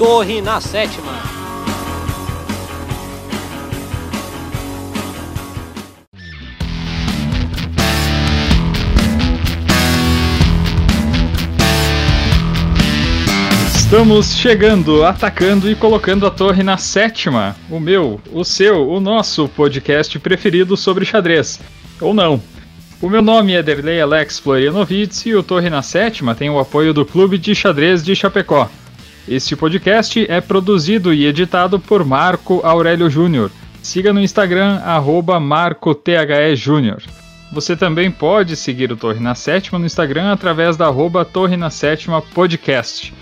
Torre na Sétima. Estamos chegando, atacando e colocando a torre na sétima. O meu, o seu, o nosso podcast preferido sobre xadrez. Ou não. O meu nome é Derlei Alex Florianovitz e o Torre na Sétima tem o apoio do Clube de Xadrez de Chapecó. Este podcast é produzido e editado por Marco Aurélio Júnior. Siga no Instagram, MarcoTHEJúnior. Você também pode seguir o Torre na Sétima no Instagram através da arroba Torre na Sétima Podcast.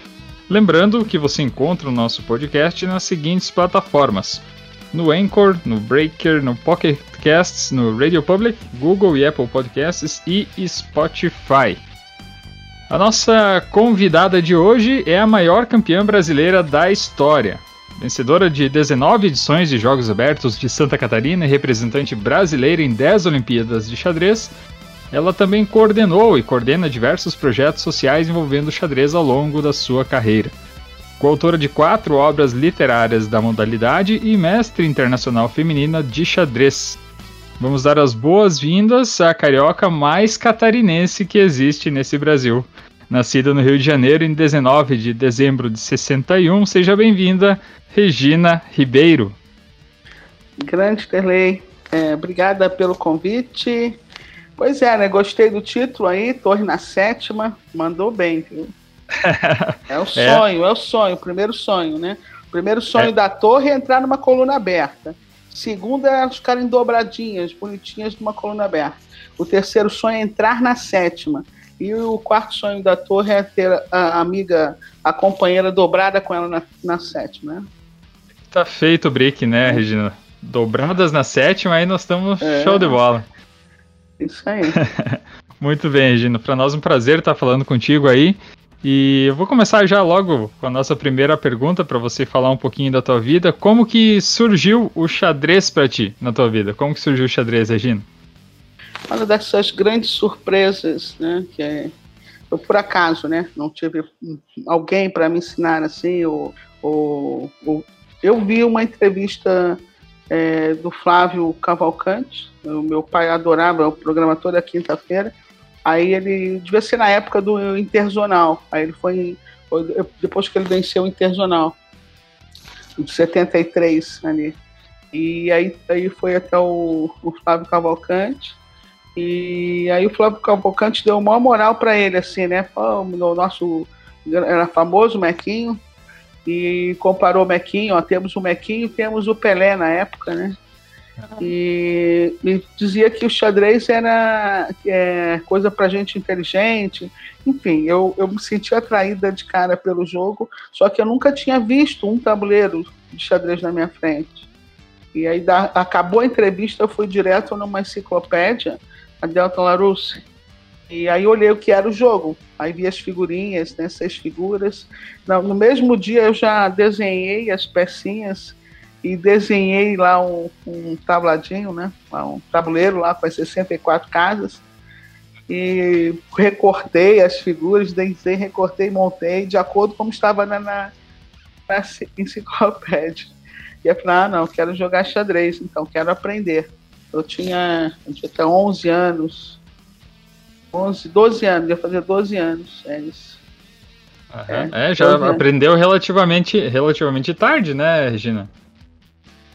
Lembrando que você encontra o nosso podcast nas seguintes plataformas: no Anchor, no Breaker, no Pocket Casts, no Radio Public, Google e Apple Podcasts e Spotify. A nossa convidada de hoje é a maior campeã brasileira da história. Vencedora de 19 edições de Jogos Abertos de Santa Catarina e representante brasileira em 10 Olimpíadas de xadrez, ela também coordenou e coordena diversos projetos sociais envolvendo xadrez ao longo da sua carreira. Coautora de quatro obras literárias da modalidade e mestre internacional feminina de xadrez. Vamos dar as boas-vindas à carioca mais catarinense que existe nesse Brasil. Nascida no Rio de Janeiro em 19 de dezembro de 61, seja bem-vinda, Regina Ribeiro. Grande Terley, é, obrigada pelo convite. Pois é, né? Gostei do título aí, Torre na Sétima. Mandou bem, viu? É o sonho, é. é o sonho, o primeiro sonho, né? O primeiro sonho é. da torre é entrar numa coluna aberta. Segundo é ficarem dobradinhas, bonitinhas numa coluna aberta. O terceiro sonho é entrar na sétima. E o quarto sonho da torre é ter a amiga, a companheira dobrada com ela na, na sétima. Né? Tá feito o break, né, Regina? Dobradas na sétima, aí nós estamos é. show de bola. Isso aí. Muito bem, Regina. Para nós é um prazer estar falando contigo aí. E eu vou começar já logo com a nossa primeira pergunta para você falar um pouquinho da tua vida. Como que surgiu o xadrez para ti na tua vida? Como que surgiu o xadrez, Regina? Uma dessas grandes surpresas, né, que é eu por acaso, né, não tive alguém para me ensinar assim, ou, ou, ou, eu vi uma entrevista é, do Flávio Cavalcante, o meu pai adorava o programa toda quinta-feira. Aí ele devia ser na época do Interzonal. Aí ele foi, depois que ele venceu o Interzonal, de 73 ali. E aí, aí foi até o, o Flávio Cavalcante. E aí o Flávio Cavalcante deu uma moral para ele, assim, né? O nosso era famoso Mequinho. E comparou o Mequinho, ó, temos o Mequinho e temos o Pelé na época, né? E, e, dizia que o xadrez era é, coisa para gente inteligente. Enfim, eu, eu me senti atraída de cara pelo jogo, só que eu nunca tinha visto um tabuleiro de xadrez na minha frente. E aí da, acabou a entrevista, eu fui direto numa enciclopédia, a Delta Larousse. E aí olhei o que era o jogo. Aí vi as figurinhas, né, seis figuras. No, mesmo dia eu já desenhei as pecinhas e desenhei lá um, um tabladinho, né? Um tabuleiro lá com as 64 casas e recortei as figuras, desenhei, recortei, montei de acordo com como estava na, na, na enciclopédia. E eu falei, ah, não, quero jogar xadrez, então quero aprender. Eu tinha, eu tinha até 11 anos, 11, 12 anos, ia fazer 12 anos, é isso. Uhum. É, é, já aprendeu relativamente, relativamente tarde, né, Regina?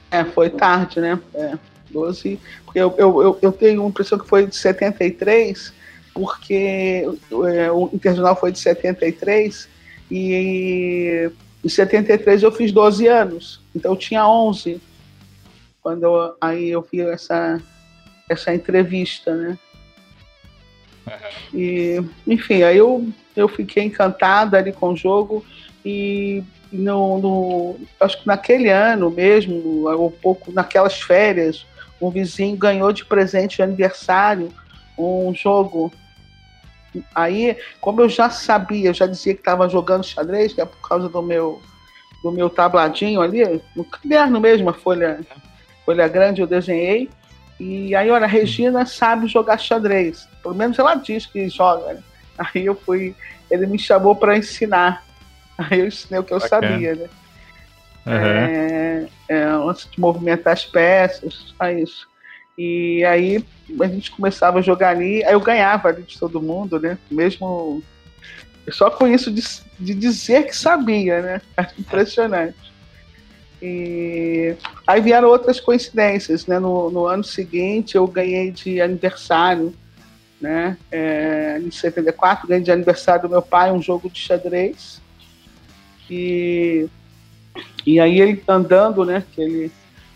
É, foi tarde, né? É, 12. Porque eu, eu, eu, tenho a impressão que foi de 73, porque é, o Internacional foi de 73 e em 73 eu fiz 12 anos, então eu tinha 11 quando eu, aí eu vi essa, essa entrevista, né? Uhum. E, enfim, aí eu, eu fiquei encantada ali com o jogo e no, no, acho que naquele ano mesmo, ou pouco naquelas férias, um vizinho ganhou de presente de aniversário um jogo. Aí, como eu já sabia, eu já dizia que estava jogando xadrez, que é por causa do meu do meu tabladinho ali, no caderno mesmo, a folha, folha grande eu desenhei. E aí, olha, a Regina sabe jogar xadrez. Pelo menos ela diz que joga. Né? Aí eu fui, ele me chamou para ensinar. Aí eu ensinei o que eu Bacana. sabia, né? Uhum. É, é, antes de movimentar as peças, só isso. E aí a gente começava a jogar ali, aí eu ganhava ali de todo mundo, né? Mesmo só com isso de, de dizer que sabia, né? Impressionante. E aí vieram outras coincidências, né? No, no ano seguinte eu ganhei de aniversário, né? É, em 74, ganhei de aniversário do meu pai um jogo de xadrez. E, e aí ele andando, né? Que ele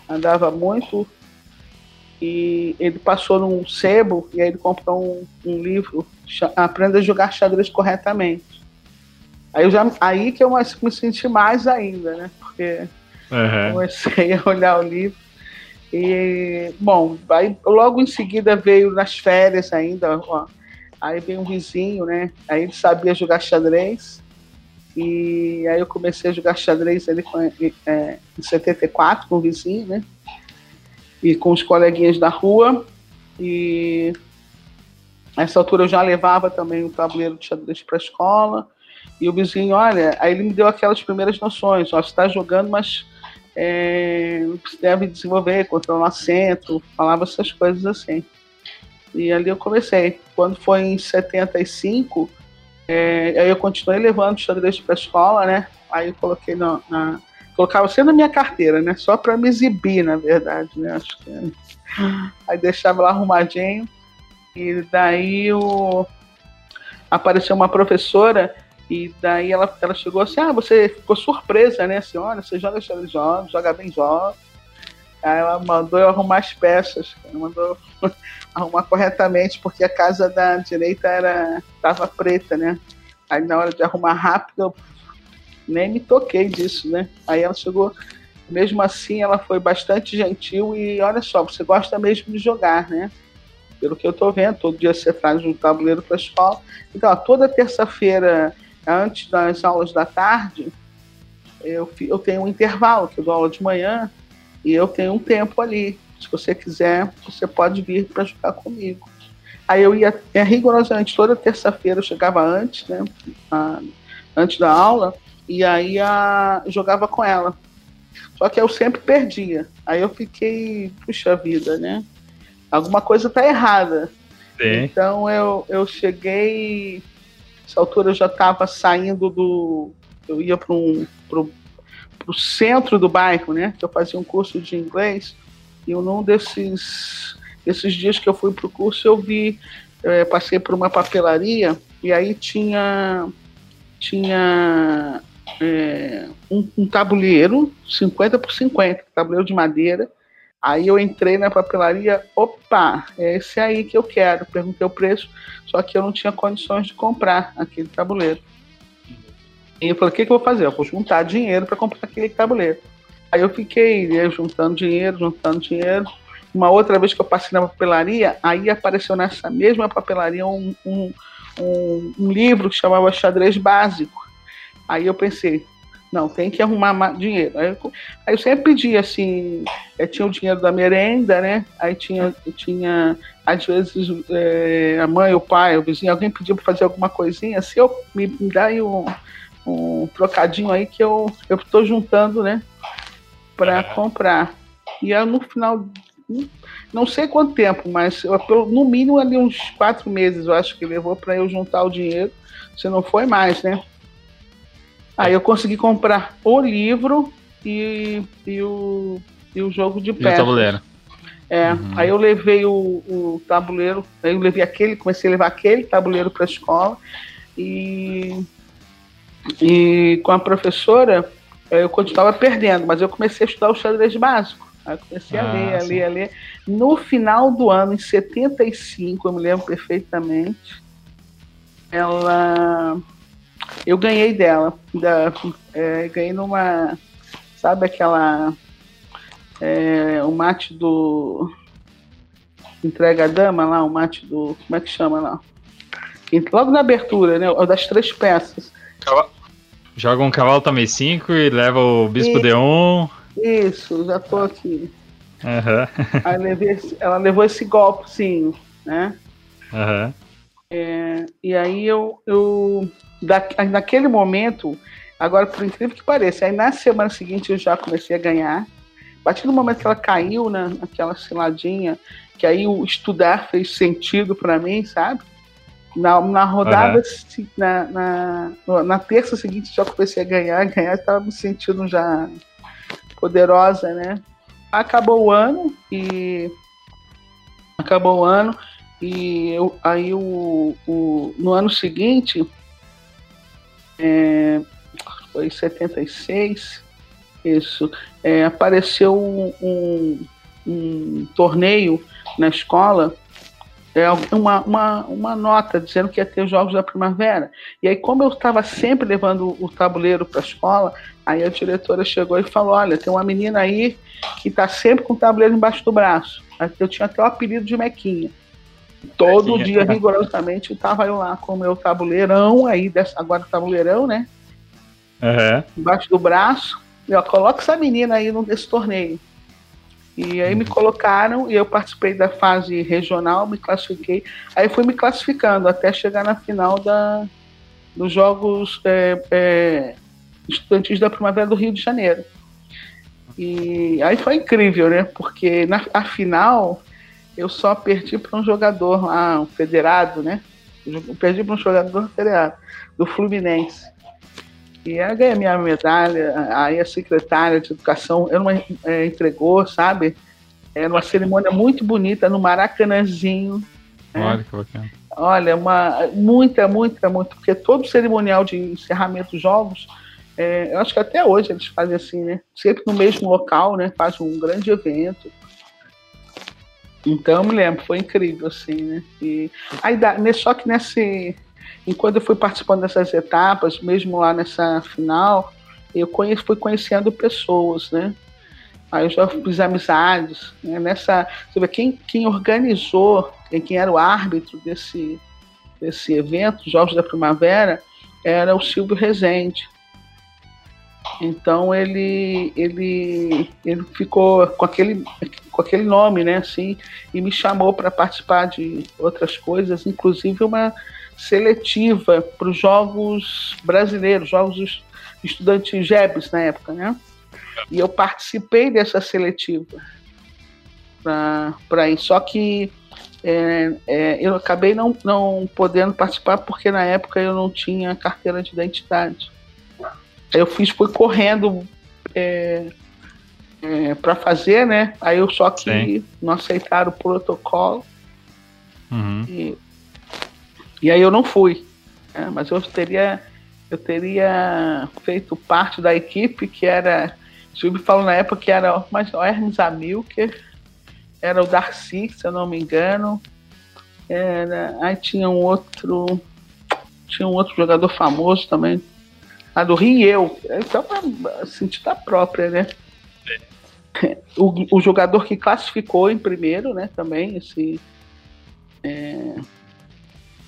andava muito e ele passou num sebo e aí ele comprou um, um livro aprenda a jogar xadrez corretamente aí já aí que eu me senti mais ainda né porque uhum. comecei a olhar o livro e bom aí logo em seguida veio nas férias ainda ó, aí veio um vizinho né aí ele sabia jogar xadrez e aí eu comecei a jogar xadrez ele é, em 74 com o vizinho né e com os coleguinhas da rua. E nessa altura eu já levava também o tabuleiro de xadrez para a escola. E o vizinho, olha, aí ele me deu aquelas primeiras noções: ó, você está jogando, mas é, deve desenvolver, controlar centro, falava essas coisas assim. E ali eu comecei. Quando foi em 75, é, aí eu continuei levando xadrez para a escola, né? Aí eu coloquei na, na colocava sempre na minha carteira, né? Só para me exibir, na verdade, né? Acho que... É. Aí deixava lá arrumadinho. E daí o... apareceu uma professora e daí ela, ela chegou assim, ah, você ficou surpresa, né? Assim, olha, você joga xadrez jogos, joga bem jogos. Aí ela mandou eu arrumar as peças, ela mandou arrumar corretamente, porque a casa da direita era tava preta, né? Aí na hora de arrumar rápido, eu nem me toquei disso, né? Aí ela chegou, mesmo assim, ela foi bastante gentil e olha só, você gosta mesmo de jogar, né? Pelo que eu tô vendo, todo dia você traz um tabuleiro para escola. Então, ó, toda terça-feira, antes das aulas da tarde, eu, eu tenho um intervalo, que eu dou aula de manhã, e eu tenho um tempo ali. Se você quiser, você pode vir para jogar comigo. Aí eu ia é, rigorosamente toda terça-feira, eu chegava antes, né? A, antes da aula, e aí a, jogava com ela. Só que eu sempre perdia. Aí eu fiquei, puxa vida, né? Alguma coisa tá errada. Sim. Então eu, eu cheguei. Nessa altura eu já estava saindo do. Eu ia para um. Pro, pro centro do bairro, né? Que eu fazia um curso de inglês. E num desses, desses dias que eu fui pro curso, eu vi. É, passei por uma papelaria e aí tinha tinha é, um, um, tabuleiro, 50 por 50, tabuleiro de madeira. Aí eu entrei na papelaria, opa, é esse aí que eu quero. Perguntei o preço, só que eu não tinha condições de comprar aquele tabuleiro. E eu falei, o que, que eu vou fazer? Eu vou juntar dinheiro para comprar aquele tabuleiro. Aí eu fiquei né, juntando dinheiro, juntando dinheiro. Uma outra vez que eu passei na papelaria, aí apareceu nessa mesma papelaria um, um, um, um livro que chamava Xadrez Básico. Aí eu pensei, não, tem que arrumar dinheiro. Aí eu, aí eu sempre pedia assim, é, tinha o dinheiro da merenda, né? Aí tinha, tinha às vezes, é, a mãe, o pai, o vizinho, alguém pedia para fazer alguma coisinha, assim, eu, me, me dá aí um, um trocadinho aí que eu estou juntando, né? Para comprar. E aí, no final, não sei quanto tempo, mas eu, no mínimo ali uns quatro meses eu acho que levou para eu juntar o dinheiro. Se não foi mais, né? Aí eu consegui comprar o livro e, e, o, e o jogo de peças. E o tabuleiro. É, uhum. aí eu levei o, o, tabuleiro, aí eu levei aquele, comecei a levar aquele tabuleiro para a escola e, e com a professora eu continuava perdendo, mas eu comecei a estudar o xadrez básico. Aí eu comecei ah, a ler, a ler, a ler. No final do ano, em 75, eu me lembro perfeitamente, ela eu ganhei dela. Da, é, ganhei numa. Sabe aquela. É, o mate do. Entrega dama lá, o mate do. Como é que chama lá? Logo na abertura, né? Das três peças. Joga um cavalo também 5 e leva o bispo de 1. Um. Isso, já tô aqui. Uhum. Aí levei, ela levou esse golpe, sim, né? Uhum. É, e aí eu, eu da, naquele momento Agora, por incrível que pareça, aí na semana seguinte eu já comecei a ganhar. A partir do momento que ela caiu na, naquela ciladinha, que aí o estudar fez sentido para mim, sabe? Na, na rodada, uhum. na, na, na, terça seguinte já comecei a ganhar, ganhar, estava me sentindo já poderosa, né? Acabou o ano e acabou o ano e eu, aí o, o, no ano seguinte é, foi 76, isso, é, apareceu um, um, um, torneio na escola, é, uma, uma, uma nota dizendo que ia ter os Jogos da Primavera. E aí, como eu estava sempre levando o tabuleiro para a escola, aí a diretora chegou e falou: Olha, tem uma menina aí que está sempre com o tabuleiro embaixo do braço. Eu tinha até o apelido de Mequinha. Todo dia, rigorosamente, estava eu lá com o meu tabuleirão, aí dessa, agora tabuleirão, né? uhum. embaixo do braço, e ó, coloca essa menina aí nesse torneio. E aí me uhum. colocaram e eu participei da fase regional, me classifiquei. Aí fui me classificando até chegar na final da, dos Jogos é, é, Estudantis da Primavera do Rio de Janeiro. E aí foi incrível, né? Porque na a final eu só perdi para um jogador lá, um federado, né? Eu perdi para um jogador federado, do Fluminense. E aí ganhei minha medalha, aí a secretária de educação eu não, é, entregou, sabe? Era uma cerimônia muito bonita no Maracanãzinho. Né? Olha que bacana. Olha, uma, muita, muita, muito, porque todo cerimonial de encerramento dos jogos, é, eu acho que até hoje eles fazem assim, né? Sempre no mesmo local, né? Faz um grande evento. Então eu me lembro, foi incrível, assim, né? E aí, só que nesse, Enquanto eu fui participando dessas etapas, mesmo lá nessa final, eu conheci, fui conhecendo pessoas, né? Aí eu já fiz amizades. Né? Nessa, você vê, quem, quem organizou, quem era o árbitro desse, desse evento, Jogos da Primavera, era o Silvio Rezende. Então ele, ele, ele ficou com aquele, com aquele nome, né, assim, e me chamou para participar de outras coisas, inclusive uma seletiva para os jogos brasileiros, jogos estudantes GEBs na época, né? E eu participei dessa seletiva para ir. Só que é, é, eu acabei não, não podendo participar porque na época eu não tinha carteira de identidade. Aí eu fiz, fui correndo é, é para fazer, né? Aí eu só que Sim. não aceitaram o protocolo. Uhum. E e aí eu não fui. Né? Mas eu teria, eu teria feito parte da equipe que era. Silvio falou na época que era mas o Hermes Amilker, era o Darcy, se eu não me engano. Era, aí tinha um outro. Tinha um outro jogador famoso também. A do Rio e eu. Então, sentida própria, né? O, o jogador que classificou em primeiro, né? Também, esse. É,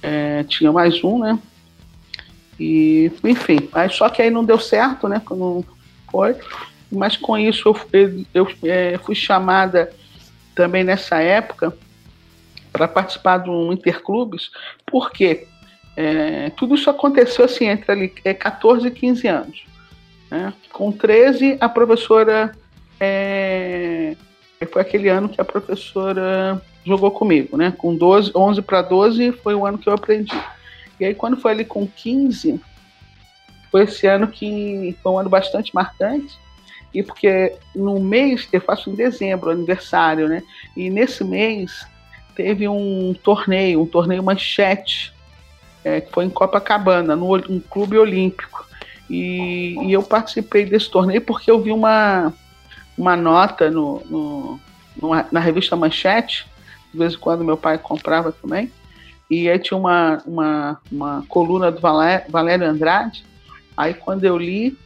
é, tinha mais um, né? E, enfim, aí, só que aí não deu certo, né? Não foi. Mas com isso eu, eu é, fui chamada também nessa época para participar de um Interclubes, porque é, tudo isso aconteceu assim entre ali, é, 14 e 15 anos. Né? Com 13, a professora. É, foi aquele ano que a professora jogou comigo, né? Com 12, 11 para 12 foi o ano que eu aprendi. E aí quando foi ali com 15, foi esse ano que foi um ano bastante marcante. E porque no mês, eu faço em dezembro, aniversário, né? E nesse mês teve um torneio, um torneio manchete, é, que foi em Copacabana, no um clube olímpico. E, e, eu participei desse torneio porque eu vi uma, uma nota no, no, na revista Manchete de vez em quando meu pai comprava também. E aí tinha uma, uma, uma coluna do Valério Andrade. Aí quando eu li,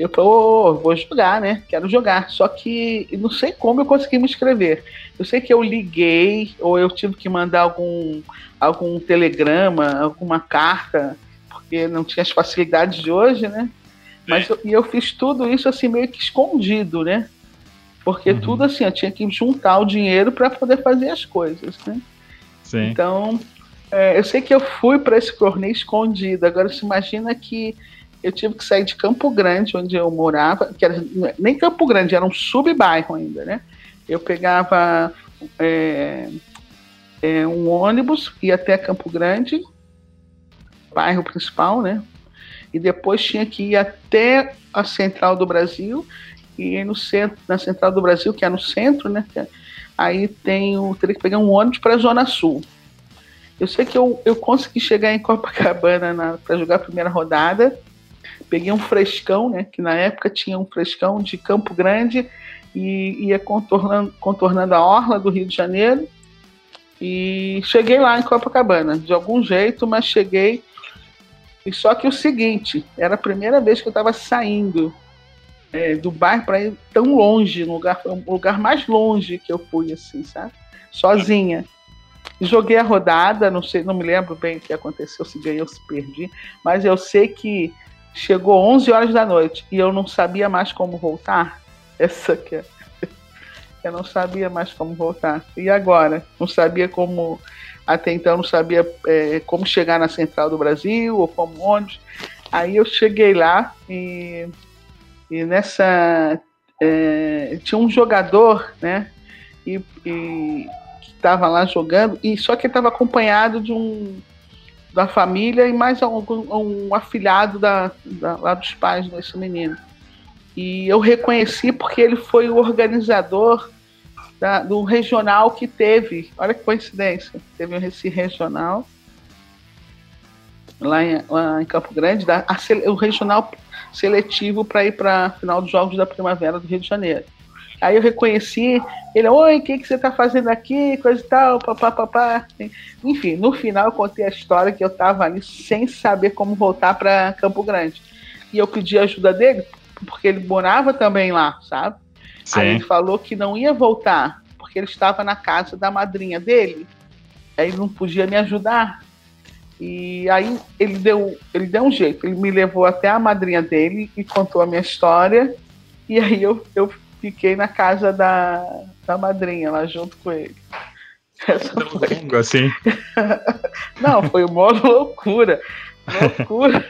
eu oh, vou jogar, né? Quero jogar. Só que não sei como eu consegui me inscrever. Eu sei que eu liguei, ou eu tive que mandar algum, algum telegrama, alguma carta, porque não tinha as facilidades de hoje, né? Mas eu, e eu fiz tudo isso assim meio que escondido, né? Porque uhum. tudo assim, eu tinha que juntar o dinheiro para poder fazer as coisas, né? Sim. Então, é, eu sei que eu fui para esse torneio escondido. Agora, se imagina que eu tive que sair de Campo Grande, onde eu morava, que era nem Campo Grande, era um sub-bairro ainda, né? Eu pegava é, é, um ônibus, ia até Campo Grande, bairro principal, né? E depois tinha que ir até a Central do Brasil, e no centro, na Central do Brasil, que é no centro, né? Aí tem o, teria que pegar um ônibus para a Zona Sul. Eu sei que eu, eu consegui chegar em Copacabana para jogar a primeira rodada. Peguei um frescão, né? Que na época tinha um frescão de Campo Grande e ia contornando, contornando a orla do Rio de Janeiro. E cheguei lá em Copacabana, de algum jeito, mas cheguei. E só que o seguinte, era a primeira vez que eu estava saindo é, do bairro para ir tão longe, no lugar, o lugar mais longe que eu fui, assim, sabe? Sozinha. Joguei a rodada, não sei, não me lembro bem o que aconteceu, se ganhei ou se perdi, mas eu sei que chegou 11 horas da noite e eu não sabia mais como voltar. Essa que é. Eu não sabia mais como voltar. E agora? Não sabia como. Até então não sabia é, como chegar na Central do Brasil ou como onde. Aí eu cheguei lá e, e nessa. É, tinha um jogador, né? E, e estava lá jogando, e só que estava acompanhado de um da família e mais um, um afilhado da, da, lá dos pais desse menino. E eu reconheci porque ele foi o organizador da, do regional que teve. Olha que coincidência. Teve esse regional lá em, lá em Campo Grande, da, a, o regional seletivo para ir para a final dos Jogos da Primavera do Rio de Janeiro. Aí eu reconheci, ele, oi, o que, que você está fazendo aqui, coisa e tal, papá, papá. Enfim, no final eu contei a história que eu estava ali sem saber como voltar para Campo Grande. E eu pedi ajuda dele, porque ele morava também lá, sabe? Sim. Aí ele falou que não ia voltar, porque ele estava na casa da madrinha dele. Aí ele não podia me ajudar. E aí ele deu, ele deu um jeito, ele me levou até a madrinha dele e contou a minha história. E aí eu, eu fiquei na casa da, da madrinha lá junto com ele. Essa foi... assim? Não, foi uma loucura. Loucura.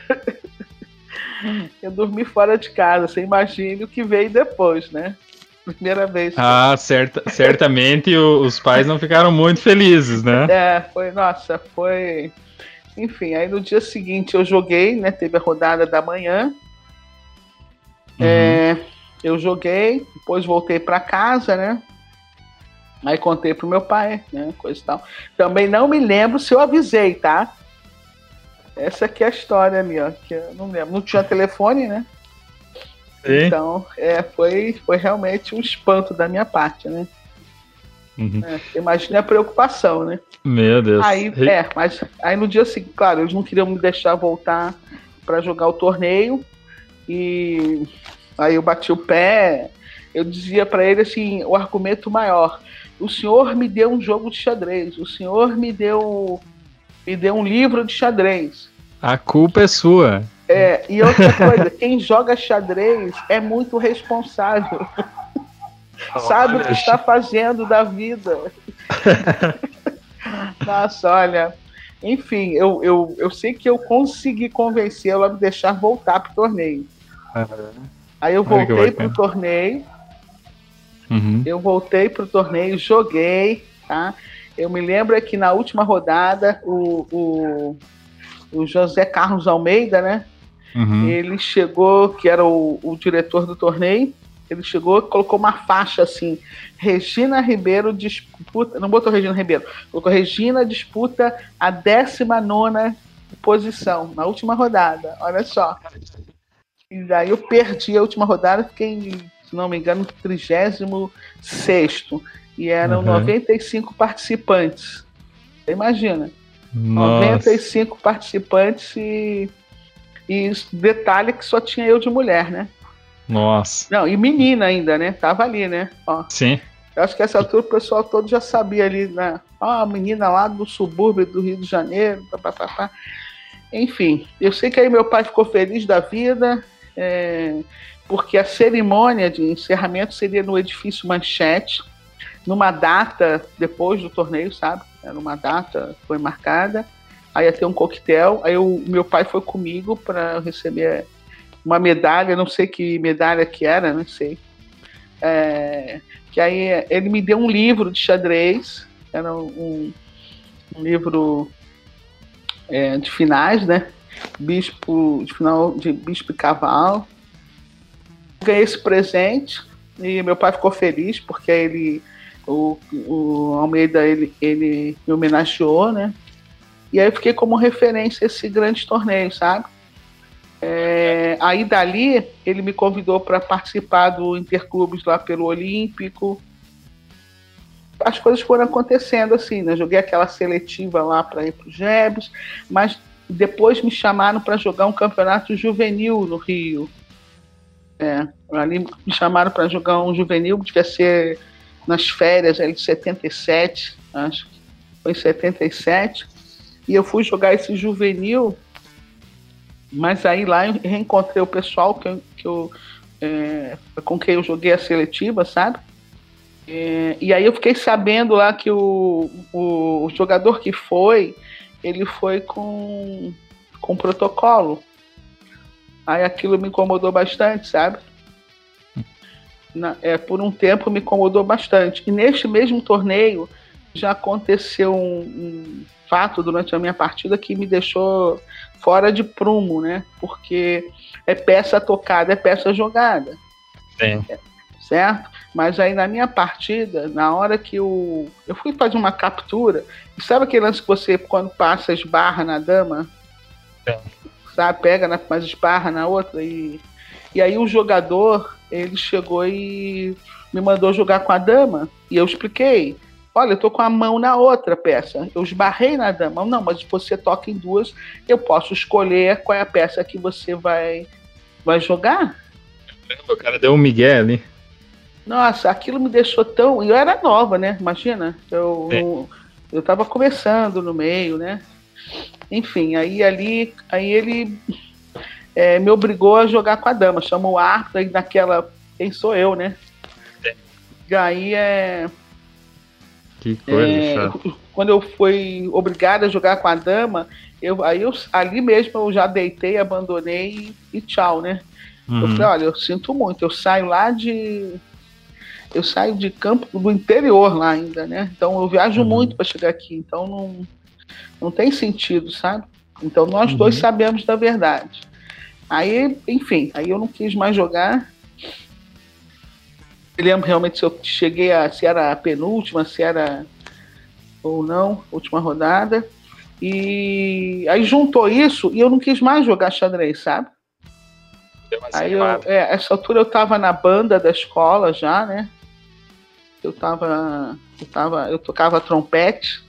Eu dormi fora de casa, você imagina o que veio depois, né? Primeira vez. Ah, certa, certamente os pais não ficaram muito felizes, né? É, foi, nossa, foi. Enfim, aí no dia seguinte eu joguei, né? Teve a rodada da manhã. Uhum. É, eu joguei, depois voltei para casa, né? Aí contei pro meu pai, né? Coisa e tal. Também não me lembro se eu avisei, tá? Essa aqui é a história ali, ó. Que eu não lembro. Não tinha telefone, né? Sim. Então, é, foi, foi realmente um espanto da minha parte, né? Uhum. É, imagina a preocupação, né? Meu Deus. Aí, é, mas aí no dia seguinte, claro, eles não queriam me deixar voltar para jogar o torneio. E Aí eu bati o pé, eu dizia para ele assim, o argumento maior. O senhor me deu um jogo de xadrez, o senhor me deu me deu um livro de xadrez. A culpa é sua. É, e outra coisa, quem joga xadrez é muito responsável. Sabe o que está fazendo da vida. Nossa, olha. Enfim, eu, eu, eu sei que eu consegui convencê-lo a me deixar voltar pro torneio. Uhum. Aí eu voltei pro torneio. Uhum. Eu voltei pro torneio, joguei, tá? Eu me lembro é que na última rodada o, o, o José Carlos Almeida, né? Uhum. Ele chegou, que era o, o diretor do torneio, ele chegou e colocou uma faixa assim: Regina Ribeiro disputa. Não botou Regina Ribeiro, colocou Regina disputa a 19 posição na última rodada. Olha só. E daí eu perdi a última rodada, fiquei, se não me engano, 36 e eram uhum. 95 participantes. Você imagina. Nossa. 95 participantes e, e detalhe que só tinha eu de mulher, né? Nossa. Não, e menina ainda, né? Tava ali, né? Ó. Sim. Eu acho que essa altura o pessoal todo já sabia ali, né? Ó, a menina lá do subúrbio do Rio de Janeiro, papapá. Enfim, eu sei que aí meu pai ficou feliz da vida, é, porque a cerimônia de encerramento seria no edifício Manchete, numa data depois do torneio, sabe? Era uma data, foi marcada. Aí ia ter um coquetel. Aí o meu pai foi comigo para receber uma medalha, não sei que medalha que era, não sei. É, que aí ele me deu um livro de xadrez, era um, um livro é, de finais, né? Bispo, de final de Bispo Cavalo. Ganhei esse presente e meu pai ficou feliz porque ele, o, o Almeida, ele, ele me homenageou, né? E aí eu fiquei como referência esse grande torneio, sabe? É, aí dali ele me convidou para participar do Interclubes lá pelo Olímpico. As coisas foram acontecendo assim, né? Joguei aquela seletiva lá para ir para os Jebs, mas depois me chamaram para jogar um campeonato juvenil no Rio. É, ali me chamaram para jogar um juvenil, devia ser nas férias ali de 77, acho que foi em 77. E eu fui jogar esse juvenil mas aí lá eu reencontrei o pessoal que eu, que eu é, com quem eu joguei a seletiva, sabe? É, e aí eu fiquei sabendo lá que o, o, o, jogador que foi, ele foi com, com protocolo. Aí aquilo me incomodou bastante, sabe? Na, é, por um tempo me incomodou bastante. E neste mesmo torneio já aconteceu um, um fato durante a minha partida que me deixou fora de prumo, né? Porque é peça tocada, é peça jogada. Sim. Certo? Mas aí na minha partida, na hora que eu, eu fui fazer uma captura, e sabe aquele lance que você, quando passa, esbarra na dama? Sim. Sabe? Pega, na, mas esbarra na outra e. E aí o jogador, ele chegou e me mandou jogar com a dama, e eu expliquei. Olha, eu tô com a mão na outra peça. Eu esbarrei na dama. Não, mas você toca em duas, eu posso escolher qual é a peça que você vai, vai jogar. O cara deu um migué ali. Nossa, aquilo me deixou tão. Eu era nova, né? Imagina. Eu, eu, eu tava começando no meio, né? Enfim, aí ali, aí ele é, me obrigou a jogar com a dama. Chamou o árbitro, e naquela. Quem sou eu, né? E aí é que coisa é, Quando eu fui obrigada a jogar com a dama, eu, aí eu, ali mesmo eu já deitei, abandonei e, e tchau, né? Uhum. Eu falei, olha, eu sinto muito, eu saio lá de. Eu saio de campo do interior lá ainda, né? Então eu viajo uhum. muito para chegar aqui, então não, não tem sentido, sabe? Então nós uhum. dois sabemos da verdade. Aí, enfim, aí eu não quis mais jogar lembro realmente se eu cheguei a. se era a penúltima, se era ou não, última rodada. E aí juntou isso e eu não quis mais jogar xadrez, sabe? Aí eu, é, essa altura eu tava na banda da escola já, né? Eu tava. Eu, tava, eu tocava trompete.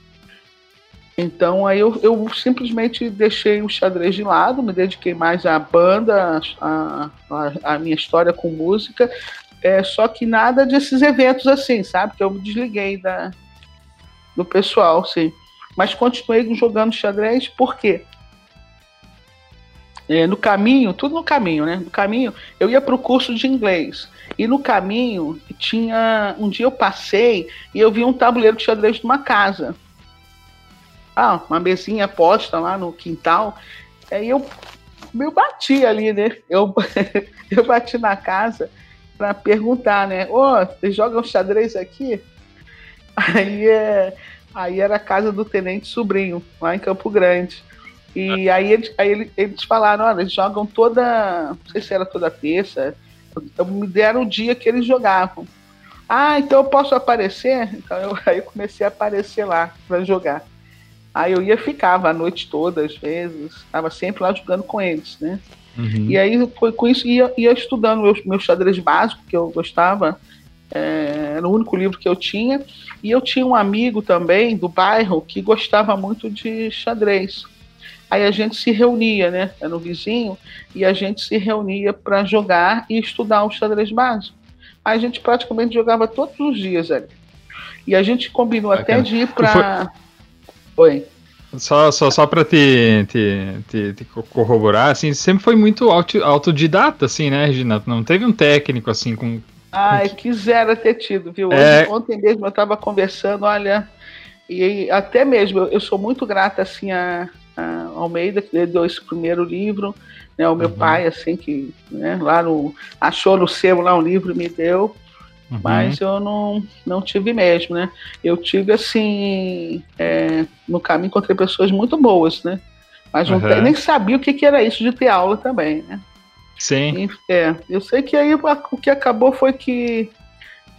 Então aí eu, eu simplesmente deixei o xadrez de lado, me dediquei mais à banda, à, à, à minha história com música é, só que nada desses eventos assim, sabe? Que eu me desliguei da, do pessoal, sim. Mas continuei jogando xadrez, por quê? É, no caminho, tudo no caminho, né? No caminho, eu ia para o curso de inglês. E no caminho, tinha. Um dia eu passei e eu vi um tabuleiro de xadrez numa casa. Ah, uma mesinha posta lá no quintal. Aí eu, eu bati ali, né? Eu, eu bati na casa para perguntar, né? Ô, oh, vocês jogam xadrez aqui? Aí, é, aí era a casa do Tenente Sobrinho, lá em Campo Grande. E aí, aí eles falaram, olha, eles jogam toda. Não sei se era toda terça. Então, me deram o dia que eles jogavam. Ah, então eu posso aparecer? Então eu, aí eu comecei a aparecer lá para jogar. Aí eu ia ficava a noite toda, às vezes, estava sempre lá jogando com eles, né? Uhum. E aí foi com isso ia, ia estudando meus, meus xadrez básicos que eu gostava. É, era o único livro que eu tinha. E eu tinha um amigo também do bairro que gostava muito de xadrez. Aí a gente se reunia, né? Era um vizinho, e a gente se reunia para jogar e estudar o xadrez básico. Aí a gente praticamente jogava todos os dias ali. E a gente combinou Bacana. até de ir para. Oi. Só, só, só pra te, te, te, te, corroborar, assim, sempre foi muito autodidata, assim, né, Regina? Não teve um técnico, assim, com... Ai, com... quisera ter tido, viu? É... Ontem mesmo eu tava conversando, olha, e até mesmo, eu, eu sou muito grata, assim, a, Almeida, que ele deu esse primeiro livro, né, o meu uhum. pai, assim, que né, lá no, achou no sebo lá um livro e me deu, uhum. mas eu não, não tive mesmo, né? Eu tive, assim, é, no caminho encontrei pessoas muito boas, né? Mas uhum. nem sabia o que, que era isso de ter aula também, né? Sim. E, é, eu sei que aí o que acabou foi que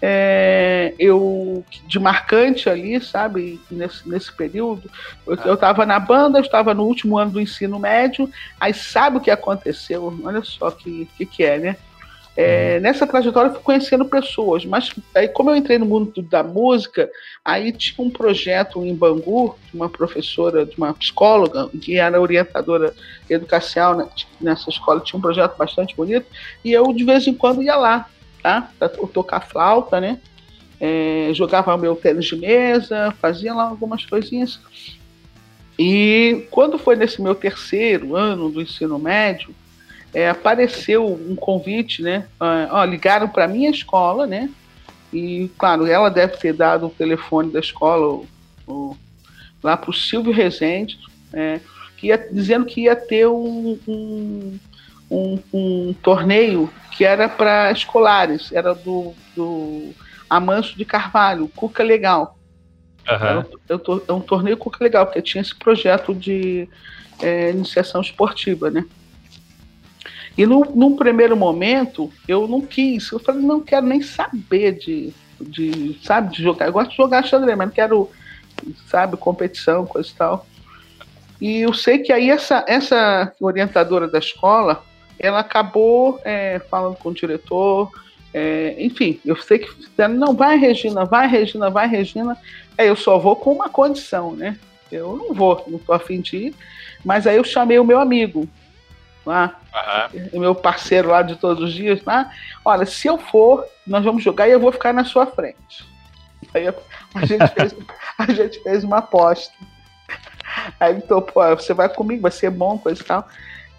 é, eu de marcante ali, sabe, nesse, nesse período, eu estava na banda, eu estava no último ano do ensino médio, aí sabe o que aconteceu? Olha só que que, que é, né? É, uhum. nessa trajetória eu fui conhecendo pessoas, mas aí como eu entrei no mundo da música, aí tinha um projeto em Bangu, de uma professora, de uma psicóloga, que era orientadora educacional né, nessa escola, tinha um projeto bastante bonito, e eu de vez em quando ia lá tá? Pra tocar flauta, né? É, jogava meu tênis de mesa, fazia lá algumas coisinhas. E quando foi nesse meu terceiro ano do ensino médio, é, apareceu um convite, né? Ó, ligaram para minha escola, né? E claro, ela deve ter dado o telefone da escola lá para o Silvio Rezende, é, que ia, dizendo que ia ter um um, um torneio que era para escolares, era do, do Amanso de Carvalho, Cuca Legal. Uhum. Era um, um torneio Cuca Legal, porque tinha esse projeto de é, iniciação esportiva, né? E no, num primeiro momento, eu não quis. Eu falei, não quero nem saber de, de, sabe, de jogar. Eu gosto de jogar xadrez, mas não quero, sabe, competição, coisa e tal. E eu sei que aí essa, essa orientadora da escola, ela acabou é, falando com o diretor, é, enfim, eu sei que não vai Regina, vai Regina, vai Regina, aí eu só vou com uma condição, né? Eu não vou, não tô afim de ir, mas aí eu chamei o meu amigo lá, uhum. meu parceiro lá de todos os dias, lá, olha, se eu for, nós vamos jogar e eu vou ficar na sua frente. Aí a gente fez, a gente fez uma aposta. Aí ele topou, você vai comigo, vai ser bom, coisa e tal.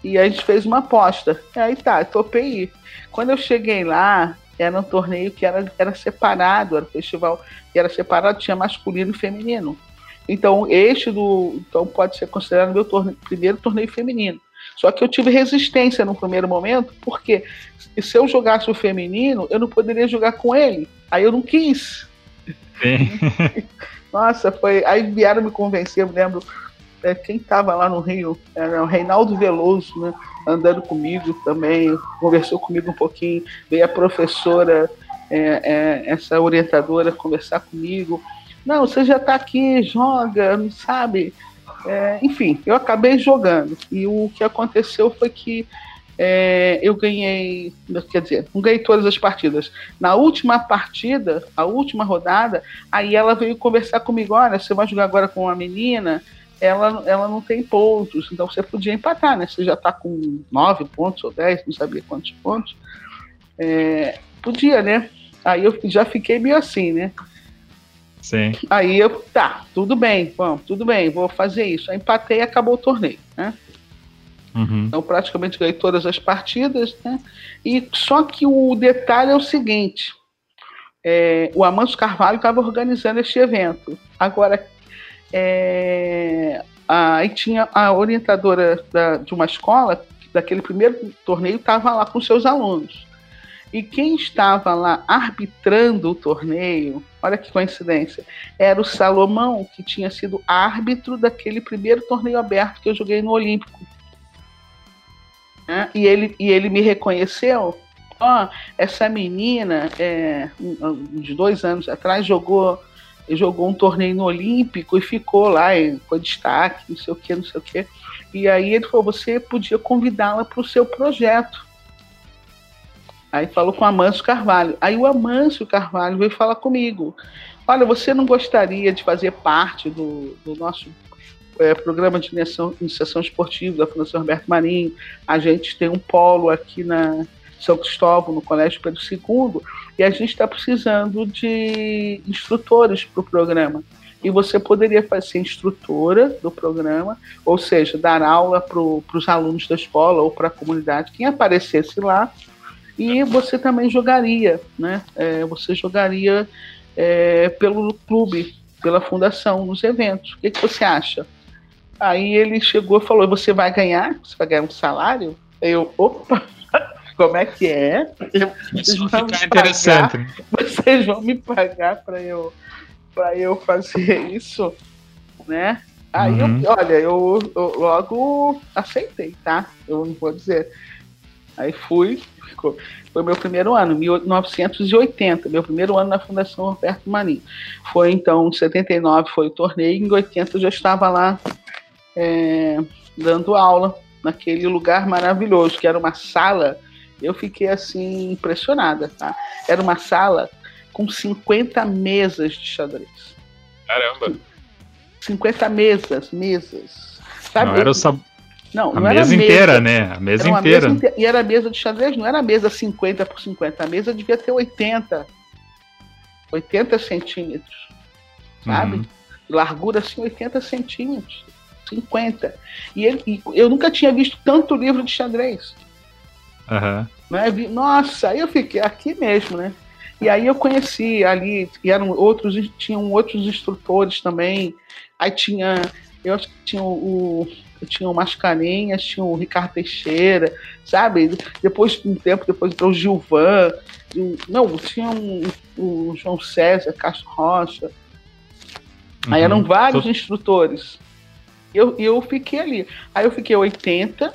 E a gente fez uma aposta. Aí tá, topei ir. Quando eu cheguei lá, era um torneio que era, era separado, era um festival que era separado, tinha masculino e feminino. Então, este do. Então pode ser considerado meu torneio, primeiro torneio feminino. Só que eu tive resistência no primeiro momento, porque se eu jogasse o feminino, eu não poderia jogar com ele. Aí eu não quis. Nossa, foi. Aí vieram me convencer, eu me lembro é, quem estava lá no Rio era o Reinaldo Veloso, né, andando comigo também, conversou comigo um pouquinho, veio a professora, é, é, essa orientadora, conversar comigo. Não, você já está aqui, joga, não sabe? É, enfim, eu acabei jogando. E o que aconteceu foi que é, eu ganhei, quer dizer, não ganhei todas as partidas. Na última partida, a última rodada, aí ela veio conversar comigo: olha, você vai jogar agora com uma menina ela, ela não tem pontos, então você podia empatar, né? Você já está com nove pontos ou dez, não sabia quantos pontos. É, podia, né? Aí eu já fiquei meio assim, né? Sim. Aí eu, tá, tudo bem, vamos, tudo bem, vou fazer isso. Aí empatei e acabou o torneio, né? Uhum. Então praticamente ganhei todas as partidas, né? E só que o detalhe é o seguinte: é, o Amanso Carvalho estava organizando este evento. Agora, é, aí tinha a orientadora da, de uma escola, daquele primeiro torneio, estava lá com seus alunos. E quem estava lá arbitrando o torneio, olha que coincidência, era o Salomão, que tinha sido árbitro daquele primeiro torneio aberto que eu joguei no Olímpico. É, e, ele, e ele me reconheceu. Ó, oh, essa menina, é, uns dois anos atrás, jogou jogou um torneio no Olímpico e ficou lá com destaque, não sei o que, não sei o que. E aí ele falou: você podia convidá-la para o seu projeto. Aí falou com o Amâncio Carvalho. Aí o Amâncio Carvalho veio falar comigo: olha, você não gostaria de fazer parte do, do nosso é, programa de iniciação, iniciação esportiva da Fundação Roberto Marinho? A gente tem um polo aqui na São Cristóvão, no Colégio Pedro II e a gente está precisando de instrutores para o programa. E você poderia ser instrutora do programa, ou seja, dar aula para os alunos da escola ou para a comunidade, quem aparecesse lá, e você também jogaria, né? É, você jogaria é, pelo clube, pela fundação, nos eventos. O que, que você acha? Aí ele chegou e falou: Você vai ganhar? Você vai ganhar um salário? Eu, opa, como é que é? Vocês vão, me pagar, vocês vão me pagar para eu, pra eu fazer isso, né? Aí, uhum. eu, olha, eu, eu, logo aceitei, tá? Eu não vou dizer. Aí fui, ficou, foi meu primeiro ano, 1980, meu primeiro ano na Fundação Roberto Marinho. Foi então, em 79 foi o torneio, em 80 eu já estava lá é, dando aula naquele lugar maravilhoso, que era uma sala, eu fiquei assim impressionada, tá? Era uma sala com 50 mesas de xadrez. Caramba! 50 mesas, mesas. Sabe? Não, era o sab... não, a não mesa era inteira, mesa. né? A mesa inteira. Mesa E era mesa de xadrez, não era mesa 50 por 50, a mesa devia ter 80. 80 centímetros. Sabe? Uhum. Largura assim, 80 centímetros. 50. E, ele, e eu nunca tinha visto tanto livro de xadrez. Uhum. Né? Nossa, aí eu fiquei aqui mesmo, né? E aí eu conheci ali, e eram outros, tinham outros instrutores também. Aí tinha, eu acho que tinha o, tinha o Mascarenhas, tinha o Ricardo Teixeira, sabe? Depois, um tempo depois entrou o Gilvan, não, tinha um, o João César, Castro Rocha. Aí eram uhum. vários Tô... instrutores. Eu, eu fiquei ali. Aí eu fiquei 80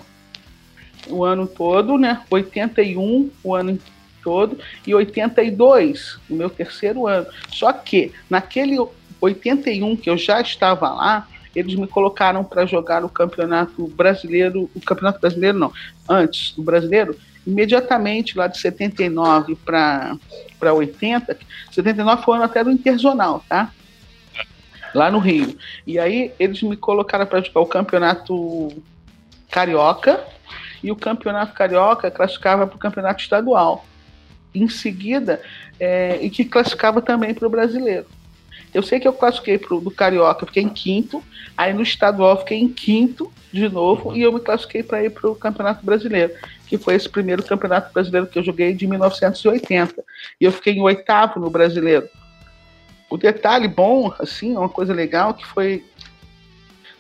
o ano todo, né? 81 o ano todo e 82 no meu terceiro ano. Só que naquele 81 que eu já estava lá, eles me colocaram para jogar o campeonato brasileiro, o campeonato brasileiro não, antes do brasileiro, imediatamente lá de 79 para 80, 79 foi o ano até do Interzonal, tá? lá no Rio. E aí eles me colocaram para jogar o campeonato carioca e o campeonato carioca classificava para o campeonato estadual. Em seguida, é, e que classificava também para o brasileiro. Eu sei que eu classifiquei pro, do Carioca, fiquei em quinto, aí no estadual fiquei em quinto de novo, e eu me classifiquei para ir para o Campeonato Brasileiro, que foi esse primeiro Campeonato Brasileiro que eu joguei de 1980. E eu fiquei em oitavo no Brasileiro. O detalhe bom, assim, uma coisa legal, que foi,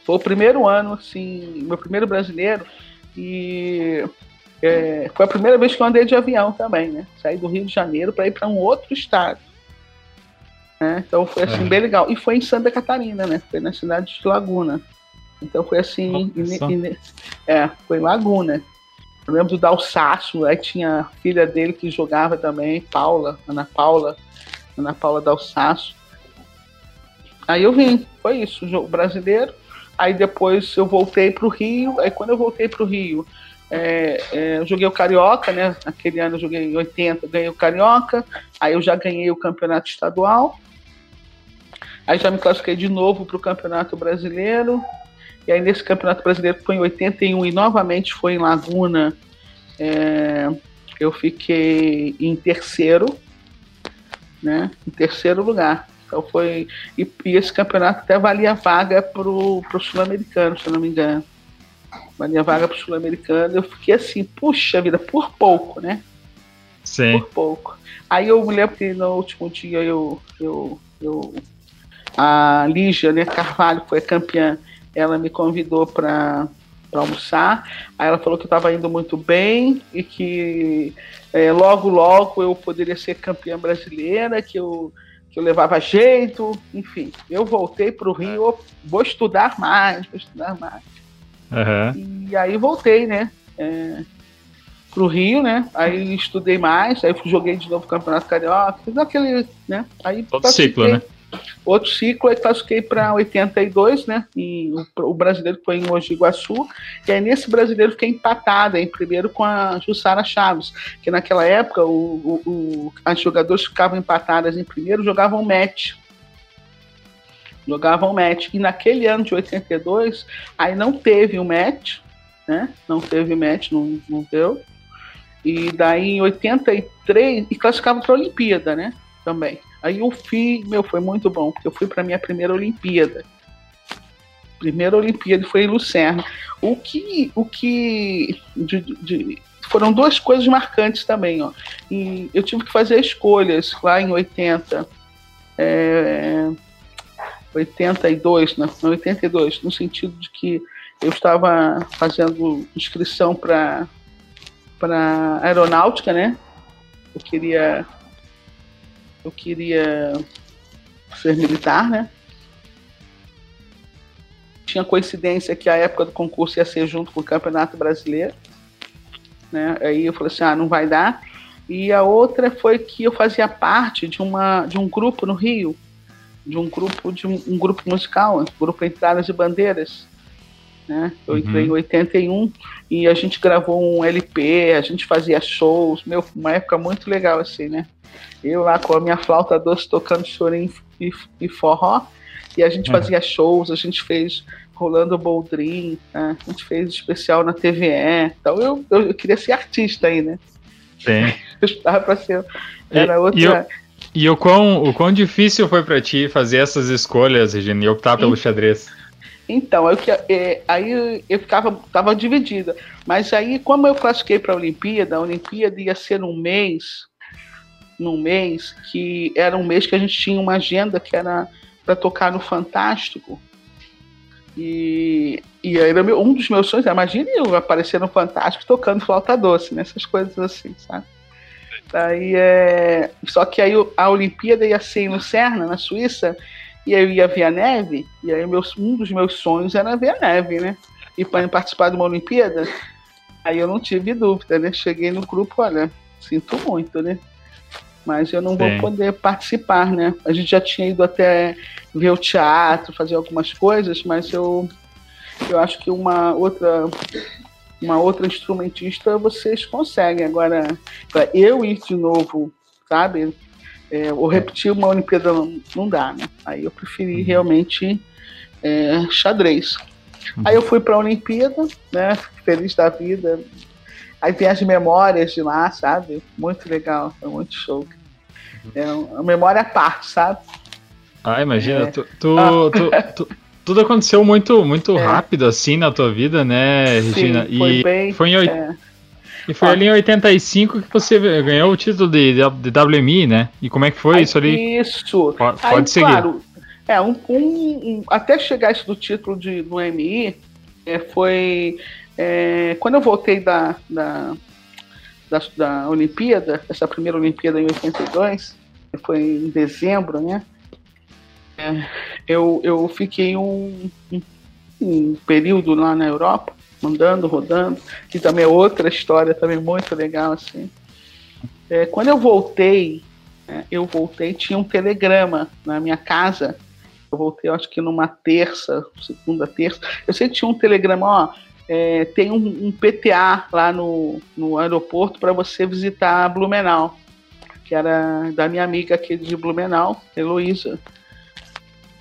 foi o primeiro ano, assim, meu primeiro brasileiro, e é, foi a primeira vez que eu andei de avião também, né? Saí do Rio de Janeiro para ir para um outro estado. Né? Então foi assim, é. bem legal. E foi em Santa Catarina, né? Foi na cidade de Laguna. Então foi assim, é, foi em Laguna. Eu lembro do Dalsaço, aí tinha a filha dele que jogava também, Paula, Ana Paula, Ana Paula Dalsaço. Aí eu vim, foi isso, jogo brasileiro. Aí depois eu voltei para o Rio. Aí quando eu voltei para o Rio, é, é, eu joguei o Carioca, né? Aquele ano eu joguei em 80, ganhei o Carioca. Aí eu já ganhei o campeonato estadual. Aí já me classifiquei de novo para o Campeonato Brasileiro. E aí nesse Campeonato Brasileiro foi em 81 e novamente foi em Laguna. É, eu fiquei em terceiro, né? Em terceiro lugar. Então foi. E, e esse campeonato até valia vaga pro, pro Sul-Americano, se eu não me engano. Valia vaga pro Sul-Americano. Eu fiquei assim, puxa vida, por pouco, né? Sim. Por pouco. Aí eu me lembro que no último dia eu. eu, eu a Lígia né, Carvalho foi campeã, ela me convidou para para almoçar. Aí ela falou que eu estava indo muito bem e que é, logo, logo eu poderia ser campeã brasileira, que eu que eu levava jeito, enfim. Eu voltei para o Rio, vou estudar mais, vou estudar mais. Uhum. E aí voltei, né? É, pro Rio, né? Aí estudei mais, aí joguei de novo o Campeonato Carioca, fiz aquele, né? Aí Todo ciclo, né? Outro ciclo, aí classifiquei para 82, né? E o, brasileiro foi em Mogi Guaçu. E aí nesse brasileiro fiquei empatada em primeiro com a Jussara Chaves, que naquela época o, o as jogadoras ficavam empatadas em primeiro, jogavam match. Jogavam match. E naquele ano de 82, aí não teve o um match, né? Não teve match, não, não deu. E daí em 83, e classificava para a Olimpíada, né? Também. Aí eu fui, meu, foi muito bom, porque eu fui para minha primeira Olimpíada. Primeira Olimpíada foi em Lucerna. O que, o que de, de, foram duas coisas marcantes também, ó. E eu tive que fazer escolhas lá em 80. É, 82, né? 82, no sentido de que eu estava fazendo inscrição para para aeronáutica, né? Eu queria eu queria ser militar, né? Tinha coincidência que a época do concurso ia ser junto com o Campeonato Brasileiro, né? Aí eu falei assim, ah, não vai dar. E a outra foi que eu fazia parte de uma de um grupo no Rio, de um grupo de um, um grupo musical, um grupo Entradas e Bandeiras, né? Eu entrei uhum. em 81 e a gente gravou um LP, a gente fazia shows, meu, uma época muito legal assim, né? Eu lá com a minha flauta doce tocando chorinho e, e forró, e a gente uhum. fazia shows, a gente fez Rolando Boldrin, né? a gente fez especial na TVE, então eu, eu, eu queria ser artista aí, né? Sim. Eu estava para ser. Era e, outra. E, eu, e o, quão, o quão difícil foi para ti fazer essas escolhas, Regina, e optar pelo xadrez? Então, eu, é, aí eu ficava tava dividida. Mas aí, como eu classifiquei para a Olimpíada, a Olimpíada ia ser num mês, num mês que era um mês que a gente tinha uma agenda que era para tocar no Fantástico. E, e era meu, um dos meus sonhos, imagine eu aparecer no Fantástico tocando flauta doce, né? essas coisas assim, sabe? Aí, é... Só que aí a Olimpíada ia ser em Lucerna, na Suíça, e aí eu ia ver a neve, e aí meus, um dos meus sonhos era ver a neve, né? E para participar de uma Olimpíada, aí eu não tive dúvida, né? Cheguei no grupo, olha, sinto muito, né? Mas eu não Sim. vou poder participar, né? A gente já tinha ido até ver o teatro, fazer algumas coisas, mas eu, eu acho que uma outra uma outra instrumentista vocês conseguem. Agora, eu ir de novo, sabe? É, ou repetir uma Olimpíada não, não, dá, né? Aí eu preferi uhum. realmente é, xadrez. Uhum. Aí eu fui para a Olimpíada, né? Feliz da vida. Aí tem as memórias de lá, sabe? Muito legal, foi muito show. É uma memória à parte, sabe? Ah, imagina, é. tu, tu, ah. tu, tu, tudo aconteceu muito, muito é. rápido assim na tua vida, né, Regina? Sim, foi e bem, foi em, é. E foi ah. ali em 85 que você ganhou o título de, de, de WMI, né? E como é que foi Aí, isso ali? Isso. Pode, Aí, pode seguir. Claro, é, um, um, um, até chegar isso do título de, do MI, é, foi é, quando eu voltei da, da, da, da, Olimpíada, essa primeira Olimpíada em 82, foi em dezembro, né? É, eu, eu fiquei um, um, período lá na Europa andando, rodando, que também é outra história também muito legal, assim. É, quando eu voltei, é, eu voltei, tinha um telegrama na minha casa, eu voltei, acho que numa terça, segunda, terça, eu sei que tinha um telegrama, ó, é, tem um, um, PTA lá no, no aeroporto para você visitar Blumenau, que era da minha amiga aqui de Blumenau, Heloísa.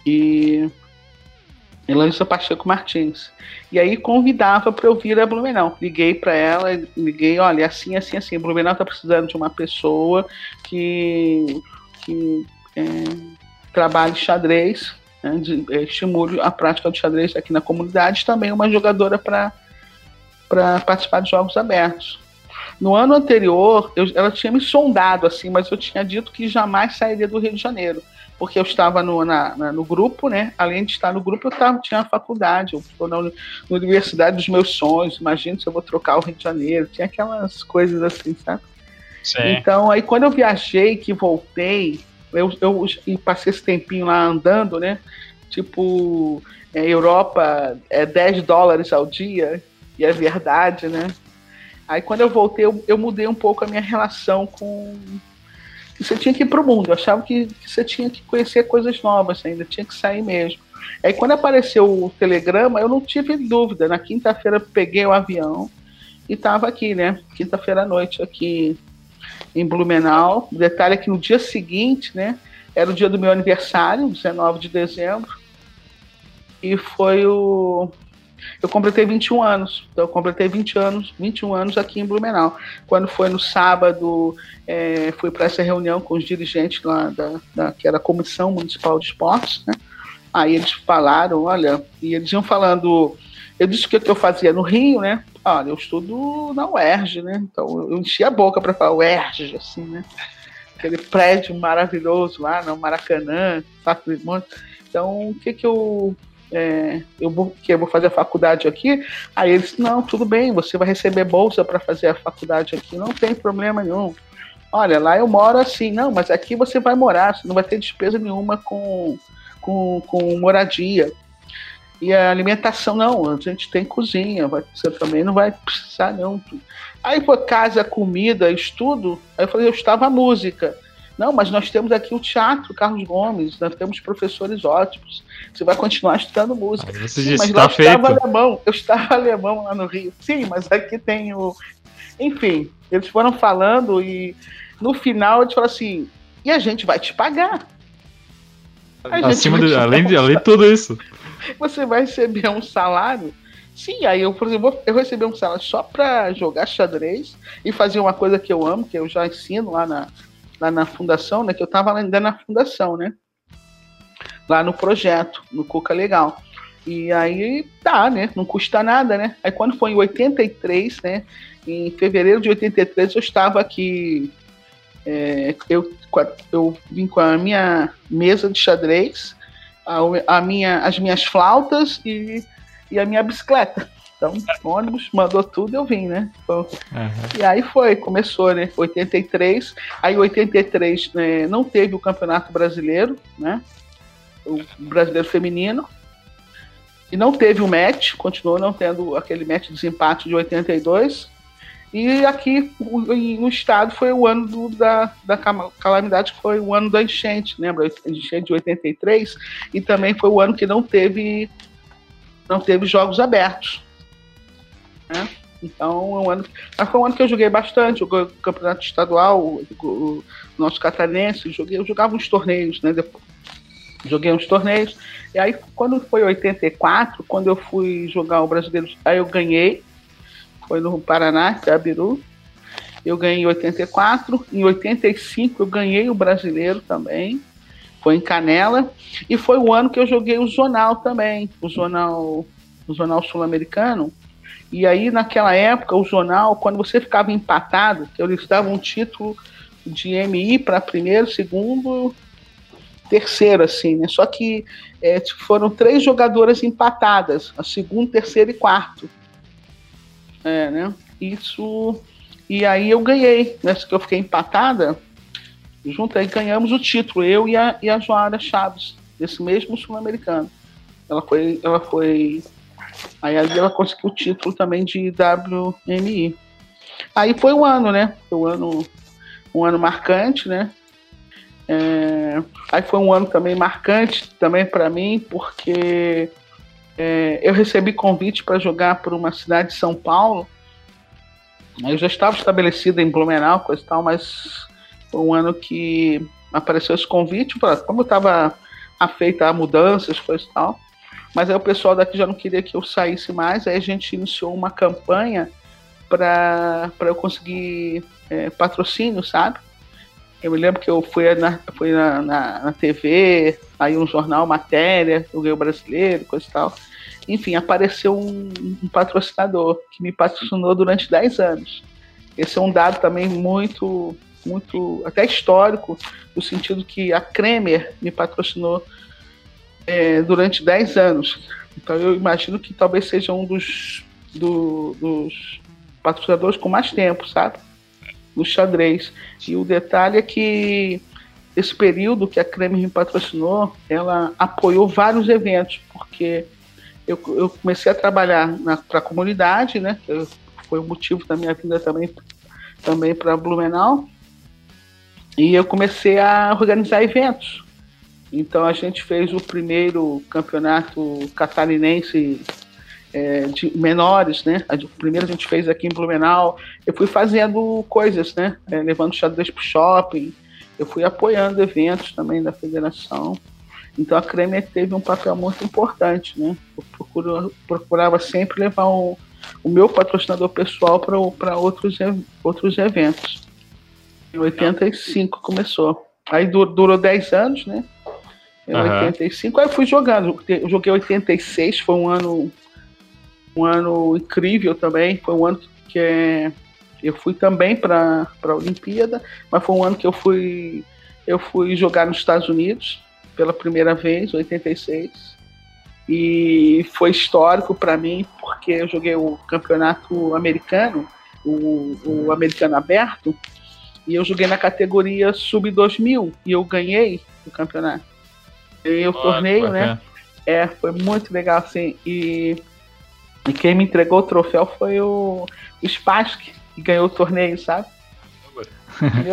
E Heloísa Pacheco Martins. E aí convidava para eu vir a Blumenau. Liguei para ela, liguei, olha, assim, assim, assim, Blumenau está precisando de uma pessoa que, que é, xadrez, né, de, estimule a prática do xadrez aqui na comunidade, também uma jogadora para participar de jogos abertos. No ano anterior, eu, ela tinha me sondado assim, mas eu tinha dito que jamais sairia do Rio de Janeiro porque eu estava no, na, na, no grupo, né? Além de estar no grupo, eu tava, tinha a faculdade, eu estou na, na, universidade dos meus sonhos. Imagina se eu vou trocar o Rio de Janeiro. Tinha aquelas coisas assim, sabe? Sim. Então, aí quando eu viajei, que voltei, eu, eu passei esse tempinho lá andando, né? Tipo, é, Europa é 10 dólares ao dia, e é verdade, né? Aí quando eu voltei, eu, eu mudei um pouco a minha relação com, que você tinha que ir para o mundo. Eu achava que, que, você tinha que conhecer coisas novas ainda, tinha que sair mesmo. Aí quando apareceu o telegrama, eu não tive dúvida. Na quinta-feira peguei o avião e estava aqui, né? Quinta-feira à noite aqui em Blumenau. O detalhe é que no dia seguinte, né? Era o dia do meu aniversário, 19 de dezembro. E foi o, eu completei 21 anos. Então, eu completei 20 anos, 21 anos aqui em Blumenau. Quando foi no sábado, é, fui para essa reunião com os dirigentes lá da, da, que era a Comissão Municipal de Esportes, né? Aí eles falaram, olha, e eles iam falando, eu disse o que eu fazia no Rio, né? Olha, eu estudo na UERJ, né? Então eu enchi a boca para falar UERJ, assim, né? Aquele prédio maravilhoso lá no Maracanã, Pato de Monte. Então, o que que eu é, eu vou, que eu vou fazer a faculdade aqui. Aí eles, não, tudo bem, você vai receber bolsa para fazer a faculdade aqui, não tem problema nenhum. Olha, lá eu moro assim, não, mas aqui você vai morar, você não vai ter despesa nenhuma com, com, com moradia. E a alimentação, não, a gente tem cozinha, você também não vai precisar, não. Aí foi casa, comida, estudo. Aí eu falei, eu estava a música. Não, mas nós temos aqui o teatro Carlos Gomes, nós temos professores ótimos. Você vai continuar estudando música. Ah, Sim, disse, mas tá lá eu feito. estava alemão, eu estava alemão lá no Rio. Sim, mas aqui tem o. Enfim, eles foram falando e no final eles falaram assim: e a gente vai te pagar. Acima te além, de, além de tudo isso. Você vai receber um salário. Sim, aí eu, por exemplo, eu recebi um salário só para jogar xadrez e fazer uma coisa que eu amo, que eu já ensino lá na, lá na fundação, né? Que eu estava ainda na fundação, né? Lá no projeto, no Cuca Legal. E aí tá, né? Não custa nada, né? Aí quando foi em 83, né? Em fevereiro de 83 eu estava aqui. é, eu, eu vim com a minha mesa de xadrez, a, a minha, as minhas flautas e, e a minha bicicleta. Então, ônibus mandou tudo eu vim, né? Então, Aham. e aí foi, começou, né? 83. Aí 83 né, não teve o Campeonato Brasileiro, né? O brasileiro feminino. E não teve o match, continuou não tendo aquele match de desempate de 82. E aqui no estado foi o ano do- da, da calamidade, foi o ano da enchente, lembra? Enchente de 83. E também foi o ano que não teve, não teve jogos abertos. Né? Então, é um ano, mas foi um ano que eu joguei bastante, joguei o campeonato estadual, o, o nosso catarinense, joguei, eu jogava uns torneios, né? Depois, joguei uns torneios. E aí, quando foi 84, quando eu fui jogar o brasileiro, aí eu ganhei. Foi no Paraná, Cabiru. Eu ganhei em 84. Em 85 eu ganhei o brasileiro também. Foi em Canela. E foi o ano que eu joguei o Zonal também. O Zonal, o Zonal Sul-Americano. E aí, naquela época, o jornal, quando você ficava empatado, eles davam um título de MI para primeiro, segundo, terceiro, assim, né? Só que é, foram três jogadoras empatadas, a segundo, terceiro e quarto. É, né? Isso. E aí eu ganhei, nessa que eu fiquei empatada, junto aí ganhamos o título, eu e a, e a Joara Chaves, desse mesmo sul-americano. Ela foi, ela foi Aí ali ela conseguiu o título também de WMI. Aí foi o ano, né? Foi um ano, um ano marcante, né? É, aí foi um ano também marcante também para mim, porque é, eu recebi convite para jogar por uma cidade de São Paulo. Eu já estava estabelecida em Blumenau, coisa e tal, mas foi um ano que apareceu esse convite. Como eu estava afeita a mudanças, coisa e tal, mas aí o pessoal daqui já não queria que eu saísse mais, aí a gente iniciou uma campanha para eu conseguir é, patrocínio, sabe? Eu me lembro que eu fui na, fui na, na, na TV, aí um jornal, matéria, eu ganhei o brasileiro, coisa e tal. Enfim, apareceu um, um patrocinador que me patrocinou durante 10 anos. Esse é um dado também muito, muito, até histórico, no sentido que a Kremer me patrocinou é, durante 10 anos. Então eu imagino que talvez seja um dos, do- dos patrocinadores com mais tempo, sabe? No xadrez. E o detalhe é que esse período que a Kremer me patrocinou, ela apoiou vários eventos, porque eu, eu comecei a trabalhar para a comunidade, né? Foi o motivo da minha vinda também, também para Blumenau. E eu comecei a organizar eventos. Então a gente fez o primeiro campeonato catarinense é, de menores, né? A- O primeiro a gente fez aqui em Blumenau. Eu fui fazendo coisas, né? É, levando xadrez pro shopping. Eu fui apoiando eventos também da federação. Então a Kremer teve um papel muito importante, né? Eu procuro, procurava sempre levar o, o meu patrocinador pessoal para outros, outros eventos. Em 85 começou. Aí du- durou 10 anos, né? Em Aham. 85, aí eu fui jogando. Eu joguei 86, foi um ano um ano incrível também. Foi um ano que é, eu fui também para a Olimpíada, mas foi um ano que eu fui eu fui jogar nos Estados Unidos pela primeira vez, 86. E foi histórico para mim, porque eu joguei o campeonato americano, o, o americano aberto, e eu joguei na categoria sub-2000 e eu ganhei o campeonato. Ganhei o torneio, né? É, foi muito legal, assim. E, e quem me entregou o troféu foi o, o Spask, que ganhou o torneio, sabe?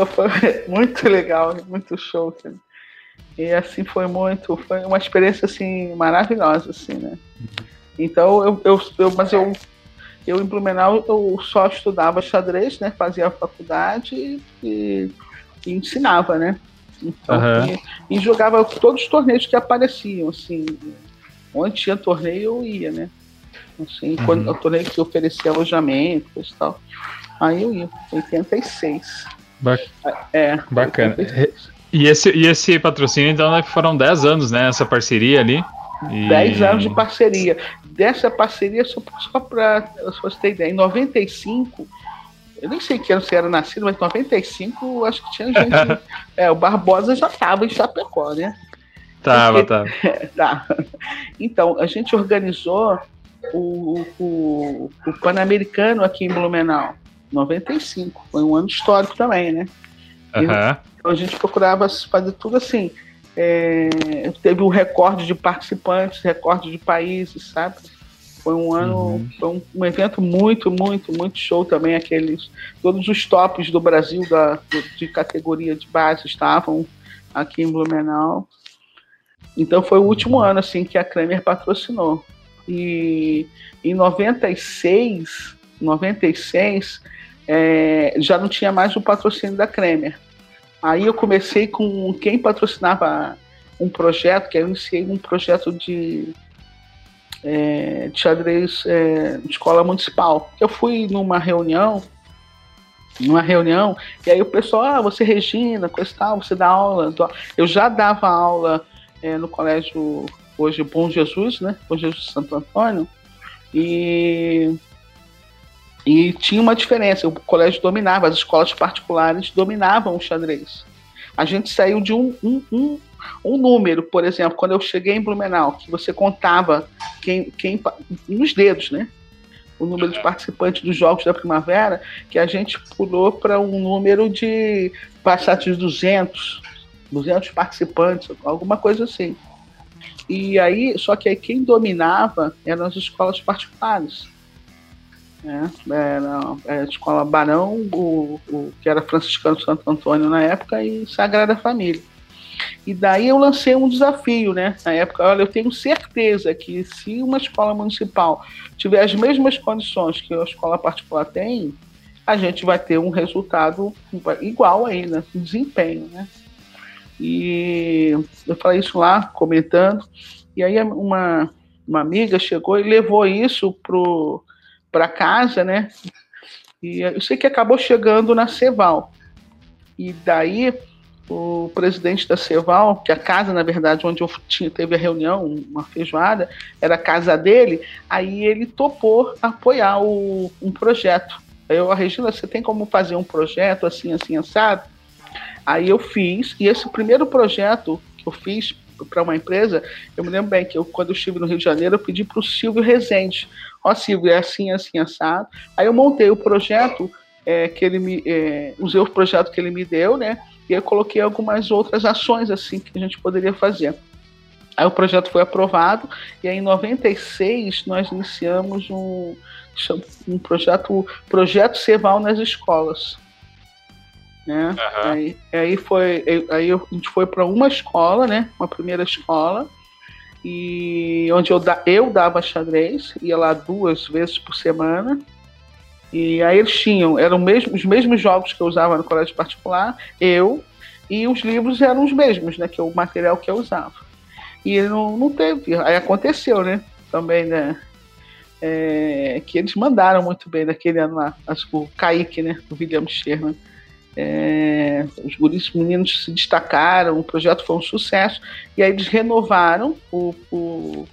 foi muito legal, muito show. Assim. E assim foi muito, foi uma experiência assim maravilhosa, assim, né? Então eu, eu, eu mas eu eu em Blumenau eu só estudava xadrez, né? Fazia a faculdade e, e ensinava, né? Então, uhum. e, e, jogava todos os torneios que apareciam, assim. Onde tinha torneio, eu ia, né? Assim, uhum. quando o torneio que oferecia alojamento e tal. Aí eu ia, 86. Ba é, Bacana. 86. E esse, e esse patrocínio, então, né, foram 10 anos, né? Essa parceria ali. E... 10 anos de parceria. Dessa parceria, só, só para você ter ideia, em 95, eu nem sei que ano você era nascido, mas em 95 acho que tinha gente. é, o Barbosa já estava em Chapecó, né? Tava, Porque, tava. tá. Então, a gente organizou o, o, o Pan-Americano aqui em Blumenau. 95. Foi um ano histórico também, né? Uhum. Então a gente procurava fazer tudo assim. É, teve um recorde de participantes, recorde de países, sabe? Foi um ano, uhum. foi um, um, evento muito, muito, muito show também. Aqueles, todos os tops do Brasil da, de categoria de base estavam aqui em Blumenau. Então foi o último ano assim que a Kramer patrocinou. E em 96, 96 é, já não tinha mais o patrocínio da Kremer. Aí eu comecei com quem patrocinava um projeto, que eu iniciei um projeto de, é, de xadrez é, de escola municipal. Eu fui numa reunião, numa reunião, e aí o pessoal, ah, você Regina, coisa tal, você dá aula. Eu já dava aula é, no colégio hoje Bom Jesus, né? Bom Jesus Santo Antônio. E e tinha uma diferença, o colégio dominava, as escolas particulares dominavam o xadrez. A gente saiu de um, um, um, um número, por exemplo, quando eu cheguei em Blumenau, que você contava quem, quem nos dedos, né? O número de participantes dos Jogos da Primavera, que a gente pulou para um número de passar de 200, 200 participantes, alguma coisa assim. E aí, só que aí quem dominava eram as escolas particulares né? Era a escola Barão, o, o, que era franciscano Santo Antônio na época, e Sagrada Família. E daí eu lancei um desafio, né? Na época, olha, eu tenho certeza que se uma escola municipal tiver as mesmas condições que a escola particular tem, a gente vai ter um resultado igual aí, né? Um desempenho, né? E eu falei isso lá, comentando, e aí uma, uma amiga chegou e levou isso pro para casa, né? E eu sei que acabou chegando na Ceval. E daí o presidente da Ceval, que a casa, na verdade, onde eu tinha, teve a reunião, uma feijoada, era a casa dele, aí ele topou apoiar o, um projeto. Aí eu, Regina, você tem como fazer um projeto assim, assim, assado? Aí eu fiz, e esse primeiro projeto que eu fiz para uma empresa, eu me lembro bem que eu, quando eu estive no Rio de Janeiro, eu pedi para o Silvio Rezende, ó Silvio, é assim, assim, assado. Aí eu montei o projeto é, que ele me. É, usei o projeto que ele me deu, né? E eu coloquei algumas outras ações assim que a gente poderia fazer. Aí o projeto foi aprovado e aí em 96 nós iniciamos um, um projeto, projeto Ceval nas escolas. Né? Uhum. Aí, aí foi, aí a gente foi para uma escola, né? Uma primeira escola e onde eu, da, eu dava xadrez, ia lá duas vezes por semana. E aí eles tinham, eram mesmo, os mesmos jogos que eu usava no colégio particular, eu, e os livros eram os mesmos, né? Que é o material que eu usava. E não, não teve. Aí aconteceu, né? Também, né? É, que eles mandaram muito bem naquele ano lá. Acho que o Kaique, né? O William Sherman. É, os guris meninos se destacaram, o projeto foi um sucesso, e aí eles renovaram o, o,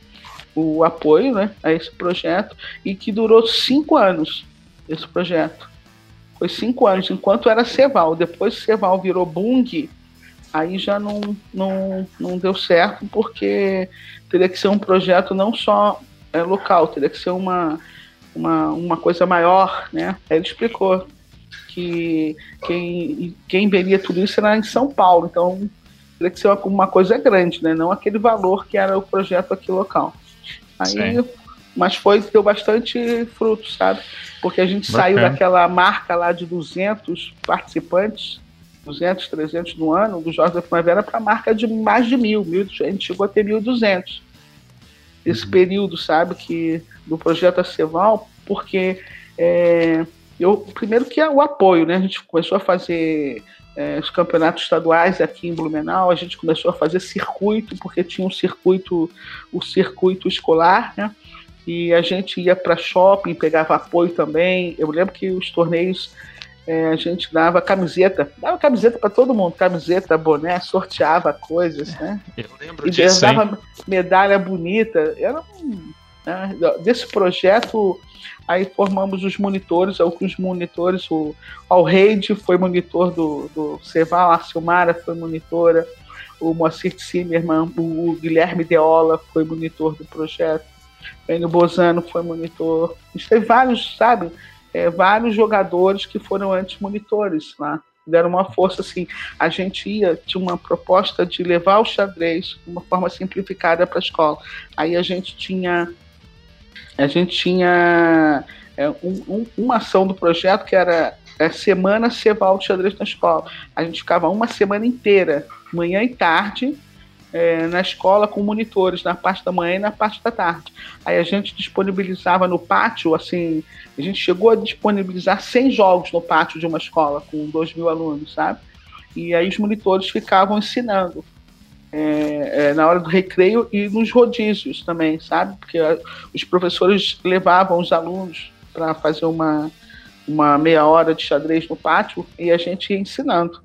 o apoio né, a esse projeto, e que durou cinco anos, esse projeto. Foi cinco anos, enquanto era Ceval. Depois Ceval virou Bung, aí já não, não, não deu certo, porque teria que ser um projeto não só é, local, teria que ser uma, uma, uma coisa maior, né? Aí ele explicou que quem, quem veria tudo isso era em São Paulo, então teria que ser uma, uma coisa grande, né? Não aquele valor que era o projeto aqui local. Aí, Sim. mas foi, deu bastante fruto, sabe? Porque a gente Bacana. saiu daquela marca lá de 200 participantes 200, 300 no ano, do Jorge da Primavera, para a marca de mais de mil, mil. A gente chegou a ter 1.200. Esse uhum. período, sabe, que do projeto Aceval, porque é, eu, primeiro que é o apoio, né? A gente começou a fazer é, os campeonatos estaduais aqui em Blumenau, a gente começou a fazer circuito, porque tinha um circuito, o circuito escolar, né? E a gente ia para shopping, pegava apoio também. Eu lembro que os torneios é, a gente dava camiseta, dava camiseta para todo mundo, camiseta, boné, sorteava coisas, né? Eu lembro e disso. Dava medalha bonita. Era um, né? Desse projeto, aí formamos os monitores, alguns monitores, o Alreide foi monitor do, do Ceval, a Silmara foi monitora, o Moacir Zimmermann, o Guilherme Deola foi monitor do projeto, o Bozano foi monitor. A gente teve vários, sabe? é, vários jogadores que foram antes monitores lá. Deram uma força assim. A gente ia, tinha uma proposta de levar o xadrez de uma forma simplificada para a escola. Aí a gente tinha. A gente tinha é, um, um, uma ação do projeto que era é, semana Ceval de xadrez na escola. A gente ficava uma semana inteira, manhã e tarde, é, na escola com monitores na parte da manhã e na parte da tarde. Aí a gente disponibilizava no pátio, assim, a gente chegou a disponibilizar 100 jogos no pátio de uma escola com 2 mil alunos, sabe? E aí os monitores ficavam ensinando. É, é, na hora do recreio e nos rodízios também, sabe? Porque os professores levavam os alunos para fazer uma, uma meia hora de xadrez no pátio e a gente ia ensinando.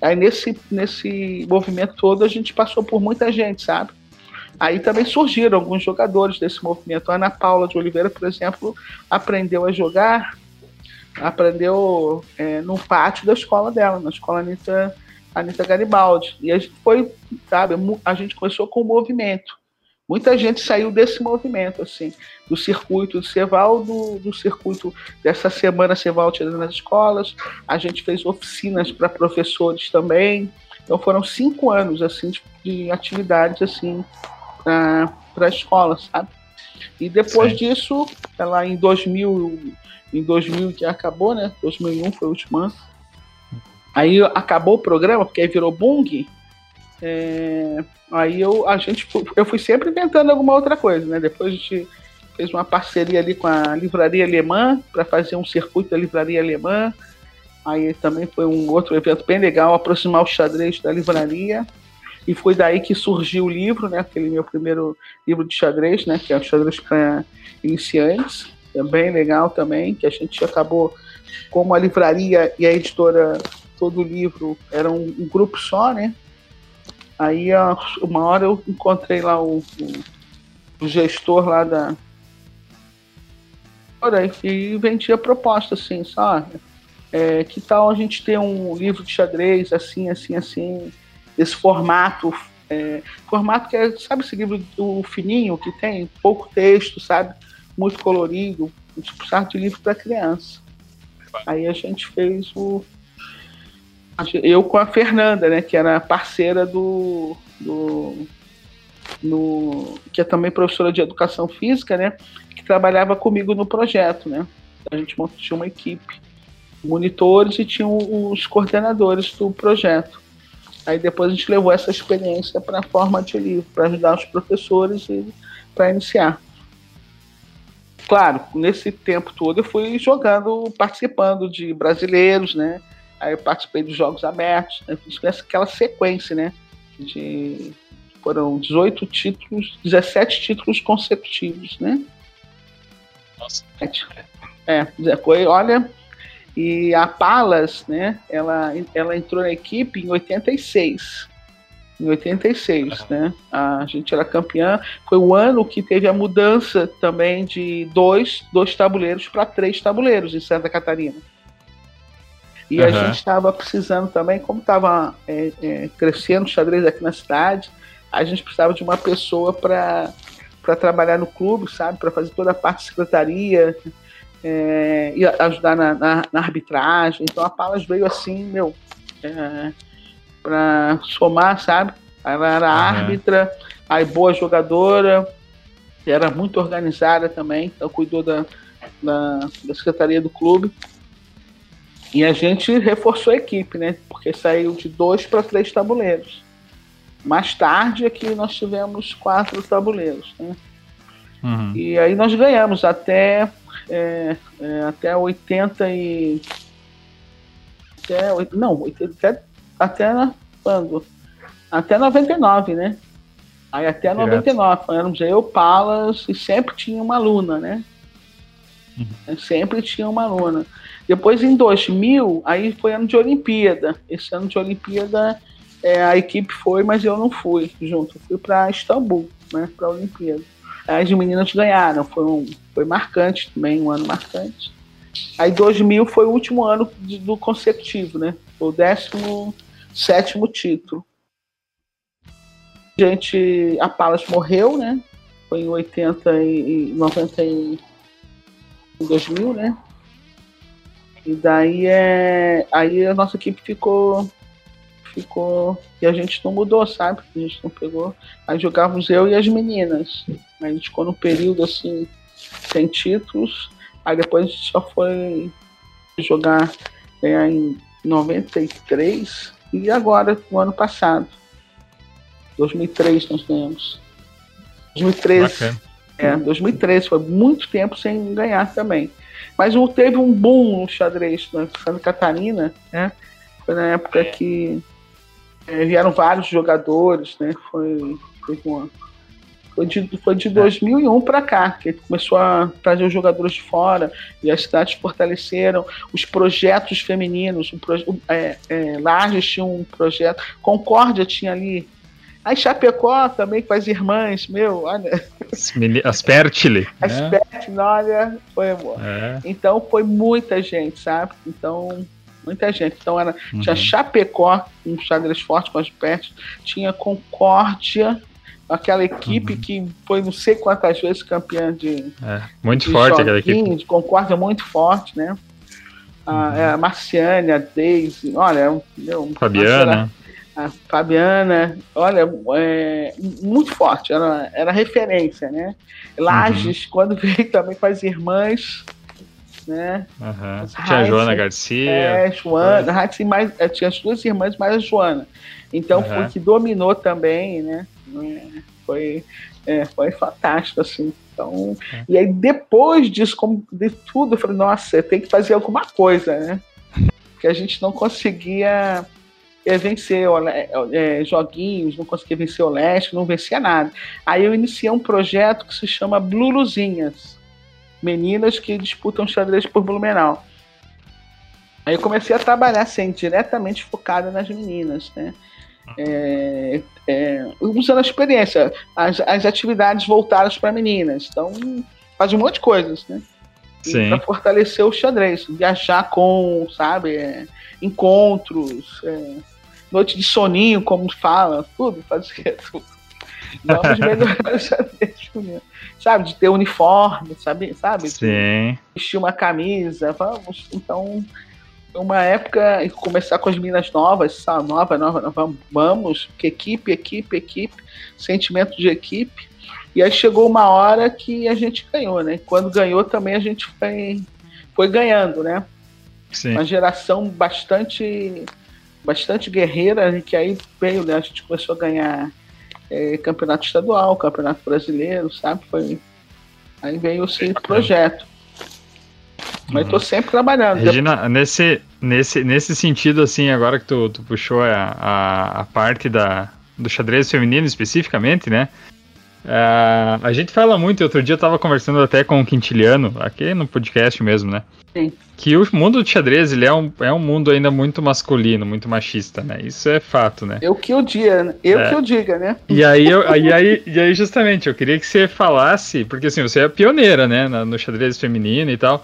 Aí nesse, nesse movimento todo a gente passou por muita gente, sabe? Aí também surgiram alguns jogadores desse movimento. A Ana Paula de Oliveira, por exemplo, aprendeu a jogar, aprendeu é, no pátio da escola dela, na escola Anitta, Anitta Garibaldi. E a gente foi, sabe, a gente começou com o movimento. Muita gente saiu desse movimento, assim, do circuito do Ceval, do, do circuito dessa semana Ceval tirando nas escolas. A gente fez oficinas para professores também. Então foram cinco anos, assim, de, de atividades, assim, para a escola, sabe? E depois Sim. disso, ela em 2000, em 2000 que acabou, né? 2001 foi o último ano. Aí acabou o programa, porque aí virou Bung. É, aí eu, a gente, eu fui sempre inventando alguma outra coisa, né? Depois a gente fez uma parceria ali com a Livraria Alemã para fazer um circuito da Livraria Alemã. Aí também foi um outro evento bem legal, aproximar o xadrez da livraria. E foi daí que surgiu o livro, né? Aquele meu primeiro livro de xadrez, né? Que é o Xadrez para Iniciantes. É bem legal também, que a gente acabou, como a livraria e a editora, todo o livro era um, um grupo só, né? Aí uma hora eu encontrei lá o, o, o gestor lá da. E vendi a proposta assim, sabe? É, que tal a gente ter um livro de xadrez assim, assim, assim, esse formato, é, formato que é, sabe esse livro do fininho que tem pouco texto, sabe? Muito colorido, tipo de livro para criança. Aí a gente fez o, eu com a Fernanda, né, que era parceira do, do no, que é também professora de educação física, né, que trabalhava comigo no projeto, né. A gente tinha uma equipe, monitores e tinha os coordenadores do projeto. Aí depois a gente levou essa experiência para a forma de livro, para ajudar os professores e para iniciar. Claro, nesse tempo todo eu fui jogando, participando de brasileiros, né? Aí eu participei dos Jogos Abertos, né? fiz aquela sequência, né? De, foram 18 títulos, 17 títulos consecutivos, né? Nossa. É, foi, olha, e a Palas, né? Ela, ela entrou na equipe em 86. Em 86, uhum. né? A gente era campeã. Foi o ano que teve a mudança também de dois, dois tabuleiros para três tabuleiros em Santa Catarina. E uhum. a gente estava precisando também, como estava é, é, crescendo o xadrez aqui na cidade, a gente precisava de uma pessoa para trabalhar no clube, sabe? Para fazer toda a parte de secretaria é, e ajudar na, na, na, arbitragem. Então a Palas veio assim, meu, é, para somar, sabe? Ela era uhum. árbitra, aí boa jogadora, era muito organizada também, então cuidou da, da, da secretaria do clube. E a gente reforçou a equipe, né? Porque saiu de dois para três tabuleiros. Mais tarde é que nós tivemos quatro tabuleiros, né? Uhum. E aí nós ganhamos até, é, é, até 80 e. Até, não, até, até quando? Até 99, né? Aí até 99, éramos eu, Palas, e sempre tinha uma aluna, né? Uhum. Sempre tinha uma aluna. Depois, em 2000, aí foi ano de Olimpíada. Esse ano de Olimpíada, é, a equipe foi, mas eu não fui junto. Fui para Istambul, né, para a Olimpíada. As meninas ganharam, foi, um, foi marcante também, um ano marcante. Aí 2000 foi o último ano de, do consecutivo, né? O 17 título. A gente, a Palas morreu, né? Foi em 80 e 90 e 2000, né? E daí é. Aí a nossa equipe ficou. Ficou. E a gente não mudou, sabe? A gente não pegou. Aí jogávamos eu e as meninas. A gente ficou num período assim, sem títulos. Aí depois a gente só foi jogar é, em 93 e agora, no ano passado. 2003 nós ganhamos. 2013. Bacana. É, 2013 foi muito tempo sem ganhar também. Mas teve um boom no xadrez na Santa Catarina, né? Foi na época que é, vieram vários jogadores, né? Foi, foi, uma, foi de, foi de 2001 para cá, que começou a trazer os jogadores de fora e as cidades fortaleceram os projetos femininos. O, é, é, Lages tinha um projeto, Concórdia tinha ali Aí Chapecó também com as irmãs, meu, olha. As, as Pertile. As né? Olha, foi amor. É. Então foi muita gente, sabe? Então, muita gente. Então era, uhum. tinha Chapecó, um xadrez forte com as Pertile, tinha Concórdia, aquela equipe uhum. que foi não sei quantas vezes campeã de. É, muito de forte aquela equipe. De Concórdia muito forte, né? A, uhum. É, a Marciane, a Daisy, olha, meu, Fabiana a Fabiana, olha, é, muito forte, era, era referência, né? Lages, uhum. quando veio também com as irmãs, né? Uhum. Tinha a Joana Garcia. É, Joana, é. mais, é, tinha as duas irmãs mais a Joana. Então uhum. foi que dominou também, né? Foi, é, foi fantástico, assim. Então, é. E aí depois disso, como de tudo, eu falei, nossa, tem que fazer alguma coisa, né? Que a gente não conseguia é, vencer é, joguinhos, não conseguia vencer o leste, não vencia nada. Aí eu iniciei um projeto que se chama Blue Luzinhas, meninas que disputam xadrez por Blumenau. Aí eu comecei a trabalhar assim, diretamente focada nas meninas, né? É, é, usando a experiência, as, as atividades voltadas para meninas. Então, faz um monte de coisas, né? Para fortalecer o xadrez, viajar com, sabe, é, encontros, é, noite de soninho, como fala, tudo, fazer tudo. Vamos melhorar o xadrez Sabe, de ter uniforme, sabe? sabe? Sim. Vestir uma camisa, vamos. Então, uma época, começar com as meninas novas, sabe? Nova, nova, nova, vamos, que equipe, equipe, equipe, sentimento de equipe. E aí chegou uma hora que a gente ganhou, né? Quando ganhou também a gente foi, foi ganhando, né? Sim. Uma geração bastante bastante guerreira, que aí veio, né? A gente começou a ganhar é, campeonato estadual, campeonato brasileiro, sabe? Foi, aí veio esse projeto. Mas estou sempre trabalhando. Regina, nesse, nesse, nesse sentido, assim, agora que tu, tu puxou a, a, a parte da, do xadrez feminino especificamente, né? Uh, a gente fala muito, outro dia eu tava conversando até com o Quintiliano, aqui no podcast mesmo, né? Sim. Que o mundo do xadrez ele é, um, é um mundo ainda muito masculino, muito machista, né? Isso é fato, né? Eu que o diga, eu é. que o diga, né? E aí, eu, aí, aí, e aí, justamente, eu queria que você falasse, porque assim, você é pioneira, né? No xadrez feminino e tal.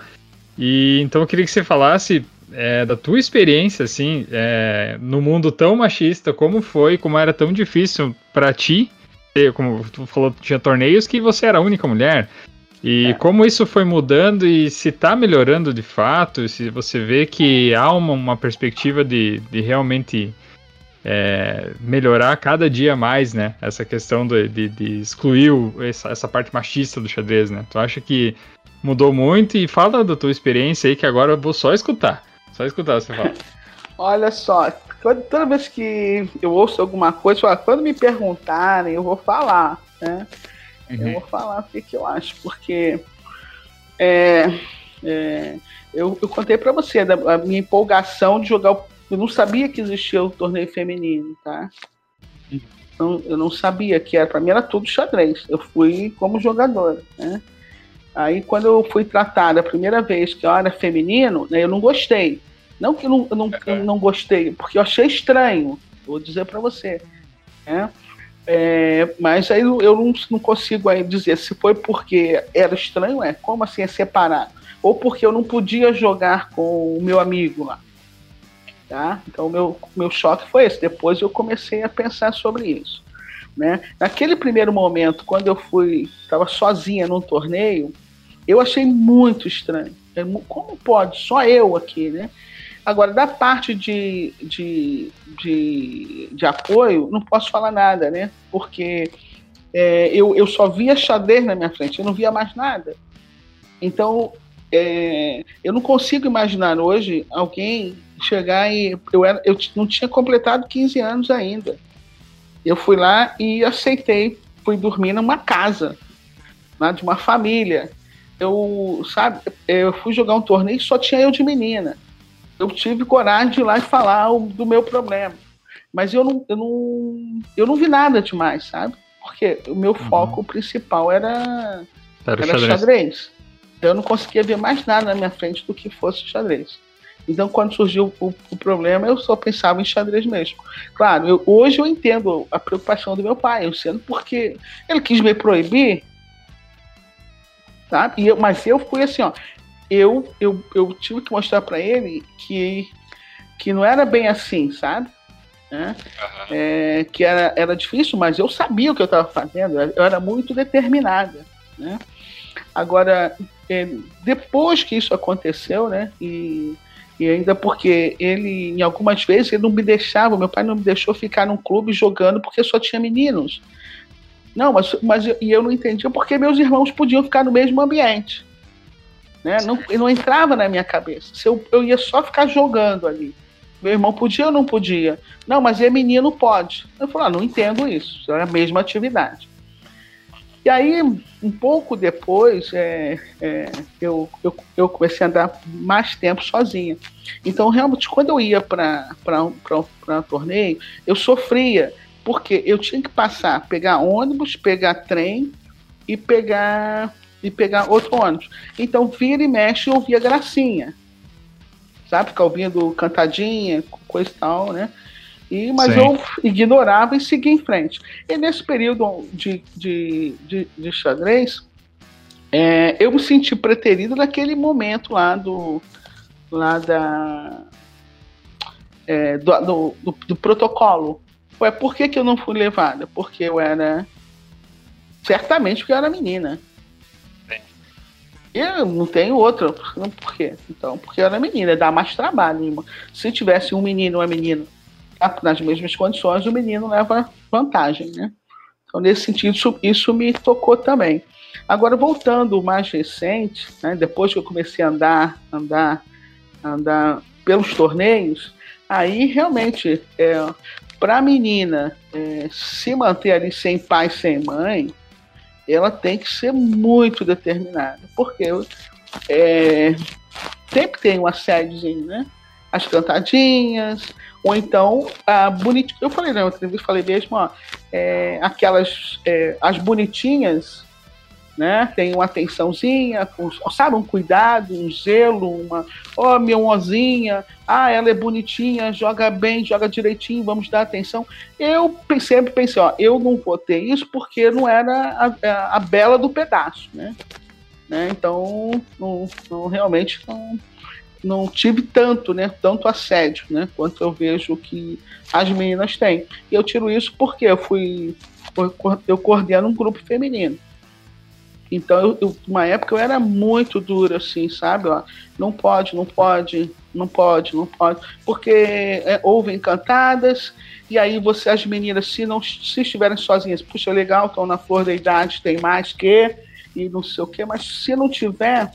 E então eu queria que você falasse é, da tua experiência, assim, é, no mundo tão machista, como foi, como era tão difícil para ti, como tu falou, tinha torneios que você era a única mulher. E é. como isso foi mudando e se está melhorando de fato, se você vê que há uma, uma perspectiva de, de realmente é, melhorar cada dia mais, né? Essa questão de, de, de excluir o, essa, essa parte machista do xadrez, né? Tu acha que mudou muito e fala da tua experiência aí que agora eu vou só escutar. Só escutar você falar. Olha só, toda vez que eu ouço alguma coisa, quando me perguntarem, eu vou falar, né? Uhum. Eu vou falar o que, que eu acho, porque é, é, eu, eu contei para você da minha empolgação de jogar. Eu não sabia que existia o torneio feminino, tá? Então, eu não sabia que era. Para mim era tudo xadrez. Eu fui como jogadora, né? Aí quando eu fui tratada a primeira vez que eu era feminino, né, eu não gostei. Não que eu não, eu não, eu não gostei, porque eu achei estranho. Vou dizer para você. Né? É, mas aí eu não, não consigo aí dizer se foi porque era estranho, é como assim é separado, ou porque eu não podia jogar com o meu amigo lá. Tá? Então, meu, meu choque foi esse. Depois eu comecei a pensar sobre isso. Né? Naquele primeiro momento, quando eu fui, estava sozinha num torneio, eu achei muito estranho. É como pode? Só eu aqui, né? Agora, da parte de, de, de, de apoio, não posso falar nada, né? Porque é, eu, eu só via xadrez na minha frente, eu não via mais nada. Então, é, eu não consigo imaginar hoje alguém chegar e. Eu, era, eu não tinha completado 15 anos ainda. Eu fui lá e aceitei, fui dormir numa casa, lá de uma família. Eu, sabe, eu fui jogar um torneio e só tinha eu de menina eu tive coragem de ir lá e falar o, do meu problema. Mas eu não, eu, não, eu não vi nada demais, sabe? Porque o meu uhum. foco principal era, era, era xadrez. xadrez. Eu não conseguia ver mais nada na minha frente do que fosse xadrez. Então, quando surgiu o, o, problema, eu só pensava em xadrez mesmo. Claro, eu, hoje eu entendo a preocupação do meu pai, eu sendo porque ele quis me proibir, sabe? E eu, mas eu fui assim, ó, eu, eu, eu tive que mostrar para ele que, que não era bem assim, sabe? Né? Uhum. É, que era, era difícil, mas eu sabia o que eu estava fazendo, eu era muito determinada. Né? Agora, é, depois que isso aconteceu, né, e, e ainda porque ele, em algumas vezes, ele não me deixava, meu pai não me deixou ficar num clube jogando porque só tinha meninos. Não, mas, mas e eu não entendia porque meus irmãos podiam ficar no mesmo ambiente. Né? Não, não entrava na minha cabeça. Se eu, eu ia só ficar jogando ali. Meu irmão podia ou não podia? Não, mas é menino pode. Eu falei, ah, não entendo isso. É a mesma atividade. E aí, um pouco depois, é, é, eu, eu, eu, comecei a andar mais tempo sozinha. Então, realmente, quando eu ia para um torneio, eu sofria, porque eu tinha que passar, pegar ônibus, pegar trem e pegar e pegar outro ônibus. Então vira e mexe e ouvia gracinha. Sabe? Ficar ouvindo cantadinha, coisa e tal, né? E, mas Sim. eu ignorava e seguia em frente. E nesse período de, de, de, de xadrez, é, eu me senti preterido naquele momento lá do. lá da. É, do, do, do, do, protocolo. Ué, por que, que eu não fui levada? Porque eu era. Certamente porque eu era menina. Eu não tenho outra. Por quê? Então, porque eu era menina, dá mais trabalho. Irmão. Se tivesse um menino e uma menina nas mesmas condições, o menino leva vantagem, né? Então, nesse sentido, isso, isso me tocou também. Agora, voltando mais recente, né, depois que eu comecei a andar, andar, andar pelos torneios, aí realmente, é, para a menina é, se manter ali sem pai, sem mãe, ela tem que ser muito determinada, porque é, sempre tem um assédiozinho, né? As cantadinhas, ou então a bonitinha. Eu falei na né, entrevista, falei mesmo, ó, é, aquelas é, as bonitinhas né? Tem uma atençãozinha, sabe, um cuidado, um zelo, uma, ó, oh, minha mozinha, ah, ela é bonitinha, joga bem, joga direitinho, vamos dar atenção. Eu sempre pensei, ó, eu não vou ter isso porque não era a, a bela do pedaço, né? né? Então, não, não, realmente não, não tive tanto, né? Tanto assédio, né? Quanto eu vejo que as meninas têm. E eu tiro isso porque eu fui. Eu coordeno um grupo feminino. Então, eu, eu, uma época eu era muito dura, assim, sabe? Ó, não pode, não pode, não pode, não pode. Porque é, ouvem cantadas, e aí você, as meninas, se não se estiverem sozinhas, puxa, legal, estão na flor da idade, tem mais que, e não sei o quê, mas se não tiver,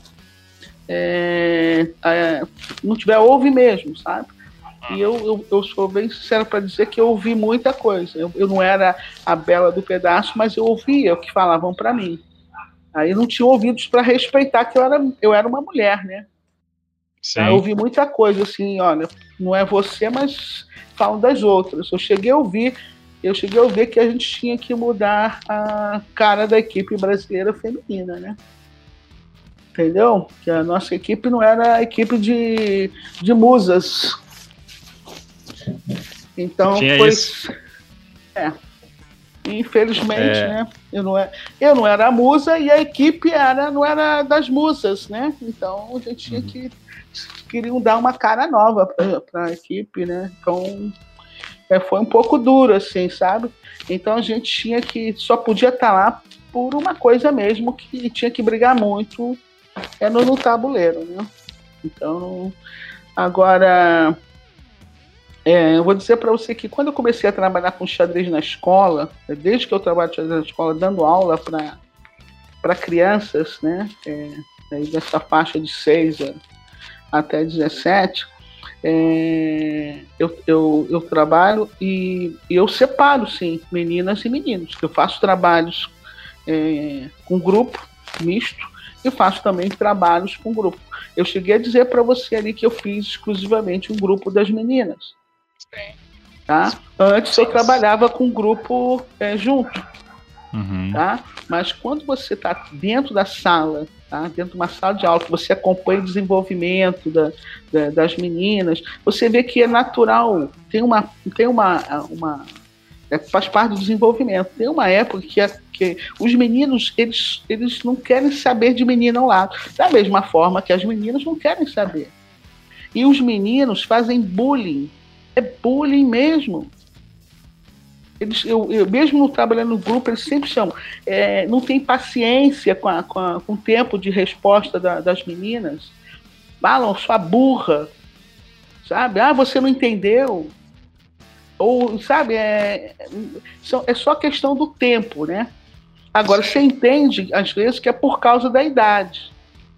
é, é, não tiver, ouve mesmo, sabe? E eu, eu, eu sou bem sincero para dizer que eu ouvi muita coisa. Eu, eu não era a bela do pedaço, mas eu ouvia o que falavam para mim. Aí não tinha ouvidos para respeitar que eu era, eu era uma mulher, né? Sim. Eu ouvi muita coisa assim, olha, não é você, mas falam das outras. Eu cheguei a ouvir, eu cheguei a ouvir que a gente tinha que mudar a cara da equipe brasileira feminina, né? Entendeu? Que a nossa equipe não era a equipe de, de musas. Então Tinha foi. Isso. É. Infelizmente, é. né? Eu não, é, eu não era a musa e a equipe era, não era das musas, né? Então a gente tinha uhum. que queriam dar uma cara nova para a equipe, né? Então é, foi um pouco duro, assim, sabe? Então a gente tinha que só podia estar tá lá por uma coisa mesmo que tinha que brigar muito é no, no tabuleiro, né? Então agora é, eu vou dizer para você que quando eu comecei a trabalhar com xadrez na escola, desde que eu trabalho xadrez na escola, dando aula para crianças, né, é, dessa faixa de 6 até 17, é, eu, eu, eu trabalho e, e, eu separo, sim, meninas e meninos. Eu faço trabalhos é, com grupo misto e faço também trabalhos com grupo. Eu cheguei a dizer para você ali que eu fiz exclusivamente um grupo das meninas. Tá? Antes eu trabalhava com um grupo é, junto. Uhum. Tá? Mas quando você está dentro da sala, tá? dentro de uma sala de aula, que você acompanha o desenvolvimento da, da, das meninas, você vê que é natural, tem uma. Tem uma, uma é, faz parte do desenvolvimento. Tem uma época que, é, que os meninos eles, eles não querem saber de menina ao lado, da mesma forma que as meninas não querem saber. E os meninos fazem bullying é bullying mesmo. Eles, eu, eu, mesmo trabalhando no grupo, eles sempre chamam. É, não tem paciência com, a, com, a, com, o tempo de resposta da, das meninas. Falam, sua burra. Sabe? Ah, você não entendeu. Ou, sabe, é, é só questão do tempo, né? Agora, você entende, às vezes, que é por causa da idade.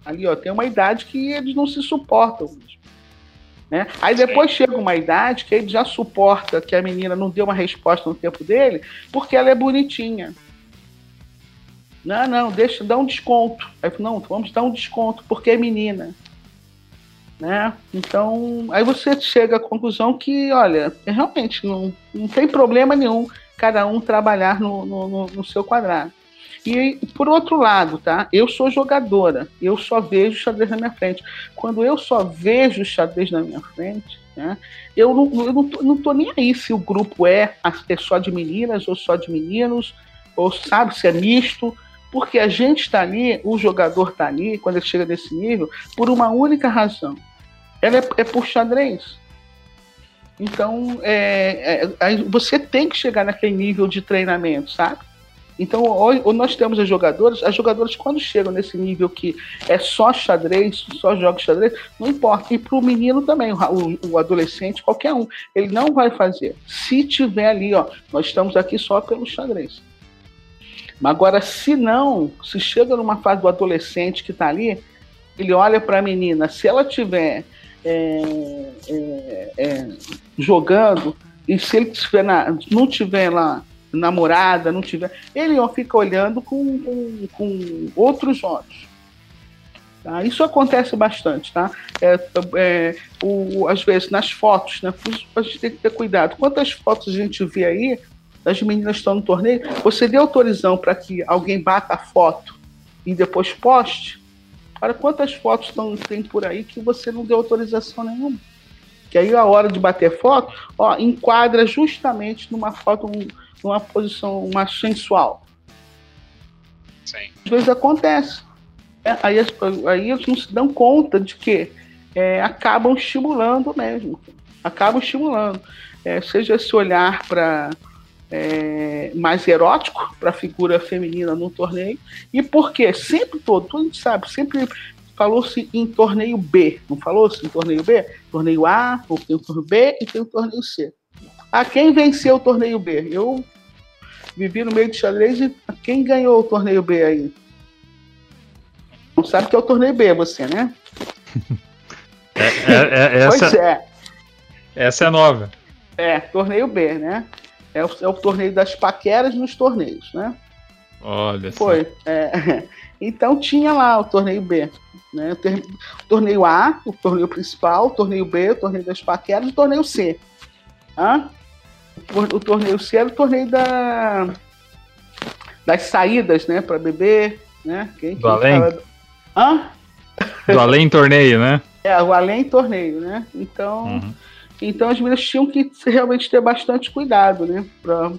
Ali, ó, tem uma idade que eles não se suportam. Né? Aí depois chega uma idade que ele já suporta que a menina não deu uma resposta no tempo dele, porque ela é bonitinha. Não, não, deixa, dá um desconto. Aí, não, vamos dar um desconto, porque é menina. Né? Então, aí você chega à conclusão que, olha, realmente não, não tem problema nenhum cada um trabalhar no, no, no seu quadrado. E por outro lado, tá? Eu sou jogadora, eu só vejo xadrez na minha frente. Quando eu só vejo xadrez na minha frente, né? Eu não, eu não, tô, não tô nem aí se o grupo é, é só de meninas ou só de meninos, ou sabe se é misto, porque a gente está ali, o jogador está ali, quando ele chega nesse nível, por uma única razão. Ela é, é por xadrez. Então, é, é, você tem que chegar naquele nível de treinamento, sabe? Então, hoje nós temos as jogadoras, as jogadoras, quando chegam nesse nível que é só xadrez, só joga xadrez, não importa. E para o menino também, o, o, adolescente, qualquer um, ele não vai fazer. Se tiver ali, ó, nós estamos aqui só pelo xadrez. Mas agora, se não, se chega numa fase do adolescente que está ali, ele olha para a menina, se ela tiver é, é, é, jogando, e se ele tiver na, não tiver lá namorada, não tiver. Ele fica olhando com, com, com outros olhos. Tá? Isso acontece bastante, tá? É, é, o, às vezes nas fotos, né? A gente tem que ter cuidado. Quantas fotos a gente vê aí das meninas estão no torneio? Você deu autorização para que alguém bata a foto e depois poste? Olha quantas fotos tão, tem por aí que você não deu autorização nenhuma. Que aí a hora de bater foto, ó, enquadra justamente numa foto, um, numa posição mais sensual. Sim. Às vezes acontece. É, aí, aí eles não se dão conta de que é, acabam estimulando mesmo. Acabam estimulando. É, seja esse olhar para é, mais erótico para a figura feminina no torneio. E por quê? Sempre todo, todo mundo sabe, sempre falou-se em torneio B, não falou-se em torneio B? Torneio A, tem o torneio B e tem o torneio C. A quem venceu o torneio B? Eu vivi no meio de xadrez e quem ganhou o torneio B aí? Não sabe que é o torneio B, você, né? é, é, é, pois é. Essa é nova. É, torneio B, né? É o, é o torneio das paqueras nos torneios, né? Olha Foi. É, então tinha lá o torneio B. Né? O torneio A, o torneio principal, o torneio B, o torneio das paqueras e o torneio C. Hã? O torneio C era o torneio da, das saídas, né, para beber, né? Quem, Do além? Fala... Hã? Do além torneio, né? É, o além torneio, né? Então, uhum. então as meninas tinham que realmente ter bastante cuidado, né? Pra,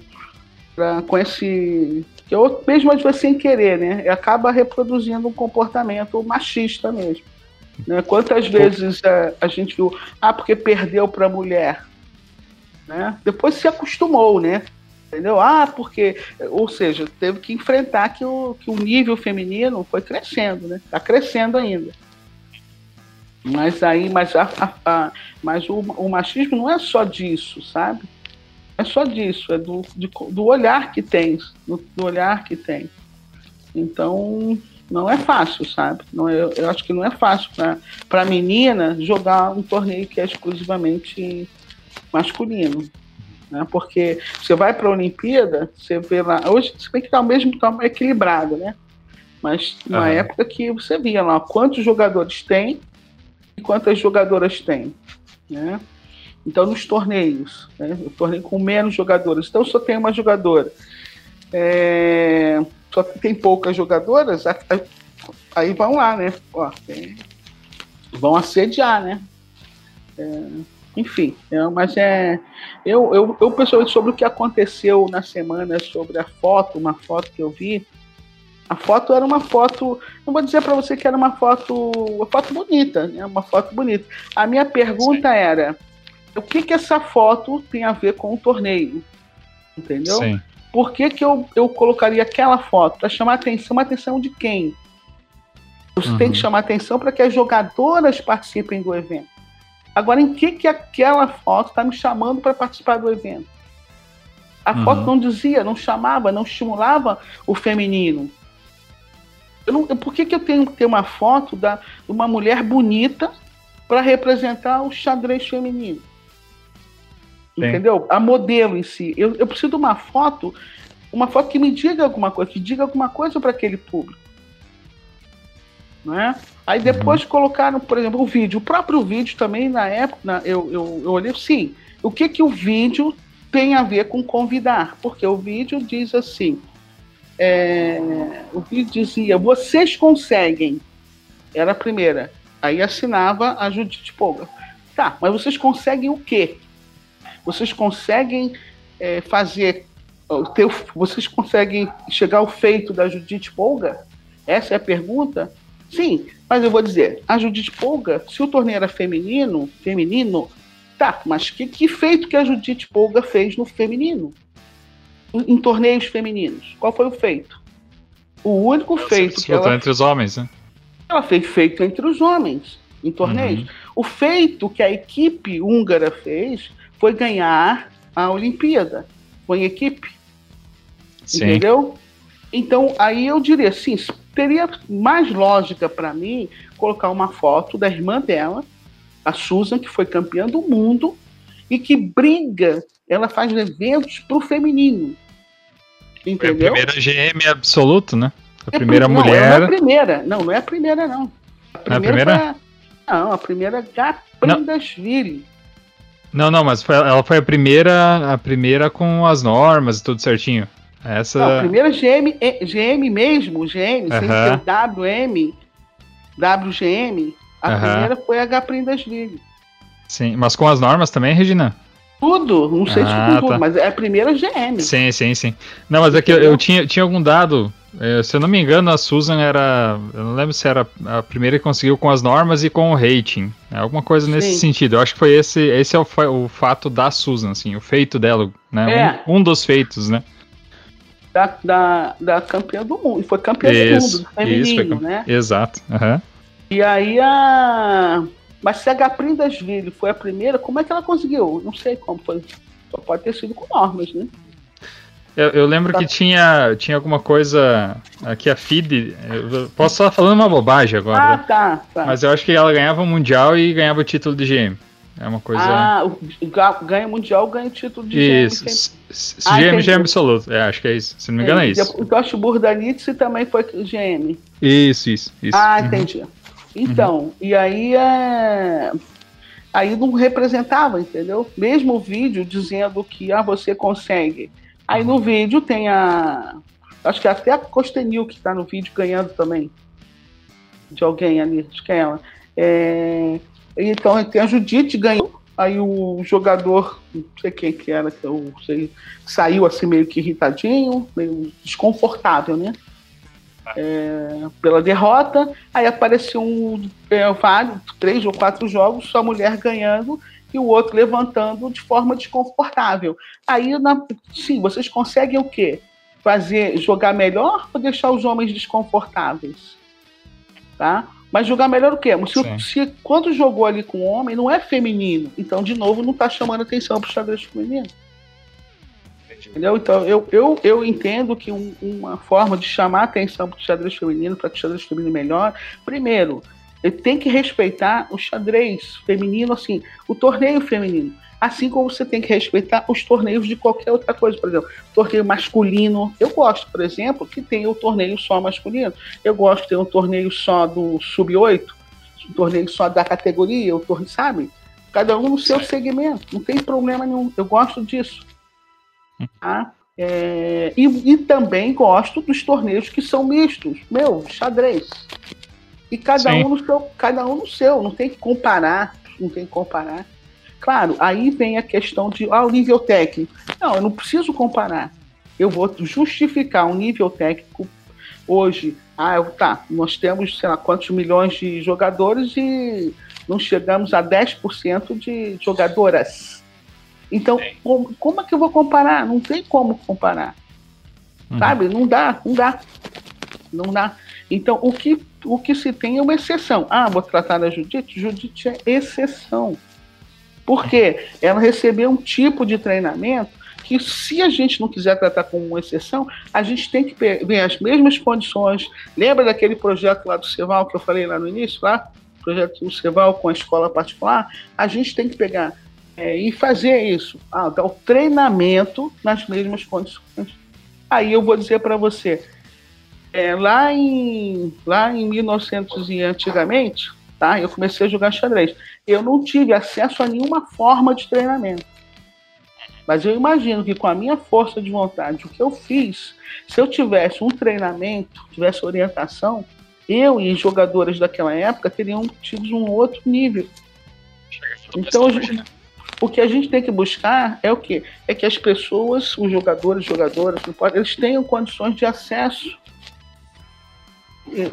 pra, com esse que eu, mesmo às vezes sem querer, né, acaba reproduzindo um comportamento machista mesmo. Né? Quantas vezes a, a gente viu, ah, porque perdeu para mulher, né? Depois se acostumou, né? Entendeu? Ah, porque, ou seja, teve que enfrentar que o, que o nível feminino foi crescendo, né? Está crescendo ainda. Mas aí, mas, a, a, a mas o, o machismo não é só disso, sabe? é só disso, é do, de, do olhar que tem, do, do, olhar que tem. Então, não é fácil, sabe? Não, eu, eu acho que não é fácil para a menina jogar um torneio que é exclusivamente masculino. Né? Porque você vai para a Olimpíada, você vê lá. Hoje você tem que estar ao mesmo tempo equilibrado, né? Mas na uhum. época que você via lá quantos jogadores tem e quantas jogadoras tem. Né? Então, nos torneios, né, o torneio com menos jogadores, então só tem uma jogadora. É, só tem poucas jogadoras, aí vão lá, né? Ó, tem, vão assediar, né? É, enfim, é, mas é. Eu, eu, eu pessoalmente, sobre o que aconteceu na semana, sobre a foto, uma foto que eu vi, a foto era uma foto, não vou dizer para você que era uma foto, uma foto bonita, né? Uma foto bonita. A minha pergunta Sim. era: o que, que essa foto tem a ver com o torneio? Entendeu? Sim. Por que, que eu, eu colocaria aquela foto? Para chamar atenção, atenção de quem? Você uhum. tem que chamar atenção para que as jogadoras participem do evento. Agora, em que, que aquela foto está me chamando para participar do evento? A uhum. foto não dizia, não chamava, não estimulava o feminino. Eu não, por que, que eu tenho que ter uma foto da, de uma mulher bonita para representar o xadrez feminino? Entendeu? A modelo em si. Eu, eu preciso de uma foto, uma foto que me diga alguma coisa, que diga alguma coisa para aquele público. Não é? Aí depois uhum. colocaram, por exemplo, o vídeo. O próprio vídeo também, na época, na, eu, eu, eu olhei, sim, o que, que o vídeo tem a ver com convidar? Porque o vídeo diz assim, é, o vídeo dizia, vocês conseguem, era a primeira. Aí assinava a Judite Polga. Tá, mas vocês conseguem o quê? Vocês conseguem é, fazer. Ter, vocês conseguem chegar ao feito da Judite Polga? Essa é a pergunta? Sim, mas eu vou dizer, a Judite Polga, se o torneio era feminino, feminino, tá, mas que, que feito que a Judite Polga fez no feminino? Em, torneios femininos? Qual foi o feito? O único feito que ela... entre os homens, né? Ela fez feito entre os homens, em torneios. Uhum. O feito que a equipe húngara fez foi ganhar a Olimpíada. Foi em equipe. Sim. Entendeu? Então, aí eu diria assim, teria mais lógica para mim colocar uma foto da irmã dela, a Susan, que foi campeã do mundo e que briga, ela faz eventos pro feminino. Entendeu? Foi a primeira GM absoluto, né? A é primeira não, mulher. Não, é a primeira. Não, não é a primeira, não. A primeira, a primeira? Foi. Não, a primeira Gaprindashvili. Não, não, mas foi, ela foi a primeira, a primeira com as normas e tudo certinho. Essa... Não, a primeira GM, GM mesmo, GM, sem ser WM, WGM, a primeira foi a H. Prindasville. Sim, mas com as normas também, Regina? Tudo, não sei ah, se com tudo, tá. mas é a primeira GM. Sim, sim, sim. Não, mas é que eu, eu tinha, tinha algum dado é, se eu não me engano, a Susan era. Eu não lembro se era a primeira que conseguiu com as normas e com o rating. É alguma coisa nesse Sim. sentido. Eu acho que foi esse. Esse é o, o fato da Susan, assim, o feito dela, né? É. Um, um, dos feitos, né? Da, da, da campeã do mundo. Foi campeã isso, do mundo, feminino, isso, né? Exato. Uhum. E aí a. Mas se a Gaprindas-Ville foi a primeira, como é que ela conseguiu? Não sei como foi. Só pode ter sido com normas, né? Eu, eu lembro que tinha, tinha alguma coisa. Aqui a FIDE. posso estar falando uma bobagem agora. Ah, né? tá, tá. Mas eu acho que ela ganhava o Mundial e ganhava o título de GM. É uma coisa. Ah, ganha mundial, ganha o título de isso. GM. Isso. Ah, GM, absoluto. É, acho que é isso. Se não me engano, é, isso. O Josh Burdanitz também foi GM. Isso, isso. isso. Ah, uhum. entendi. Então, uhum. e aí é. Aí não representava, entendeu? Mesmo o vídeo dizendo que ah, você consegue Aí no vídeo tem a. Acho que até a Costenil que está no vídeo ganhando também. De alguém ali, acho que é ela. É, então tem a Judite ganhou. Aí o jogador, não sei quem que era, que eu sei, saiu assim meio que irritadinho, meio desconfortável, né? É, pela derrota. Aí apareceu um, é, vários, três ou quatro jogos, só mulher ganhando e o outro levantando de forma desconfortável. Aí, na, sim, vocês conseguem o quê? Fazer jogar melhor ou deixar os homens desconfortáveis? Tá? Mas jogar melhor o quê? Se, se quando jogou ali com o homem, não é feminino. Então, de novo, não está chamando atenção para o xadrez feminino. Entendeu? Então, eu, eu, eu entendo que um, uma forma de chamar atenção para o xadrez feminino, para que o xadrez feminino melhor, primeiro, ele tem que respeitar o xadrez feminino, assim, o torneio feminino. Assim como você tem que respeitar os torneios de qualquer outra coisa. Por exemplo, torneio masculino. Eu gosto, por exemplo, que tenha o torneio só masculino. Eu gosto de ter um torneio só do sub-8, um torneio só da categoria, o torneio, sabe? Cada um no seu segmento. Não tem problema nenhum. Eu gosto disso. Tá? É, e, e também gosto dos torneios que são mistos. Meu, xadrez. E cada Sim. um no seu, cada um no seu, não tem que comparar, não tem que comparar. Claro, aí vem a questão de ah, o nível técnico. Não, eu não preciso comparar. Eu vou justificar um nível técnico hoje. Ah, tá, nós temos, sei lá, quantos milhões de jogadores e não chegamos a 10% de jogadoras. Então, como, como, é que eu vou comparar? Não tem como comparar. Uhum. Sabe? Não dá, não dá. Não dá. Então, o que, o que se tem é uma exceção. Ah, vou tratar da Judite? Judite é exceção. Por quê? Ela recebeu um tipo de treinamento que, se a gente não quiser tratar como uma exceção, a gente tem que ver as mesmas condições. Lembra daquele projeto lá do Ceval que eu falei lá no início? Lá? Projeto do Ceval com a escola particular? A gente tem que pegar é, e fazer isso. Ah, dar o treinamento nas mesmas condições. Aí eu vou dizer para você, é, lá, em, lá em 1900 e antigamente, tá? Eu comecei a jogar xadrez. Eu não tive acesso a nenhuma forma de treinamento. Mas eu imagino que com a minha força de vontade, o que eu fiz, se eu tivesse um treinamento, tivesse orientação, eu e jogadores daquela época teriam tido um outro nível. Então, o que a gente tem que buscar é o quê? É que as pessoas, os jogadores, jogadoras, eles tenham condições de acesso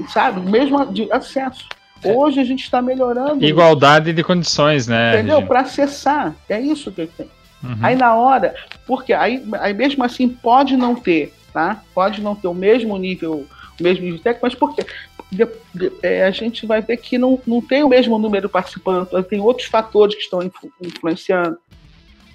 sabe? Mesmo de acesso. É. Hoje a gente está melhorando. Igualdade isso. de condições, né? Entendeu? Para acessar. É isso que tem. Uhum. Aí na hora, porque aí, aí mesmo assim pode não ter, tá? Pode não ter o mesmo nível, o mesmo nível técnico, mas por quê? De, de, é, a gente vai ver que não, não tem o mesmo número de participantes, tem outros fatores que estão influ, influenciando.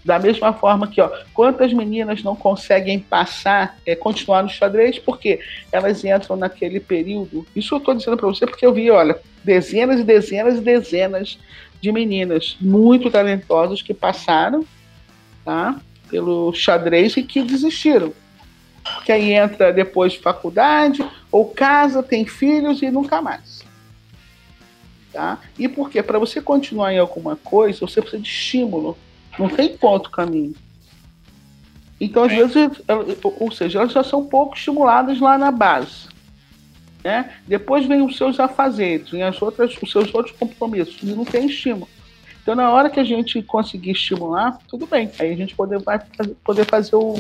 Da mesma forma que, ó, quantas meninas não conseguem passar, é, continuar no xadrez, porque elas entram naquele período. Isso eu estou dizendo para você porque eu vi, olha, dezenas e dezenas e dezenas de meninas muito talentosas que passaram tá, pelo xadrez e que desistiram. Porque aí entra depois de faculdade, ou casa, tem filhos e nunca mais. Tá? E por quê? Para você continuar em alguma coisa, você precisa de estímulo não tem ponto caminho. Então, às é. vezes, ou seja, elas já são pouco estimuladas lá na base. Né? Depois vem os seus afazeres, vem as outras, os seus outros compromissos, e não tem estímulo. Então, na hora que a gente conseguir estimular, tudo bem. Aí a gente poder, vai poder fazer o,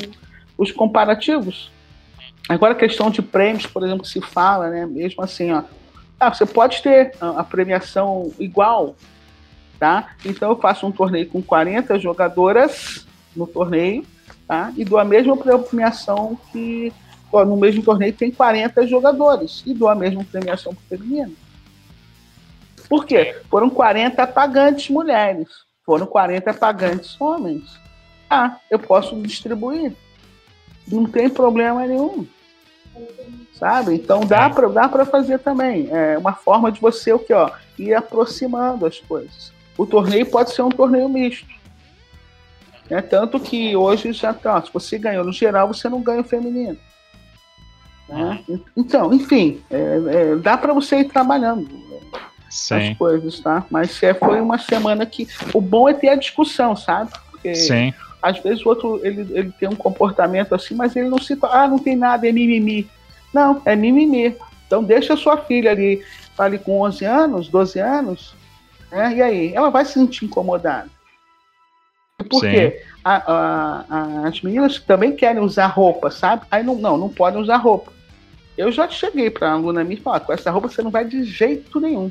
os comparativos. Agora, a questão de prêmios, por exemplo, que se fala, né? Mesmo assim, ó. Ah, você pode ter a premiação igual, tá? Então, eu faço um torneio com 40 jogadoras no torneio, tá? E dou a mesma premiação que no mesmo torneio tem 40 jogadores e dou a mesma premiação para o feminino. Por quê? Foram 40 pagantes mulheres, foram 40 pagantes homens. Ah, eu posso distribuir. Não tem problema nenhum. Sabe? Então dá é. para dá fazer também. É uma forma de você o que ó, ir aproximando as coisas. O torneio pode ser um torneio misto. É tanto que hoje já tá, se você ganhou no geral, você não ganha o feminino. Né? Então, enfim, é, é, dá para você ir trabalhando Sim. as coisas, tá? Mas é, foi uma semana que o bom é ter a discussão, sabe? Porque Sim. às vezes o outro ele, ele tem um comportamento assim, mas ele não se ah, não tem nada, é mimimi. Não, é mimimi. Então deixa a sua filha ali, ali com 11 anos, 12 anos, né? E aí, ela vai se sentir incomodada. Por Sim. quê? A, a, a, as meninas também querem usar roupa, sabe? Aí não, não, não podem usar roupa. Eu já cheguei para a aluna minha e falar, com essa roupa você não vai de jeito nenhum.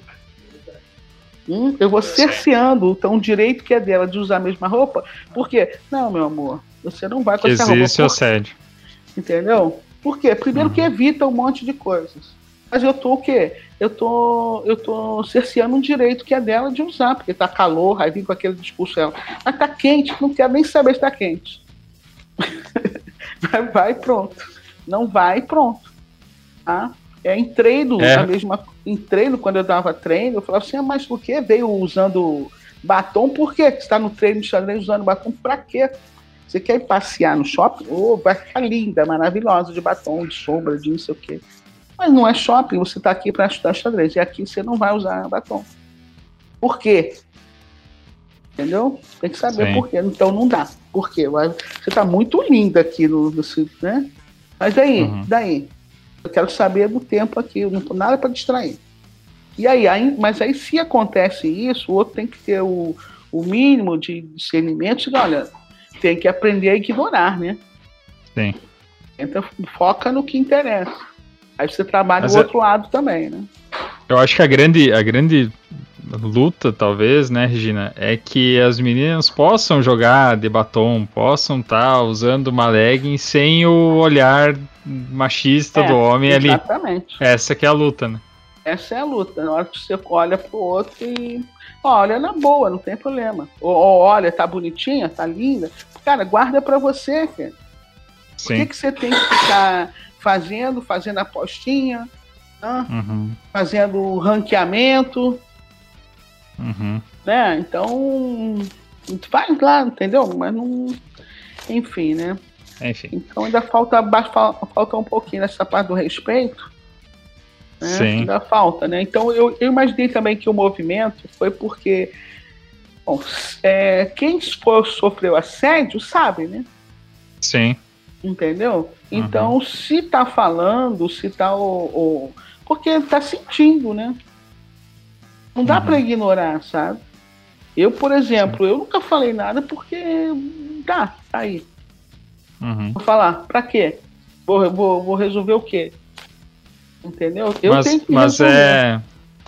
Hum, eu vou cerceando então, o direito que é dela de usar a mesma roupa, porque, não, meu amor, você não vai com essa roupa. Existe assédio. Entendeu? Por quê? Primeiro uhum. que evita um monte de coisas. Mas eu tô o quê? Eu tô, eu tô cerceando um direito que é dela de usar, porque tá calor, aí vem com aquele discurso dela. Mas tá quente, não quero nem saber se tá quente. vai, vai pronto. Não vai pronto. Tá? É, em treino, é. a mesma, em treino, quando eu dava treino, eu falava assim, ah, mas por que veio usando batom? Por que você está no treino de xadrez usando batom? Pra quê? Você quer ir passear no shopping? Oh, vai ficar linda, maravilhosa, de batom, de sombra, de não sei o quê. Mas não é shopping, você está aqui para estudar xadrez. E aqui você não vai usar batom. Por quê? Entendeu? Tem que saber Sim. por quê. Então não dá. Por quê? Você está muito linda aqui no, no né? Mas daí, uhum. daí, eu quero saber do tempo aqui, eu não tô nada para distrair. E aí, aí, mas aí se acontece isso, o outro tem que ter o, o mínimo de discernimento, de, olha, tem que aprender a ignorar, né? Sim. Então foca no que interessa. Aí você trabalha mas do é... outro lado também, né? Eu acho que a grande, a grande luta, talvez, né, Regina, é que as meninas possam jogar de batom, possam estar tá usando uma legging sem o olhar machista é, do homem exatamente. ali. Essa que é a luta, né? Essa é a luta. Na hora que você olha pro outro e. Olha na boa, não tem problema. Ou, ou olha, tá bonitinha, tá linda. Cara, guarda pra você, cara. Por que, que você tem que ficar fazendo, fazendo apostinha, né? uhum. fazendo ranqueamento? Uhum. Né? Então, vai lá, entendeu? Mas não. Enfim, né? Enfim. Então ainda falta, falta um pouquinho nessa parte do respeito. Né? Sim. Ainda falta, né? Então eu, eu imaginei também que o movimento foi porque bom, é, quem sofreu assédio sabe, né? Sim. Entendeu? Então, uhum. se tá falando, se tá o, o, Porque tá sentindo, né? Não dá uhum. para ignorar, sabe? Eu, por exemplo, eu nunca falei nada porque tá, tá aí. Uhum. Vou falar, pra quê? Vou, vou, vou resolver o quê? Entendeu? Eu mas, tenho que mas é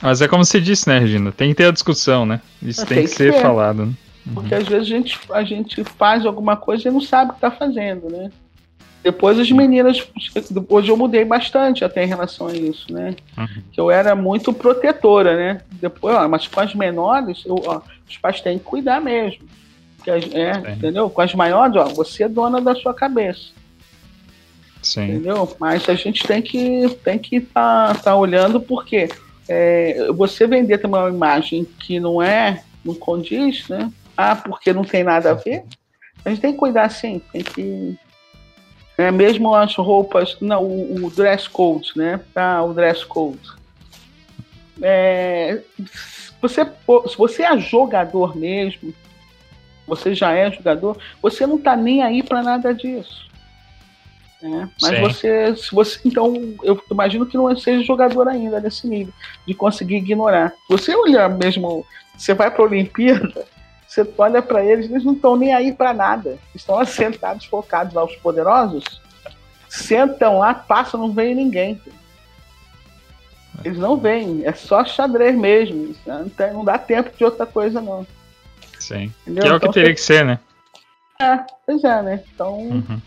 Mas é como você disse, né, Regina? Tem que ter a discussão, né? Isso tem, tem, que, que ser ter. falado. Né? Uhum. Porque às vezes a gente, a gente faz alguma coisa e não sabe o que tá fazendo, né? Depois as meninas, hoje eu mudei bastante até em relação a isso, né? Uhum. Que eu era muito protetora, né? Depois, ó, mas com as menores, eu, ó, os pais têm que cuidar mesmo. Que as, é, entendeu? Com as maiores, ó, você é dona da sua cabeça. Sim. Entendeu? Mas a gente tem que tem que estar tá, tá olhando porque é, você vender também uma imagem que não é, não condiz, né? Ah, porque não tem nada a ver. A gente tem que cuidar sim, tem que é, mesmo as roupas, não, o, o dress code, né? Ah, o dress code. É, você, se você é jogador mesmo, você já é jogador, você não está nem aí para nada disso. Né? Mas Sim. você, se você, então, eu imagino que não seja jogador ainda nesse nível, de conseguir ignorar. Você olhar mesmo, você vai para a Olimpíada, você olha para eles, eles não estão nem aí para nada. Estão assentados, focados lá, os poderosos. Sentam lá, passam, não vem ninguém. Eles não vêm, é só xadrez mesmo. Não, dá tempo de outra coisa, não. Sim. Entendeu? Que é o então, que teria que ser, né? É, pois é, né? Então. Uhum.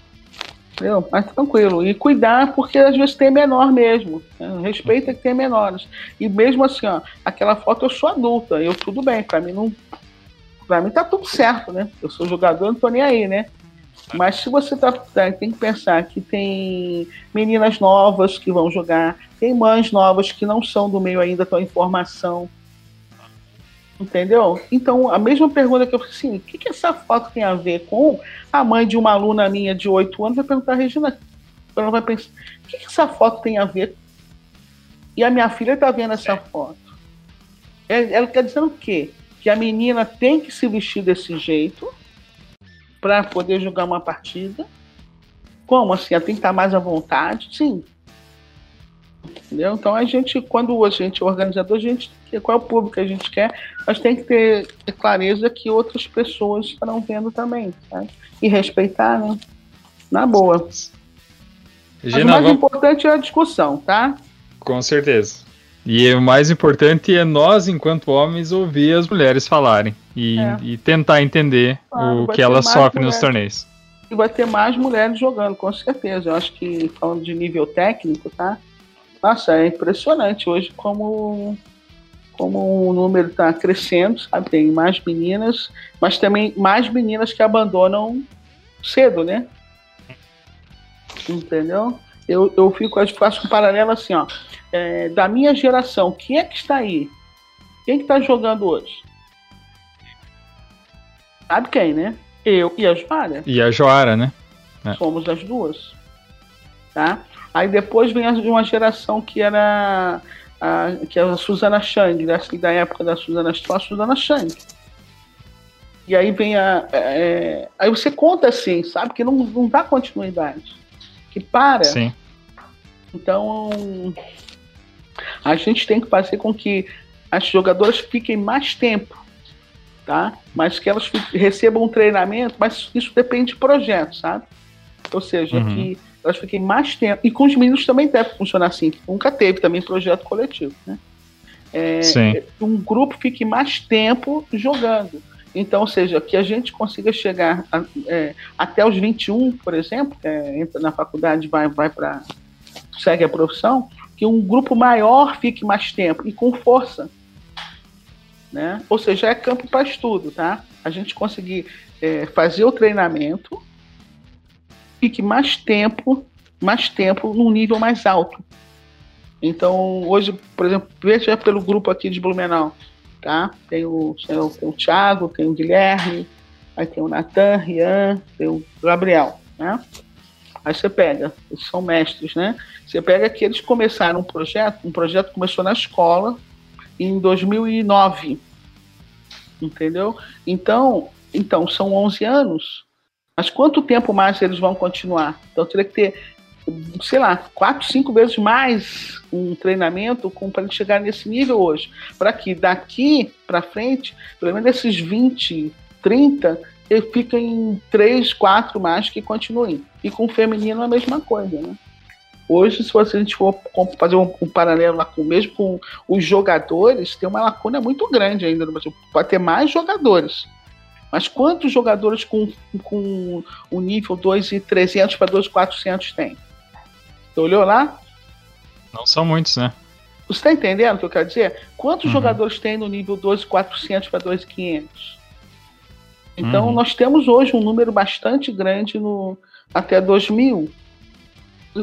Entendeu? Mas tranquilo. E cuidar, porque às vezes tem menor mesmo. Né? Respeita que tem menores. E mesmo assim, ó, aquela foto eu sou adulta, eu tudo bem, pra mim não. Pra mim tá tudo certo, né? Eu sou jogador, não tô nem aí, né? Mas se você tá, tá, tem que pensar que tem meninas novas que vão jogar, tem mães novas que não são do meio ainda, estão em formação. Entendeu? Então, a mesma pergunta que eu fiz assim: o que, que essa foto tem a ver com a mãe de uma aluna minha de 8 anos? Vai perguntar, Regina, ela vai pensar: o que, que essa foto tem a ver? E a minha filha está vendo essa foto. Ela quer dizer o quê? Que a menina tem que se vestir desse jeito para poder jogar uma partida. Como assim? Ela tem que estar mais à vontade? Sim. Entendeu? Então a gente, quando a gente é organizador, a gente qual é o público que a gente quer, mas tem que ter clareza que outras pessoas estarão vendo também, sabe? E respeitar, né? Na boa. Mas o mais vamos... importante é a discussão, tá? Com certeza. E o mais importante é nós, enquanto homens, ouvir as mulheres falarem e, é. e tentar entender claro, o que elas sofrem nos torneios. E vai ter mais mulheres jogando, com certeza. Eu acho que, falando de nível técnico, tá? Nossa, é impressionante hoje como, como o número está crescendo, sabe? Tem mais meninas, mas também mais meninas que abandonam cedo, né? Entendeu? Eu, eu fico, eu faço um paralelo assim, ó é, da minha geração, quem é que está aí? Quem que está jogando hoje? Sabe quem, né? Eu e a Joara. E a Joara, né? É. Somos as duas. Tá? Aí depois vem uma geração que era a, que é a Susana Chang, né? da época da Susana, a Susana Chang. E aí vem a. É, aí você conta assim, sabe? Que não, não dá continuidade. Que para. Sim. Então, a gente tem que fazer com que as jogadoras fiquem mais tempo, tá? Mas que elas recebam um treinamento, mas isso depende de projeto, sabe? Ou seja, uhum. que elas fiquem mais tempo. E com os meninos também deve funcionar assim, nunca teve também projeto coletivo, né? É, um grupo fique mais tempo jogando. Então, ou seja, que a gente consiga chegar a, é, até os 21, por exemplo, é, entra na faculdade, vai, vai para. segue a profissão, que um grupo maior fique mais tempo e com força. Né? Ou seja, é campo para estudo, tá? A gente conseguir é, fazer o treinamento, fique mais tempo, mais tempo num nível mais alto. Então, hoje, por exemplo, veja pelo grupo aqui de Blumenau, tá? Tem o, tem o, tem o Thiago, tem o Guilherme, aí tem o Natan, Rian, tem o Gabriel, né? Aí você pega, eles são mestres, né? Você pega que eles começaram um projeto, um projeto começou na escola em 2009, entendeu? Então, então são 11 anos. Mas quanto tempo mais eles vão continuar? Então teria que ter, sei lá, quatro, cinco vezes mais um treinamento para eles chegar nesse nível hoje. Para que daqui para frente, pelo menos esses 20, 30, ele fica em três, quatro mais que continuem. E com o feminino é a mesma coisa, né? Hoje, se a gente for fazer um, um, paralelo lá com mesmo com os jogadores, tem uma lacuna muito grande ainda no Brasil. Pode ter mais jogadores. Mas quantos jogadores com, com o nível 2,300 para 2,400 tem? Você olhou lá? Não são muitos, né? Você está entendendo o que eu quero dizer? Quantos uhum. jogadores tem no nível 2,400 para 2,500? Então, uhum. nós temos hoje um número bastante grande no até 2000.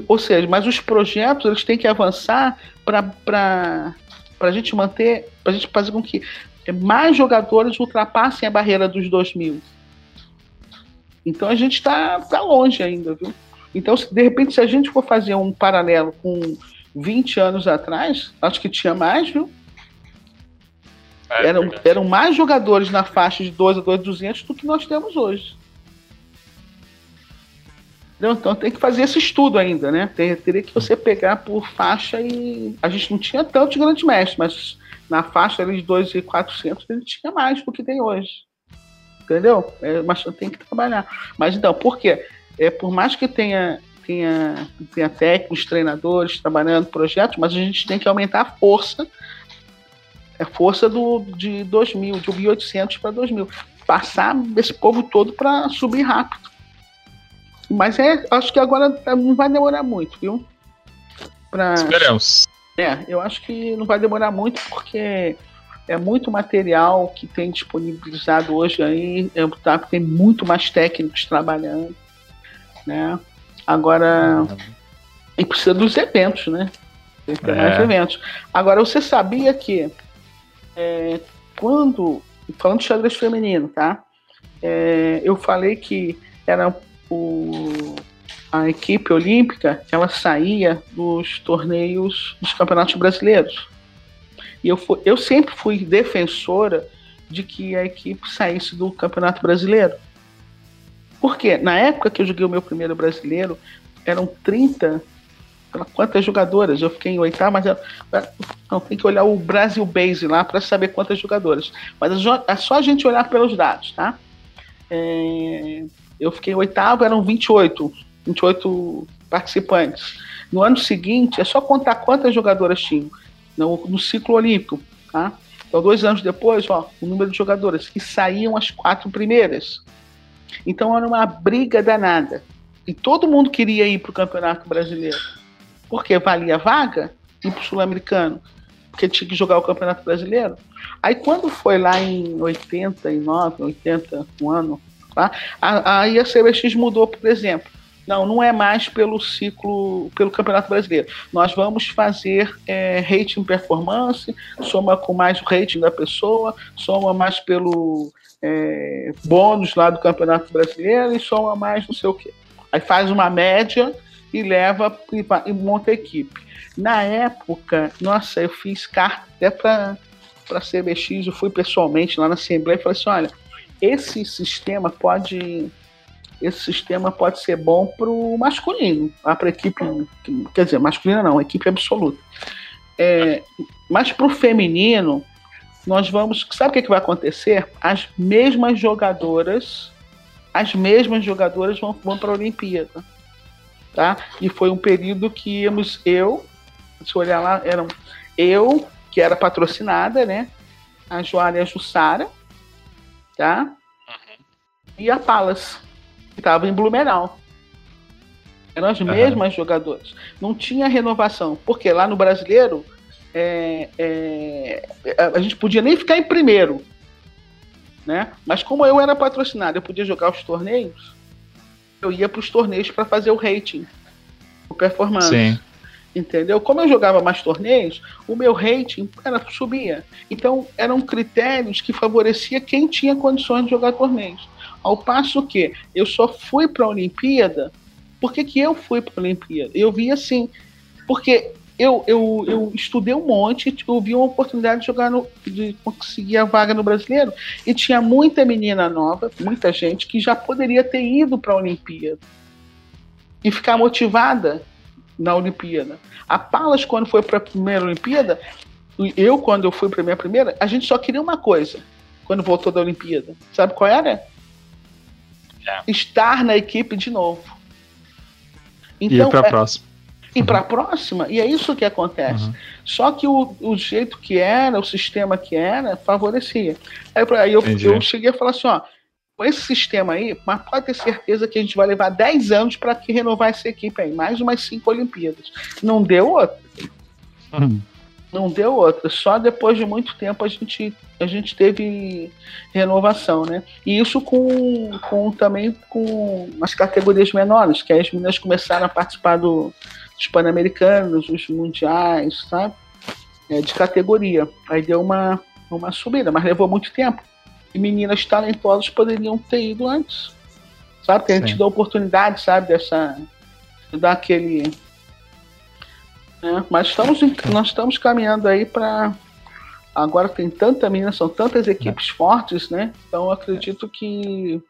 Ou seja, mas os projetos eles têm que avançar para a gente manter, para a gente fazer com que mais jogadores ultrapassem a barreira dos 2000. Então a gente está tá longe ainda, viu? Então, se, de repente, se a gente for fazer um paralelo com 20 anos atrás, acho que tinha mais, viu? É, eram, eram mais jogadores na faixa de 2 a 2,200 do que nós temos hoje. Então tem que fazer esse estudo ainda, né? teria que você pegar por faixa e. A gente não tinha tantos grandes mestres, mas na faixa ali de 2,400 a gente tinha mais do que tem hoje. entendeu? É, mas tem que trabalhar. Mas então, por quê? É, por mais que tenha, tenha, tenha técnicos, treinadores trabalhando projetos, mas a gente tem que aumentar a força a força do, de 2000, de 1800 para 2000. Passar esse povo todo para subir rápido. Mas é, acho que agora não vai demorar muito, viu? Pra... Esperamos. É, eu acho que não vai demorar muito porque é muito material que tem disponibilizado hoje aí, é, tá, tem muito mais técnicos trabalhando, né? Agora, uhum. e precisa dos eventos, né? Tem que ter é. mais eventos. Agora, você sabia que é, quando, falando de xadrez feminino, tá? É, eu falei que era o, a equipe olímpica, ela saía dos torneios dos campeonatos brasileiros. E eu, fui, eu sempre fui defensora de que a equipe saísse do campeonato brasileiro. Porque na época que eu joguei o meu primeiro brasileiro, eram 30 quantas jogadoras. Eu fiquei em oitavo, mas não, tem que olhar o Brasil Base lá para saber quantas jogadoras. Mas é só a gente olhar pelos dados, tá? É, eu fiquei em oitavo, eram 28, 28 participantes. No ano seguinte, é só contar quantas jogadoras tinham no, no ciclo olímpico, tá? Então, dois anos depois, ó, o número de jogadoras que saíam as quatro primeiras. Então, era uma briga danada. E todo mundo queria ir para o Campeonato Brasileiro. Porque valia vaga ir para o Sul-Americano. Porque tinha que jogar o Campeonato Brasileiro. Aí, quando foi lá em 89, 80, um ano, Tá? Aí a CBX mudou, por exemplo. Não, não é mais pelo ciclo, pelo Campeonato Brasileiro. Nós vamos fazer é, rating performance, soma com mais o rating da pessoa, soma mais pelo é, bônus lá do Campeonato Brasileiro e soma mais não sei o quê. Aí faz uma média e leva e, e monta a equipe. Na época, nossa, eu fiz carta até para a CBX, eu fui pessoalmente lá na Assembleia e falei assim: olha esse sistema pode esse sistema pode ser bom para o masculino, para a equipe, quer dizer, masculina não, equipe absoluta. É, mas para o feminino, nós vamos, sabe o que, que vai acontecer? As mesmas jogadoras, as mesmas jogadoras vão, vão para a Olimpíada, tá? E foi um período que íamos eu, se olhar lá, eram eu que era patrocinada, né? A Joara e a Jussara, tá? Uhum. E a Palas, que estava em Blumenau. Eram as uhum. mesmas jogadoras. Não tinha renovação. Porque lá no brasileiro, é, é, a gente podia nem ficar em primeiro. Né? Mas como eu era patrocinado, eu podia jogar os torneios, eu ia para os torneios para fazer o rating, o performance. Sim. Entendeu? Como eu jogava mais torneios, o meu rating era, subia. Então, eram critérios que favorecia quem tinha condições de jogar torneios. Ao passo que eu só fui para a Olimpíada. Por que, que eu fui para a Olimpíada? Eu vi assim, porque eu, eu, eu estudei um monte, eu vi uma oportunidade de jogar no, de conseguir a vaga no brasileiro, e tinha muita menina nova, muita gente que já poderia ter ido para a Olimpíada e ficar motivada na Olimpíada. A Palas, quando foi para a primeira Olimpíada, eu, quando eu fui para a minha primeira, a gente só queria uma coisa quando voltou da Olimpíada. Sabe qual era? É. Estar na equipe de novo. Então, e para a é, próxima. E para a próxima, e é isso que acontece. Uhum. Só que o, o jeito que era, o sistema que era, favorecia. Aí, aí eu, eu cheguei a falar assim: ó, com esse sistema aí, mas pode ter certeza que a gente vai levar 10 anos para que renovar essa equipe aí, mais umas 5 Olimpíadas. Não deu outra. Uhum. Não deu outra. Só depois de muito tempo a gente, a gente teve renovação, né? E isso com, com também com as categorias menores, que as meninas começaram a participar do, dos Pan-Americanos, os mundiais, sabe? É, de categoria. Aí deu uma, uma subida, mas levou muito tempo e meninas talentosas poderiam ter ido antes. Sabe? A gente dá oportunidade, sabe, dessa. De dar aquele. Né? Mas estamos, nós estamos caminhando aí para. Agora tem tanta menina, são tantas equipes é. fortes, né? Então acredito que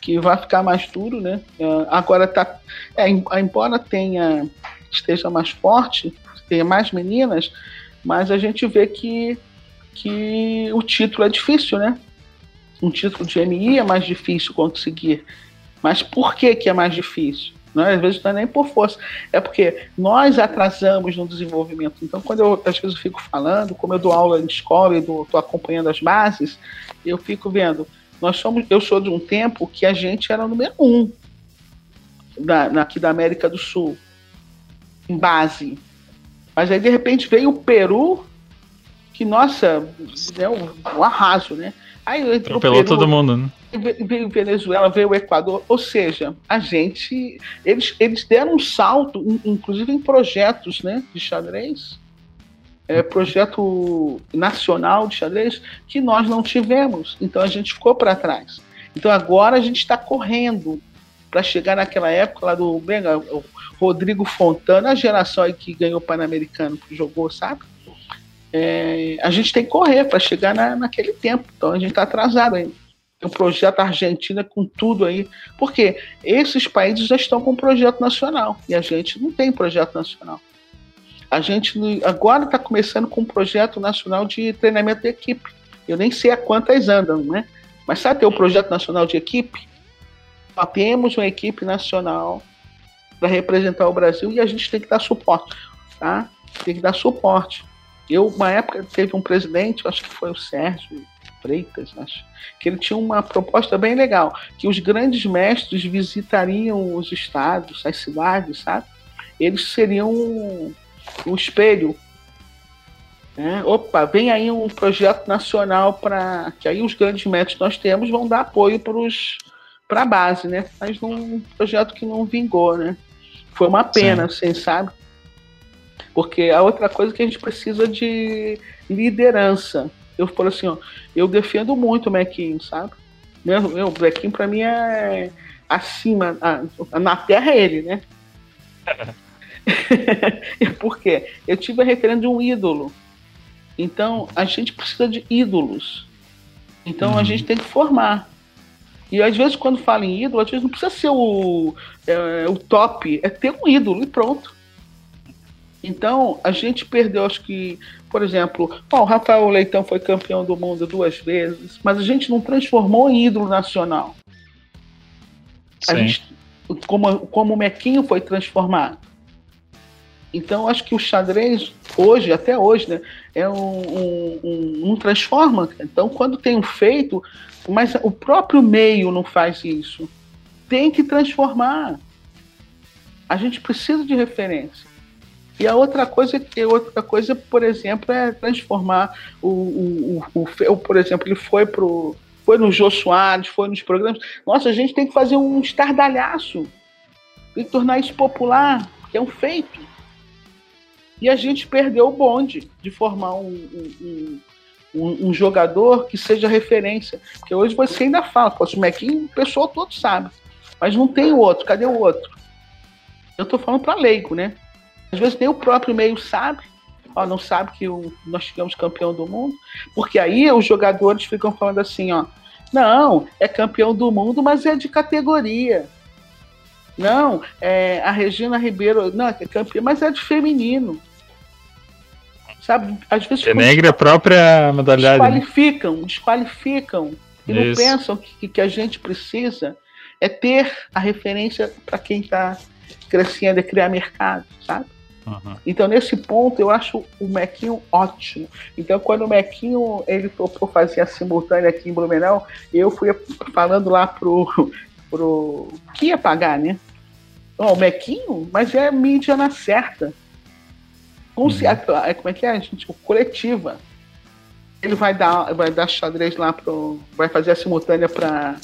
que vai ficar mais duro, né? É, agora tá, é, embora tenha esteja mais forte, tenha mais meninas, mas a gente vê que que o título é difícil, né? um título de MI é mais difícil conseguir. Mas por que, que é mais difícil? Não, às vezes não é nem por força, é porque nós atrasamos no desenvolvimento. Então, quando eu às vezes eu fico falando, como eu dou aula em escola e estou acompanhando as bases, eu fico vendo. Nós somos, eu sou de um tempo que a gente era o número um da, aqui da América do Sul, em base. Mas aí de repente veio o Peru, que nossa, é um, um arraso, né? Aí Atropelou todo mundo, né? Veio Venezuela, veio o Equador, ou seja, a gente. Eles, eles deram um salto, inclusive em projetos né, de xadrez, é, projeto nacional de xadrez, que nós não tivemos. Então a gente ficou para trás. Então agora a gente está correndo para chegar naquela época lá do bem, o Rodrigo Fontana, a geração aí que ganhou o Pan-Americano, que jogou, sabe? É, a gente tem que correr para chegar na, naquele tempo. Então a gente está atrasado ainda. Tem um projeto Argentina com tudo aí. Porque esses países já estão com projeto nacional e a gente não tem projeto nacional. A gente agora está começando com um projeto nacional de treinamento de equipe. Eu nem sei a quantas andam, né? Mas sabe ter o um projeto nacional de equipe? Nós temos uma equipe nacional para representar o Brasil e a gente tem que dar suporte, tá? Tem que dar suporte. Eu, uma época, teve um presidente, acho que foi o Sérgio Freitas, acho, que ele tinha uma proposta bem legal, que os grandes mestres visitariam os estados, as cidades, sabe? Eles seriam o um, espelho. Né? Opa, vem aí um projeto nacional para que aí os grandes mestres que nós temos vão dar apoio para a base, né? Mas num projeto que não vingou, né? Foi uma pena, Sim. assim, sabe? Porque a outra coisa é que a gente precisa de liderança. Eu falo assim, ó, eu defendo muito o Mequinho, sabe? Meu, meu o Mequinho pra mim é acima, na terra é ele, né? Por quê? Eu tive a referência de um ídolo. Então, a gente precisa de ídolos. Então, uhum. a gente tem que formar. E às vezes, quando fala em ídolo, às vezes não precisa ser o, é, o top, é ter um ídolo e pronto. Então, a gente perdeu, acho que, por exemplo, bom, o Rafael Leitão foi campeão do mundo duas vezes, mas a gente não transformou em ídolo nacional. A gente, como, como o Mequinho foi transformado. Então, acho que o xadrez, hoje, até hoje, né, é um, um, um, um transforma. Então, quando tem um feito, mas o próprio meio não faz isso. Tem que transformar. A gente precisa de referência. E a outra coisa, que outra coisa, por exemplo, é transformar o, o, o, o por exemplo, ele foi pro foi no Jô Soares, foi nos programas. Nossa, a gente tem que fazer um estardalhaço. Tem que tornar isso popular, que é um feito. E a gente perdeu o bonde de formar um, um, um, um jogador que seja referência. Porque hoje você ainda fala, o Mequinho, o pessoal todo sabe. Mas não tem outro, cadê o outro? Eu tô falando para leigo, né? Às vezes nem o próprio meio sabe, ó, não sabe que o, nós tivemos campeão do mundo, porque aí os jogadores ficam falando assim, ó, não, é campeão do mundo, mas é de categoria. Não, é, a Regina Ribeiro, não, é campeã, mas é de feminino. Sabe? Às vezes. Denegre a própria modalidade. Né? Desqualificam, né? desqualificam. E Isso. não pensam que, que a gente precisa é ter a referência para quem está crescendo, é criar mercado, sabe? Uhum. Então, nesse ponto, eu acho o Mequinho ótimo. Então, quando o Mequinho ele topou fazer a simultânea aqui em Blumenau, eu fui falando lá pro, pro que ia pagar, né? Oh, o Mequinho, mas é mídia na certa. Uhum. É, como é que é, gente? O coletiva. Ele vai dar, vai dar xadrez lá pro. Vai fazer a simultânea para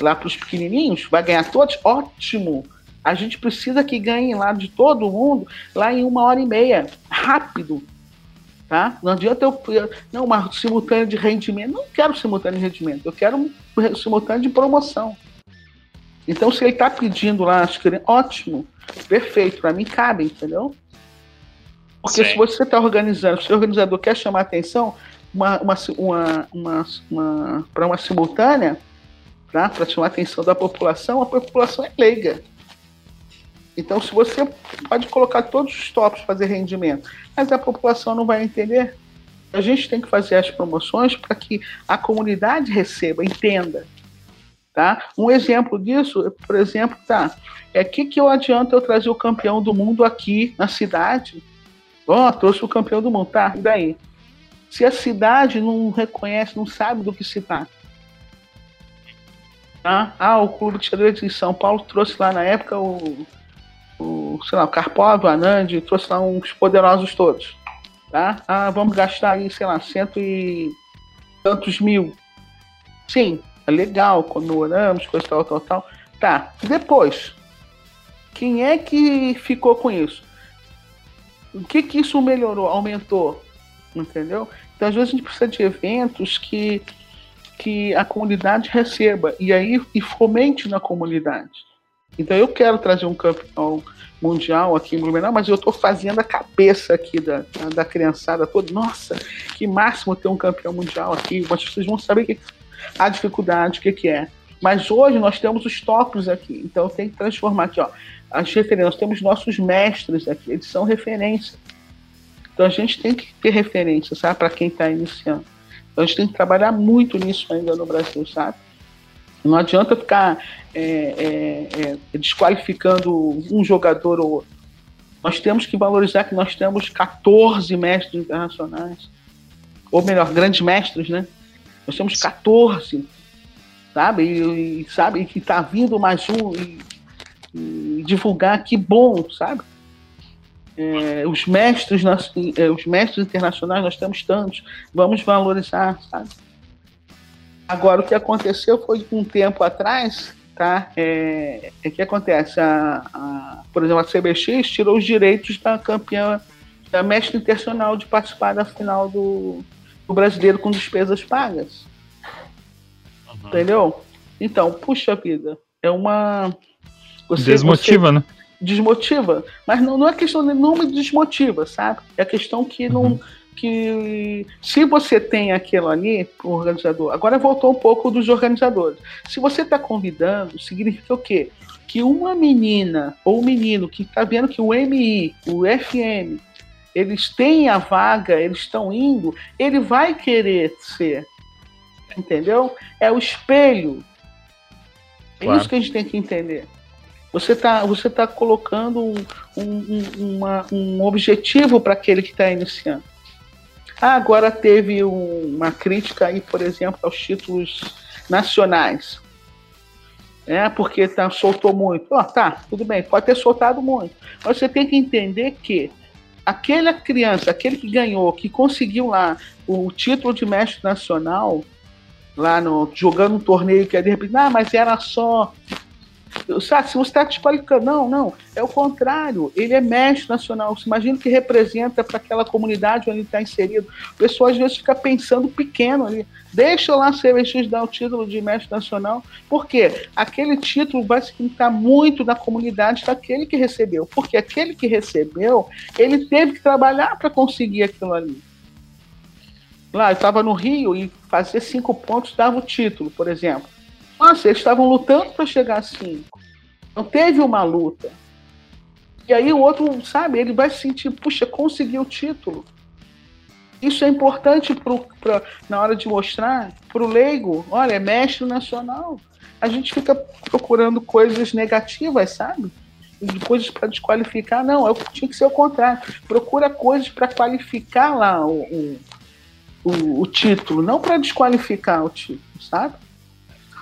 lá para os pequenininhos, vai ganhar todos, ótimo. A gente precisa que ganhe lá de todo mundo, lá em uma hora e meia, rápido. Tá? Não adianta eu. Não, uma simultânea de rendimento. Não quero simultânea de rendimento, eu quero um simultâneo de promoção. Então, se ele está pedindo lá, acho que ótimo, perfeito, para mim cabe, entendeu? Porque Sim. se você está organizando, se o organizador quer chamar atenção, uma, uma, uma, uma, uma para uma simultânea, tá? para chamar a atenção da população, a população é leiga. Então, se você pode colocar todos os tops fazer rendimento, mas a população não vai entender, A gente tem que fazer as promoções para que a comunidade receba, entenda. Tá? Um exemplo disso, por exemplo, tá, é que que eu adianta eu trazer o campeão do mundo aqui na cidade? Ó, oh, trouxe o campeão do mundo, tá? E daí? Se a cidade não reconhece, não sabe do que se trata. Tá? Ah, o clube de xadrez de São Paulo trouxe lá na época o, o sei lá, o Karpov, o Anand, trouxe lá uns poderosos todos. Tá? Ah, vamos gastar aí, sei lá, cento e tantos mil. Sim, é legal, comemoramos, coisa tal, tal, tal. Tá, depois, quem é que ficou com isso? O que que isso melhorou, aumentou? Entendeu? Então, às vezes, a gente precisa de eventos que, que a comunidade receba e aí e fomente na comunidade. Então, eu quero trazer um campeão mundial aqui em Blumenau, mas eu estou fazendo a cabeça aqui da, da criançada toda. Nossa, que máximo ter um campeão mundial aqui. Mas vocês vão saber que a dificuldade, o que, que é. Mas hoje nós temos os tópicos aqui, então tenho que transformar aqui, ó. As referências, nós temos nossos mestres aqui, eles são referência. Então a gente tem que ter referência, sabe, para quem está iniciando. Então a gente tem que trabalhar muito nisso ainda no Brasil, sabe? Não adianta ficar é, é, é, desqualificando um jogador ou outro. Nós temos que valorizar que nós temos 14 mestres internacionais. Ou melhor, grandes mestres, né? Nós temos 14, sabe? E, e sabe? que está vindo mais um e, e, divulgar, que bom, sabe? É, os mestres, nós, é, os mestres internacionais, nós temos tantos, vamos valorizar, sabe? Agora, o que aconteceu foi um tempo atrás, tá? É, é que acontece, a, a, por exemplo, a CBX tirou os direitos da campeã, da mestre internacional de participar da final do, do brasileiro com despesas pagas. Uhum. Entendeu? Então, puxa vida, é uma. Você, Desmotiva, você, né? desmotiva. Mas não, não é questão de não me desmotiva, sabe? É questão que não. Uhum. Que se você tem aquilo ali, o organizador. Agora voltou um pouco dos organizadores. Se você está convidando, significa o quê? Que uma menina ou um menino que está vendo que o MI, o FM, eles têm a vaga, eles estão indo, ele vai querer ser. Entendeu? É o espelho. É claro. isso que a gente tem que entender. Você está você tá colocando um, um, uma, um objetivo para aquele que está iniciando. Ah, agora teve um, uma crítica aí, por exemplo, aos títulos nacionais. É, porque tá, soltou muito. Oh, tá, tudo bem, pode ter soltado muito. Mas você tem que entender que aquela criança, aquele que ganhou, que conseguiu lá o título de mestre nacional, lá no jogando um torneio que é de repente, ah, mas era só Sabe, se você está desqualificando, não, não, é o contrário. Ele é mestre nacional. Você imagina que representa para aquela comunidade onde ele está inserido. O pessoal às vezes fica pensando pequeno ali. Deixa lá a CBX dar o título de mestre nacional, porque aquele título vai significar muito na comunidade daquele que recebeu. Porque aquele que recebeu, ele teve que trabalhar para conseguir aquilo ali. Lá, eu estava no Rio e fazer cinco pontos dava o título, por exemplo. Nossa, eles estavam lutando para chegar a cinco. Não teve uma luta. E aí o outro, sabe, ele vai se sentir, puxa, conseguiu o título. Isso é importante pro, pra, na hora de mostrar para o leigo, olha, é mestre nacional. A gente fica procurando coisas negativas, sabe? Coisas para desqualificar. Não, é, tinha que ser o contrário. Procura coisas para qualificar lá o, o, o, o título, não para desqualificar o título, sabe?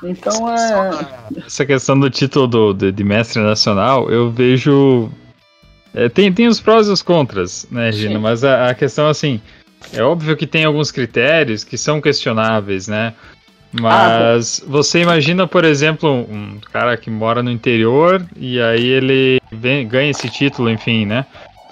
Então é. Essa questão do título do, de, de mestre nacional, eu vejo. É, tem, tem os prós e os contras, né, Gina? Sim. Mas a, a questão, assim, é óbvio que tem alguns critérios que são questionáveis, né? Mas ah, você imagina, por exemplo, um cara que mora no interior e aí ele vem, ganha esse título, enfim, né?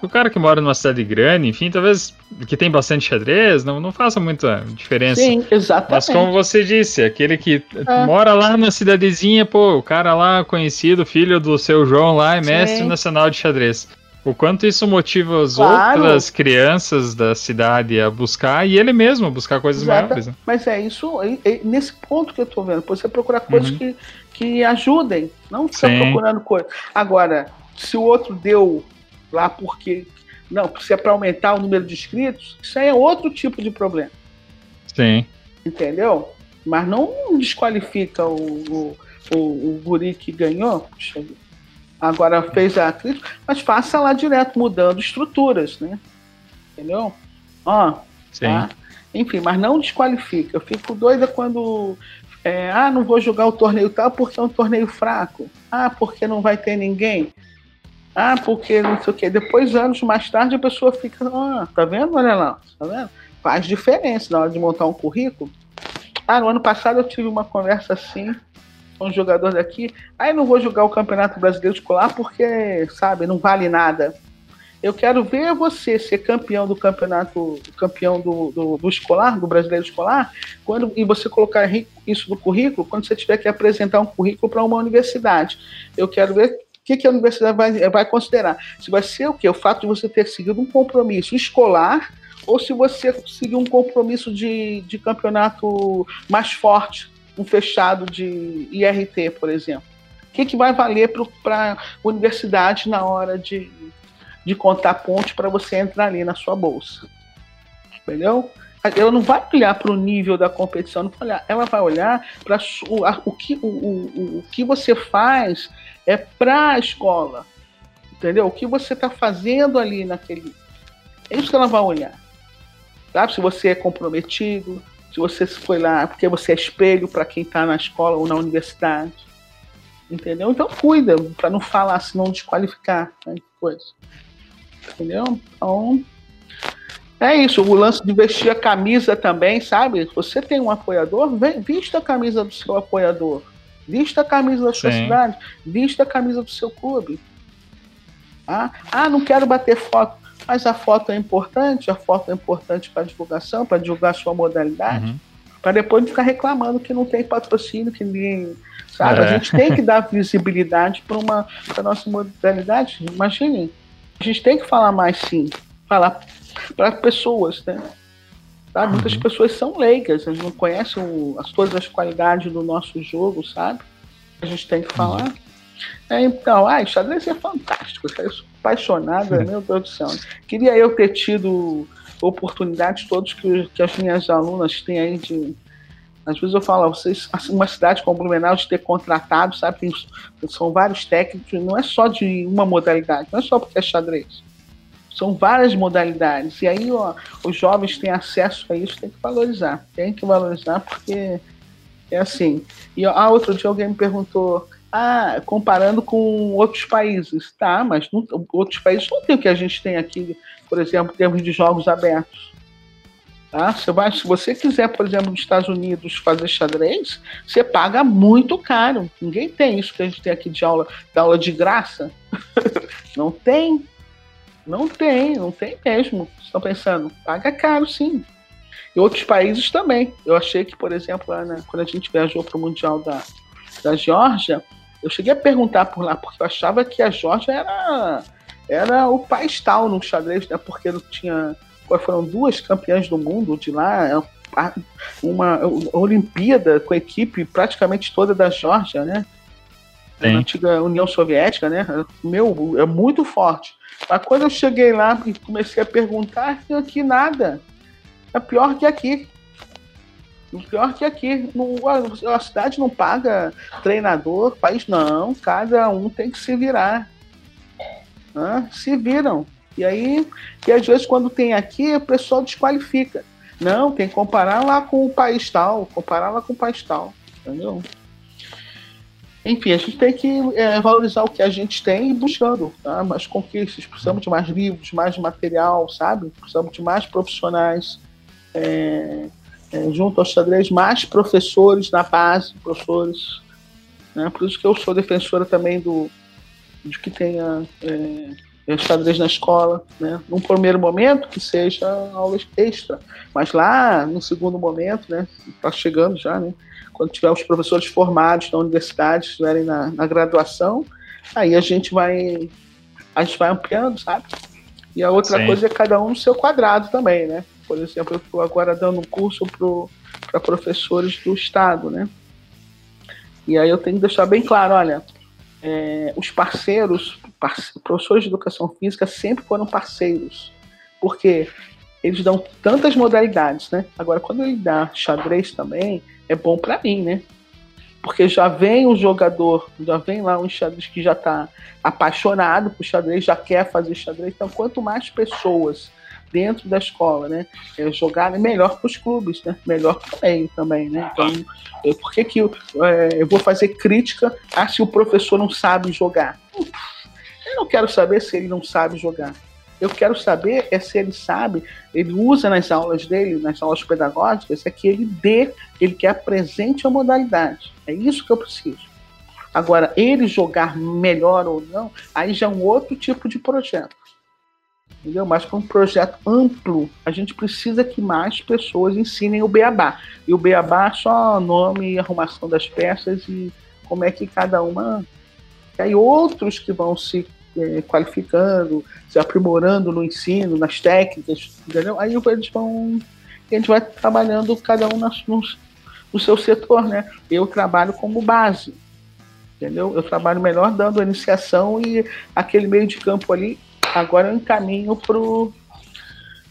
O cara que mora numa cidade grande, enfim, talvez que tem bastante xadrez, não, não faça muita diferença. Sim, exatamente. Mas como você disse, aquele que é. mora lá na cidadezinha, pô, o cara lá conhecido, filho do seu João lá, é mestre Sim. nacional de xadrez. O quanto isso motiva as claro. outras crianças da cidade a buscar e ele mesmo a buscar coisas Exato. maiores. Né? Mas é isso, é, é nesse ponto que eu tô vendo, você procurar coisas uhum. que, que ajudem, não ficar procurando coisas. Agora, se o outro deu lá porque não, se é para aumentar o número de inscritos, isso aí é outro tipo de problema. Sim. Entendeu? Mas não desqualifica o, o, o, o guri que ganhou. Agora fez a crítica, mas faça lá direto, mudando estruturas, né? Entendeu? Ó, Sim. Tá? Enfim, mas não desqualifica. Eu fico doida quando. É, ah, não vou jogar o torneio tal porque é um torneio fraco. Ah, porque não vai ter ninguém. Ah, porque não sei o quê. Depois, anos mais tarde, a pessoa fica. Ah, tá vendo? Olha lá. Tá vendo? Faz diferença na hora de montar um currículo. Ah, no ano passado eu tive uma conversa assim com um jogador daqui. Aí ah, não vou jogar o Campeonato Brasileiro Escolar porque, sabe, não vale nada. Eu quero ver você ser campeão do campeonato, campeão do, do, do, escolar, do brasileiro escolar, quando, e você colocar isso no currículo, quando você tiver que apresentar um currículo para uma universidade. Eu quero ver que, que a universidade vai, vai considerar. Se vai ser o quê? O fato de você ter seguido um compromisso escolar ou se você seguir um compromisso de, de campeonato mais forte, um fechado de IRT, por exemplo. O que, que vai valer para a universidade na hora de, de contar pontos para você entrar ali na sua bolsa. Entendeu? Ela não vai olhar para o nível da competição, não vai olhar. ela vai olhar para o, o, que, o, o, o que você faz é para a escola. Entendeu? O que você está fazendo ali naquele. É isso que ela vai olhar. Sabe? Se você é comprometido, se você foi lá porque você é espelho para quem está na escola ou na universidade. Entendeu? Então cuida para não falar, se não desqualificar né, coisa. Entendeu? Então, é isso. O lance de vestir a camisa também, sabe? Você tem um apoiador, vista a camisa do seu apoiador. Vista a camisa da sua Sim. cidade. Vista a camisa do seu clube. Ah, ah, não quero bater foto. Mas a foto é importante, a foto é importante para divulgação, para divulgar a sua modalidade. Uhum. Para depois não ficar reclamando que não tem patrocínio, que ninguém. Sabe? É. A gente tem que dar visibilidade para uma pra nossa modalidade. Imaginem a gente tem que falar mais sim, falar para pessoas, né? Tá? Muitas uhum. pessoas são leigas, eles não conhecem o, as, todas as qualidades do nosso jogo, sabe? A gente tem que uhum. falar. É, então, ai, xadrez é fantástico, eu sou apaixonada, meu Deus do céu. Queria eu ter tido oportunidades todas que, que as minhas alunas têm aí de às vezes eu falo, vocês, assim, uma cidade como Blumenau de ter contratado, sabe? Tem, são vários técnicos, não é só de uma modalidade, não é só porque é xadrez. São várias modalidades. E aí, ó, os jovens têm acesso a isso, tem que valorizar. Tem que valorizar porque é assim. E ah, outro dia alguém me perguntou, ah, comparando com outros países. Tá, mas não, outros países não tem o que a gente tem aqui, por exemplo, em termos de jogos abertos. Tá? Você vai, se você quiser, por exemplo, nos Estados Unidos fazer xadrez, você paga muito caro. Ninguém tem isso que a gente tem aqui de aula, de aula de graça. não tem. Não tem, não tem mesmo. Estão pensando, paga caro sim. E outros países também. Eu achei que, por exemplo, lá, né, quando a gente viajou para o Mundial da, da Geórgia, eu cheguei a perguntar por lá, porque eu achava que a Geórgia era, era o país tal no xadrez, né? Porque não tinha foram duas campeãs do mundo de lá, é uma, Olimpíada com a equipe praticamente toda da Geórgia, né? Na antiga União Soviética, né? Meu, é muito forte. Mas quando eu cheguei lá e comecei a perguntar, aqui nada. É pior que aqui. Pior que aqui. a, a cidade não paga treinador, país não. Cada um tem que se virar. Ah, se viram. E aí, e às vezes quando tem aqui, o pessoal desqualifica. Não, tem que comparar lá com o país tal, comparar lá com o país tal, entendeu? Enfim, a gente tem que é, valorizar o que a gente tem e buscando tá? mais conquistas. Precisamos de mais livros, mais material, sabe? Precisamos de mais profissionais é, é, junto ao xadrez, mais professores na base, professores. Né? Por isso que eu sou defensora também do, de que tenha é, xadrez na escola, né? Num primeiro momento que seja aula extra, mas lá no segundo momento, né? Está chegando já, né? Quando tiver os professores formados na universidade, estiverem na, na graduação, aí a gente vai a gente vai ampliando, sabe? E a outra Sim. coisa é cada um no seu quadrado também, né? Por exemplo, eu estou agora dando um curso para professores do estado, né? E aí eu tenho que deixar bem claro, olha, é, os parceiros, parce, professores de educação física sempre foram parceiros, porque eles dão tantas modalidades, né? Agora, quando ele dá xadrez também, é bom para mim, né? Porque já vem um jogador, já vem lá um xadrez que já está apaixonado por xadrez, já quer fazer xadrez. Então, quanto mais pessoas dentro da escola, né? É, jogar é melhor para os clubes, né? Melhor para o meio também, né? Então, é, por que, que eu, é, eu vou fazer crítica a se o professor não sabe jogar? Eu não quero saber se ele não sabe jogar. Eu quero saber é se ele sabe, ele usa nas aulas dele, nas aulas pedagógicas, é que ele dê, ele que apresente a modalidade. É isso que eu preciso. Agora, ele jogar melhor ou não, aí já é um outro tipo de projeto entendeu? Mas para um projeto amplo, a gente precisa que mais pessoas ensinem o beabá. E o beabá é só nome e arrumação das peças e como é que cada uma. E aí outros que vão se é, qualificando, se aprimorando no ensino, nas técnicas, entendeu? Aí eles vão. A gente vai trabalhando cada um no, no seu setor, né? Eu trabalho como base, entendeu? Eu trabalho melhor dando a iniciação e aquele meio de campo ali Agora eu encaminho pro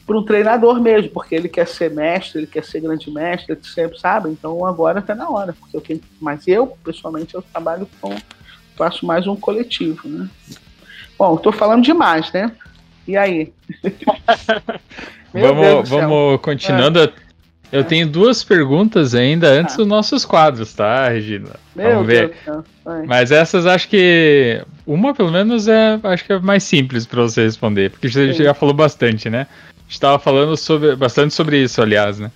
para um treinador mesmo, porque ele quer ser mestre, ele quer ser grande mestre, ele sempre sabe. Então agora está na hora, porque eu tenho, mas eu pessoalmente eu trabalho com faço mais um coletivo, né? Bom, estou falando demais, né? E aí? vamos, vamos continuando. É. Eu tenho duas perguntas ainda antes ah. dos nossos quadros, tá, Regina? Meu Vamos ver. Mas essas acho que. Uma, pelo menos, é acho que é mais simples para você responder, porque você Sim. já falou bastante, né? A gente estava falando sobre, bastante sobre isso, aliás, né?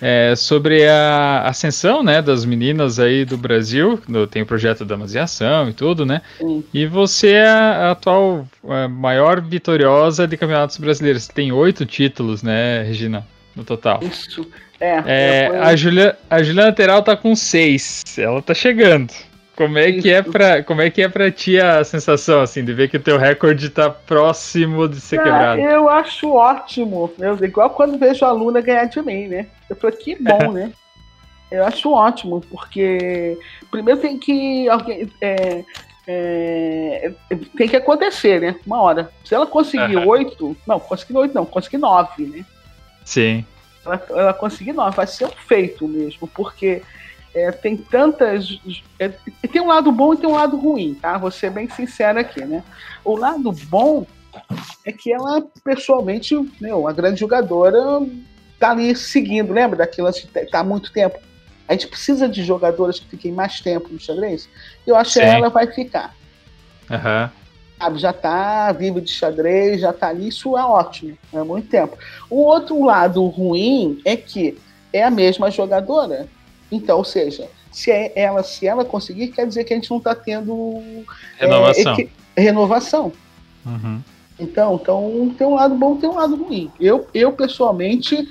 É, sobre a ascensão né, das meninas aí do Brasil, tem o projeto da Amaziação e tudo, né? Sim. E você é a atual a maior vitoriosa de campeonatos brasileiros. Tem oito títulos, né, Regina, no total. Isso. É, é a, Julia, a Juliana Lateral tá com 6. Ela tá chegando. Como é, que é pra, como é que é pra ti a sensação, assim, de ver que o teu recorde tá próximo de ser é, quebrado? Eu acho ótimo. Eu, igual quando vejo a Luna ganhar de mim, né? Eu falei, que bom, né? Eu acho ótimo, porque primeiro tem que alguém. É, é, tem que acontecer, né? Uma hora. Se ela conseguir oito. Uhum. Não, conseguir oito não, conseguir nove, né? Sim ela, ela conseguir, não, vai ser um feito mesmo, porque é, tem tantas. É, tem um lado bom e tem um lado ruim, tá? Vou ser bem sincero aqui, né? O lado bom é que ela, pessoalmente, meu, a grande jogadora, tá ali seguindo, lembra daquilo que tá há muito tempo? A gente precisa de jogadoras que fiquem mais tempo no xadrez. Eu acho Sim. que ela vai ficar. Aham. Uhum sabe, já está vivo de xadrez, já está ali, isso é ótimo, é muito tempo. O outro lado ruim é que é a mesma jogadora. Então, ou seja, se é ela, se ela conseguir, quer dizer que a gente não está tendo renovação. É, renovação. Uhum. Então, então, tem um lado bom, tem um lado ruim. Eu, eu pessoalmente,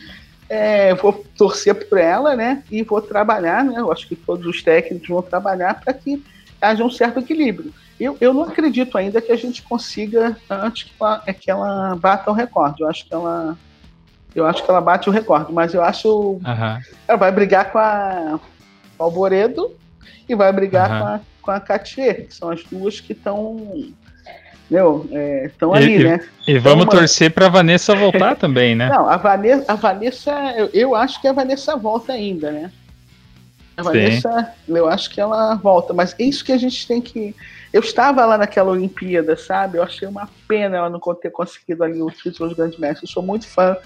é, vou torcer por ela, né? E vou trabalhar, né? Eu acho que todos os técnicos vão trabalhar para que haja um certo equilíbrio. Eu, eu não acredito ainda que a gente consiga antes que ela, é que ela bata o recorde. Eu acho que ela. Eu acho que ela bate o recorde, mas eu acho. Uhum. Ela vai brigar com a, com Alboredo e vai brigar uhum. com, a, com a Cartier, que são as duas que estão. Meu, estão é, ali, e, né? E vamos então, torcer para Vanessa voltar também, né? Não, a Vanessa, a Vanessa eu, eu acho que a Vanessa volta ainda, né? A Vanessa, eu acho que ela volta, mas é isso que a gente tem que. Eu estava lá naquela Olimpíada, sabe? Eu achei uma pena ela não ter conseguido ali o título de grande mestre. Eu sou muito fã,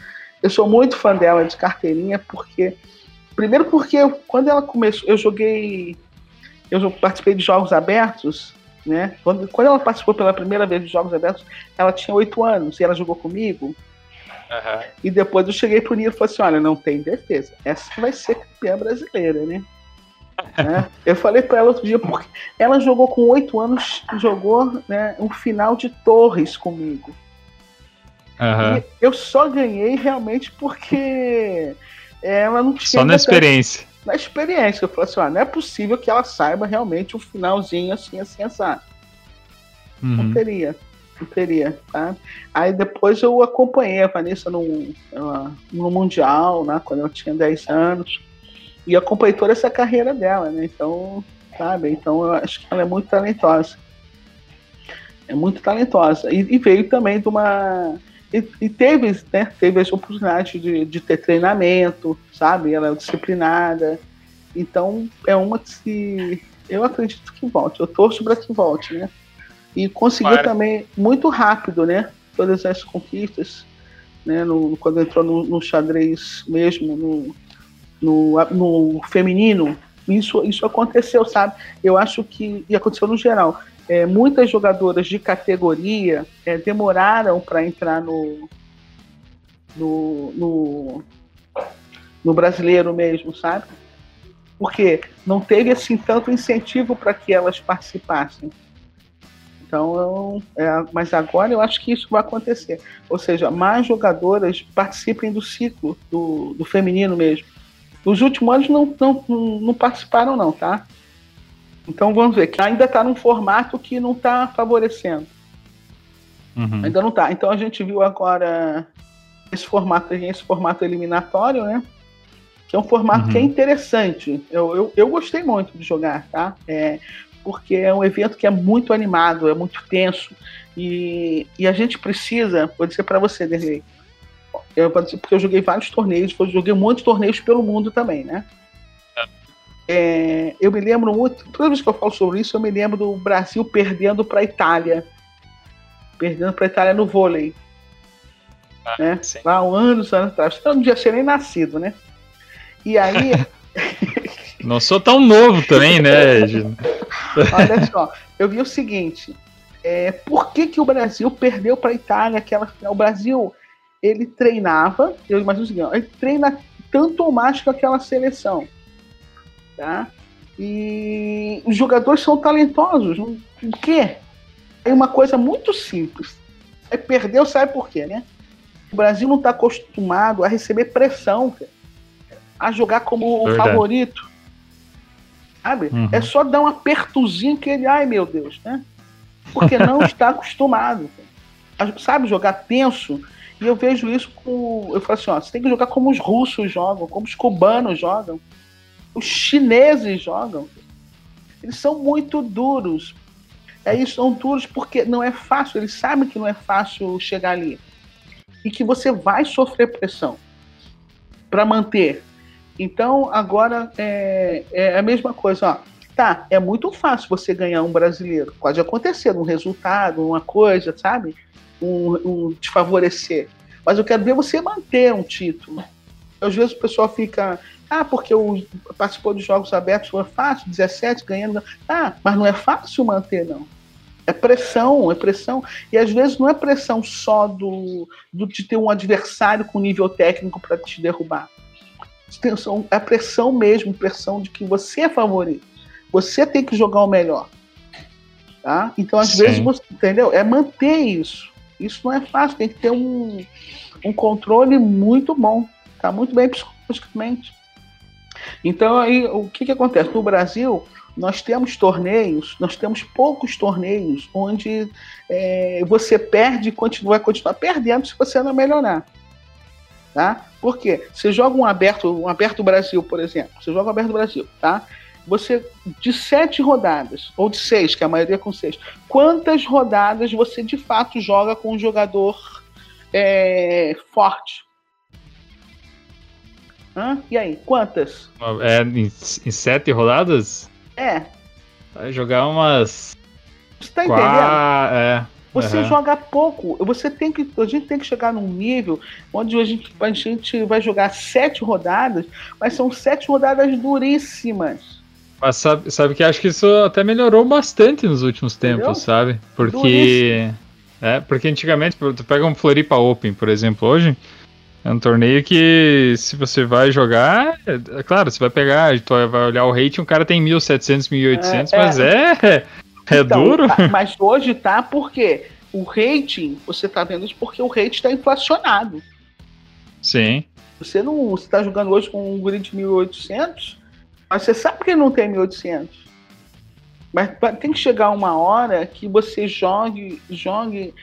eu sou muito fã dela de carteirinha, porque. Primeiro porque eu, quando ela começou, eu joguei. Eu participei de jogos abertos, né? Quando, quando ela participou pela primeira vez de jogos abertos, ela tinha oito anos e ela jogou comigo. Uhum. E depois eu cheguei pro Nilo e falei assim: olha, não tem defesa. Essa vai ser campeã brasileira, né? Né? Eu falei para ela outro dia, porque ela jogou com oito anos, jogou né, um final de Torres comigo. Uhum. Eu só ganhei realmente porque ela não tinha. Só na experiência. Na experiência. Eu falei assim: ah, não é possível que ela saiba realmente um finalzinho assim, assim, assim. Uhum. Não teria. Não teria, tá? Aí depois eu acompanhei a Vanessa no, no Mundial, né? Quando eu tinha 10 anos e acompanhei toda essa carreira dela, né? Então, sabe? Então eu acho que ela é muito talentosa. É muito talentosa. E, e veio também de uma. E, e, teve, né, teve as oportunidades de, de ter treinamento, sabe? Ela é disciplinada. Então, é uma que se. Eu acredito que volte. Eu torço para que volte, né? E conseguiu Para. também muito rápido, né? Todas as conquistas, né? No, quando entrou no, no xadrez mesmo, no, no, no, feminino, isso, isso aconteceu, sabe? Eu acho que e aconteceu no geral. É, muitas jogadoras de categoria é, demoraram para entrar no, no, no, no brasileiro mesmo, sabe? Porque não teve assim tanto incentivo para que elas participassem. Então, é, mas agora eu acho que isso vai acontecer. Ou seja, mais jogadoras participem do ciclo do, do feminino mesmo. Nos últimos anos não, não, não participaram, não, tá? Então vamos ver, que ainda está num formato que não está favorecendo. Uhum. Ainda não está. Então a gente viu agora esse formato, esse formato eliminatório, né? Que é um formato uhum. que é uhum. interessante. Eu, eu, eu gostei muito de jogar, tá? É, porque é um evento que é muito animado, é muito tenso. E, e a gente precisa, vou dizer para você, Derlei, eu, porque eu joguei vários torneios, eu joguei um monte de torneios pelo mundo também, né? É, eu me lembro muito, toda vez que eu falo sobre isso, eu me lembro do Brasil perdendo para a Itália. Perdendo para a Itália no vôlei. Ah, né? Lá um anos, anos atrás. Eu não tinha ser nem nascido, né? E aí. não sou tão novo também, né, Gino? Olha só, eu vi o seguinte: é, por que, que o Brasil perdeu para a Itália aquela final? O Brasil ele treinava, eu imagino o seguinte: ele treina tanto ou mais que aquela seleção, tá? E os jogadores são talentosos. O quê? É uma coisa muito simples. É perdeu, sabe por quê, né? O Brasil não está acostumado a receber pressão, a jogar como o favorito sabe? Uhum. É só dar um apertozinho que ele, ai meu Deus, né? Porque não está acostumado. Sabe, jogar tenso. E eu vejo isso com. Eu falo assim, ó, você tem que jogar como os russos jogam, como os cubanos jogam, os chineses jogam. Eles são muito duros. É isso, são duros porque não é fácil, eles sabem que não é fácil chegar ali. E que você vai sofrer pressão para manter. Então, agora é, é a mesma coisa. Ó. Tá, é muito fácil você ganhar um brasileiro. Pode acontecer um resultado, uma coisa, sabe? Um, um te favorecer. Mas eu quero ver você manter um título. Às vezes o pessoal fica, ah, porque o, participou dos Jogos Abertos foi fácil, 17 ganhando. Ah, mas não é fácil manter, não. É pressão, é pressão. E às vezes não é pressão só do, do de ter um adversário com nível técnico para te derrubar a pressão mesmo, pressão de que você é favorito. Você tem que jogar o melhor. Tá? Então, às Sim. vezes, você, entendeu? É manter isso. Isso não é fácil, tem que ter um, um controle muito bom, tá? Muito bem psicologicamente. Então, aí, o que, que acontece? No Brasil, nós temos torneios, nós temos poucos torneios onde é, você perde e continua, vai continuar perdendo se você não melhorar. Tá? Por quê? Você joga um aberto, um aberto Brasil, por exemplo. Você joga um aberto Brasil, tá? Você, de sete rodadas, ou de seis, que a maioria é com seis, quantas rodadas você de fato joga com um jogador é, forte? Hã? E aí, quantas? É, em, em sete rodadas? É. Vai jogar umas. Você tá entendendo? É. Você uhum. joga pouco. Você tem que, a gente tem que chegar num nível onde a gente, a gente vai jogar sete rodadas, mas são sete rodadas duríssimas. Mas sabe, sabe que acho que isso até melhorou bastante nos últimos tempos, Entendeu? sabe? Porque. É, porque antigamente, tu pega um Floripa Open, por exemplo, hoje. É um torneio que, se você vai jogar, é, é claro, você vai pegar, vai olhar o rating, o cara tem 1.700, 1.800, é, mas é, é é então, duro? Tá, mas hoje tá porque o rating, você tá vendo isso porque o rating está inflacionado. Sim. Você não você tá jogando hoje com um grid de 1800, mas você sabe que ele não tem 1800. Mas tem que chegar uma hora que você jogue, jogue.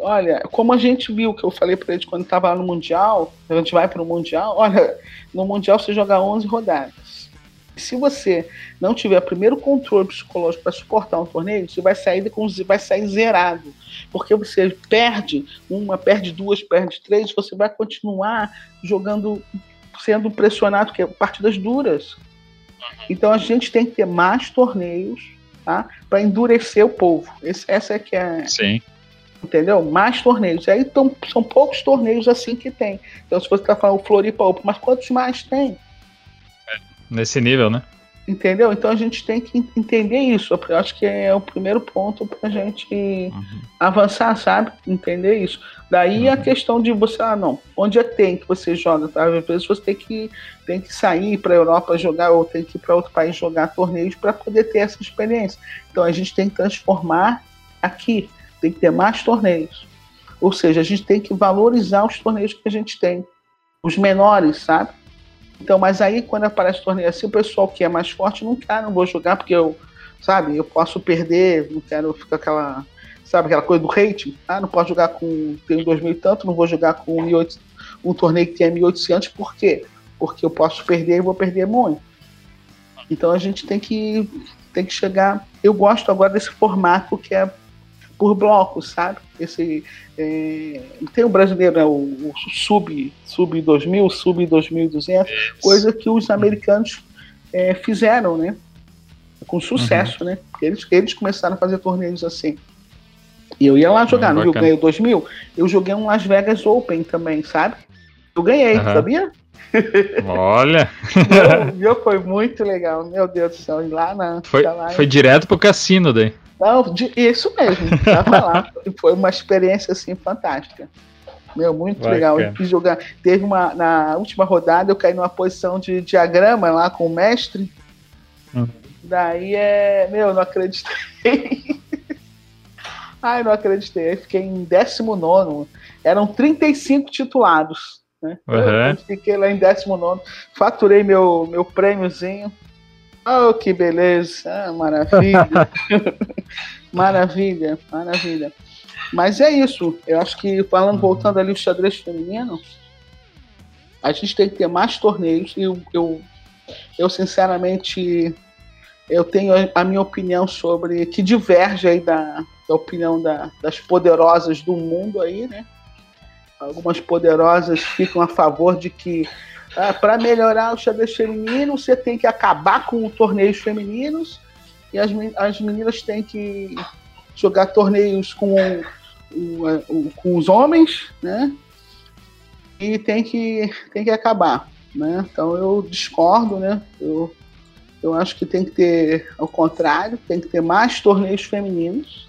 Olha, como a gente viu que eu falei para ele quando estava lá no Mundial, a gente vai para o Mundial. Olha, no Mundial você joga 11 rodadas. Se você não tiver primeiro controle psicológico para suportar um torneio, você vai sair com vai sair zerado, porque você perde uma, perde duas, perde três, você vai continuar jogando, sendo pressionado, que é partidas duras. Então a gente tem que ter mais torneios, tá? Para endurecer o povo. Esse, essa é que é. Sim. Entendeu? Mais torneios. E aí tão, são poucos torneios assim que tem. Então, se você está falando Floripa mas quantos mais tem? Nesse nível, né? Entendeu? Então a gente tem que entender isso. Eu acho que é o primeiro ponto para a gente uhum. avançar, sabe? Entender isso. Daí uhum. a questão de você, ah, não, onde é tem que você joga, tá? Às vezes você tem que, tem que sair para a Europa jogar ou tem que ir para outro país jogar torneios para poder ter essa experiência. Então a gente tem que transformar aqui, tem que ter mais torneios. Ou seja, a gente tem que valorizar os torneios que a gente tem. Os menores, sabe? Então, mas aí quando aparece torneio assim, o pessoal que é mais forte não quer, não vou jogar porque eu, sabe, eu posso perder, não quero ficar aquela, sabe, aquela coisa do hate. Ah, não posso jogar com, tenho 2000 e tanto, não vou jogar com 1800, um torneio que tem 1800, por quê? Porque eu posso perder e vou perder muito. Então a gente tem que, tem que chegar. Eu gosto agora desse formato que é por blocos, sabe? Esse, é, tem o brasileiro, né, o, o, sub, sub 2000, sub 2200, coisa que os americanos é, fizeram, né? Com sucesso, uhum. né? Eles, eles começaram a fazer torneios assim. E eu ia lá jogar, no Rio ganhei 2000, eu joguei um Las Vegas Open também, sabe? Eu ganhei, uhum. sabia? Olha! Meu, foi muito legal, meu Deus do céu. E lá na. Foi, lá, foi direto pro cassino daí. Não, de, isso mesmo, tava lá. Foi uma experiência assim fantástica. Meu, muito Vai, legal. Eu fiz jogar. Teve uma. Na última rodada eu caí numa posição de diagrama lá com o mestre. Hum. Daí é. Meu, não acreditei. Ai, não acreditei. fiquei em 19. Eram 35 titulados. Né? Uhum. Eu fiquei lá em 19. Faturei meu, meu prêmiozinho. Oh, que beleza! Ah, maravilha! maravilha, maravilha. Mas é isso. Eu acho que, falando, voltando ali o xadrez feminino, a gente tem que ter mais torneios. E eu, eu, eu sinceramente, eu tenho a minha opinião sobre. que diverge aí da, da opinião da, das poderosas do mundo aí, né? Algumas poderosas ficam a favor de que ah, para melhorar o xadrez feminino, você tem que acabar com torneios femininos e as, as meninas têm que jogar torneios com, com os homens, né? E tem que, tem que acabar, né? Então eu discordo, né? Eu, eu acho que tem que ter, ao contrário, tem que ter mais torneios femininos,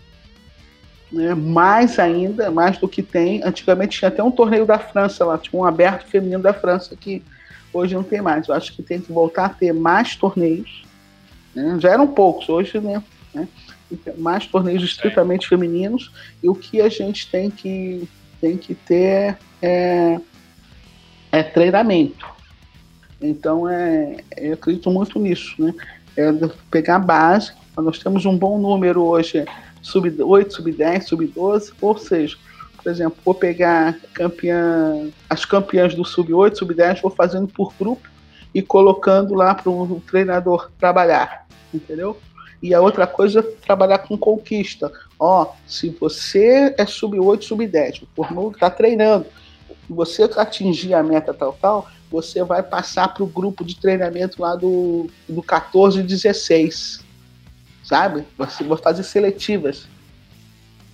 né? mais ainda, mais do que tem. Antigamente tinha até um torneio da França lá, tinha um aberto feminino da França que Hoje não tem mais. Eu acho que tem que voltar a ter mais torneios. Né? Já eram poucos, hoje, né? né? Mais torneios estritamente femininos. E o que a gente tem que, tem que ter é, é treinamento. Então, é, eu acredito muito nisso, né? É pegar a base. Nós temos um bom número hoje, sub 8, sub 10, sub 12, ou seja, por exemplo, vou pegar campeã, as campeãs do sub-8, sub-10, vou fazendo por grupo e colocando lá para um treinador trabalhar, entendeu? E a outra coisa é trabalhar com conquista. Ó, se você é sub-8, sub-10, o formulo está treinando, você atingir a meta tal, tal, você vai passar para o grupo de treinamento lá do, do 14 e 16, sabe? Você vai fazer seletivas.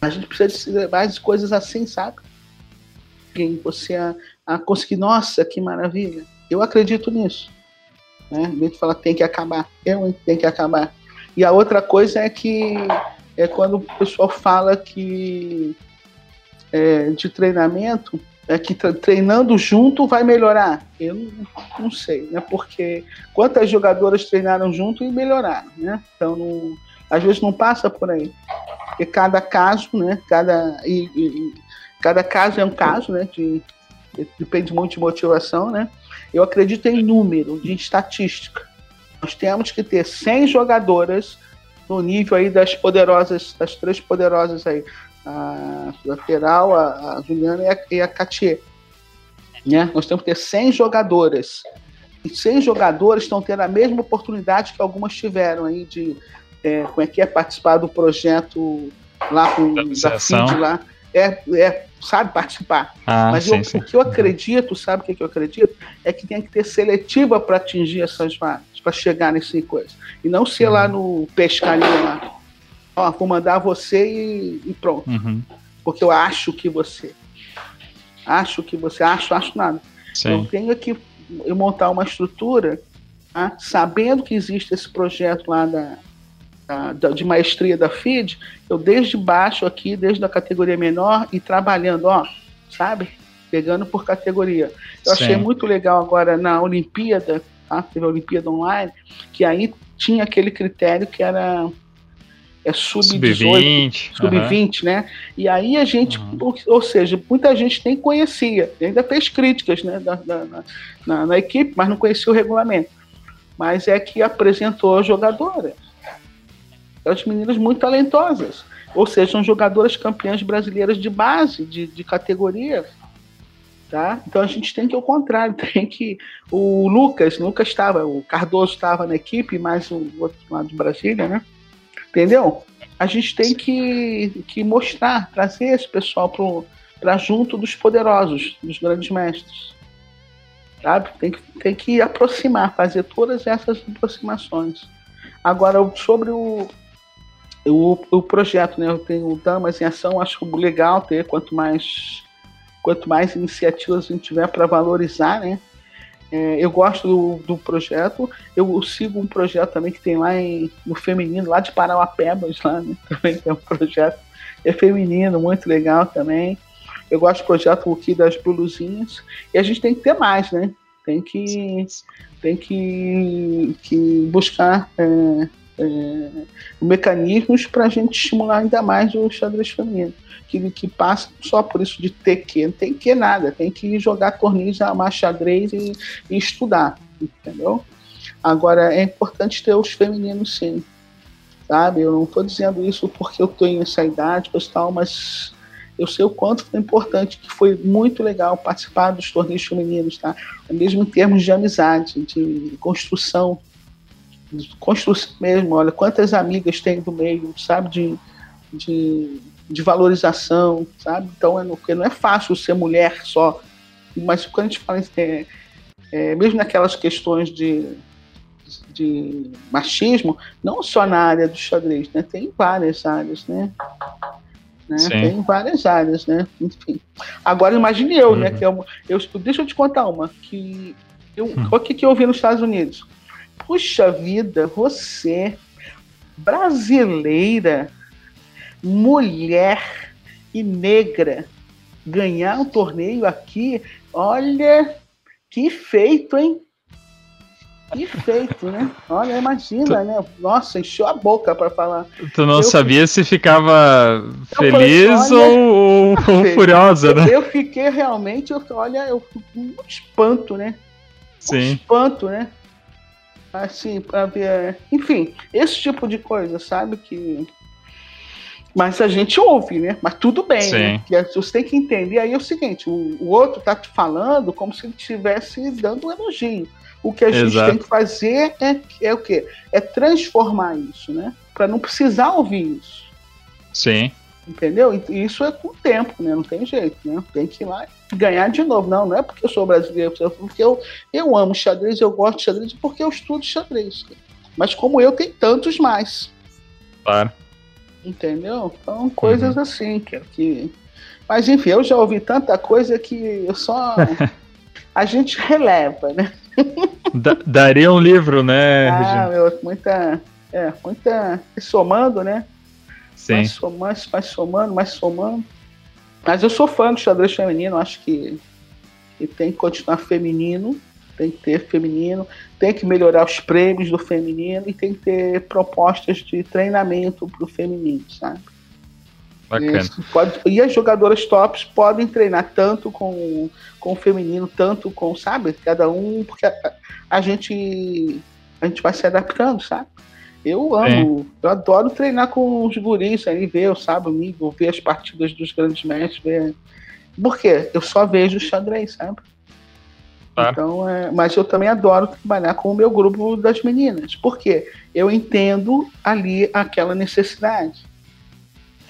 A gente precisa de mais coisas assim, sabe? E você a, a conseguir, nossa, que maravilha. Eu acredito nisso. Né? Em vez de falar tem que acabar, eu tem que acabar. E a outra coisa é que é quando o pessoal fala que é, de treinamento é que treinando junto vai melhorar. Eu não, não, sei, né? Porque quantas jogadoras treinaram junto e melhoraram, né? Então, não, às vezes não passa por aí. Porque cada caso, né? Cada, e, e, cada caso é um caso, né? De, depende muito de motivação, né? Eu acredito em número, de estatística. Nós temos que ter 100 jogadoras no nível aí das poderosas, das três poderosas aí, a lateral, a, a Juliana e a, e a Katia. Né? Nós temos que ter 100 jogadoras. 100 jogadores estão tendo a mesma oportunidade que algumas tiveram aí de é, como é que é participar do projeto lá com da, da FID lá. É, é, sabe, participar. Ah, Mas sim, eu, sim. o que eu acredito, sabe o que, eu acredito? É que tem que ter seletiva para atingir essas vagas, para chegar nesse coisa. E não ser lá no pescaria lá. Ó, vou mandar você e, e pronto. Uhum. Porque eu acho que você. Acho que você. Acho, acho nada. Eu Sim. tenho que eu montar uma estrutura, tá? sabendo que existe esse projeto lá da, da- da- de maestria da FID, eu desde baixo aqui, desde a categoria menor, e trabalhando, ó, sabe? Pegando por categoria. Eu Sim. achei muito legal agora na Olimpíada, tá? Teve a Olimpíada Online, que aí tinha aquele critério que era é sub-18, Sub-20. aham. sub-20, né? E aí a gente, Uhum. ou, ou seja, muita gente nem conhecia, ainda fez críticas né, da- da- na, na- na equipe, mas não conhecia o regulamento. Mas é que apresentou a jogadora. As meninas muito talentosas. Ou seja, são jogadoras campeãs brasileiras de base, de, de categoria. Tá? Então a gente tem que, ao contrário, tem que. O Lucas, Lucas estava, o Cardoso estava na equipe, mais o outro lá de Brasília, né? Entendeu? A gente tem que, que mostrar, trazer esse pessoal para junto dos poderosos, dos grandes mestres. Sabe? Tem que, tem que aproximar, fazer todas essas aproximações. Agora, sobre o, o, o projeto, né? Eu tenho Damas em Ação, acho legal ter quanto mais quanto mais iniciativas a gente tiver para valorizar, né? É, eu gosto do, do projeto. Eu sigo um projeto também que tem lá em, no feminino, lá de Parauapebas, lá, né? Também tem um projeto. É feminino, muito legal também. Eu gosto do projeto aqui das Blusinhas. E a gente tem que ter mais, né? Tem que, tem que, que buscar é, é, mecanismos para a gente estimular ainda mais o xadrez feminino. Que, que passa só por isso de ter que, não tem que nada, tem que jogar torneios, amar xadrez e, e estudar, entendeu? Agora, é importante ter os femininos sim, sabe? Eu não estou dizendo isso porque eu tenho essa idade, tal, mas eu sei o quanto foi importante, que foi muito legal participar dos torneios femininos, tá? Mesmo em termos de amizade, de construção, construção mesmo, olha, quantas amigas tem do meio, sabe? De, de, de valorização, sabe? Então, é, porque não é fácil ser mulher só, mas quando a gente fala, é, é, mesmo naquelas questões de, de machismo, não só na área do xadrez, né? Tem várias áreas, né? né? Tem várias áreas, né? Enfim. Agora imagine eu, uhum. né? Que eu, eu, deixa eu te contar uma que eu, uhum. o que, que eu vi nos Estados Unidos. Puxa vida, você brasileira, mulher e negra ganhar um torneio aqui, olha que feito, hein? Que feito, né? Olha, imagina, tu... né? Nossa, encheu a boca para falar. Tu não eu sabia se ficava feliz falei, olha, ou, ou, ou furiosa, né? Eu fiquei realmente, eu, olha, eu um espanto, né? Sim. Um espanto, né? Assim, para ver. Enfim, esse tipo de coisa, sabe? Que. Mas a gente ouve, né? Mas tudo bem, Sim. né? Que você tem que entender aí é o seguinte: o, o outro tá te falando como se ele estivesse dando um elogio. O que a gente Exato. tem que fazer é, é o quê? É transformar isso, né? Para não precisar ouvir isso. Sim. Entendeu? E isso é com o tempo, né? Não tem jeito, né? Tem que ir lá e ganhar de novo. Não, não é porque eu sou brasileiro, é porque eu, eu amo xadrez, eu gosto de xadrez, porque eu estudo xadrez. Mas como eu, tem tantos mais. Claro. Entendeu? Então, coisas uhum. assim, que, que. Mas enfim, eu já ouvi tanta coisa que eu só. a gente releva, né? Daria um livro, né? Ah, meu, muita. É, muita. Somando, né? Sim. Mais somando, mais somando, mais somando. Mas eu sou fã do xadrez feminino, acho que, que tem que continuar feminino, tem que ter feminino, tem que melhorar os prêmios do feminino e tem que ter propostas de treinamento para o feminino, sabe? Bacana. Pode, e as jogadoras tops podem treinar tanto com, com o feminino, tanto com, sabe, cada um, porque a, a gente a gente vai se adaptando, sabe? Eu amo, é. eu adoro treinar com os guris ali, ver, sabe, amigo, ver as partidas dos grandes mestres, ver. Por quê? Eu só vejo o xadrez, sabe? Claro. Então, é, mas eu também adoro trabalhar com o meu grupo das meninas. Por quê? Eu entendo ali aquela necessidade.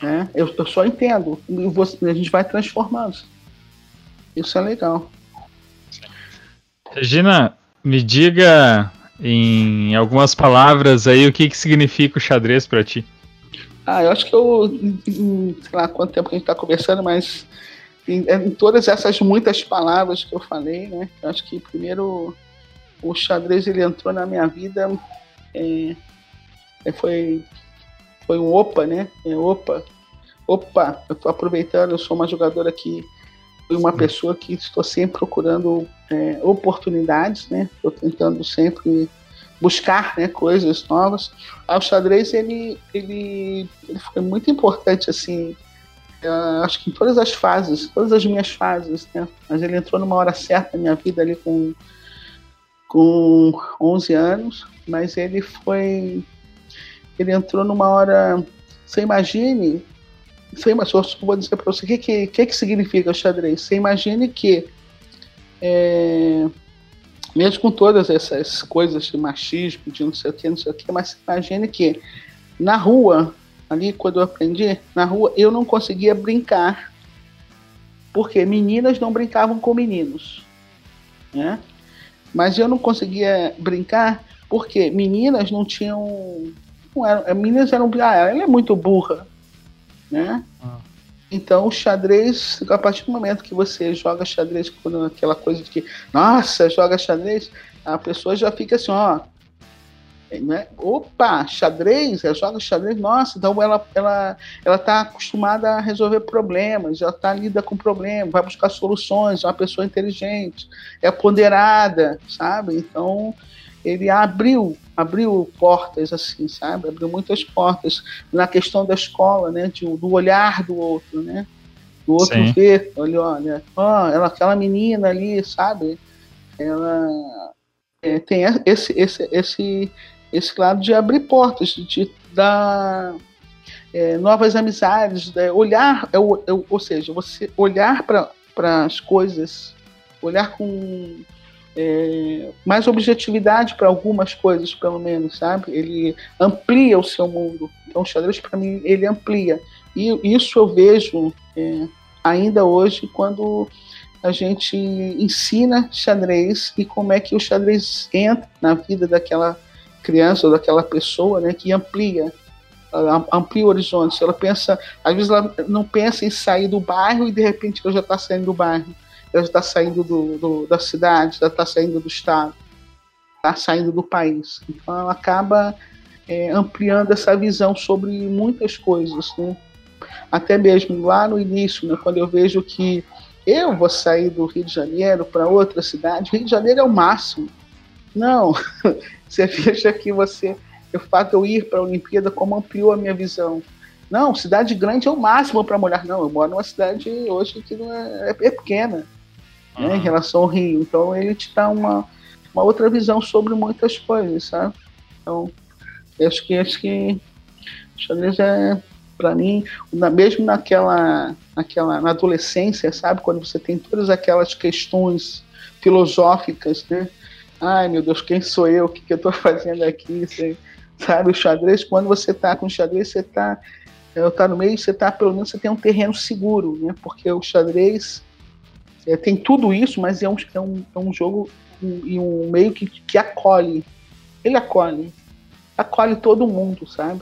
Né? Eu, eu só entendo. E você, a gente vai transformando. Isso é legal. Regina, me diga em algumas palavras aí o que, que significa o xadrez para ti. Ah, eu acho que eu, sei lá quanto tempo que a gente está conversando, mas em, em, todas essas muitas palavras que eu falei, né? Eu acho que primeiro o xadrez ele entrou na minha vida, é, é foi foi um opa, né? É, opa, opa, eu estou aproveitando, eu sou uma jogadora que fui uma pessoa que estou sempre procurando é, oportunidades, né? Estou tentando sempre buscar né, coisas novas. Ah, o xadrez ele, ele, ele foi muito importante assim Uh, acho que em todas as fases, todas as minhas fases, né? Mas ele entrou numa hora certa na minha vida ali com, com 11 anos, mas ele foi. Ele entrou numa hora. Você imagine. Você, mas eu vou dizer para você o que, que, que, que significa o xadrez. Você imagine que. É, mesmo com todas essas coisas de machismo, de não sei o que, não sei o que, mas imagine que na rua ali quando eu aprendi na rua, eu não conseguia brincar. Porque meninas não brincavam com meninos. Né? Mas eu não conseguia brincar porque meninas não tinham. Não eram, meninas eram. Ah, ela é muito burra. Né? Ah. Então, o xadrez, a partir do momento que você joga xadrez, quando aquela coisa de que, nossa, joga xadrez, a pessoa já fica assim, ó, né? Opa, xadrez, ela joga xadrez, nossa, então ela ela ela está acostumada a resolver problemas, já está lida com problemas, vai buscar soluções, é uma pessoa inteligente, é ponderada, sabe? Então ele abriu abriu portas assim, sabe? Abriu muitas portas na questão da escola, né? De, do olhar do outro, né? Do outro Sim. ver, olha, olha, ó, ela, aquela menina ali, sabe? Ela é, tem esse, esse, esse, esse lado de abrir portas, de dar é, novas amizades, né? olhar, é, é, ou seja, você olhar para as coisas, olhar com é, mais objetividade para algumas coisas, pelo menos, sabe? Ele amplia o seu mundo. Então, o xadrez, para mim, ele amplia. E isso eu vejo é, ainda hoje quando a gente ensina xadrez e como é que o xadrez entra na vida daquela criança ou daquela pessoa, né, que amplia amplia o horizonte. Ela pensa, às vezes ela não pensa em sair do bairro e de repente ela já está saindo do bairro, ela está saindo do, do, da cidade, ela está saindo do estado, está saindo do país. Então ela acaba é, ampliando essa visão sobre muitas coisas, né? Até mesmo lá no início, né, quando eu vejo que eu vou sair do Rio de Janeiro para outra cidade, Rio de Janeiro é o máximo. Não, você veja que você, o fato de eu ir para a Olimpíada, como ampliou a minha visão. Não, cidade grande é o máximo para mulher. Não, eu moro numa cidade hoje que não é, é, é uhum. né, em relação ao Rio. Então ele te dá uma, uma outra visão sobre muitas coisas, sabe? Então, acho que acho que xadrez é para mim, na, mesmo naquela, naquela na adolescência, sabe, quando você tem todas aquelas questões filosóficas, né? ai meu Deus, quem sou eu? O que, que eu estou fazendo aqui? Você, sabe, o xadrez, quando você está com o xadrez, você está tá no meio, você está, pelo menos, você tem um terreno seguro, né? Porque o xadrez é, tem tudo isso, mas é um, é um, é um jogo e um, um meio que, que acolhe. Ele acolhe. Acolhe todo mundo, sabe?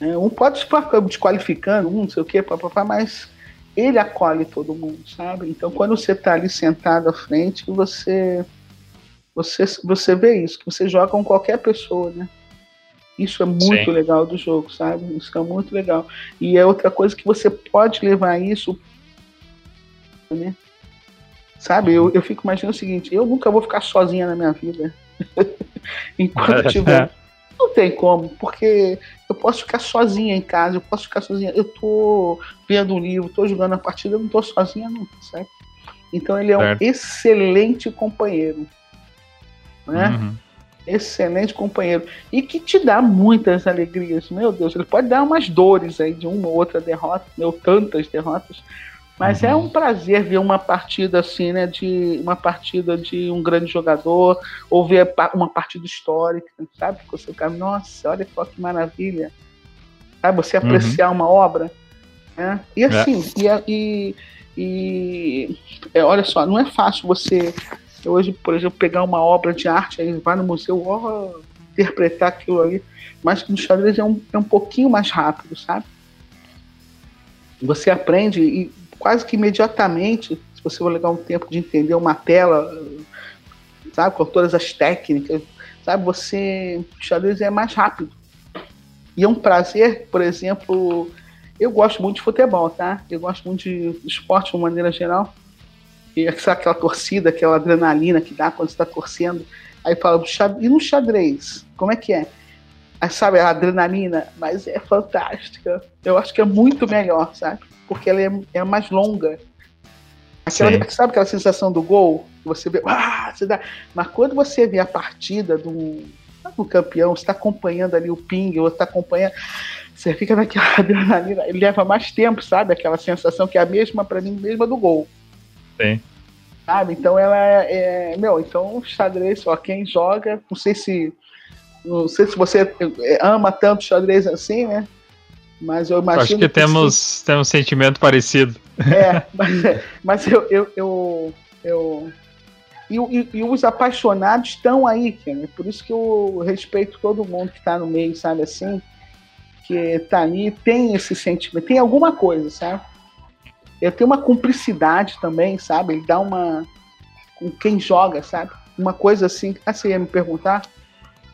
É, um pode ficar desqualificando, um não sei o que, papapá, mas ele acolhe todo mundo, sabe? Então, quando você está ali sentado à frente, você você, você vê isso, que você joga com qualquer pessoa, né? Isso é muito Sim. legal do jogo, sabe? Isso é muito legal. E é outra coisa que você pode levar isso, né? Sabe? Eu, eu fico imaginando o seguinte: eu nunca vou ficar sozinha na minha vida. Enquanto tiver. Não tem como, porque eu posso ficar sozinha em casa, eu posso ficar sozinha. Eu tô vendo um livro, tô jogando a partida, eu não tô sozinha nunca, certo? Então ele é um excelente companheiro né? Uhum. Excelente companheiro. E que te dá muitas alegrias. Meu Deus, ele pode dar umas dores aí de uma ou outra derrota, meu, tantas derrotas. Mas é uhum. é um prazer ver uma partida assim, né? De uma partida de um grande jogador, ou ver uma partida histórica, sabe? Você fica, nossa, olha só que maravilha. Sabe? Você uhum. apreciar uhum. uma obra. Né? E é. assim, é. e, e, e é, olha só, não é fácil você hoje, por exemplo, pegar uma obra de arte, aí vai no museu, oh, interpretar aquilo ali, mas que no xadrez é um, é um pouquinho mais rápido, sabe? Você aprende e quase que imediatamente, se você for levar um tempo de entender uma tela, sabe, com todas as técnicas, sabe, você, o xadrez é mais rápido. E é um prazer, por exemplo, eu gosto muito de futebol, tá? Eu gosto muito de esporte de uma maneira geral. E sabe, aquela torcida, aquela adrenalina que dá quando você está torcendo. Aí fala, e no xadrez? Como é que é? Aí, sabe, a adrenalina, mas é fantástica. Eu acho que é muito melhor, sabe? Porque ela é, é mais longa. Aquela, sabe aquela sensação do gol? Você vê, ah, você dá. Mas quando você vê a partida do, do campeão, você está acompanhando ali o ping, ou está acompanhando. Você fica naquela adrenalina, ele leva mais tempo, sabe? Aquela sensação que é a mesma para mim, mesma do gol. Sim. Sabe? Então ela é, é. Meu, então xadrez, só quem joga, não sei se. Não sei se você é, ama tanto xadrez assim, né? Mas eu imagino. Acho que, que temos, sim. temos um sentimento parecido. É, mas, mas eu, eu, eu, eu e, e, e, os apaixonados estão aí, cara. Por isso que eu respeito todo mundo que está no meio, sabe assim? Que está ali, tem esse sentimento, tem alguma coisa, sabe? Eu tenho uma cumplicidade também, sabe? Ele dá uma. com quem joga, sabe? Uma coisa assim. Ah, você ia me perguntar?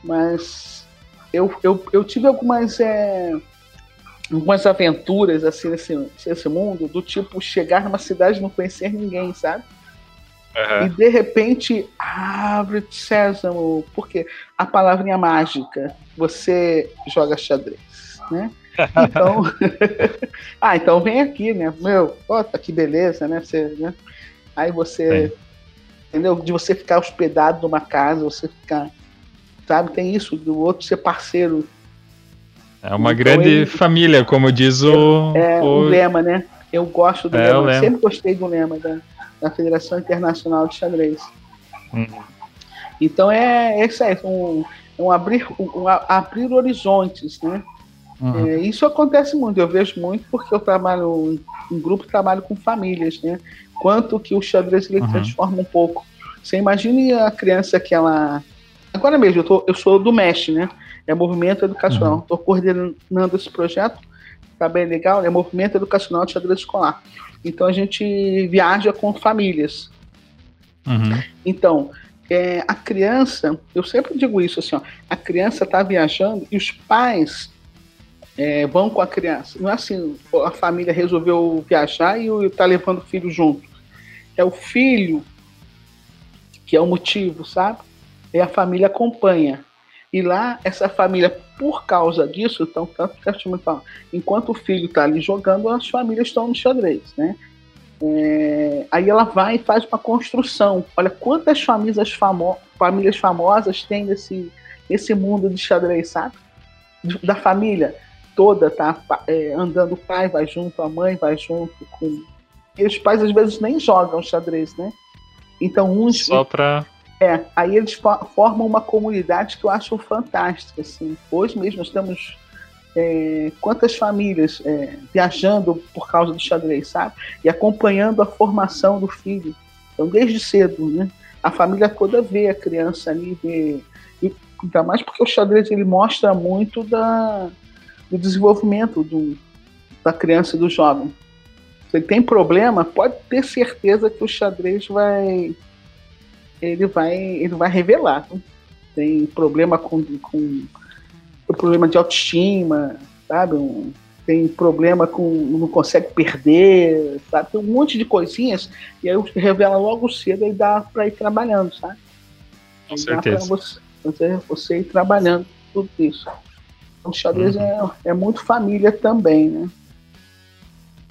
Mas eu, eu, eu tive algumas. É, algumas aventuras assim nesse, nesse mundo, do tipo chegar numa cidade e não conhecer ninguém, sabe? Uhum. E de repente abre sésamo, porque a palavrinha mágica, você joga xadrez, né? Então, ah, então vem aqui, né? Meu, ó, tá que beleza, né? Você, né? Aí você, Sim. entendeu? De você ficar hospedado numa casa, você ficar, sabe? Tem isso do outro ser parceiro. É uma então, grande ele, família, como diz o. É, o, o lema, né? Eu gosto do é, lema. Eu sempre gostei do lema da, da Federação Internacional de Xadrez. Uhum. Então é, é isso aí, um, um abrir, um, um abrir horizontes, né? Uhum. É, isso acontece muito, eu vejo muito porque eu trabalho em grupo, trabalho com famílias, né? Quanto que o xadrez ele uhum. transforma um pouco. Você imagine a criança que ela. Agora mesmo, eu, tô, eu sou do MESH, né? É Movimento Educacional. Estou uhum. coordenando esse projeto, tá bem legal, é Movimento Educacional de Xadrez Escolar. Então a gente viaja com famílias. Uhum. Então, é, a criança, eu sempre digo isso assim, ó, a criança está viajando e os pais é, vão com a criança. Não é assim, a família resolveu viajar e está levando o filho junto. É o filho que é o motivo, sabe? E a família acompanha. E lá, essa família, por causa disso, então, fala, enquanto o filho está ali jogando, as famílias estão no xadrez, né? É, aí ela vai e faz uma construção. Olha quantas famílias, famo famílias famosas tem nesse, nesse mundo de xadrez, sabe? Da família toda tá é, andando, o pai vai junto, a mãe vai junto. Com... E os pais às vezes nem jogam xadrez, né? Então uns. Só pra é, aí eles formam uma comunidade que eu acho fantástica. Assim. Hoje mesmo nós temos é, quantas famílias é, viajando por causa do xadrez, sabe? E acompanhando a formação do filho. Então, desde cedo, né? A família toda vê a criança ali, vê. E, ainda mais porque o xadrez ele mostra muito da, do desenvolvimento do, da criança e do jovem. Se ele tem problema, pode ter certeza que o xadrez vai ele vai, ele vai revelar. Tem problema com, com problema de autoestima, sabe? Um, tem problema com não consegue perder, sabe? Tem um monte de coisinhas e aí revela logo cedo e dá para ir trabalhando, sabe? Com certeza. Você, você, você, ir trabalhando tudo isso. Então, o xadrez uhum. é, é muito família também, né?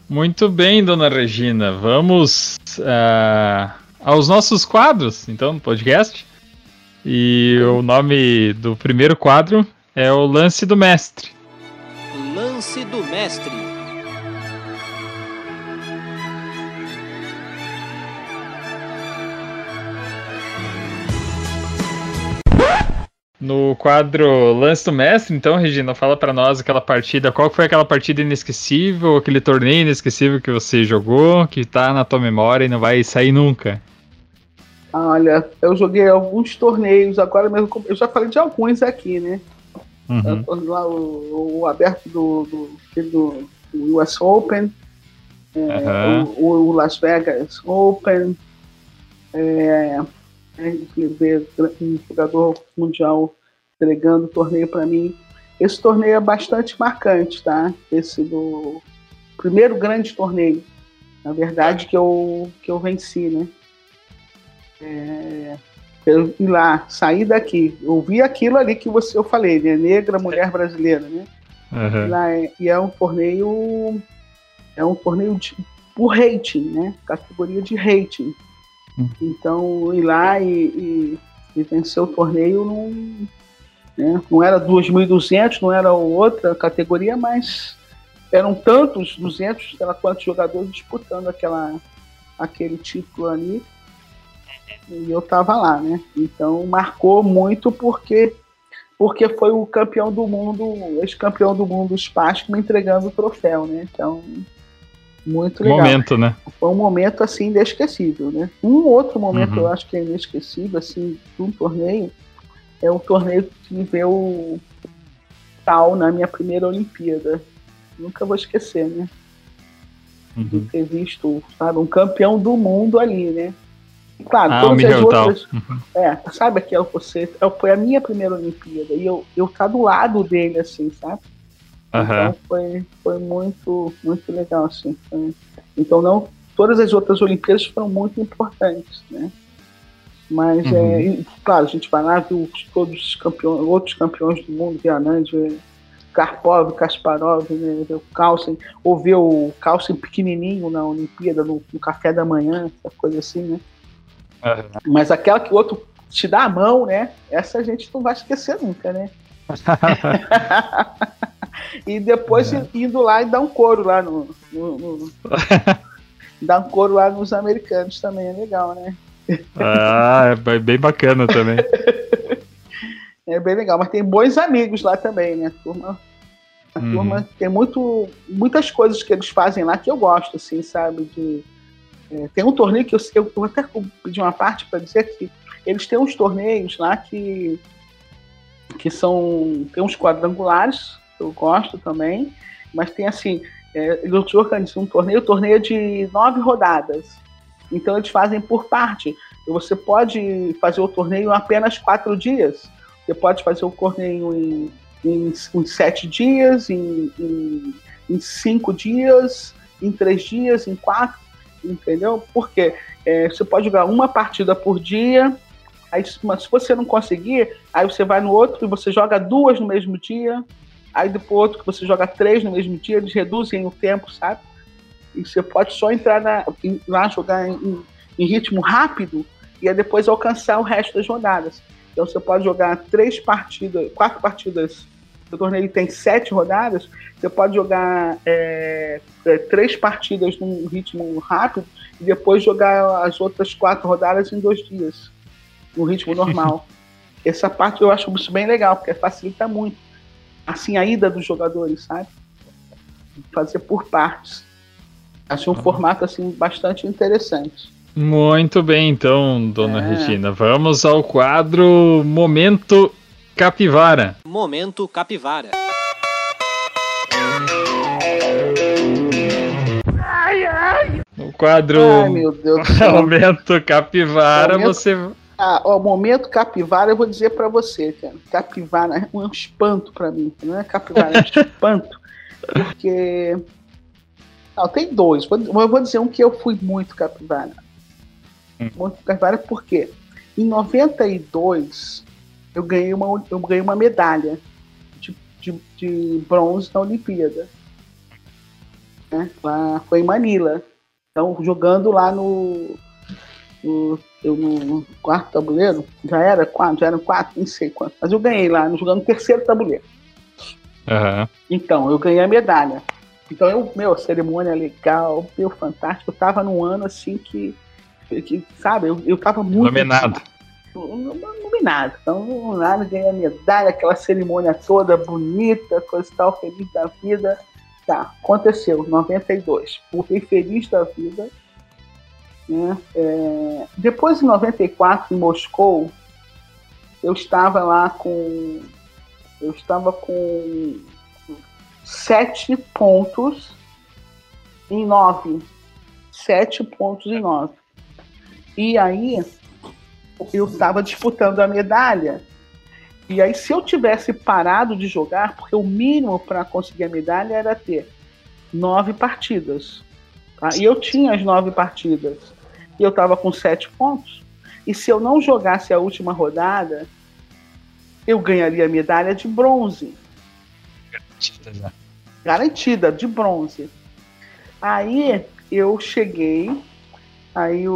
Muito bem, dona Regina. Vamos uh, aos nossos quadros, então, no podcast. E o nome do primeiro quadro é o Lance do Mestre. Lance do Mestre. No quadro Lance do Mestre, então, Regina, fala para nós aquela partida, qual foi aquela partida inesquecível, aquele torneio inesquecível que você jogou, que tá na tua memória e não vai sair nunca? Olha, eu joguei alguns torneios, agora mesmo, eu já falei de alguns aqui, né? Uhum. Lá o, o, aberto do, do, do US Open, é, uhum. o, o, Las Vegas Open, é, ver um jogador mundial entregando o torneio para mim. Esse torneio é bastante marcante, tá? Esse do primeiro grande torneio, na verdade, que eu, que eu venci, né? É, eu ir lá, sair daqui, ouvir aquilo ali que você eu falei, né? Negra, mulher brasileira, né? Uhum. Lá é, e é um torneio, é um torneio de, por rating, né? Categoria de rating. Então, ir lá e, e, e, vencer o torneio não, né? não era 2.200, não era outra categoria, mas eram tantos, 200, sei lá quantos jogadores disputando aquela, aquele título ali e eu tava lá, né? Então marcou muito porque porque foi o campeão do mundo, ex-campeão do mundo Spasco me entregando o troféu, né? Então muito legal. Momento, né? Foi um momento assim inesquecível, né? Um outro momento uhum. eu acho que é inesquecível assim, um torneio é o torneio que veio tal na minha primeira Olimpíada. Nunca vou esquecer, né? Uhum. De ter visto, sabe, um campeão do mundo ali, né? Claro, ah, todas as outras. Uhum. É, sabe aquela você. Foi a minha primeira Olimpíada. E eu, eu tá do lado dele, assim, sabe? Uhum. Então foi, foi muito, muito legal, assim. Foi... Então não. Todas as outras Olimpíadas foram muito importantes, né? Mas uhum. é, claro, a gente vai lá, viu todos os campeões, outros campeões do mundo, Vianand, Karpov, Kasparov, né, o Carlsen, ou ver o Carlsen pequenininho na Olimpíada, no, no café da manhã, essa coisa assim, né? Uhum. Mas aquela que o outro te dá a mão, né? Essa a gente não vai esquecer nunca, né? e depois uhum. indo lá e dar um couro lá no. no, no dar um couro lá nos americanos também é legal, né? ah, é bem bacana também. é bem legal, mas tem bons amigos lá também, né? A turma, a uhum. turma tem muito, muitas coisas que eles fazem lá que eu gosto, assim, sabe? De, é, tem um torneio que eu, eu, eu até pedi uma parte para dizer que eles têm uns torneios lá que, que são. Tem uns quadrangulares, eu gosto também, mas tem assim. É, eles organizam um torneio, torneio é de nove rodadas. Então eles fazem por parte. Você pode fazer o torneio em apenas quatro dias. Você pode fazer o torneio em, em, em sete dias, em, em, em cinco dias, em três dias, em quatro entendeu? Porque é, você pode jogar uma partida por dia, aí se você não conseguir, aí você vai no outro e você joga duas no mesmo dia, aí depois outro que você joga três no mesmo dia, eles reduzem o tempo, sabe? E você pode só entrar na, lá jogar em, em ritmo rápido e depois alcançar o resto das rodadas. Então você pode jogar três partidas, quatro partidas. O torneio tem sete rodadas, você pode jogar é, é, três partidas num ritmo rápido e depois jogar as outras quatro rodadas em dois dias, no ritmo normal. Essa parte eu acho isso bem legal, porque facilita muito assim a ida dos jogadores, sabe? Fazer por partes. Acho um uhum. formato assim bastante interessante. Muito bem, então, dona é. Regina. Vamos ao quadro Momento Capivara. Momento Capivara. O quadro Ai, meu Deus Momento Capivara, momento... você. Ah, o momento capivara, eu vou dizer para você, cara. Capivara é um espanto para mim. Não é capivara, é um espanto. Porque. Não, tem dois. Eu vou dizer um que eu fui muito capivara. Hum. Muito capivara porque em 92 eu ganhei uma, eu ganhei uma medalha de, de, de bronze na Olimpíada. Né? Lá foi em Manila. Então, jogando lá no, no, eu, no quarto tabuleiro, já era quatro, já eram quatro, não sei quanto. Mas eu ganhei lá, jogando no terceiro tabuleiro. Uhum. Então, eu ganhei a medalha. Então, eu, meu, cerimônia legal, meu, fantástico. Eu tava num ano assim que, que sabe, eu, eu tava muito. Vi nada. Então, nada, ganhei a medalha, aquela cerimônia toda bonita, coisa e tal, feliz da vida. Tá, aconteceu, 92. Fui feliz da vida. Né? É, depois, em 94, em Moscou, eu estava lá com. Eu estava com sete pontos em nove. Sete pontos em nove. E aí eu estava disputando a medalha. E aí, se eu tivesse parado de jogar, porque o mínimo para conseguir a medalha era ter nove partidas. Tá? E eu tinha as nove partidas. E eu estava com sete pontos. E se eu não jogasse a última rodada, eu ganharia a medalha de bronze. Garantida já. Garantida, de bronze. Aí eu cheguei, aí o,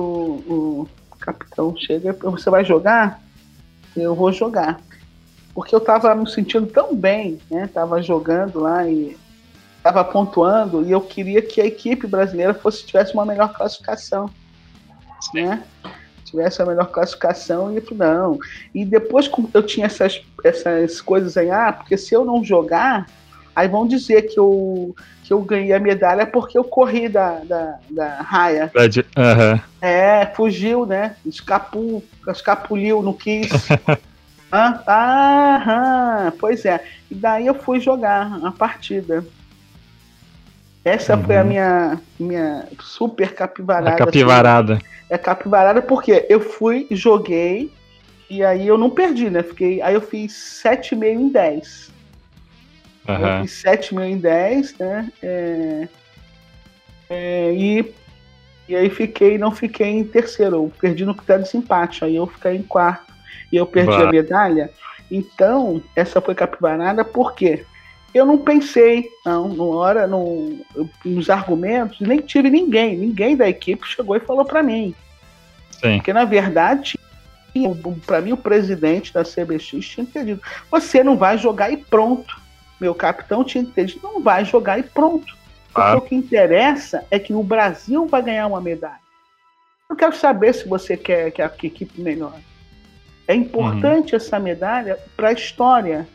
o capitão chega, você vai jogar? Eu vou jogar. Porque eu estava me sentindo tão bem, né? Tava jogando lá e estava pontuando e eu queria que a equipe brasileira fosse tivesse uma melhor classificação, né? Tivesse a melhor classificação e eu falei, não. E depois eu tinha essas, essas coisas aí, ah, porque se eu não jogar, aí vão dizer que eu que eu ganhei a medalha porque eu corri da, da, da raia. Uhum. É, fugiu, né? Escapul, escapuliu, não quis. ah, ah, pois é. E daí eu fui jogar a partida. Essa uhum. foi a minha, minha super capivarada. A capivarada. Assim. É capivarada porque eu fui, joguei, e aí eu não perdi, né? Fiquei, aí eu fiz 7,5 em 10. Uhum. Eu fiz 7 mil em 10, né? É, é, e, e aí fiquei, não fiquei em terceiro, eu perdi no critério de desempate, aí eu fiquei em quarto e eu perdi bah. a medalha. Então, essa foi capivarada porque eu não pensei, não, na hora, no, nos argumentos, nem tive ninguém, ninguém da equipe chegou e falou para mim. Sim. Porque, na verdade, para mim, o presidente da CBX tinha entendido. Você não vai jogar e pronto meu capitão tinha que ter não vai jogar e pronto. Porque o que interessa é que o Brasil vai ganhar uma medalha. Eu quero saber se você quer que a equipe melhore. É importante uhum. essa medalha para a história.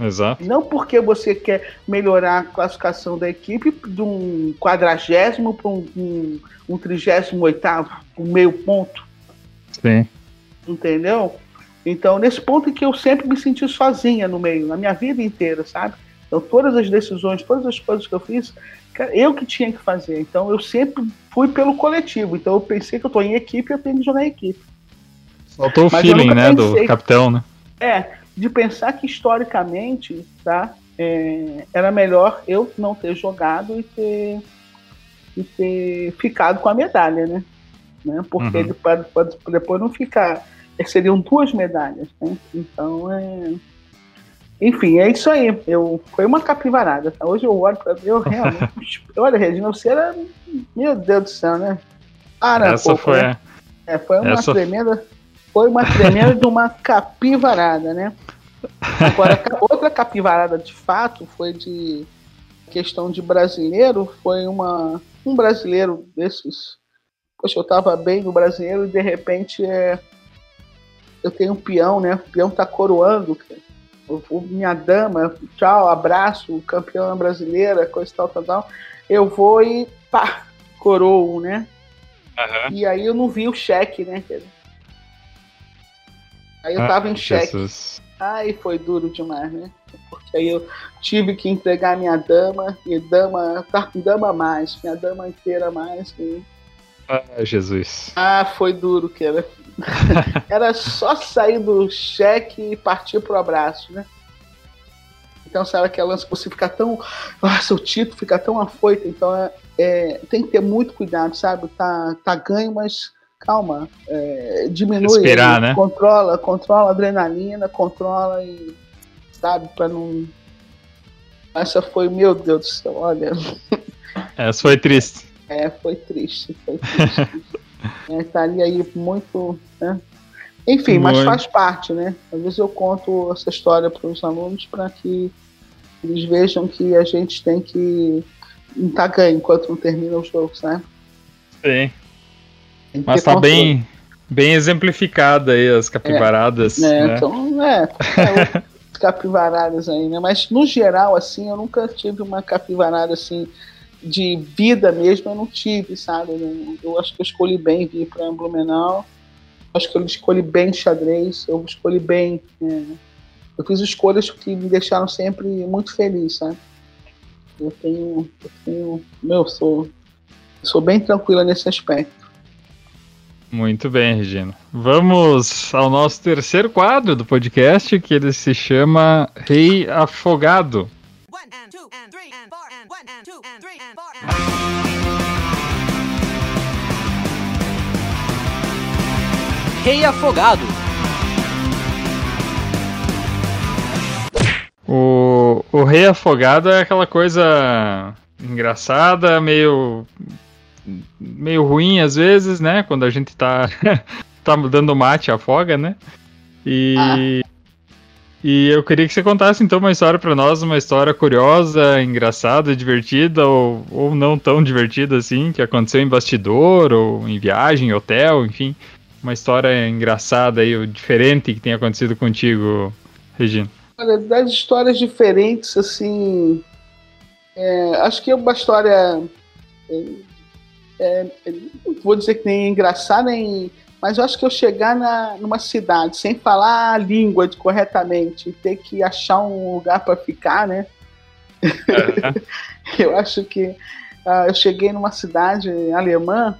Exato. Não porque você quer melhorar a classificação da equipe de um quadragésimo para um, um, um trigésimo oitavo, um meio ponto. Sim. Entendeu? Então, nesse ponto em que eu sempre me senti sozinha no meio, na minha vida inteira, sabe? Então, todas as decisões, todas as coisas que eu fiz, eu que tinha que fazer. Então, eu sempre fui pelo coletivo. Então, eu pensei que eu estou em equipe e eu tenho que jogar em equipe. Faltou o feeling, né, pensei, do capitão, né? É, de pensar que historicamente, tá? É, era melhor eu não ter jogado e ter, e ter ficado com a medalha, né? né? Porque uhum. depois, depois não ficar seriam duas medalhas, né? Então é. Enfim, é isso aí. Eu, foi uma capivarada. Tá? Hoje eu olho para eu realmente. olha, Regina, você era. Meu Deus do céu, né? Para Essa pouco, foi. Né? É, foi uma Essa... tremenda. Foi uma tremenda de uma capivarada, né? Agora, outra capivarada de fato foi de questão de brasileiro. Foi uma, um brasileiro desses. Poxa, eu tava bem no brasileiro e de repente é eu tenho um peão, né? O peão tá coroando. O, minha dama, tchau, abraço, campeã brasileira, coisa tal, tal, tal. Eu vou e pá, coroa, né? Uhum. E aí eu não vi o cheque, né? Aí eu ah, tava em cheque. Aí foi duro demais, né? Porque aí eu tive que entregar minha dama, e dama, tá com dama mais, minha dama inteira mais. E... Ah, Jesus. Ah, foi duro, que era. Era só sair do cheque e partir pro abraço, né? Então, sabe aquela lance você ficar tão. Nossa, o título fica tão afoito. Então, é, é, tem que ter muito cuidado, sabe? Tá, tá ganho, mas calma. É, diminui. Respirar, né? Controla, controla a adrenalina, controla e. Sabe? Pra não. Essa foi, meu Deus do céu, olha. Essa foi triste. É, foi triste, foi triste. é, tá ali aí muito né? Enfim, mas faz parte, né? Às vezes eu conto essa história para os alunos para que eles vejam que a gente tem que não tá ganho enquanto não termina os jogos, né? Sim. Mas tá bem, Bem exemplificada aí as capivaradas. É, né? então, é, é capivaradas aí, né? Mas no geral, assim, eu nunca tive uma capivarada assim de vida mesmo, eu não tive, sabe? Eu, eu acho que eu escolhi bem vir para Blumenau. Acho que eu escolhi bem xadrez, eu escolhi bem. É, eu fiz escolhas que me deixaram sempre muito feliz, sabe? Eu tenho. Eu tenho meu, eu sou, sou bem tranquila nesse aspecto. Muito bem, Regina. Vamos ao nosso terceiro quadro do podcast, que ele se chama Rei Afogado. Rei Afogado. O, o Rei Afogado é aquela coisa engraçada, meio meio ruim às vezes, né? Quando a gente tá, tá dando mate, afoga, né? E, ah. e eu queria que você contasse então uma história para nós, uma história curiosa, engraçada, divertida ou, ou não tão divertida assim, que aconteceu em bastidor ou em viagem, hotel, enfim. Uma história engraçada e diferente que tenha acontecido contigo, Regina. Olha, das histórias diferentes, assim. É, acho que é uma história é, é, vou dizer que nem engraçado, nem, mas eu acho que eu chegar na, numa cidade sem falar a língua corretamente e ter que achar um lugar para ficar, né? eu acho que uh, eu cheguei numa cidade alemã,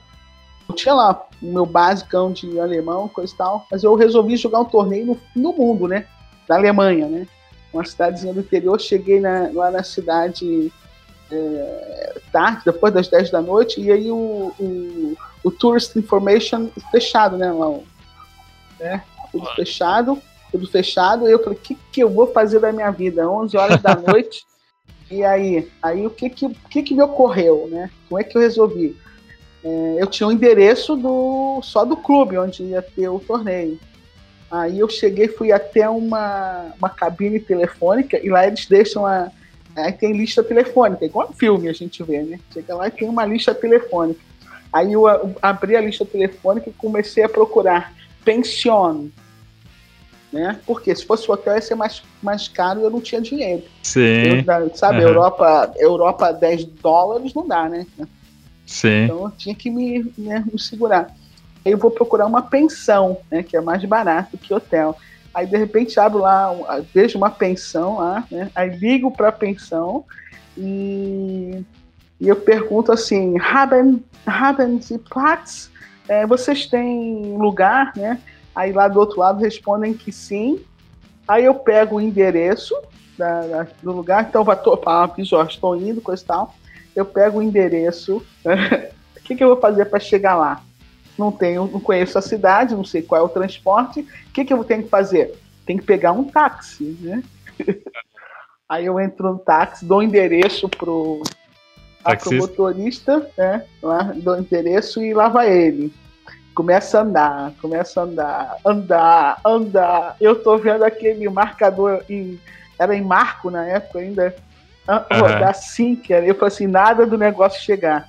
eu tinha lá o meu basicão de alemão, coisa e tal, mas eu resolvi jogar um torneio no, no mundo, né? Da Alemanha, né? Uma cidadezinha do interior, cheguei na, lá na cidade é, tarde, depois das 10 da noite, e aí o, o, o Tourist Information fechado, né, lá, né, tudo fechado, tudo fechado, e eu falei, o que, que eu vou fazer da minha vida? 11 horas da noite, e aí, aí o que que, que que me ocorreu, né, como é que eu resolvi? É, eu tinha o um endereço do, só do clube, onde ia ter o torneio. Aí eu cheguei, fui até uma, uma cabine telefônica, e lá eles deixam a Aí tem lista telefônica, igual filme a gente vê, né? Chega lá e tem uma lista telefônica. Aí eu abri a lista telefônica e comecei a procurar pension. Né? Porque se fosse hotel ia ser mais, mais caro e eu não tinha dinheiro. Sim. Eu, sabe, uhum. Europa, Europa 10 dólares não dá, né? Sim. Então eu tinha que me, né, me segurar. Aí eu vou procurar uma pensão, né? Que é mais barato que hotel. Aí de repente abro lá, vejo uma pensão lá, né? Aí ligo para a pensão e, e, eu pergunto assim, haben, haben Sie Platz? É, vocês têm lugar, né? Aí lá do outro lado respondem que sim. Aí eu pego o endereço da, da, do lugar, então vai aviso, ó, estou indo, coisa e tal. Eu pego o endereço. o que, que eu vou fazer para chegar lá? Não tenho, não conheço a cidade, não sei qual é o transporte, o que, que eu tenho que fazer? Tem que pegar um táxi, né? Aí eu entro no táxi, dou o endereço pro, pro motorista, né? Lá, dou o endereço e lá vai ele. Começa a andar, começa a andar, andar, andar. Eu tô vendo aquele marcador em. Era em marco na época ainda. Uhum. Rodar assim, era. Eu falei assim, nada do negócio chegar.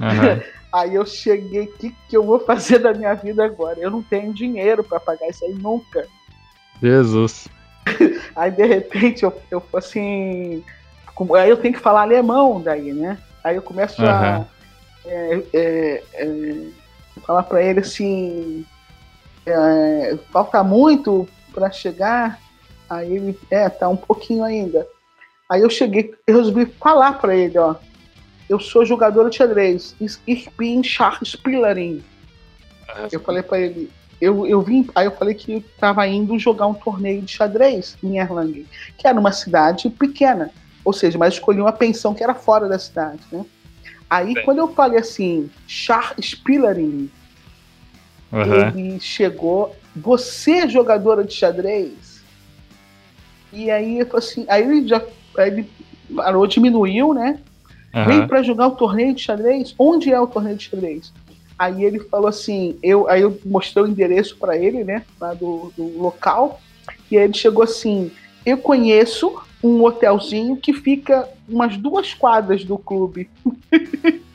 Uhum. Aí eu cheguei, o que, que eu vou fazer da minha vida agora? Eu não tenho dinheiro para pagar isso aí nunca. Jesus. Aí de repente eu, eu assim. Aí eu tenho que falar alemão daí, né? Aí eu começo uhum. a é, é, é, falar para ele assim. É, falta muito para chegar. Aí ele, é, tá um pouquinho ainda. Aí eu cheguei, eu resolvi falar para ele, ó eu sou jogadora de xadrez. Ich bin Schachspielerin. Ah, eu falei para ele, eu, eu vim, aí eu falei que eu tava indo jogar um torneio de xadrez em Erlangen, que era uma cidade pequena, ou seja, mas escolhi uma pensão que era fora da cidade, né? Aí Sim. quando eu falei assim, Schachspielerin, uhum. ele chegou, você é jogadora de xadrez? E aí eu falei assim, aí ele já aí ele parou, diminuiu, né? Uhum. Vem para jogar o torneio de xadrez? Onde é o torneio de xadrez? Aí ele falou assim, eu, aí eu mostrei o endereço para ele, né, lá do, do local, e aí ele chegou assim, eu conheço um hotelzinho que fica umas duas quadras do clube.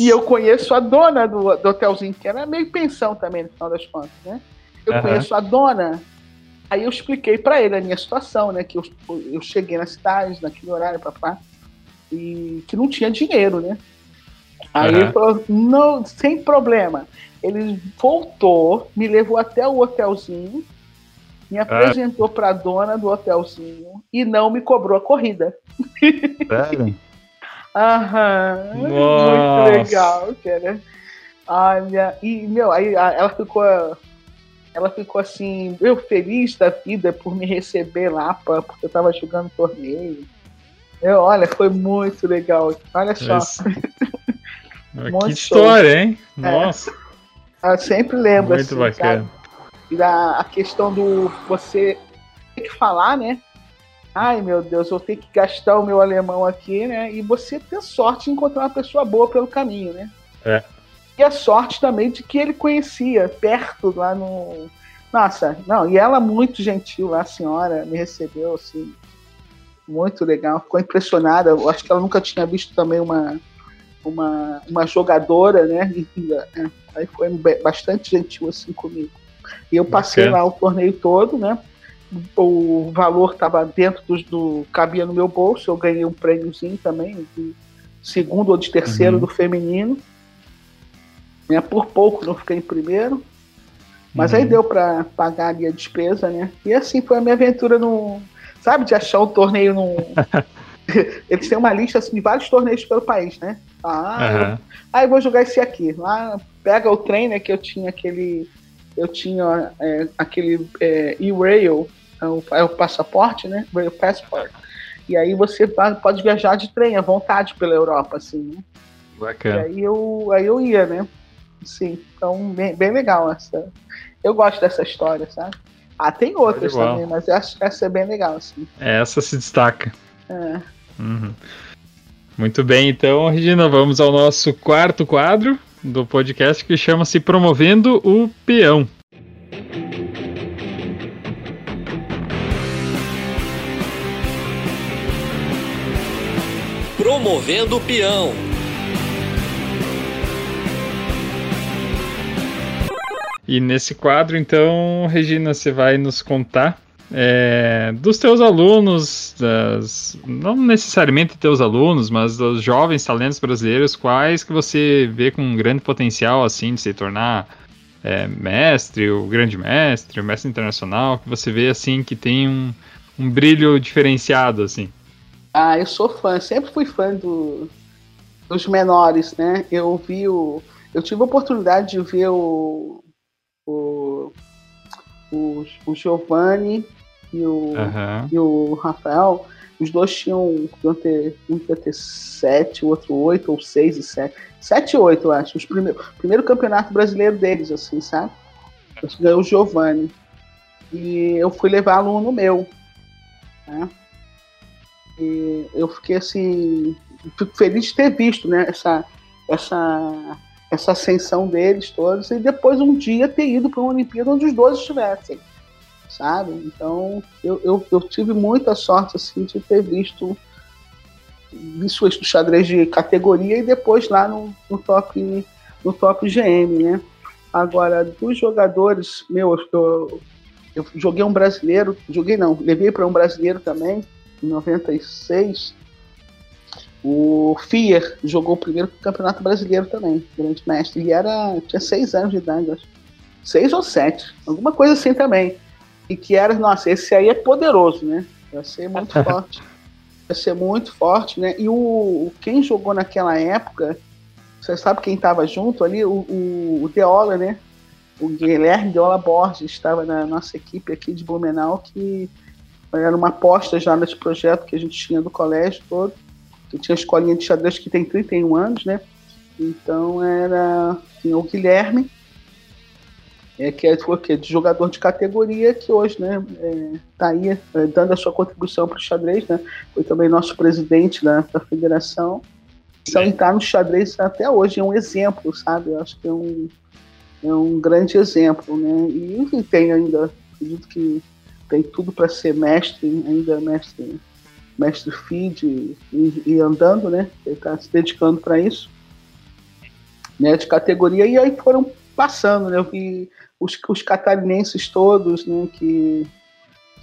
E eu conheço a dona do, do, hotelzinho, que era meio pensão também, no final das contas, né? Eu uhum. conheço a dona. Aí eu expliquei para ele a minha situação, né? Que eu, eu cheguei na cidade, naquele horário, papá, e que não tinha dinheiro, né? Aí uhum. ele falou, não, sem problema. Ele voltou, me levou até o hotelzinho, me apresentou para a dona do hotelzinho e não me cobrou a corrida. Sério? Aham. Muito legal, cara. Olha, e, meu, aí ela ficou. Ela ficou assim, eu feliz da vida por me receber lá, porque eu tava jogando torneio. Eu, olha, foi muito legal. Olha só. que história, hein? É. Nossa. É. Eu sempre lembro. Muito assim, bacana. Sabe? E da, a questão do você ter que falar, né? ai meu Deus, eu tenho que gastar o meu alemão aqui, né? E você ter sorte de encontrar uma pessoa boa pelo caminho, né? É. E a sorte também de que ele conhecia perto lá no. Nossa, não, e ela muito gentil a senhora, me recebeu assim, muito legal, ficou impressionada. Eu acho que ela nunca tinha visto também uma, uma, uma jogadora, né? É, aí foi bastante gentil assim comigo. E eu passei Bacana. lá o torneio todo, né? o valor estava dentro do, do, cabia no meu bolso, eu ganhei um prêmiozinho também, de segundo ou de terceiro uhum. do feminino. Né? Por pouco não fiquei em primeiro. Mas uhum. aí deu para pagar ali a despesa, né? E assim foi a minha aventura no. Sabe, de achar um torneio num. Eles têm uma lista assim, de vários torneios pelo país, né? Ah, uhum. eu... ah, eu vou jogar esse aqui. Lá pega o trem, né? Que eu tinha aquele. Eu tinha é, aquele é, e-rail é o, é o passaporte, né? O passport. E aí você pode viajar de trem à vontade pela Europa, assim, né? Bacana. E aí eu, aí eu ia, né? Sim, então bem, bem legal essa. Eu gosto dessa história, sabe? Ah, tem outras também, mas essa, essa é bem legal, assim. Essa se destaca. É. Uhum. Muito bem, então, Regina, vamos ao nosso quarto quadro do podcast que chama-se Promovendo o Peão. Promovendo o Peão. E nesse quadro, então, Regina, você vai nos contar é, dos teus alunos, das, não necessariamente teus alunos, mas dos jovens talentos brasileiros, quais que você vê com um grande potencial assim de se tornar é, mestre, o grande mestre, o mestre internacional, que você vê assim que tem um, um brilho diferenciado assim. Ah, eu sou fã, sempre fui fã do, dos menores, né? Eu vi o. Eu tive a oportunidade de ver o. O, o, o Giovanni e o, uhum. e o Rafael. Os dois tinham. Ter, um ter sete, o outro oito, ou seis e sete. Sete e oito, eu acho. Os primeiro, primeiro campeonato brasileiro deles, assim, sabe? Ganhou o Giovanni. E eu fui levar aluno meu. Né? E eu fiquei assim, fico feliz de ter visto, né, essa, essa, essa ascensão deles todos e depois um dia ter ido para uma Olimpíada onde os dois estivessem, sabe? Então eu, eu, eu tive muita sorte assim de ter visto isso do xadrez de categoria e depois lá no, no top no top GM, né? Agora dos jogadores, meu, eu, eu joguei um brasileiro, joguei não, levei para um brasileiro também em 96, o Fier jogou o primeiro campeonato brasileiro também, grande mestre. E era, tinha seis anos de idade, acho. Seis ou sete, alguma coisa assim também. E que era, nossa, esse aí é poderoso, né? Vai ser muito forte. Vai ser muito forte, né? E o, quem jogou naquela época, você sabe quem estava junto ali? O, o, o Deola, né? O Guilherme Deola Borges estava na nossa equipe aqui de Blumenau, que era uma aposta já nesse projeto que a gente tinha do colégio todo, tinha a escolinha de xadrez que tem 31 anos, né? Então era o Guilherme, é, que é, foi que, de jogador de categoria, que hoje né, é, tá aí é, dando a sua contribuição para o xadrez, né? Foi também nosso presidente da, da federação. Então está no xadrez até hoje, é um exemplo, sabe? Eu acho que é um, é um grande exemplo, né? E tem ainda, acredito que tem tudo para ser mestre, ainda mestre, mestre feed e, e andando, né? Ele está se dedicando para isso. né, de categoria, e aí foram passando, né? Eu vi os, os catarinenses todos, né, que,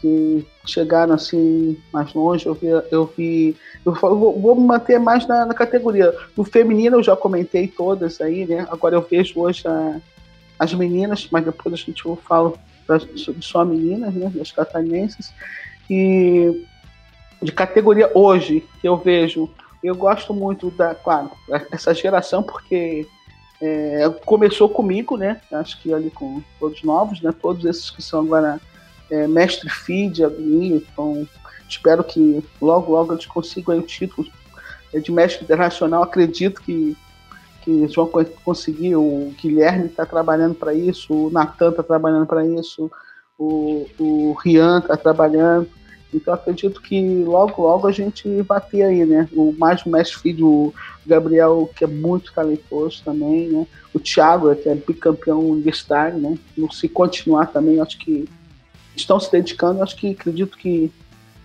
que chegaram assim mais longe, eu vi, eu vi eu vou, manter mais na, na, categoria. No feminino eu já comentei todas aí, né? Agora eu vejo hoje a, as meninas, mas depois a gente fala só meninas, né? Das catarinenses. E de categoria hoje, que eu vejo, eu gosto muito da, claro, essa geração, porque é, começou comigo, né? Acho que ali com todos novos, né? Todos esses que são agora é, mestre feed, então espero que logo, logo eles consigam o título de mestre internacional. Acredito que, que eles vão conseguir. O Guilherme está trabalhando para isso, o Natan está trabalhando para isso, o, o Rian está trabalhando. Então acredito que logo, logo a gente vai ter aí, né? O mais o mestre filho, o Gabriel, que é muito talentoso também, né? O Thiago, que é bicampeão universitário, né? Se continuar também, acho que estão se dedicando, acho que acredito que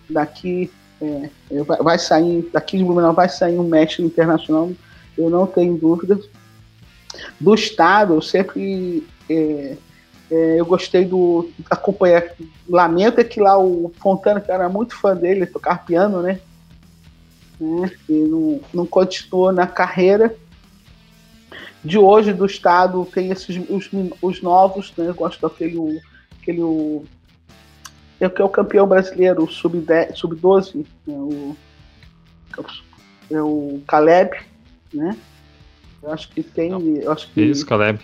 daqui é, é vai sair, daqui de Blumenau vai sair um mestre internacional, eu não tenho dúvida. Do Estado, eu sempre é, é, eu gostei do acompanhar. Lamento é que lá o Fontana, que era muito fã dele, tocar piano, né? né? E não, não continuou na carreira. De hoje, do Estado, tem esses os, os novos, né? Eu gosto daquele aquele, é que é o campeão brasileiro sub-12, sub né, o, é o Caleb, né? Eu acho que tem. Eu acho que, Isso, Caleb.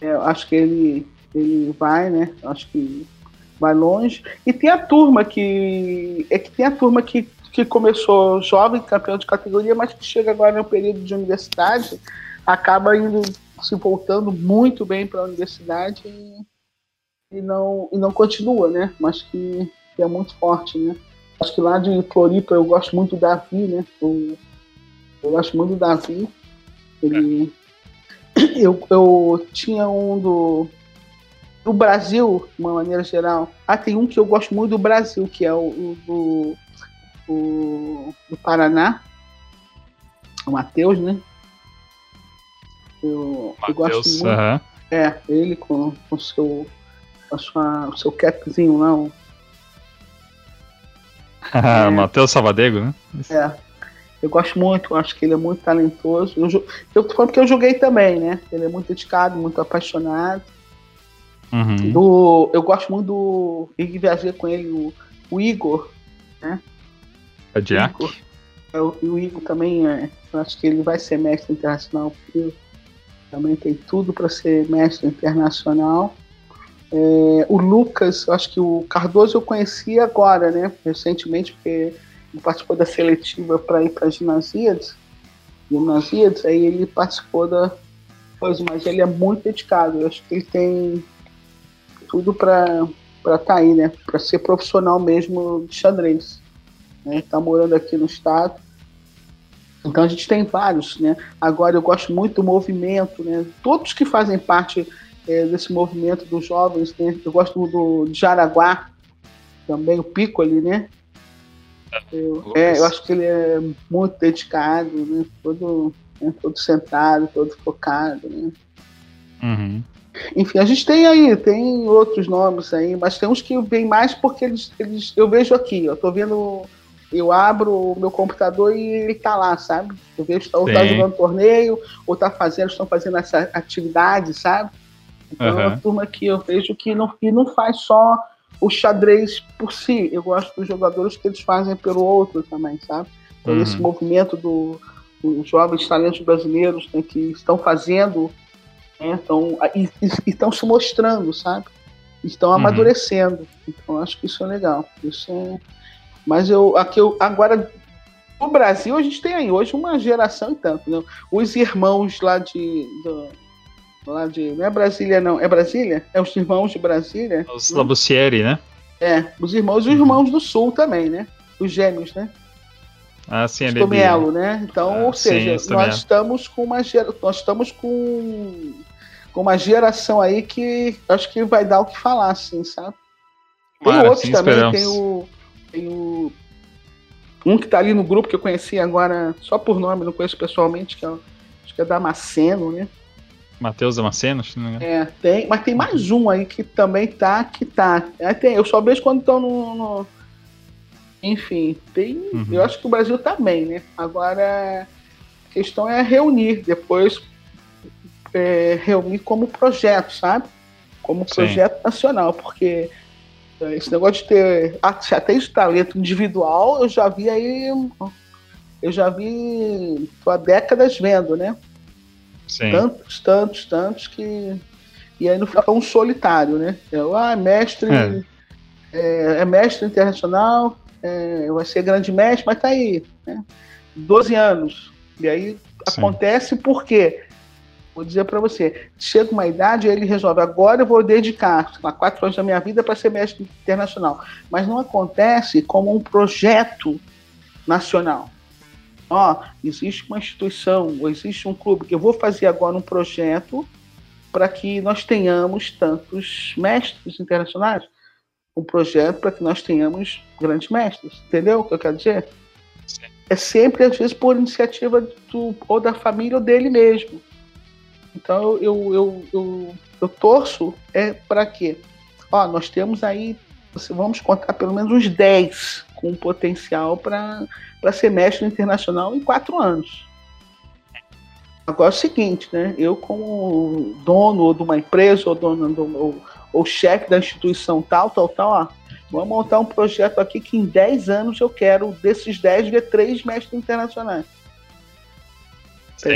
É, eu acho que ele, ele vai, né? Acho que vai longe. E tem a turma que. É que tem a turma que, que começou jovem, campeão de categoria, mas que chega agora no período de universidade, acaba indo se voltando muito bem para a universidade e e não, e não continua, né? Mas que, que é muito forte, né? Acho que lá de Floripa eu gosto muito do Davi, né? Eu, eu gosto muito do Davi. Ele, eu, eu tinha um do, do Brasil, de uma maneira geral. Ah, tem um que eu gosto muito do Brasil, que é o, do, o, do Paraná. O Matheus, né? Eu, Mateus, eu gosto muito. Uh -huh. É, ele com o seu a sua, o seu capzinho lá. O... é, Matheus Salvadego, né? É. Eu gosto muito, acho que ele é muito talentoso. Eu, eu tô falando que eu joguei também, né? Ele é muito dedicado, muito apaixonado. Uhum. Do, eu gosto muito do. Eu viajei com ele, o, o Igor, né? A Jack. O Igor, é, o, o Igor também, é, eu acho que ele vai ser mestre internacional. Também tem tudo para ser mestre internacional. É, o Lucas, eu acho que o Cardoso eu conheci agora, né? Recentemente, porque ele participou da seletiva para ir para Ginásíades. Ginásíades, aí ele participou da coisa, mas ele é muito dedicado. Eu acho que ele tem tudo para estar tá aí, né? Para ser profissional mesmo de xadrez. Né? Tá morando aqui no estado. Então a gente tem vários, né? Agora eu gosto muito do movimento, né? Todos que fazem parte é, desse movimento dos jovens, né? Eu gosto do, Jaraguá, também, o Pico ali, né? Eu, é, eu acho que ele é muito dedicado, né? Todo, né? todo sentado, todo focado, né? Uhum. Enfim, a gente tem aí, tem outros nomes aí, mas tem uns que vêm mais porque eles, eles eu vejo aqui, eu tô vendo, eu abro o meu computador e ele tá lá, sabe? Eu vejo ou tá jogando torneio, ou tá fazendo, estão fazendo essa atividade, sabe? Então uhum. é uma turma que eu vejo que não, que não faz só o xadrez por si. Eu gosto dos jogadores que eles fazem pelo outro também, sabe? Então, uhum. esse movimento do, dos jovens talentos brasileiros né, que estão fazendo, né, estão, e, estão se mostrando, sabe? Estão uhum. amadurecendo. Então, acho que isso é legal. Isso é... Mas eu, aqui eu, agora, no Brasil, a gente tem aí hoje uma geração e tanto. Né? Os irmãos lá de. Do, lá de. Não é Brasília, não. É Brasília? É os irmãos de Brasília? Os hum? Labussieri, né? É, os irmãos e os irmãos do Sul também, né? Os gêmeos, né? Ah, sim, é Tomielo, né? Então, ah, ou seja, sim, nós estamos com uma nós estamos com, com uma geração aí que acho que vai dar o que falar, assim, sabe? Tem outros também, esperamos. tem o, tem o um que tá ali no grupo que eu conheci agora só por nome, não conheço pessoalmente, que é, acho que é Damasceno, né? Matheus Damasceno, se não me engano. É, tem, mas tem mais um aí que também tá, que tá. É, tem, eu só vejo quando estão no, no, Enfim, tem. Uhum. Eu acho que o Brasil tá bem, né? Agora, a questão é reunir, depois é, reunir como projeto, sabe? Como projeto Sim. nacional, porque é, esse negócio de ter até de talento individual, eu já vi aí. Eu já vi. tô há décadas vendo, né? Sim. Tantos, tantos, tantos que. E aí não fica um solitário, né? Eu, ah, mestre. É, é, é mestre internacional, é, vai ser grande mestre, mas tá aí, né? 12 anos. E aí Sim. acontece porque Vou dizer para você, chega uma idade ele resolve, agora eu vou dedicar lá, quatro anos da minha vida para ser mestre internacional. Mas não acontece como um projeto nacional. Ó, existe uma instituição, ou existe um clube que eu vou fazer agora um projeto para que nós tenhamos tantos mestres internacionais. Um projeto para que nós tenhamos grandes mestres. Entendeu o que eu quero dizer? É sempre, às vezes, por iniciativa do, ou da família ou dele mesmo. Então eu, eu, eu, eu torço é para quê? Ó, nós temos aí, vamos contar pelo menos uns 10 com potencial para ser mestre internacional em quatro anos. Agora é o seguinte, né? Eu como dono de uma empresa ou dono do, ou, ou chefe da instituição tal, tal, tal, ó, vamos montar um projeto aqui que em 10 anos eu quero desses 10 ver três mestres internacionais. Sim.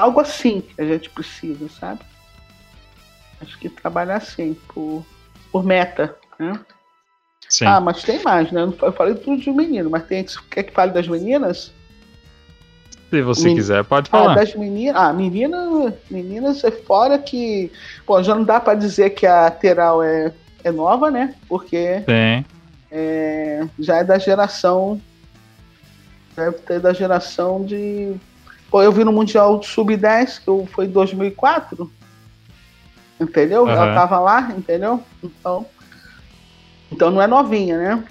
Algo assim que a gente precisa, sabe? Acho que trabalhar assim, por, por meta, né? Sim. Ah, mas tem mais, né? Eu falei tudo de menino, mas tem quer que fale das meninas? Se você Men... quiser, pode falar. Ah, das meninas. Ah, menina, meninas é fora que. Bom, já não dá para dizer que a Teral é, é nova, né? Porque. É, já é da geração. Deve ter da geração de eu vi no Mundial Sub-10, que foi em 2004. Entendeu? Uhum. Ela tava lá, entendeu? Então, então não é novinha, né?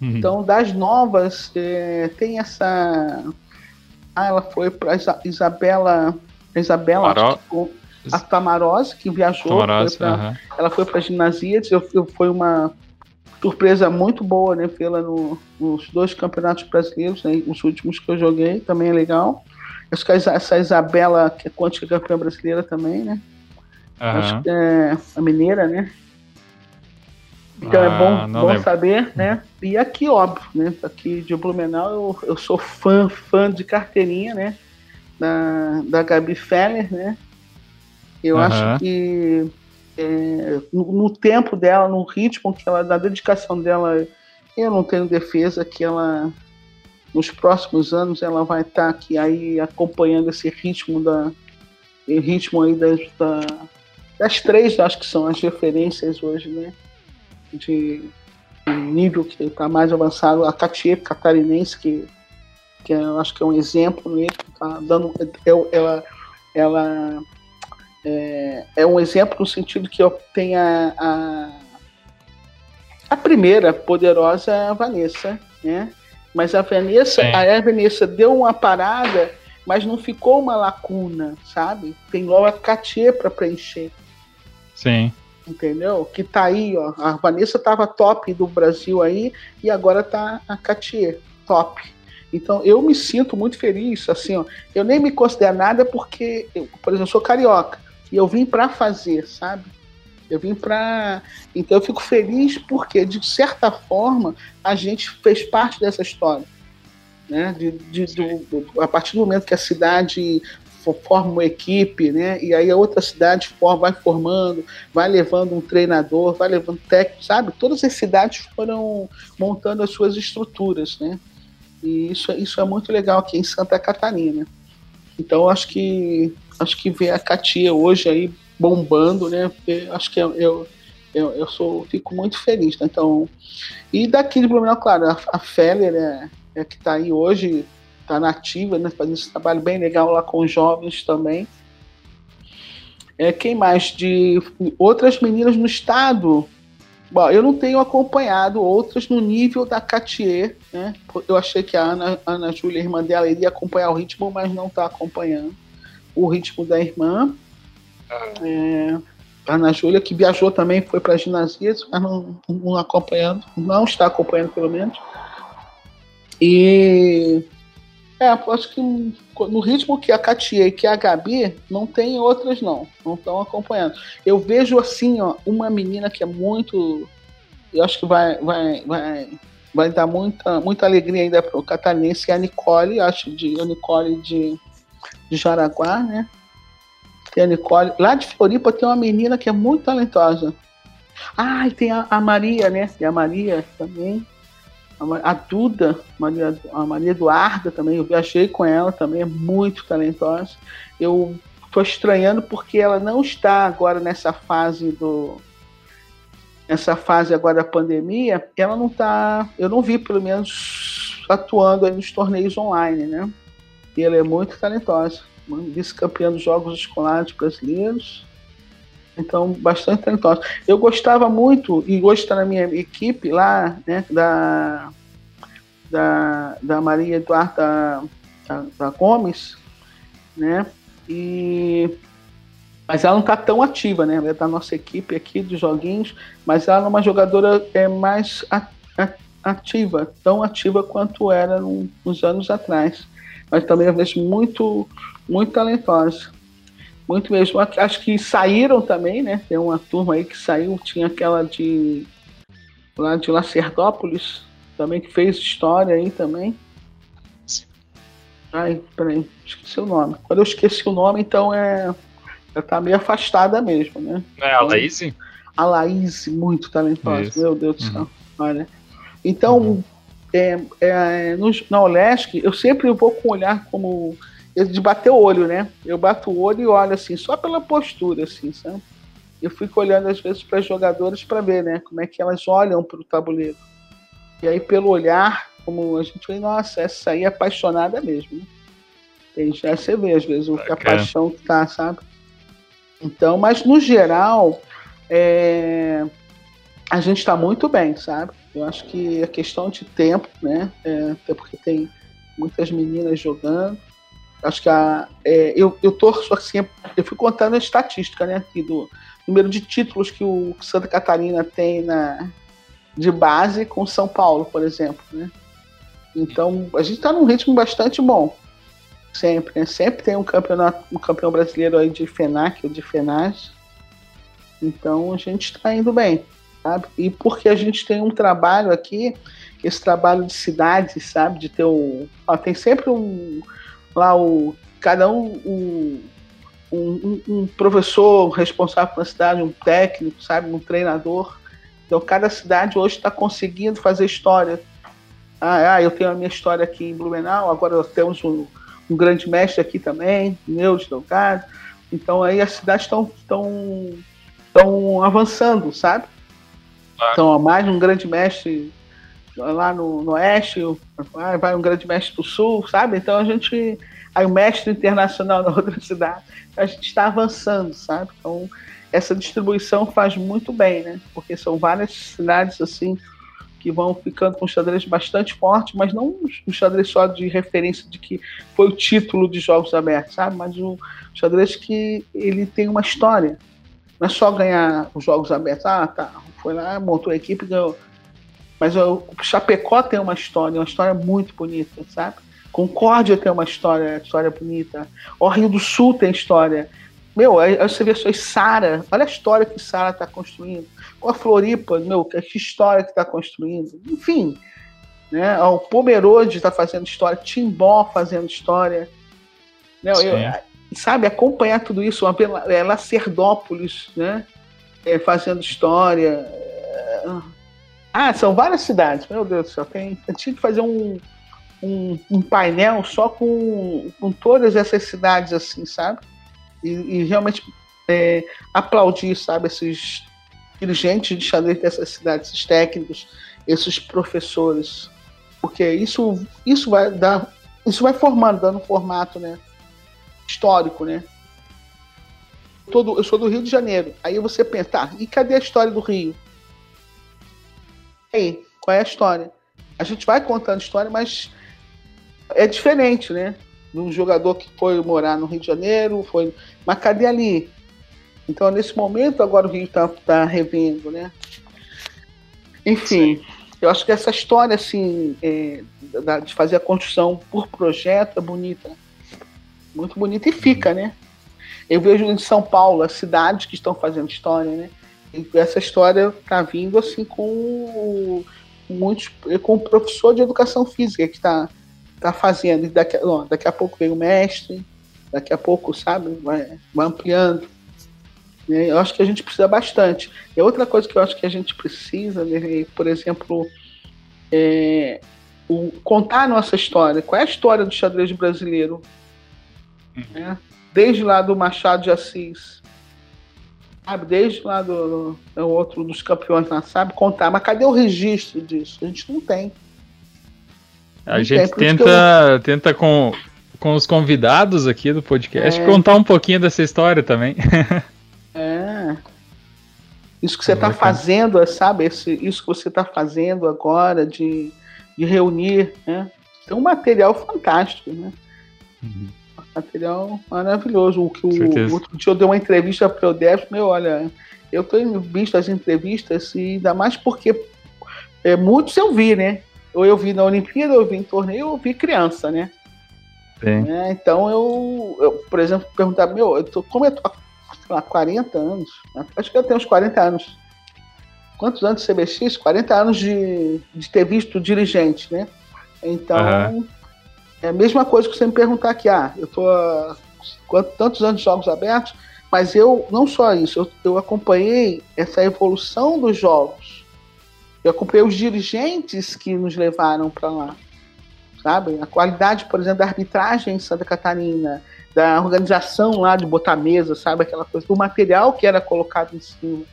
Uhum. Então, das novas, é, tem essa. Ah, ela foi para Isabela. Isabela, Maro... a Tamarose, que viajou. Tamarose, foi pra, uhum. Ela foi para Ginasias, eu, eu, foi uma surpresa muito boa, né? Vê-la no, nos dois campeonatos brasileiros, né? Os últimos que eu joguei, também é legal. Acho que essa Isabela, que é quântica campeã brasileira também, né? Uhum. Acho que é a mineira, né? Então é ah, é bom, bom saber, né? E aqui, óbvio, né? Aqui de Blumenau, eu, eu sou fã, fã de carteirinha, né? Da, da Gabi Feller, né? Eu uhum. acho que é, no, no, tempo dela, no ritmo que ela, na dedicação dela, eu não tenho defesa que ela, nos próximos anos, ela vai estar tá aqui aí acompanhando esse ritmo da, ritmo aí das, da, das três, acho que são as referências hoje, né? De nível que está mais avançado, a Katia catarinense, que, que eu acho que é um exemplo mesmo, tá dando, ela, ela é, é um exemplo no sentido que eu tenha a, a primeira poderosa Vanessa, né? Mas a Vanessa, a Vanessa deu uma parada, mas não ficou uma lacuna, sabe? Tem logo a Katia para preencher. Sim. Entendeu? Que tá aí, ó. A Vanessa tava top do Brasil aí e agora tá a Katia top. Então eu me sinto muito feliz, assim, ó. Eu nem me considero nada porque, eu, por exemplo, eu sou carioca. E eu vim para fazer, sabe? Eu vim para. Então eu fico feliz porque, de certa forma, a gente fez parte dessa história. Né? De, de, do, a partir do momento que a cidade forma uma equipe, né? E aí a outra cidade forma, vai formando, vai levando um treinador, vai levando técnico, sabe? Todas as cidades foram montando as suas estruturas, né? E isso, isso é muito legal aqui em Santa Catarina. Então acho que acho que ver a Katia hoje aí bombando, né? Acho que eu, eu, eu, eu sou, fico muito feliz. Né? Então, e daqui de Blumenau, claro, a, a Feller é, é que está aí hoje, está nativa, né? Fazendo esse trabalho bem legal lá com jovens também. É, quem mais? De outras meninas no estado. Bom, eu não tenho acompanhado outras no nível da Catier, né? Eu achei que a Ana, Ana Júlia, irmã dela, iria acompanhar o ritmo, mas não está acompanhando. O ritmo da irmã. É, a Ana Júlia, que viajou também, foi para ginasias, mas não, não acompanhando, não está acompanhando pelo menos. E é, acho que no ritmo que a Katia e que a Gabi, não tem outras não, não estão acompanhando. Eu vejo assim, ó, uma menina que é muito, eu acho que vai, vai, vai, vai dar muita, muita alegria ainda para o catarinense, é a Nicole, acho de a Nicole de, de Jaraguá, né? Tem a Nicole. Lá de Floripa tem uma menina que é muito talentosa. Ah, e tem a, a Maria, né? Tem a Maria também. A, a Duda, Maria, a Maria Eduarda também, eu viajei com ela também, é muito talentosa. Eu estou estranhando porque ela não está agora nessa fase do. Nessa fase agora da pandemia, ela não está. Eu não vi, pelo menos, atuando nos torneios online, né? E ela é muito talentosa vice-campeã dos Jogos Escolares Brasileiros. Então, bastante talentosa. Eu gostava muito, e hoje está na minha equipe lá, né, da, da, da Maria Eduarda da, da Gomes, né, e mas ela não está tão ativa, né? Ela é da nossa equipe aqui dos joguinhos, mas ela é uma jogadora é, mais ativa, tão ativa quanto era nos anos atrás. Mas também eu vejo muito muito talentosa. Muito mesmo. Acho que saíram também, né? Tem uma turma aí que saiu, tinha aquela de lá de Lacerdópolis, também que fez história aí também. Ai, peraí, esqueci o nome. Quando eu esqueci o nome, então é. Ela tá meio afastada mesmo, né? É a Laís? A Laís, muito talentosa, Isso. meu Deus do céu. Uhum. Olha. Então, uhum. É, é, no, na Olesc, eu sempre vou com um olhar como de bater o olho, né? Eu bato o olho e olho assim, só pela postura, assim, sabe? Eu fico olhando às vezes para as jogadoras para ver, né? Como é que elas olham para o tabuleiro. E aí, pelo olhar, como a gente vê, nossa, essa aí é apaixonada mesmo. Né? Tem, já você vê, às vezes, a paixão que tá, sabe? Então, mas no geral, é... a gente está muito bem, sabe? Eu acho que a questão de tempo, né? É, até porque tem muitas meninas jogando. Acho que a, é, eu, eu torço assim, eu fui contando a estatística, né, aqui do número de títulos que o Santa Catarina tem na, de base com São Paulo, por exemplo, né? Então, a gente está num ritmo bastante bom. Sempre, né? Sempre tem um campeonato, um campeão brasileiro aí de FENAC ou de FENAS. Então, a gente está indo bem, sabe? E porque a gente tem um trabalho aqui, esse trabalho de cidade, sabe? De ter um... Ó, tem sempre um lá o cada um, um, um, um professor responsável pela cidade, um técnico, sabe, um treinador. Então cada cidade hoje está conseguindo fazer história. Ah, ah, eu tenho a minha história aqui em Blumenau, agora temos um, um grande mestre aqui também, meu de Delgado. Então aí as cidades estão estão estão avançando, sabe? Então, mais um grande mestre lá no, no oeste, vai, vai um grande mestre do sul, sabe? Então a gente. Aí o mestre internacional na outra cidade. A gente está avançando, sabe? Então essa distribuição faz muito bem, né? Porque são várias cidades assim que vão ficando com xadrez bastante forte, mas não um xadrez só de referência de que foi o título de jogos abertos, sabe? Mas um xadrez que ele tem uma história. Não é só ganhar os jogos abertos. Ah, tá. Foi lá, montou a equipe, ganhou mas o Chapecó tem uma história, uma história muito bonita, sabe? Concórdia tem uma história, história bonita. O Rio do Sul tem história. Meu, aí você vê só Sara, olha a história que Sara está construindo. Com a Floripa, meu, que história que está construindo. Enfim, né? O Pomerode está fazendo história, Timbó fazendo história. Né? Eu, sabe, acompanhar tudo isso, é, Lacerdópolis, né? É, fazendo história. É, ah, são várias cidades. Meu Deus do céu, tem, eu tinha que fazer um, um, um, painel só com, com todas essas cidades, assim, sabe? E, e realmente é, aplaudir, sabe, esses dirigentes de xadrez dessas cidades, esses técnicos, esses professores. Porque isso, isso vai dar. Isso vai formando, dando um formato, né? Histórico, né? Todo, eu sou do Rio de Janeiro. Aí você pensa, tá, e cadê a história do Rio? aí, qual é a história? A gente vai contando história, mas é diferente, né? de um jogador que foi morar no Rio de Janeiro, foi. Mas cadê ali? Então, nesse momento, agora o Rio está tá revendo, né? Enfim, Sim. eu acho que essa história, assim, é, de fazer a construção por projeto é bonita. Muito bonita e fica, né? Eu vejo em São Paulo as cidades que estão fazendo história, né? E essa história está vindo, assim, com muitos. com o professor de educação física que está tá fazendo. E daqui, daqui a pouco vem o mestre, daqui a pouco, sabe, vai, vai ampliando. Eu acho que a gente precisa bastante. E outra coisa que eu acho que a gente precisa, né, por exemplo, é o, contar a nossa história. Qual é a história do xadrez brasileiro? Uhum. Né? Desde lá do Machado de Assis, sabe? Desde lá do, do outro dos campeões lá, sabe? Contar. Mas cadê o registro disso? A gente não tem. A não gente tem. tenta, eu... tenta com, com os convidados aqui do podcast é. contar um pouquinho dessa história também. É. Isso que você está fazendo, sabe? Esse, isso que você está fazendo agora de, de reunir, né? Tem um material fantástico, né? Uhum. Material maravilhoso. O que o, outro dia eu dei uma entrevista para o Def, meu, olha, eu tenho visto as entrevistas e ainda mais porque é, muitos eu vi, né? Ou eu vi na Olimpíada, ou eu vi em torneio, ou eu vi criança, né? É, então eu, eu, por exemplo, perguntar, meu, eu tô, como sei lá, 40 anos. Né? Acho que eu tenho uns 40 anos. Quantos anos de CBX? 40 anos de, de ter visto dirigente, né? Então, uhum. É a mesma coisa que você me perguntar aqui. Ah, eu tô há tantos anos de jogos abertos, mas eu, não só isso, eu, eu acompanhei essa evolução dos jogos. Eu acompanhei os dirigentes que nos levaram para lá sabe? A qualidade, por exemplo, da arbitragem em Santa Catarina, da organização lá de botar mesa, sabe? Aquela coisa, do material que era colocado em cima.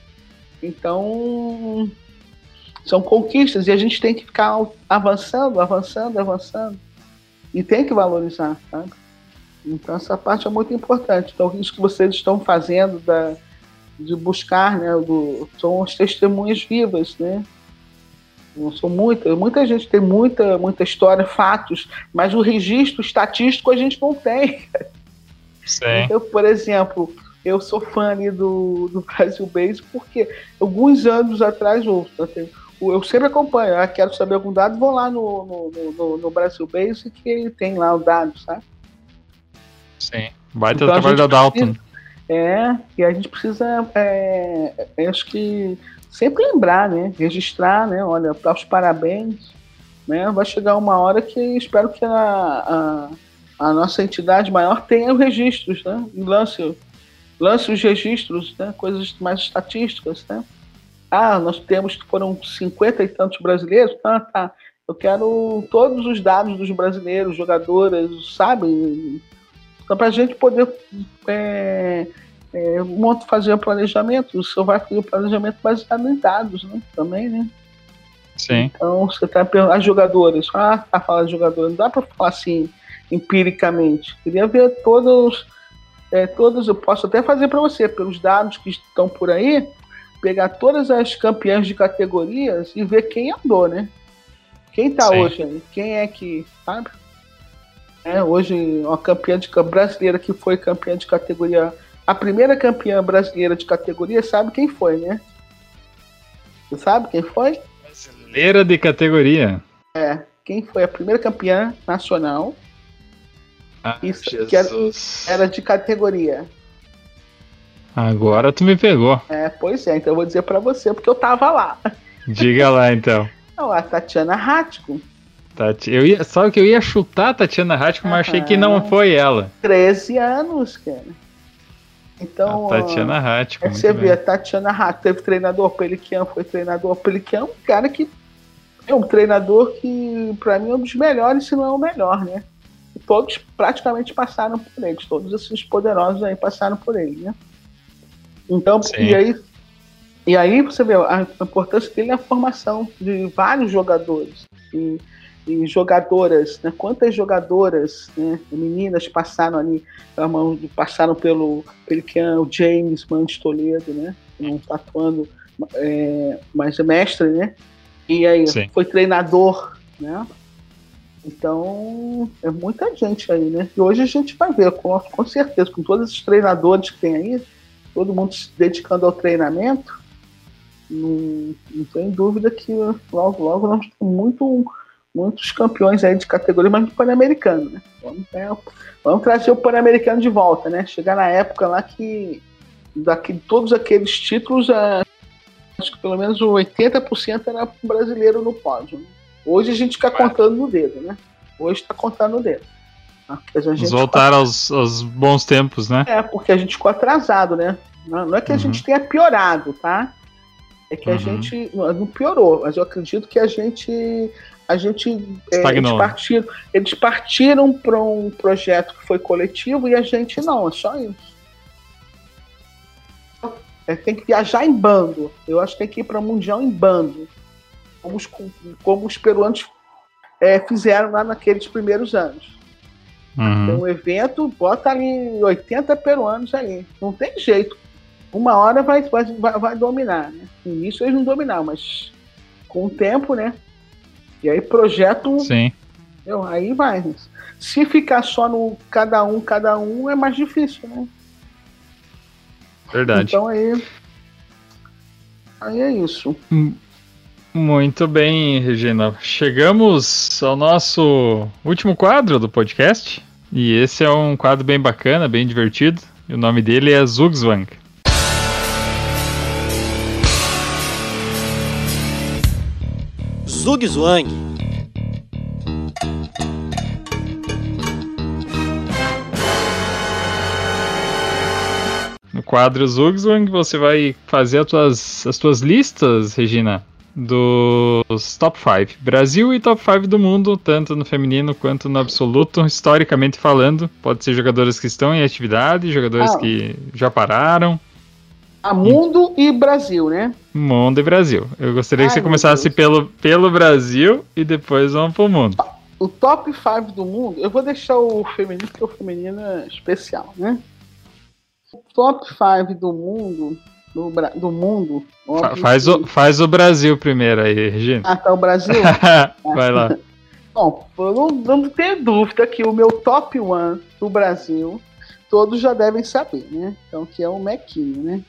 Então, são conquistas e a gente tem que ficar avançando, avançando, avançando. E tem que valorizar, sabe? Então, essa parte é muito importante. Então, isso que vocês estão fazendo da, de buscar, né? Do, são as testemunhas vivas, né? Não sou muita, muita gente tem muita, muita história, fatos, mas o registro estatístico a gente não tem. Sim. Então, por exemplo, eu sou fã do, do Brasil Base porque alguns anos atrás, eu, eu sempre acompanho, eu quero saber algum dado, vou lá no, no, no, no Brasil Base que tem lá o dado, sabe? Sim, vai ter então, o trabalho da Dalton. é, e a gente precisa, é, acho que sempre lembrar, né? Registrar, né? Olha, para os parabéns, né? Vai chegar uma hora que espero que a, a a nossa entidade maior tenha os registros, né? E lance, lance os registros, né? Coisas mais estatísticas, né? Ah, nós temos que foram cinquenta e tantos brasileiros, tá, tá. Eu quero todos os dados dos brasileiros, jogadoras, sabe? Então, para a gente poder é, é, fazer o planejamento, o senhor vai fazer o planejamento baseado em dados, né? Também, né? Sim. Então, você está perguntando, as jogadoras, ah, tá falando de jogadoras, não dá para falar assim, empiricamente. Queria ver todos, é, todos, eu posso até fazer para você, pelos dados que estão por aí, pegar todas as campeãs de categorias e ver quem andou, né? Quem tá Sim. hoje aí? Quem é que, sabe? É, hoje, uma campeã de, brasileira que foi campeã de categoria. A primeira campeã brasileira de categoria, sabe quem foi, né? Você sabe quem foi? Brasileira de categoria. É, quem foi a primeira campeã nacional ah, Isso, Jesus. que era, era de categoria. Agora tu me pegou. É, pois é, então eu vou dizer para você, porque eu tava lá. Diga lá então. Não, a Tatiana Ratko. Tati... Eu ia... Só que eu ia chutar a Tatiana Ratko, mas achei que não foi ela. 13 anos, cara. Então. A Tatiana Ratko. É você vê, a Tatiana Ratko teve treinador Peliquian, foi treinador Peliquian, um cara que. É um treinador que, para mim, é um dos melhores, se não é o melhor, né? todos praticamente passaram por eles, todos esses poderosos aí passaram por ele, né? Então, e aí, e aí você vê a importância dele na formação de vários jogadores e, e jogadoras, né? Quantas jogadoras, né? Meninas passaram ali, passaram pelo Pelican, o James Mandes Toledo, né? Não tá atuando, é, mas é mestre, né? E aí Sim. foi treinador, né? Então, é muita gente aí, né? E hoje a gente vai ver, com, com certeza, com todos esses treinadores que tem aí, todo mundo se dedicando ao treinamento, não, não tem dúvida que logo, logo nós temos muito, muitos campeões aí de categoria, mas do Pan-Americano, né? Vamos, vamos trazer o Pan-Americano de volta, né? Chegar na época lá que daqui, todos aqueles títulos, é, acho que pelo menos 80% era brasileiro no pódio. Né? Hoje a gente fica contando no dedo, né? Hoje está contando no dedo. Tá? Vamos voltar aos, aos, bons tempos, né? É, porque a gente ficou atrasado, né? Não, não é que a uhum. gente tenha piorado, tá? É que uhum. a gente não piorou, mas eu acredito que a gente a gente é, eles partiram, eles partiram para um projeto que foi coletivo e a gente não, é só isso. É, tem que viajar em bando. Eu acho que tem que ir para o mundial em bando, como os, como os peruanos é, fizeram lá naqueles primeiros anos. Uhum. Tem um evento, bota ali 80 peruanos ali. Não tem jeito uma hora vai, vai, vai, dominar, né? No início eles não dominaram, mas com o tempo, né? E aí projeto. Sim. Eu, aí vai. Se ficar só no cada um, cada um, é mais difícil, né? Verdade. Então aí. Aí é isso. Hum, muito bem, Regina. Chegamos ao nosso último quadro do podcast. E esse é um quadro bem bacana, bem divertido. E o nome dele é Zugzwang. Zugzwang. No quadro Zugzwang você vai fazer as tuas, as tuas listas, Regina, dos top 5. Brasil e top 5 do mundo, tanto no feminino quanto no absoluto, historicamente falando. Pode ser jogadores que estão em atividade, jogadores ah. que já pararam. A mundo e Brasil, né? Mundo e Brasil. Eu gostaria Ai, que você começasse pelo, pelo Brasil e depois vamos pro mundo. O top 5 do mundo, eu vou deixar o feminino, porque o feminino é especial, né? O top 5 do mundo, do, do mundo. Fa faz, o, faz o Brasil primeiro aí, Regina. Ah, tá o Brasil? Vai lá. Bom, não, não tem dúvida que o meu top 1 do Brasil, todos já devem saber, né? Então, que é o Mequinho, né?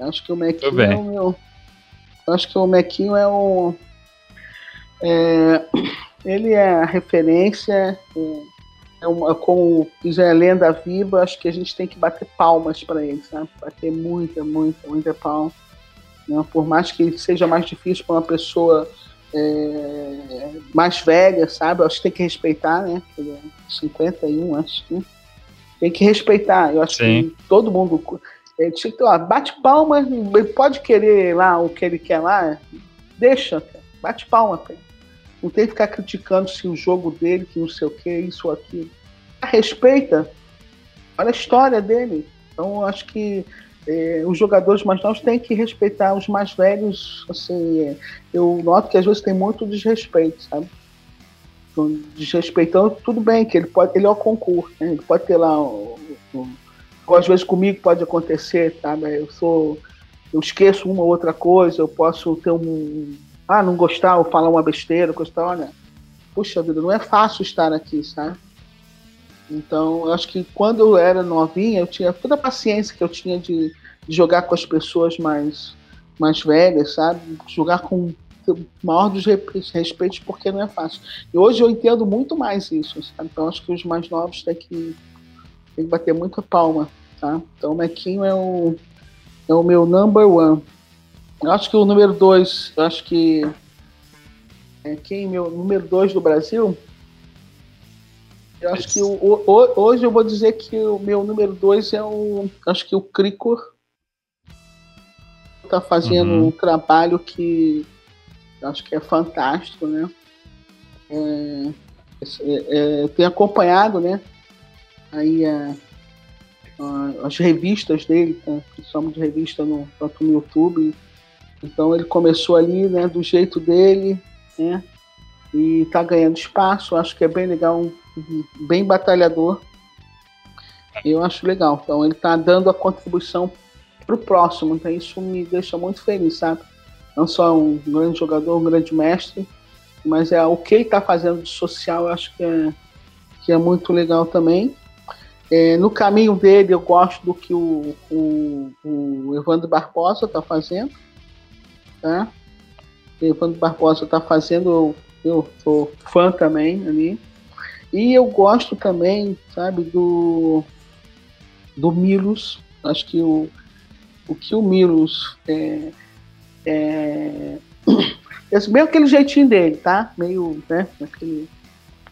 Acho que o Mequinho é o meu. Acho que o Mequinho é o. É, ele é a referência. É uma, como já é lenda viva, acho que a gente tem que bater palmas para ele, sabe? Bater muita, muita, muita palma. Né? Por mais que seja mais difícil para uma pessoa é, mais velha, sabe? Acho que tem que respeitar, né? Ele é 51, acho que. Tem que respeitar. Eu acho Sim. que todo mundo que ter, ó, bate palma, pode querer lá o que ele quer lá, deixa, bate palma, cara. Não tem que ficar criticando se o jogo dele, que não sei o que, isso ou aquilo. Respeita. Olha a história dele. Então, acho que é, os jogadores mais novos têm que respeitar os mais velhos. Assim, é, eu noto que às vezes tem muito desrespeito, sabe? Então, desrespeitando, tudo bem, que ele pode, ele é o concurso, né? ele pode ter lá o ou às vezes comigo pode acontecer, tá? Eu sou. Eu esqueço uma ou outra coisa, eu posso ter um. Ah, não gostar ou falar uma besteira, coisa tal, olha. Puxa vida, não é fácil estar aqui, sabe? Então, eu acho que quando eu era novinha, eu tinha toda a paciência que eu tinha de, de jogar com as pessoas mais, mais velhas, sabe? Jogar com o maior dos respeitos, porque não é fácil. E hoje eu entendo muito mais isso, sabe? Então, acho que os mais novos têm que tem que bater muita palma, tá? Então o Mequinho é o, é o meu number one. Eu acho que o número dois, eu acho que é quem meu número dois do Brasil. Eu acho que o, o, hoje eu vou dizer que o meu número dois é o, acho que o Cricor tá fazendo uhum. um trabalho que acho que é fantástico, né? É, é, é, tenho acompanhado, né? aí a, a, as revistas dele, que chamamos de revista no, tanto no YouTube. Então ele começou ali, né, do jeito dele, né, e está ganhando espaço. Acho que é bem legal, bem batalhador. Eu acho legal. Então ele está dando a contribuição para o próximo. Então isso me deixa muito feliz, sabe? Não só um grande jogador, um grande mestre, mas é o que ele está fazendo de social, eu acho que é, que é muito legal também. É, no caminho dele, eu gosto do que o, o, o Evandro Barbosa está fazendo. Tá? O Evandro Barbosa está fazendo, eu sou fã também ali. E eu gosto também, sabe, do, do Milos. Acho que o, o que o Milos é, é, é meio aquele jeitinho dele, tá? Meio, né? Aquele,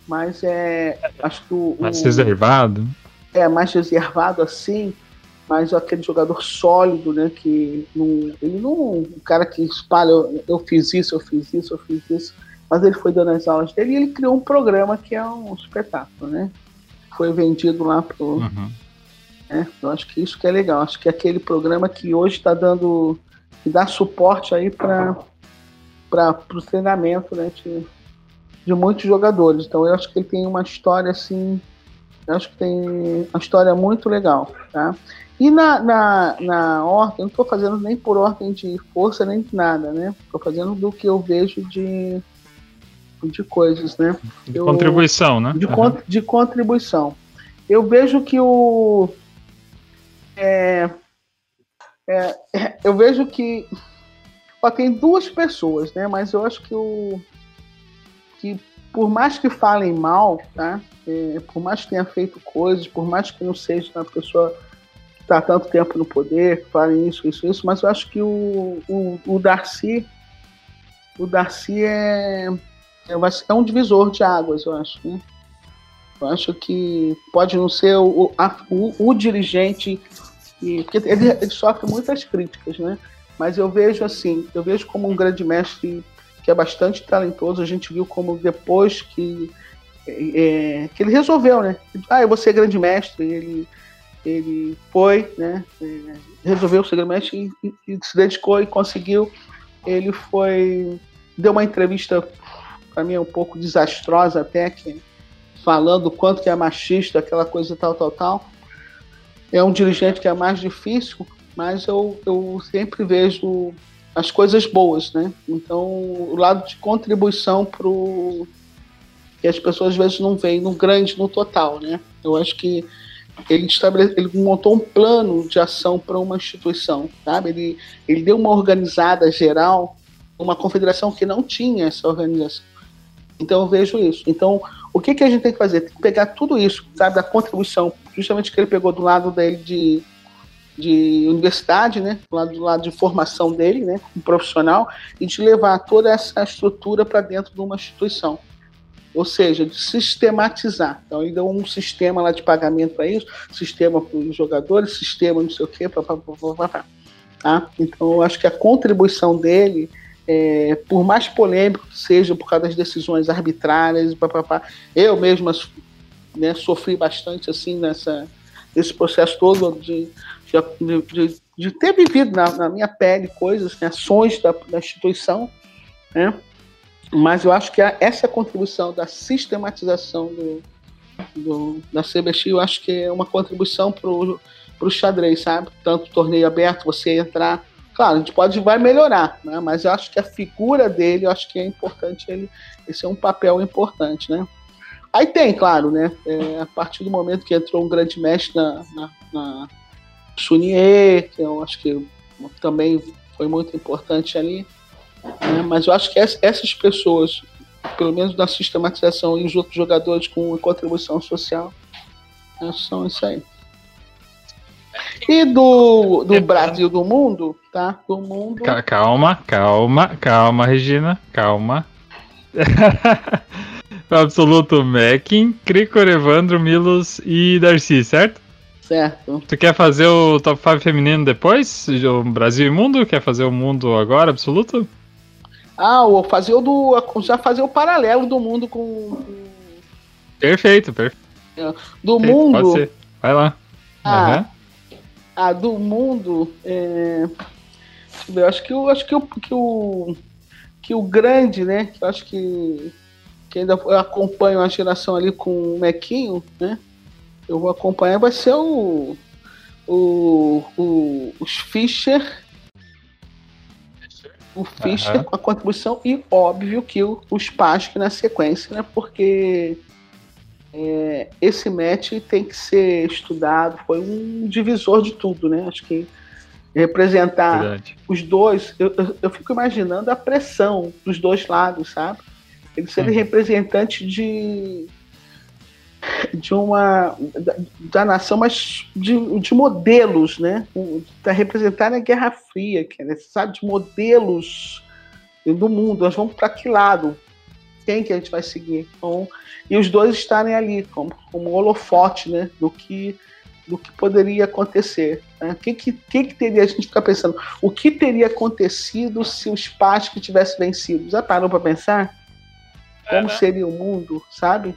mas é. Acho que o. Mais reservado? É, mais reservado assim, mas aquele jogador sólido, né? Que não, ele não. O cara que espalha, eu, eu fiz isso, eu fiz isso, eu fiz isso. Mas ele foi dando as aulas dele e ele criou um programa que é um espetáculo, né? Foi vendido lá pro. Uhum. Né, eu acho que isso que é legal. Acho que é aquele programa que hoje está dando. que dá suporte aí para o treinamento né, de, de muitos jogadores. Então eu acho que ele tem uma história assim eu acho que tem uma história muito legal, tá? E na, na, na ordem, não estou fazendo nem por ordem de força nem de nada, né? Estou fazendo do que eu vejo de, de coisas, né? De eu, contribuição, né? De, uhum. de contribuição. Eu vejo que o. É, é, eu vejo que. Ó, tem duas pessoas, né? Mas eu acho que o. Que por mais que falem mal, tá? É, por mais que tenha feito coisas, por mais que não seja uma pessoa está tanto tempo no poder, que falem isso, isso, isso, mas eu acho que o, o, o Darcy, o Darcy é, é, é um divisor de águas, eu acho, né? Eu acho que pode não ser o, a, o, o dirigente, que, porque ele, ele sofre muitas críticas, né? Mas eu vejo assim, eu vejo como um grande mestre que é bastante talentoso. A gente viu como depois que, é, que ele resolveu, né? Ah, eu vou ser grande mestre. Ele, ele foi, né? É, resolveu mestre e, e, se dedicou e conseguiu. Ele foi. Deu uma entrevista, para mim, um pouco desastrosa até, que, falando o quanto que é machista, aquela coisa tal, tal, tal. É um dirigente que é mais difícil, mas eu, eu sempre vejo as coisas boas, né? Então, o lado de contribuição para o que as pessoas às vezes não veem no grande, no total, né? Eu acho que ele, ele montou um plano de ação para uma instituição, sabe? Ele, ele deu uma organizada geral, uma confederação que não tinha essa organização. Então eu vejo isso. Então, o que, que a gente tem que fazer? Tem que pegar tudo isso, sabe, da contribuição, justamente que ele pegou do lado dele de de universidade, né, do lado, do lado de formação dele, né, como profissional, e de levar toda essa estrutura para dentro de uma instituição. Ou seja, de sistematizar. Então, ele deu um sistema lá de pagamento para isso, sistema para os jogadores, sistema não sei o quê, pá, pá, pá, pá, tá? Então, eu acho que a contribuição dele, é, por mais polêmico que seja, por causa das decisões arbitrárias, pá, pá, pá, eu mesmo né, sofri bastante assim nessa, nesse processo todo de de, de, de ter vivido na, na, minha pele coisas, né, ações da, da instituição, né? Mas eu acho que essa contribuição da sistematização do, do, da CBX, eu acho que é uma contribuição para o xadrez, sabe? Tanto torneio aberto, você entrar. Claro, a gente pode vai melhorar, né? mas eu acho que a figura dele, eu acho que é importante ele. Esse é um papel importante, né? Aí tem, claro, né? É, a partir do momento que entrou um grande mestre na, na, na que eu acho que também foi muito importante ali. Né? Mas eu acho que essas pessoas, pelo menos na sistematização e os outros jogadores com contribuição social, né, são isso aí. E do, do Brasil, do mundo, tá? Do mundo. Calma, calma, calma, Regina, calma. Absoluto Mekin, Cricor, Evandro, Milos e Darcy, certo? Certo. Tu quer fazer o top 5 feminino depois? O Brasil e mundo? Quer fazer o mundo agora, absoluto? Ah, o fazer o do. Já fazer o paralelo do mundo com. Perfeito, perfeito. É, do perfeito, mundo. Vai lá. Ah, uhum. ah do mundo. É... Eu acho que eu acho que o que o que o grande, né? Que eu acho que que ainda acompanha a geração ali com o Mequinho, né? eu vou acompanhar vai ser o, o, o os Fischer. O Fischer uhum. com a contribuição e óbvio que o, o Spassky na sequência, né? Porque é, esse match tem que ser estudado, foi um divisor de tudo, né? Acho que representar Verdade. os dois, eu, eu, eu, fico imaginando a pressão dos dois lados, sabe? Ele ser representante de de uma da, da, nação, mas de, de modelos, né? Para representar a Guerra Fria, que é necessário de modelos do mundo. Nós vamos para que lado? Quem que a gente vai seguir? Então, e os dois estarem ali como, como holofote, né? Do que do que poderia acontecer. Né? O que, que, que, teria a gente ficar pensando? O que teria acontecido se os Spassky tivesse vencido? Já parou para pensar? Como é, seria o mundo, sabe?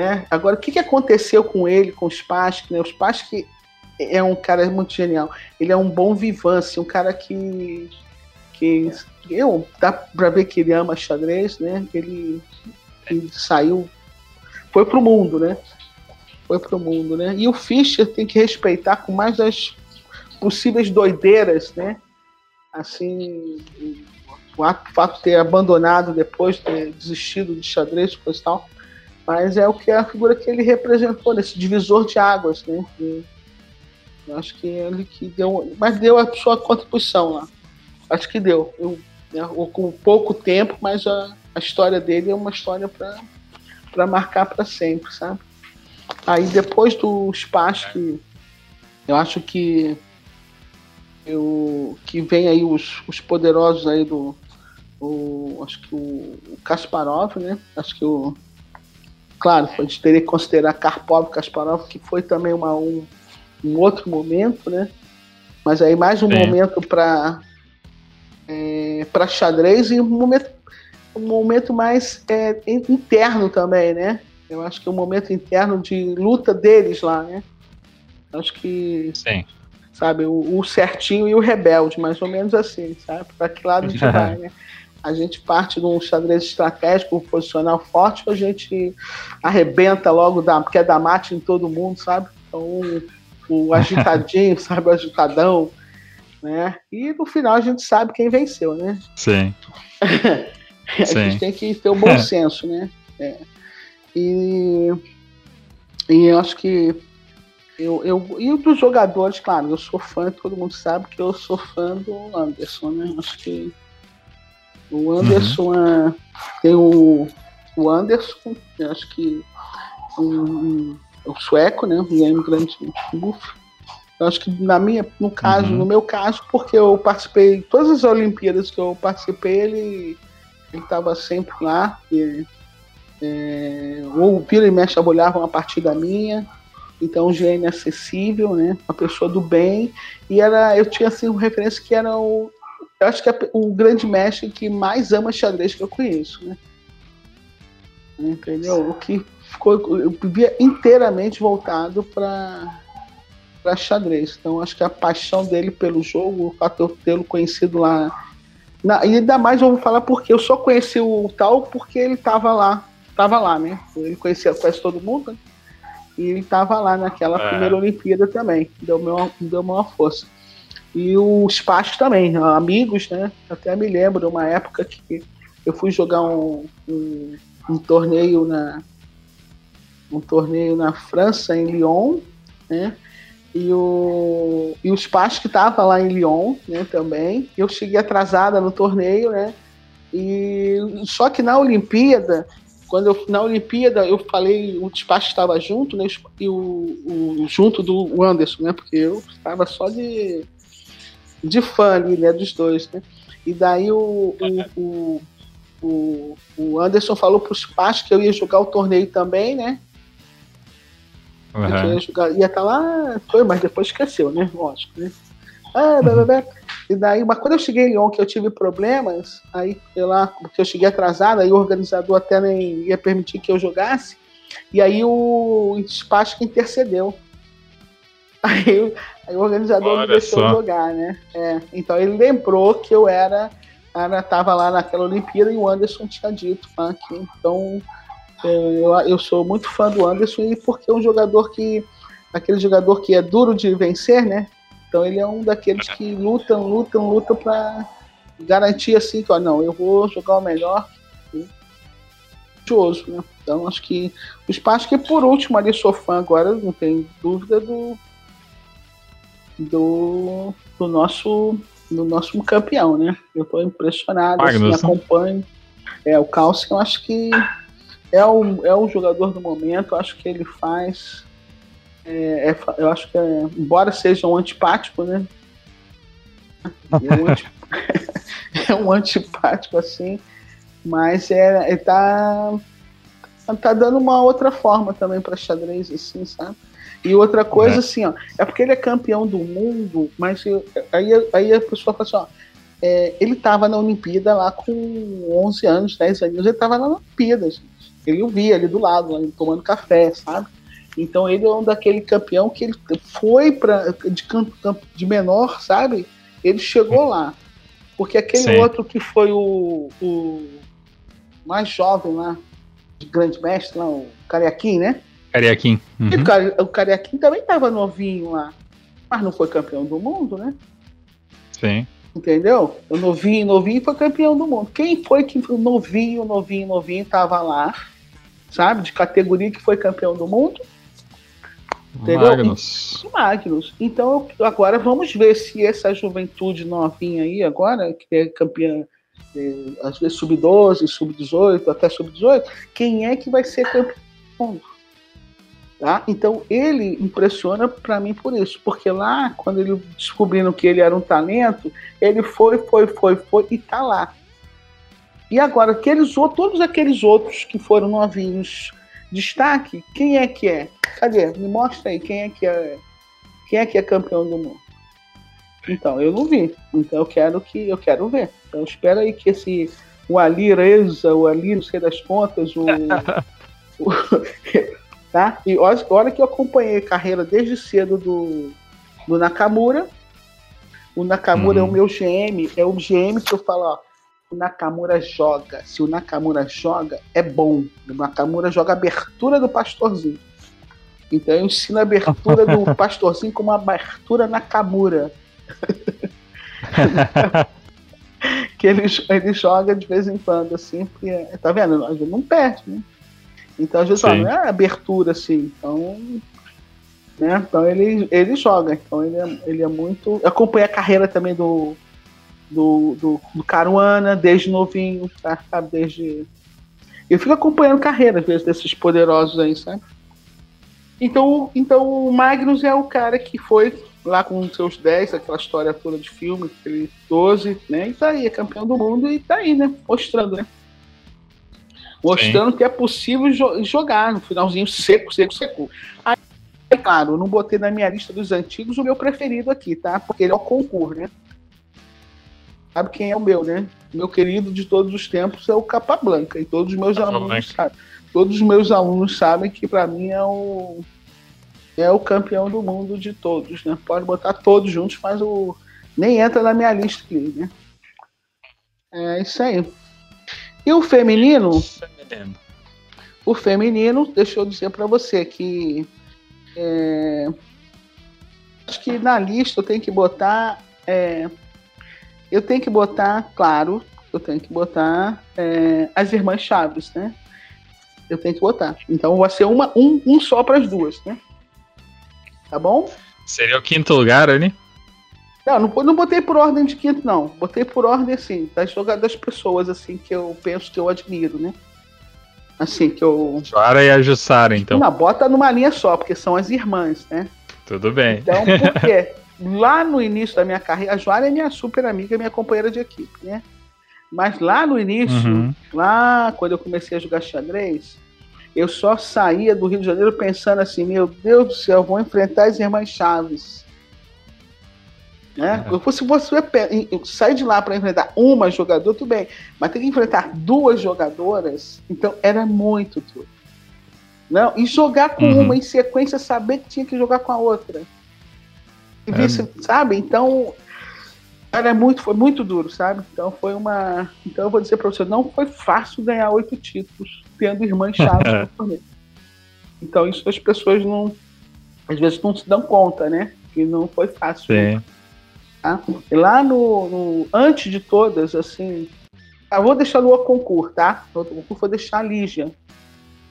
Né? Agora, o que, que aconteceu com ele, com o Spassky? Né? O Spassky é um cara muito genial. Ele é um bom vivance, um cara que, que eu dá para ver que ele ama xadrez, né? Ele, ele saiu, foi pro mundo, né? Foi pro mundo, né? E o Fischer tem que respeitar com mais das possíveis doideiras, né? Assim, o fato de ter abandonado depois, ter desistido de xadrez, coisa e tal mas é o que é a figura que ele representou nesse divisor de águas, né? E eu acho que ele que deu, mas deu a sua contribuição lá. Acho que deu. Eu, né, com pouco tempo, mas a, a história dele é uma história para marcar para sempre, sabe? Aí depois do espaço que eu acho que eu, que vem aí os, os poderosos aí do o, acho que o, o Kasparov, né? Acho que o Claro, a gente teria que considerar Karpov, Kasparov, que foi também uma, um, um outro momento, né? Mas aí mais um Sim. momento para é, para xadrez e um momento, um momento mais é, interno também, né? Eu acho que é um momento interno de luta deles lá, né? Acho que. Sim. Sabe, o, o certinho e o rebelde, mais ou menos assim, sabe? Para que lado a gente vai, né? A gente parte de um xadrez estratégico, um posicional forte, a gente arrebenta logo, da, quer dar mate em todo mundo, sabe? Então, o agitadinho, sabe? O agitadão, né? E no final a gente sabe quem venceu, né? Sim. a Sim. gente tem que ter o um bom senso, né? É. E, e eu acho que eu, eu, e dos jogadores, claro, eu sou fã, todo mundo sabe que eu sou fã do Anderson, né? Acho que o Anderson uhum. é, tem o, o Anderson, eu acho que um, um, o sueco, né? É imigrante buff. Eu acho que na minha, no caso, uhum. no meu caso, porque eu participei, todas as Olimpíadas que eu participei, ele estava sempre lá. E, é, ou vira e mexe olhava uma partida minha. Então, um gênio acessível, né? Uma pessoa do bem. E era, eu tinha assim, uma referência que era o, eu acho que é o grande mestre que mais ama xadrez que eu conheço, né? Entendeu? O que ficou, eu vivia inteiramente voltado para para xadrez. Então acho que a paixão dele pelo jogo, o fato de eu tê-lo conhecido lá. Na, e ainda mais eu vou falar porque eu só conheci o tal porque ele estava lá. Tava lá, né? Ele conhecia quase todo mundo, né? E ele estava lá naquela é. primeira Olimpíada também. Deu uma, deu uma força. E o espaço também, amigos, né? Até me lembro de uma época que eu fui jogar um, um, um torneio na um torneio na França, em Lyon, né? E o, e o Spass que estava lá em Lyon, né, também. Eu cheguei atrasada no torneio, né? E só que na Olimpíada, quando eu na Olimpíada eu falei, o Spass estava junto, né? E o, o junto do Anderson, né? Porque eu estava só de de fã ali, né, dos dois, né? E daí o, o, o, o Anderson falou para os pais que eu ia jogar o torneio também, né? Uhum. Ia, jogar, ia estar tá lá, foi, mas depois esqueceu, né? Lógico, né? Ah, blá, blá, blá. E daí, mas quando eu cheguei em Lyon, que eu tive problemas, aí eu lá, porque eu cheguei atrasado, aí o organizador até nem ia permitir que eu jogasse, e aí o Spassky intercedeu. Aí, aí o organizador Olha me deixou só. jogar, né? É, então ele lembrou que eu era, era tava lá naquela Olimpíada e o Anderson tinha dito tá, que então é, eu, eu sou muito fã do Anderson e porque é um jogador que aquele jogador que é duro de vencer, né? Então ele é um daqueles que lutam, lutam, lutam para garantir assim que, ó, não, eu vou jogar o melhor. Né? Então, acho que o espaço que por último ali sou fã agora, não tem dúvida do do, do nosso do nosso campeão, né? Eu estou impressionado, assim, acompanho. É, o Calcio, eu acho que é o, é o jogador do momento, eu acho que ele faz. É, é, eu acho que, é, embora seja um antipático, né? É um, é um antipático assim, mas é, ele tá, tá dando uma outra forma também para xadrez, assim, sabe? E outra coisa, é. assim, ó, é porque ele é campeão do mundo, mas eu, aí, aí a pessoa fala assim, ó, é, ele estava na Olimpíada lá com 11 anos, 10 anos, ele estava na Olimpíada, gente. Ele o via ali do lado, lá, tomando café, sabe? Então ele é um daquele campeão que ele foi para de campo, campo de menor, sabe? Ele chegou lá. Porque aquele Sim. outro que foi o, o mais jovem lá, de grande mestre lá, o Cariaquim, né? Cariaquim. Uhum. O, Cariaquim também estava novinho lá, mas não foi campeão do mundo, né? Sim. Entendeu? O novinho, novinho foi campeão do mundo. Quem foi que novinho, novinho, novinho estava lá, sabe? De categoria que foi campeão do mundo? Entendeu? Magnus. E, Magnus. Então agora vamos ver se essa juventude novinha aí agora, que é campeã, é, às vezes sub-12, sub-18, até sub-18, quem é que vai ser campeão do mundo? Tá? Então ele impressiona para mim por isso, porque lá, quando ele descobriram que ele era um talento, ele foi, foi, foi, foi e tá lá. E agora, aqueles, todos aqueles outros que foram novinhos, destaque, quem é que é? Cadê? Me mostra aí quem é que é, quem é que é campeão do mundo. Então, eu não vi. Então eu quero que eu quero ver. Então espera aí que esse o Ali Reza, o Ali, não sei das contas, o, o tá? E olha, que eu acompanhei a carreira desde cedo do, do Nakamura. O Nakamura é o uhum. meu GM, é o GM que eu falo, ó, o Nakamura joga. Se o Nakamura joga, é bom. O Nakamura joga a abertura do pastorzinho. Então eu ensino a abertura do pastorzinho como uma abertura Nakamura. que ele, ele joga de vez em quando, assim, porque, tá vendo? A não perde, né? Então, às vezes, ó, não é abertura assim. Então, né? Então ele, ele joga. Então ele é, ele é muito. Eu acompanhei a carreira também do, do, do, do Caruana desde novinho, tá? sabe? Desde. Eu fico acompanhando carreira, às vezes, desses poderosos aí, sabe? Então, então o Magnus é o cara que foi lá com seus 10, aquela história toda de filme, aquele 12, né? E tá aí, é campeão do mundo e tá aí, né? Mostrando, né? Mostrando Sim. que é possível jo jogar no finalzinho seco, seco, seco. Aí, claro, não botei na minha lista dos antigos o meu preferido aqui, tá? Porque ele é o concurso, né? Sabe quem é o meu, né? Meu querido de todos os tempos é o Capa Blanca. E todos os meus alunos sabem. Todos os meus alunos sabem que para mim é o é o campeão do mundo de todos, né? Pode botar todos juntos, mas o nem entra na minha lista aqui, né? É isso aí. E o feminino? O feminino, deixa eu dizer para você que é, acho que na lista eu tenho que botar. É, eu tenho que botar, claro, eu tenho que botar é, as irmãs Chaves, né? Eu tenho que botar. Então vai ser uma, um, um só para as duas, né? Tá bom? Seria o quinto lugar ali? Não, não, não botei por ordem de quinto, não. Botei por ordem, assim, das, das pessoas, assim, que eu penso que eu admiro, né? Assim, que eu. Joara e a Jussara, então. Não, bota numa linha só, porque são as irmãs, né? Tudo bem. Então, por quê? lá no início da minha carreira, a Joara é minha super amiga, minha companheira de equipe, né? Mas lá no início, uhum. lá quando eu comecei a jogar xadrez, eu só saía do Rio de Janeiro pensando assim: meu Deus do céu, vou enfrentar as irmãs Chaves. Né? É. Se você sai de lá para enfrentar uma jogadora, tudo bem, mas tem que enfrentar duas jogadoras, então era muito duro. Não? E jogar com uhum. uma em sequência, saber que tinha que jogar com a outra. E é. sabe? Então, era muito, foi muito duro, sabe? Então foi uma. Então eu vou dizer para você, não foi fácil ganhar oito títulos tendo irmãs chaves Então isso as pessoas não. Às vezes não se dão conta, né? Que não foi fácil. Sim. Tá? E lá no, no, Antes de todas, assim. Eu vou deixar no concurso, tá? O concurso vou deixar a Lígia.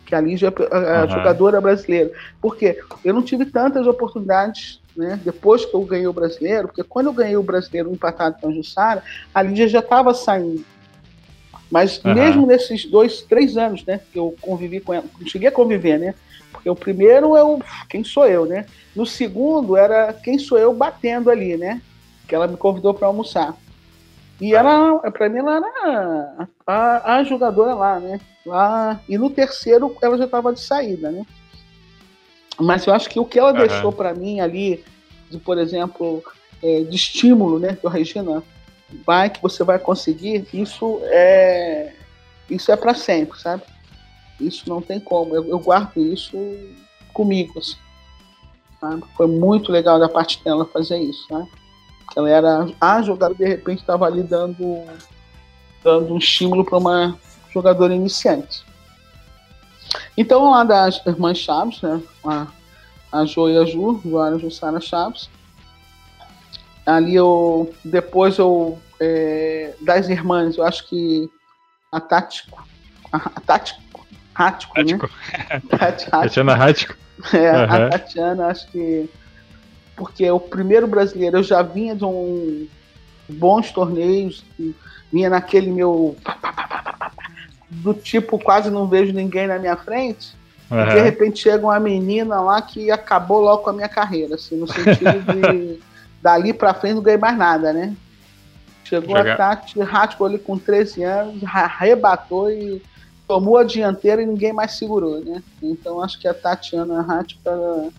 Que a Lígia é a, uhum. jogadora brasileira. Porque eu não tive tantas oportunidades né, depois que eu ganhei o brasileiro, porque quando eu ganhei o brasileiro empatado com a Jussara, a Lígia já estava saindo. Mas uhum. mesmo nesses dois, três anos, né, que eu convivi com ela, cheguei a conviver, né? Porque o primeiro é o quem sou eu, né? No segundo era quem sou eu batendo ali, né? Que ela me convidou para almoçar. E ela, para mim, ela era a, a, jogadora lá, né? Lá, e no terceiro ela já estava de saída, né? Mas eu acho que o que ela uhum. deixou para mim ali, de, por exemplo, é, de estímulo, né? A Regina vai que você vai conseguir, isso é isso é para sempre, sabe? Isso não tem como. Eu, eu guardo isso comigo, assim? Foi muito legal da parte dela fazer isso, né? Ela era a jogadora de repente estava ali dando dando um estímulo para uma jogadora iniciante. Então lá das irmãs Chaves, né? A, a Jo e a Ju, Joana Jussara Chaves, ali eu depois eu é, das irmãs eu acho que a Tático a, Tático Rático, Rático. né? Tatiana Rático. É, uhum. a Tatiana acho que porque o primeiro brasileiro eu já vinha de um bons torneios vinha naquele meu do tipo quase não vejo ninguém na minha frente uhum. e de repente chega uma menina lá que acabou logo com a minha carreira assim no sentido de dali para frente não ganhei mais nada, né? Chegou Chegar. a Tati Ratko ali com 13 anos, arrebatou e tomou a dianteira e ninguém mais segurou, né? Então acho que a Tatiana Ratko ela...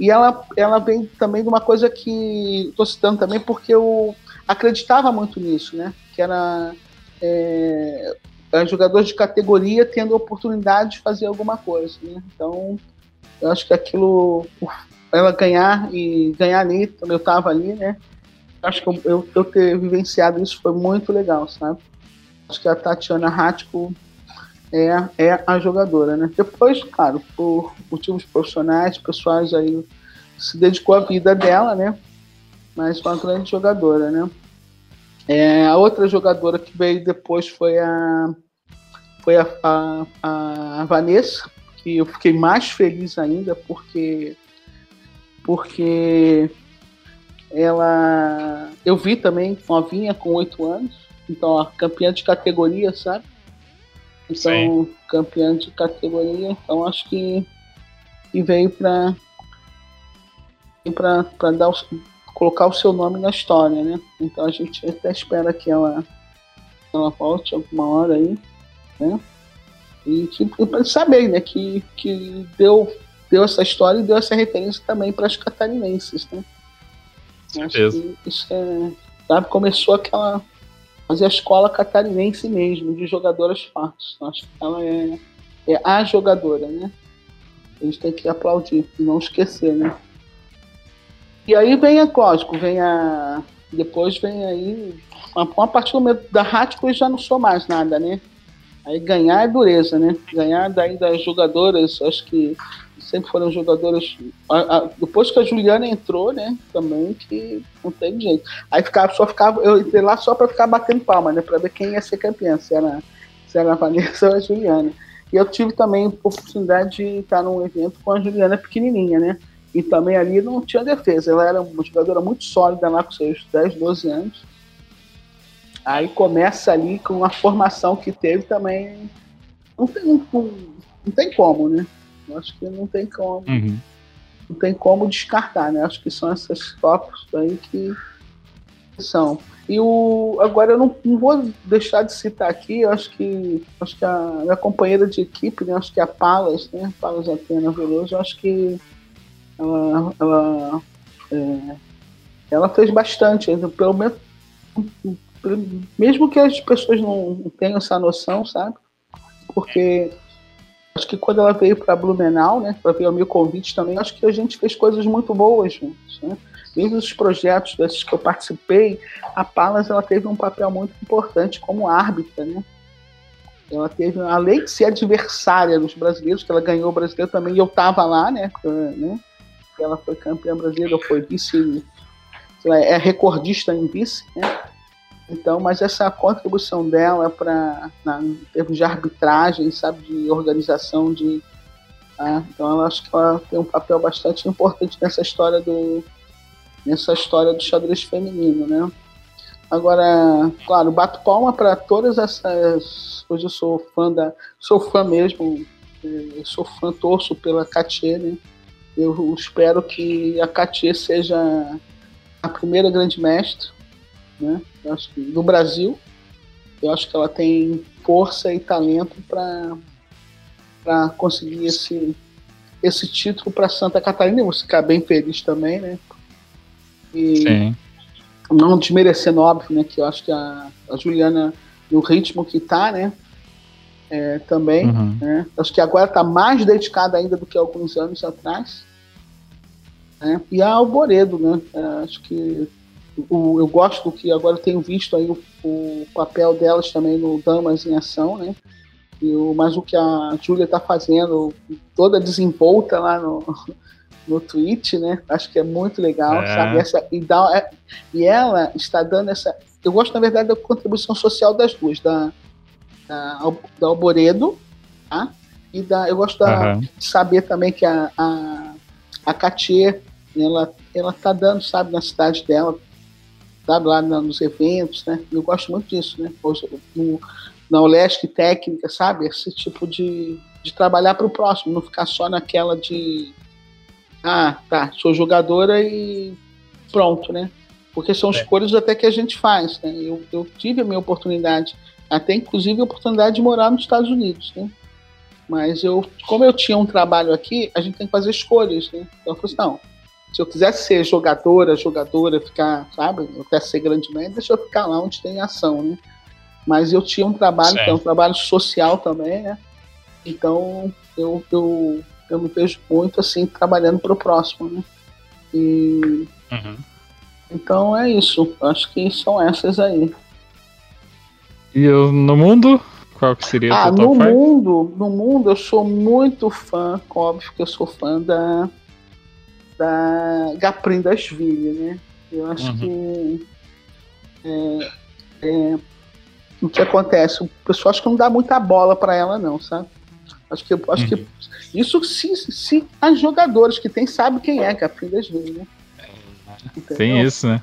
e ela ela vem também de uma coisa que estou citando também porque eu acreditava muito nisso, né? Que era é, jogadores de categoria tendo a oportunidade de fazer alguma coisa, né? Então eu acho que aquilo ela ganhar e ganhar ali, eu estava ali, né? Acho que eu, eu, ter vivenciado isso foi muito legal, sabe? Acho que a Tatiana Ratko é, é a jogadora, né? Depois, claro, por motivos profissionais, pessoais aí se dedicou à vida dela, né? Mas uma grande jogadora, né? É, a outra jogadora que veio depois foi a foi a, a, a Vanessa, que eu fiquei mais feliz ainda porque porque ela eu vi também novinha com oito anos, então a campeã de categoria, sabe? Então, Sim. campeã de categoria, então acho que, que veio para para dar o, colocar o seu nome na história, né? Então a gente até espera que ela ela volte alguma hora aí, né? E que para saber, né, que, que deu deu essa história e deu essa referência também para as catarinenses, né? Certeza. isso é, sabe, começou aquela fazer a escola catarinense mesmo, de jogadoras fortes. Acho que ela é, é a jogadora, né? A gente tem que aplaudir e não esquecer, né? E aí vem a Cósmico, vem a. Depois vem aí. A, partir do momento da Rático já não sou mais nada, né? Aí ganhar é dureza, né? Ganhar daí das jogadoras, acho que sempre foram jogadoras. A, a, depois que a Juliana entrou, né? Também que não tem jeito. Aí ficava, só ficava, eu entrei lá só para ficar batendo palma, né? Para ver quem ia ser campeã, se era, se era a Vanessa ou a Juliana. E eu tive também a oportunidade de estar num evento com a Juliana pequenininha, né? E também ali não tinha defesa. Ela era uma jogadora muito sólida lá com seus 10, 12 anos. Aí começa ali com a formação que teve também. Não tem, não, não tem como, né? Acho que não tem como. Uhum. Não tem como descartar, né? Acho que são esses tópicos aí que são. E o, agora eu não, não vou deixar de citar aqui, acho que acho que a minha companheira de equipe, né, acho que a Palas, né, Palas Atena Veloso, acho que ela, ela, é, ela fez bastante, pelo menos mesmo que as pessoas não tenham essa noção, sabe? Porque Acho que quando ela veio para Blumenau, né, para ver o meu convite também, acho que a gente fez coisas muito boas juntos, né? Mesmo os projetos desses que eu participei, a Palas ela teve um papel muito importante como árbitra, né? Ela teve, além de ser adversária dos brasileiros, que ela ganhou o brasileiro também, e eu estava lá, né? né? Ela foi campeã brasileira, foi vice é recordista em vice, né? Então, mas essa contribuição dela para em termos de arbitragem, sabe, de organização, de ah, então eu acho que ela tem um papel bastante importante nessa história do nessa história do xadrez feminino, né? Agora, claro, bato palma para todas essas. Hoje eu sou fã da, sou fã mesmo, eu sou fã torço pela Katia, né? Eu espero que a Katia seja a primeira grande mestre né? Eu acho que no Brasil, eu acho que ela tem força e talento para conseguir esse, esse título para Santa Catarina. Você ficar bem feliz também, né? E Sim. não desmerecendo, óbvio, né? Que eu acho que a, a Juliana, no ritmo que tá, né? É, também. Uhum. Né? Acho que agora está mais dedicada ainda do que alguns anos atrás. Né? E a Alboredo, né? É, acho que o, eu gosto que agora tenho visto aí o, o, papel delas também no Damas em Ação, né? E o, mas o que a Júlia está fazendo, toda desenvolta lá no, no Twitch, né? Acho que é muito legal, é. sabe? Essa, e, dá, é, e ela está dando essa. Eu gosto, na verdade, da contribuição social das duas, da, da, da Alboredo, tá? E da, eu gosto da, uhum. de saber também que a, a, a Katia, ela, ela tá dando, sabe, na cidade dela, sabe, lá nos eventos, né? Eu gosto muito disso, né? No, na Olesc técnica, sabe? Esse tipo de, de trabalhar para o próximo, não ficar só naquela de ah, tá, sou jogadora e pronto, né? Porque são é. escolhas até que a gente faz, né? Eu, eu tive a minha oportunidade, até inclusive a oportunidade de morar nos Estados Unidos, né? Mas eu, como eu tinha um trabalho aqui, a gente tem que fazer escolhas, né? Então eu falei assim, não, se eu quisesse ser jogadora, jogadora, ficar, sabe, eu quero ser grande man, deixa eu ficar lá onde tem ação, né? Mas eu tinha um trabalho, que é um trabalho social também, né? Então eu, eu, eu me vejo muito assim, trabalhando para o próximo, né? E. Uhum. Então é isso. Acho que são essas aí. E eu, no mundo? Qual que seria ah, no mundo, no mundo eu sou muito fã, óbvio que eu sou fã da da Gaprim das Vilhas, né? Eu acho uhum. que é, é, o que acontece, o pessoal acho que não dá muita bola para ela não, sabe? Acho que acho uhum. que isso se, se as jogadoras que tem sabem quem é Gaprim das Vilhas, né? Entendeu? Tem isso, né?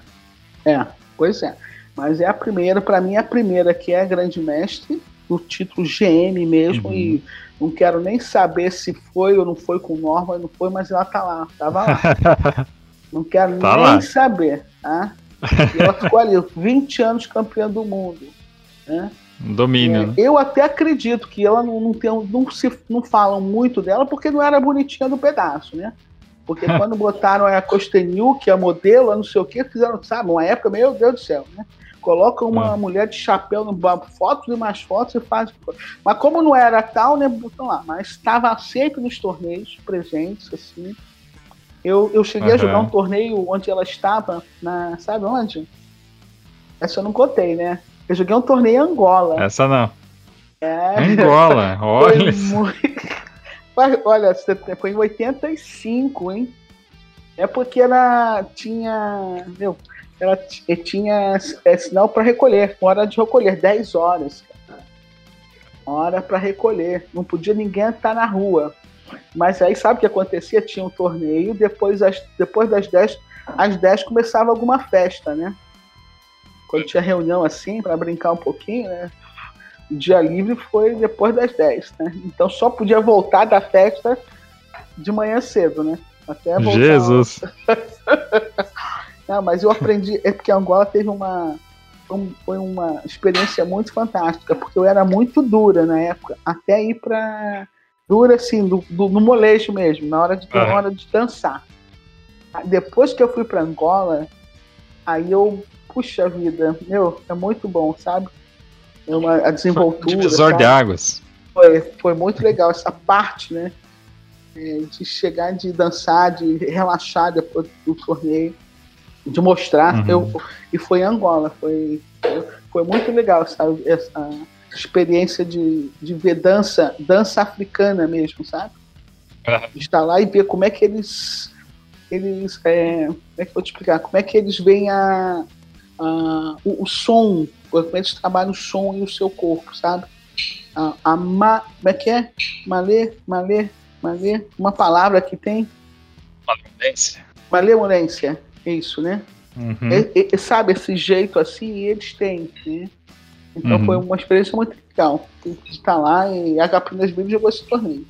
É, pois é. Mas é a primeira, para mim, é a primeira que é a grande mestre, o título GM mesmo, uhum. e não quero nem saber se foi ou não foi com Norma, não foi, mas ela tá lá, tava lá. não quero tá nem lá. saber, tá? E ela ficou ali, 20 anos campeã do mundo. Né? Domínio. É, né? eu até acredito que ela não, não, tem, não, se, não falam muito dela porque não era bonitinha do pedaço, né? Porque quando botaram a Costenil, que é a modelo, não sei o que, fizeram, sabe, uma época, meu Deus do céu, né? Coloca uma é. mulher de chapéu no fotos e mais fotos e faz. Mas como não era tal, né? Botam lá. Mas estava sempre nos torneios presentes, assim. Eu, eu cheguei uhum. a jogar um torneio onde ela estava, na. Sabe onde? Essa eu não contei, né? Eu joguei um torneio em Angola. Essa não. É. Angola, olha. Muito... olha, foi em 85, hein? É porque ela tinha. Meu, ela tinha é, sinal para recolher, hora de recolher, 10 horas. Hora para recolher. Não podia ninguém estar na rua. Mas aí sabe o que acontecia? Tinha um torneio, depois, as, depois das 10, às 10 começava alguma festa, né? Quando tinha reunião assim, para brincar um pouquinho, né? O dia livre foi depois das 10, né? Então só podia voltar da festa de manhã cedo, né? Até voltar. Jesus! Não, mas eu aprendi, é porque Angola teve uma. Foi uma experiência muito fantástica, porque eu era muito dura na época, até ir pra. Dura assim, do, do, no molejo mesmo, na hora de, na hora de dançar. Depois que eu fui pra Angola, aí eu, puxa vida, meu, é muito bom, sabe? É uma, a desenvoltura. Divisor sabe? de águas. Foi, foi muito legal essa parte, né? É, de chegar, de dançar, de relaxar depois do torneio de mostrar. Uhum. Eu, e foi em Angola, foi, foi muito legal sabe? essa experiência de, de ver dança, dança africana mesmo, sabe? Uhum. Estar lá e ver como é que eles eles é, como é que eu vou te explicar? Como é que eles veem a, a o, o, som, como eles trabalham o som e o seu corpo, sabe? A, a ma, como é que é? Malê, malê, malê, uma palavra que tem? Malemolência. Malemolência, é isso, né? Uhum. É, é, sabe, esse jeito assim, eles têm, né? Então uhum. foi uma experiência muito legal de estar lá e a Caprinas Bíblia jogou esse torneio.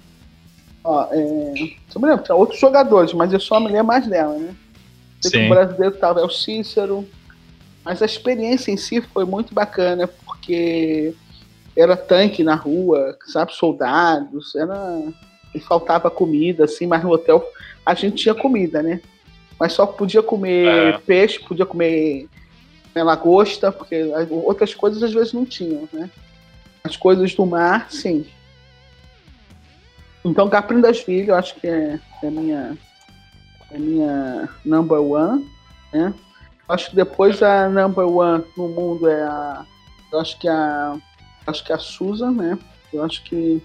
Ó, é, eu me lembro, tinha outros jogadores, mas eu só me lembro mais dela, né? O brasileiro tava é o Cícero, mas a experiência em si foi muito bacana, porque era tanque na rua, sabe, soldados, era e faltava comida, assim, mas no hotel a gente tinha comida, né? Mas só podia comer é. peixe, podia comer né, lagosta, porque outras coisas às vezes não tinham, né? As coisas do mar, sim. Então, Caprim das Filhas, eu acho que é, é minha é minha number one, né? Acho que depois a number one no mundo é a, eu acho que a, acho que a Susan, né? Eu acho que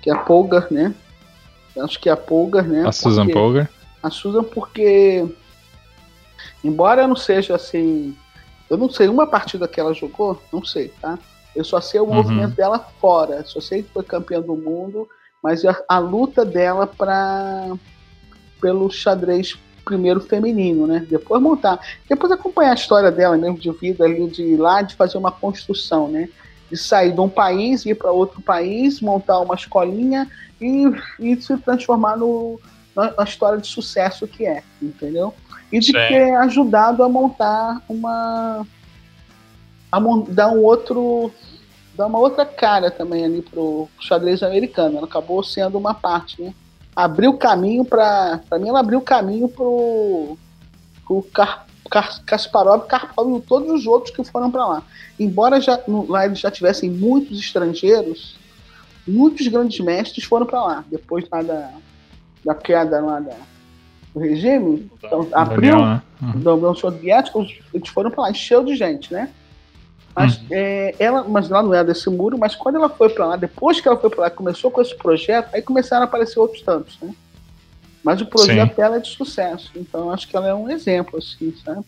que é a Polgar, né? Eu acho que é a Polgar, né? A Susan Polgar. A Susan porque embora eu não seja assim, eu não sei uma partida que ela jogou, não sei, tá? Eu só sei o uhum. movimento dela fora, só sei que foi campeã do mundo mas a, a luta dela para pelo xadrez primeiro feminino, né? Depois montar, depois acompanhar a história dela mesmo de vida ali de ir lá de fazer uma construção, né? De sair de um país ir para outro país, montar uma escolinha e, e se transformar no, na, história de sucesso que é, entendeu? E de Sim. ter ajudado a montar uma a dar um outro dá uma outra cara também ali pro xadrez americano. Ela acabou sendo uma parte, né? Abriu caminho para, para mim, ela abriu caminho pro, pro Kar, Kar, Kasparov, Karpov e todos os outros que foram para lá. Embora já, no, lá eles já tivessem muitos estrangeiros, muitos grandes mestres foram para lá depois lá da, da queda lá da, do regime. Então, abriu, União, né? uhum. da União Soviética, eles foram para lá, encheu de gente, né? Mas, uhum. é, ela, mas lá não era desse muro, mas quando ela foi para lá, depois que ela foi para lá, começou com esse projeto, aí começaram a aparecer outros tantos, né? Mas o projeto Sim. dela é de sucesso, então eu acho que ela é um exemplo, assim, sabe?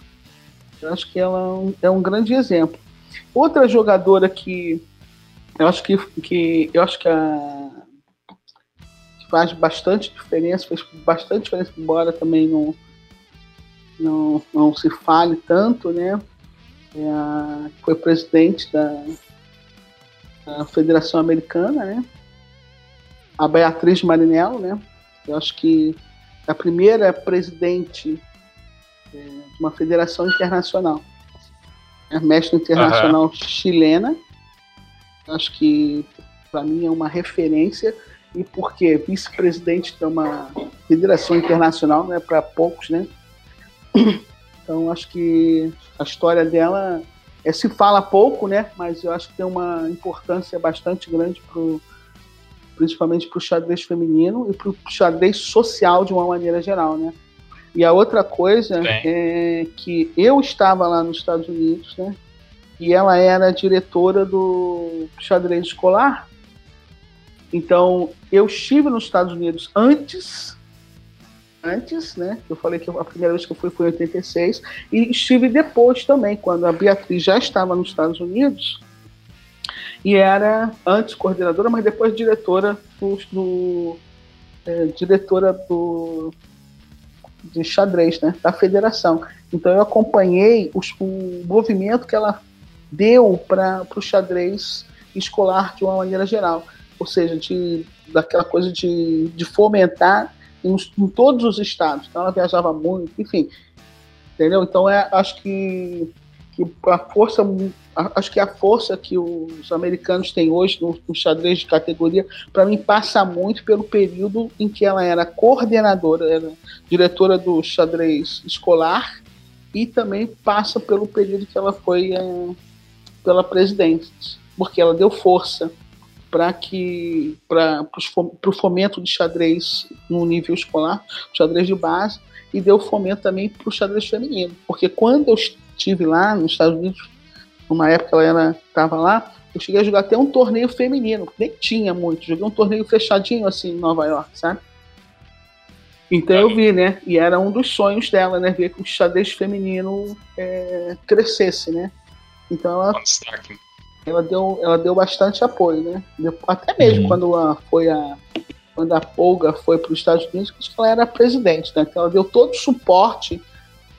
Eu acho que ela é um, é um grande exemplo. Outra jogadora que eu acho que, que eu acho que a faz bastante diferença, fez bastante diferença, embora também não, não, não se fale tanto, né? é foi presidente da, da, Federação Americana, né? A Beatriz Marinello, né? Eu acho que é a primeira presidente é, de uma federação internacional, é mestre internacional uhum. chilena. Eu acho que para mim é uma referência e porque vice-presidente de uma federação internacional não é para poucos, né? Então acho que a história dela é, se fala pouco, né? Mas eu acho que tem uma importância bastante grande pro, principalmente para o xadrez feminino e para o xadrez social de uma maneira geral, né? E a outra coisa Bem. é que eu estava lá nos Estados Unidos, né? E ela era diretora do xadrez escolar. Então, eu estive nos Estados Unidos antes antes, né? Eu falei que a primeira vez que eu fui foi em 86 e estive depois também, quando a Beatriz já estava nos Estados Unidos e era antes coordenadora, mas depois diretora do, do é, diretora do de xadrez, né? Da federação. Então eu acompanhei os, o movimento que ela deu para o xadrez escolar de uma maneira geral, ou seja, de daquela coisa de, de fomentar em, em, todos os estados. Então ela viajava muito, enfim. Entendeu? Então é, acho que, que a força, acho que a força que os americanos têm hoje no, no xadrez de categoria, para mim passa muito pelo período em que ela era coordenadora, era diretora do xadrez escolar e também passa pelo período que ela foi é, pela presidência, porque ela deu força para que para o fomento de xadrez no nível escolar, xadrez de base, e deu fomento também para o xadrez feminino. Porque quando eu estive lá nos Estados Unidos, numa época ela estava lá, eu cheguei a jogar até um torneio feminino, nem tinha muito, joguei um torneio fechadinho assim em Nova York, sabe? Então eu vi, né? E era um dos sonhos dela, né? Ver que o xadrez feminino é, crescesse, né? Então ela, ela, deu, ela deu bastante apoio, né? Até mesmo uhum. quando a, foi a quando a Polga foi para os Estados Unidos, que ela era presidente, né? Então ela deu todo o suporte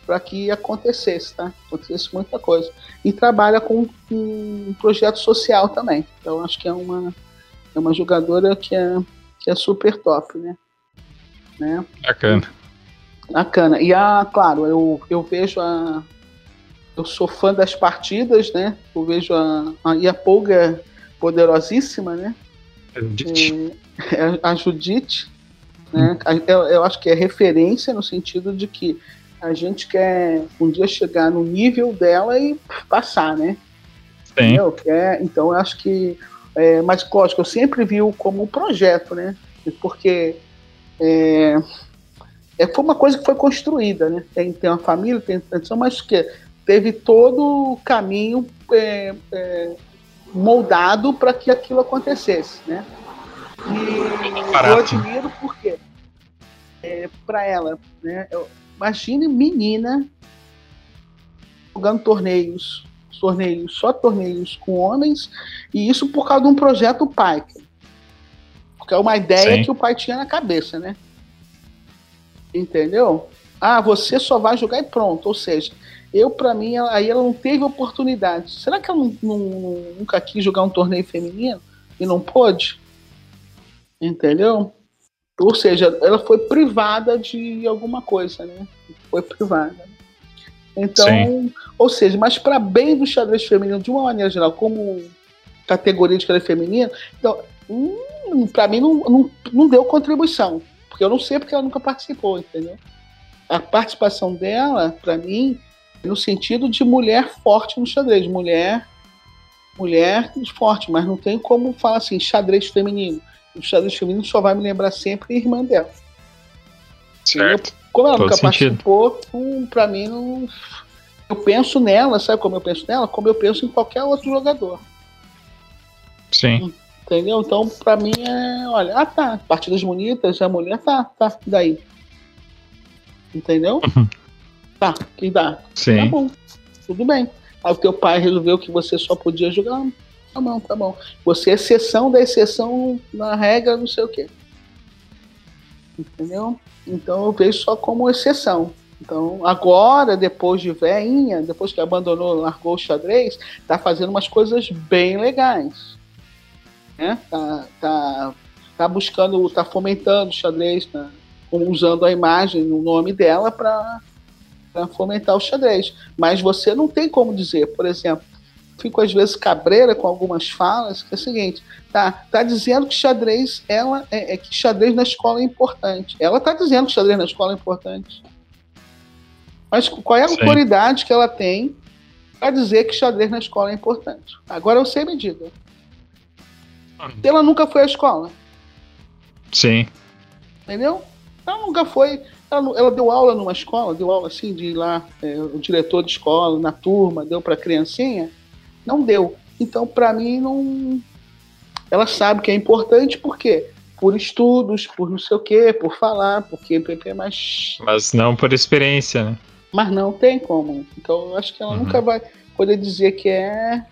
para que acontecesse, tá? Acontecesse muita coisa. E trabalha com um projeto social também. Então acho que é uma, é uma jogadora que é, que é super top, né? né? Bacana. Bacana. E a, claro, eu, eu vejo a. Eu sou fã das partidas, né? Eu vejo a. a e a Polga poderosíssima, né? Judite. É, a Judite. Né? Eu, eu acho que é referência no sentido de que a gente quer um dia chegar no nível dela e passar, né? Sim. É, então eu acho que. É, mas lógico, eu sempre vi como um projeto, né? Porque é, é, foi uma coisa que foi construída, né? Tem, tem uma família, tem tradição, mas que teve todo o caminho é, é, moldado para que aquilo acontecesse, né? E eu admiro porque é, para ela, né? Eu, imagine menina jogando torneios, torneios, só torneios com homens, e isso por causa de um projeto pai, porque é uma ideia Sim. que o pai tinha na cabeça, né? Entendeu? Ah, você só vai jogar e pronto. Ou seja, eu, para mim, ela, aí ela não teve oportunidade. Será que ela não, não, nunca quis jogar um torneio feminino e não pôde? Entendeu? Ou seja, ela foi privada de alguma coisa, né? Foi privada. Então, Sim. ou seja, mas para bem do xadrez feminino, de uma maneira geral, como categoria de xadrez feminino, então, hum, para mim não, não, não deu contribuição. Porque eu não sei porque ela nunca participou, entendeu? A participação dela, para mim, no sentido de mulher forte no xadrez, mulher mulher forte, mas não tem como falar assim, xadrez feminino. O xadrez feminino só vai me lembrar sempre a irmã dela. Certo. Como ela Todo nunca sentido. participou, um, para mim não. Eu penso nela, sabe como eu penso nela? Como eu penso em qualquer outro jogador. Sim. Entendeu? Então, pra mim é. Olha, ah tá, partidas bonitas, a mulher tá, tá, daí. Entendeu? Tá, que dá. Sim. Tá bom, tudo bem. Aí o teu pai resolveu que você só podia jogar. Tá bom, tá bom. Você é exceção da exceção na regra, não sei o quê. Entendeu? Então eu vejo só como exceção. Então, agora, depois de veinha, depois que abandonou, largou o xadrez, tá fazendo umas coisas bem legais né? Tá, tá, tá buscando, tá fomentando o xadrez, tá, usando a imagem, o nome dela para fomentar o xadrez. Mas você não tem como dizer, por exemplo, fico às vezes cabreira com algumas falas, que é o seguinte, tá, tá dizendo que xadrez, ela é, é que xadrez na escola é importante. Ela tá dizendo que xadrez na escola é importante. Mas qual é a Sim. autoridade que ela tem para dizer que xadrez na escola é importante? Agora você me diga. Ela nunca foi à escola. Sim. Entendeu? Ela nunca foi. Ela, ela deu aula numa escola, deu aula assim de ir lá, é, o diretor de escola, na turma, deu para criancinha? Não deu. Então, para mim, não. Ela sabe que é importante, por quê? Por estudos, por não sei o quê, por falar, porque PP é mais. Mas não por experiência, né? Mas não tem como. Então, eu acho que ela uhum. nunca vai poder dizer que é.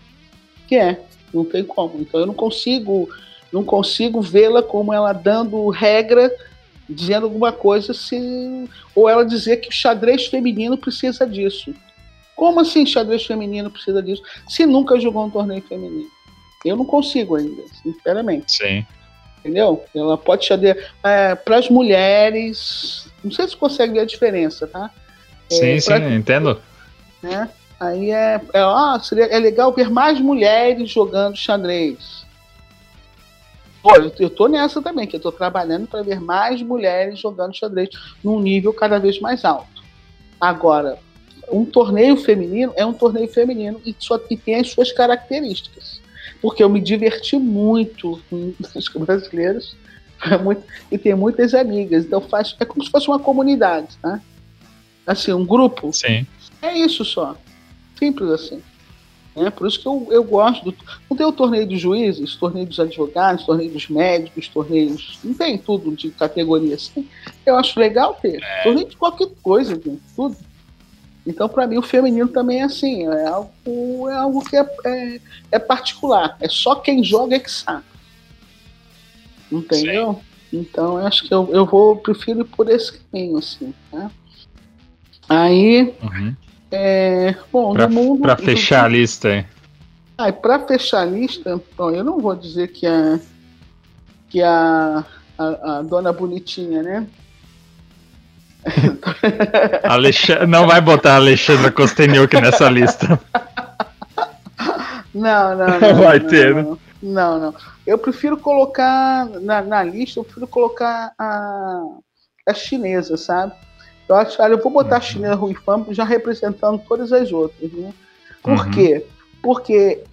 Que é. Não tem como. Então eu não consigo, não consigo vê-la como ela dando regra, dizendo alguma coisa se ou ela dizer que o xadrez feminino precisa disso. Como assim xadrez feminino precisa disso? Se nunca jogou um torneio feminino. Eu não consigo ainda, sinceramente. Sim. Entendeu? Ela pode xadrez. É, para as mulheres. Não sei se consegue ver a diferença, tá? Sim, é, sim, pra, entendo. Né? Aí é, é, ah, seria, é legal ver mais mulheres jogando xadrez. Pô, eu, eu tô nessa também, que eu tô trabalhando para ver mais mulheres jogando xadrez num nível cada vez mais alto. Agora, um torneio feminino é um torneio feminino e, só, e tem as suas características. Porque eu me diverti muito com os brasileiros muito, e tem muitas amigas. Então faz, é como se fosse uma comunidade, né? Assim, um grupo. Sim. É isso só. Simples assim. É, por isso que eu, eu gosto do. Não tem o torneio dos juízes, torneio dos advogados, torneio dos médicos, torneios. Não tem tudo de categoria assim. Eu acho legal ter. É. Torneio de qualquer coisa, gente, tudo. Então, para mim, o feminino também é assim. É algo, é algo que é, é, é particular. É só quem joga é que sabe. Entendeu? Sim. Então, eu acho que eu, eu vou, prefiro ir por esse caminho, assim, né? Aí. Uhum. É, bom, pra, no mundo. Pra fechar a lista aí. Ah, pra fechar a lista, bom, eu não vou dizer que a. que a, a, a dona bonitinha, né? Alexandre, não vai botar a Alexandra Kosteniouk nessa lista. Não, não, não. Vai não, ter, não, né? Não, não. Eu prefiro colocar na, na lista, eu prefiro colocar a, a chinesa, sabe? Eu acho, eu vou botar a uhum. chinesa Rui Fam já representando todas as outras, né? Por uhum. quê? Porque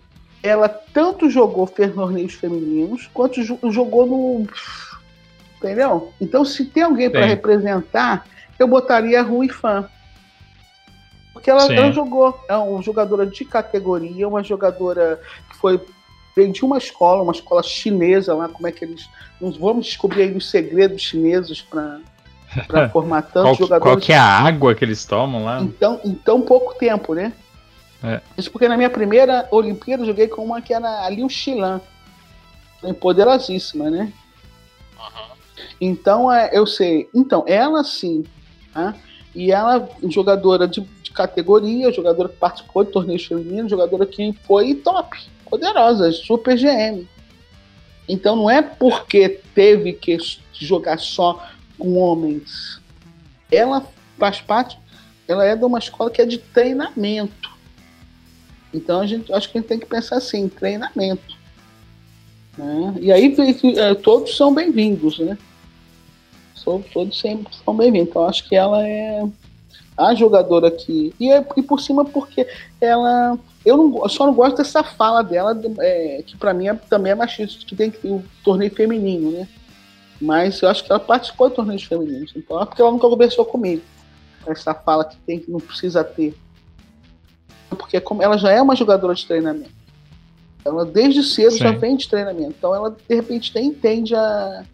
ela tanto jogou torneios femininos quanto jogou no. Entendeu? Então, se tem alguém para representar, eu botaria a Rui Fã. Porque ela, ela, jogou, é uma jogadora de categoria, uma jogadora que foi veio de uma escola, uma escola chinesa lá, como é que eles. Vamos descobrir aí os segredos chineses para para formar tantos qual, jogadores. Qual que é a água que eles tomam lá? Então, em tão pouco tempo, né? É. Isso porque na minha primeira Olimpíada eu joguei com uma que era ali o Chilan. Poderosíssima, né? Uhum. Então, é, eu sei. Então, ela sim. Tá? E ela, jogadora de, de, categoria, jogadora que participou de torneios femininos, jogadora que foi top, poderosa, super GM. Então não é porque teve que jogar só com homens. Ela faz parte, ela é de uma escola que é de treinamento. Então a gente acho que a gente tem que pensar assim, treinamento. Né? E aí é, todos são bem-vindos, né? Todos sempre são bem-vindos. Então acho que ela é a jogadora aqui. E, é, e por cima porque ela. Eu, não, eu só não gosto dessa fala dela, é, que para mim é, também é machista, que tem que o torneio feminino, né? Mas eu acho que ela participou de torneios femininos. Então é porque ela nunca conversou comigo. Essa fala que tem que não precisa ter. Porque como ela já é uma jogadora de treinamento. Ela desde cedo Sim. já vem de treinamento. Então ela de repente nem entende a,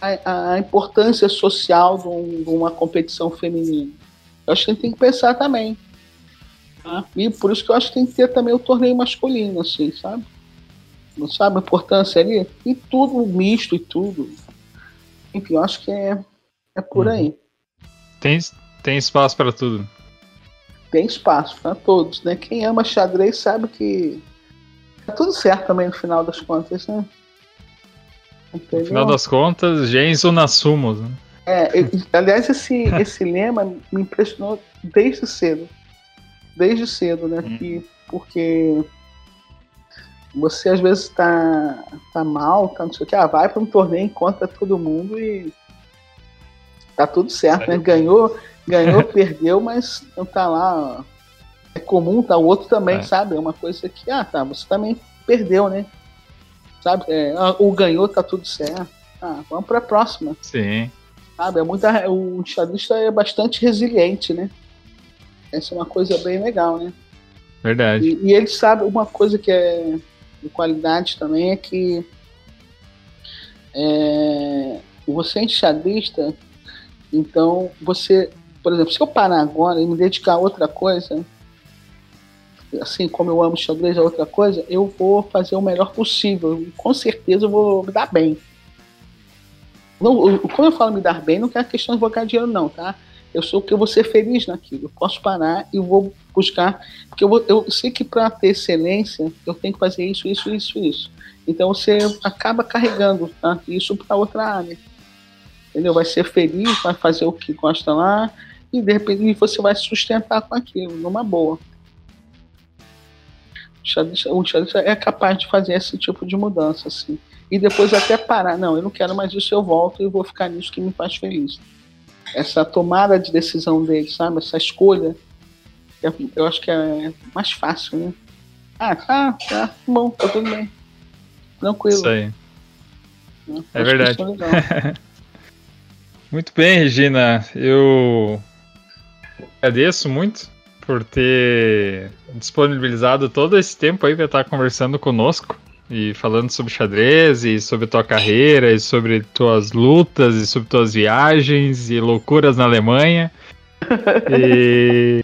a, a importância social de, um, de, uma competição feminina. Eu acho que a gente tem que pensar também. Tá? E por isso que eu acho que tem que ter também o torneio masculino, assim, sabe? Não sabe a importância ali? E tudo misto e tudo. Enfim, eu acho que é, é por uhum. aí. Tem, tem espaço para tudo. Tem espaço para todos, né? Quem ama xadrez sabe que tá tudo certo também no final das contas, né? Entendeu? No final das contas, Genso Nassumos. Né? É, aliás, esse, esse lema me impressionou desde cedo. Desde cedo, né? Hum. porque você às vezes tá, tá mal, tá não sei o que, ah, vai para um torneio, encontra todo mundo e tá tudo certo, né? Ganhou, ganhou, perdeu, mas não tá lá. É comum, tá o outro também, é. sabe? É uma coisa que, ah, tá, você também perdeu, né? Sabe? É, ah, o ganhou, tá tudo certo. Ah, vamos para a próxima. Sim. Sabe? É muita, o xadrista é bastante resiliente, né? Essa é uma coisa bem legal, né? Verdade. E, e ele sabe uma coisa que é de qualidade também é que é, você é enxadrista, então você, por exemplo, se eu parar agora e me dedicar a outra coisa, assim como eu amo xadrez a outra coisa, eu vou fazer o melhor possível. Com certeza eu vou me dar bem. Não, quando eu falo me dar bem, não é questão de vou ganhar dinheiro, não, tá? Eu sou que eu vou ser feliz naquilo. Eu posso parar e vou buscar, porque eu, vou, eu sei que para ter excelência eu tenho que fazer isso, isso, isso, isso. Então você acaba carregando tá? isso para outra área. Entendeu? Vai ser feliz, vai fazer o que gosta lá e de repente você vai se sustentar com aquilo, numa boa. O xadrez é capaz de fazer esse tipo de mudança, assim. E depois até parar. Não, eu não quero mais isso, eu volto e vou ficar nisso que me faz feliz essa tomada de decisão dele, sabe? Essa escolha. Eu acho que é mais fácil, né? Ah, tá, tá, bom, tá tudo bem. Tranquilo. Isso aí. É, é verdade. Muito bem, Regina. Eu agradeço muito por ter disponibilizado todo esse tempo aí para estar conversando conosco e falando sobre xadrez e sobre tua carreira e sobre tuas lutas e sobre tuas viagens e loucuras na Alemanha. E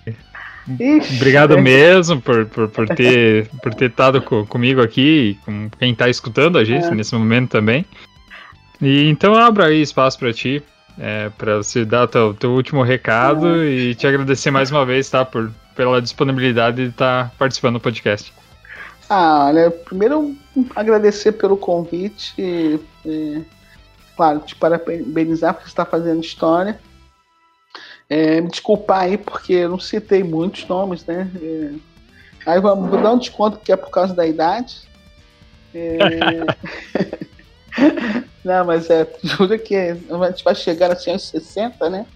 obrigado mesmo por, por, por ter por ter estado co comigo aqui e com quem está escutando a gente é. nesse momento também. E então abro aí espaço para ti, é, para você dar teu, teu último recado é. e te agradecer mais uma vez, tá, por pela disponibilidade de estar tá participando do podcast. Ah, olha, primeiro agradecer pelo convite. E, e, claro, te parabenizar por estar fazendo história. É, me desculpar aí porque eu não citei muitos nomes, né? É, aí vamos, vou dar um desconto que é por causa da idade. É, não, mas é, juro que a gente vai chegar assim aos 60, né?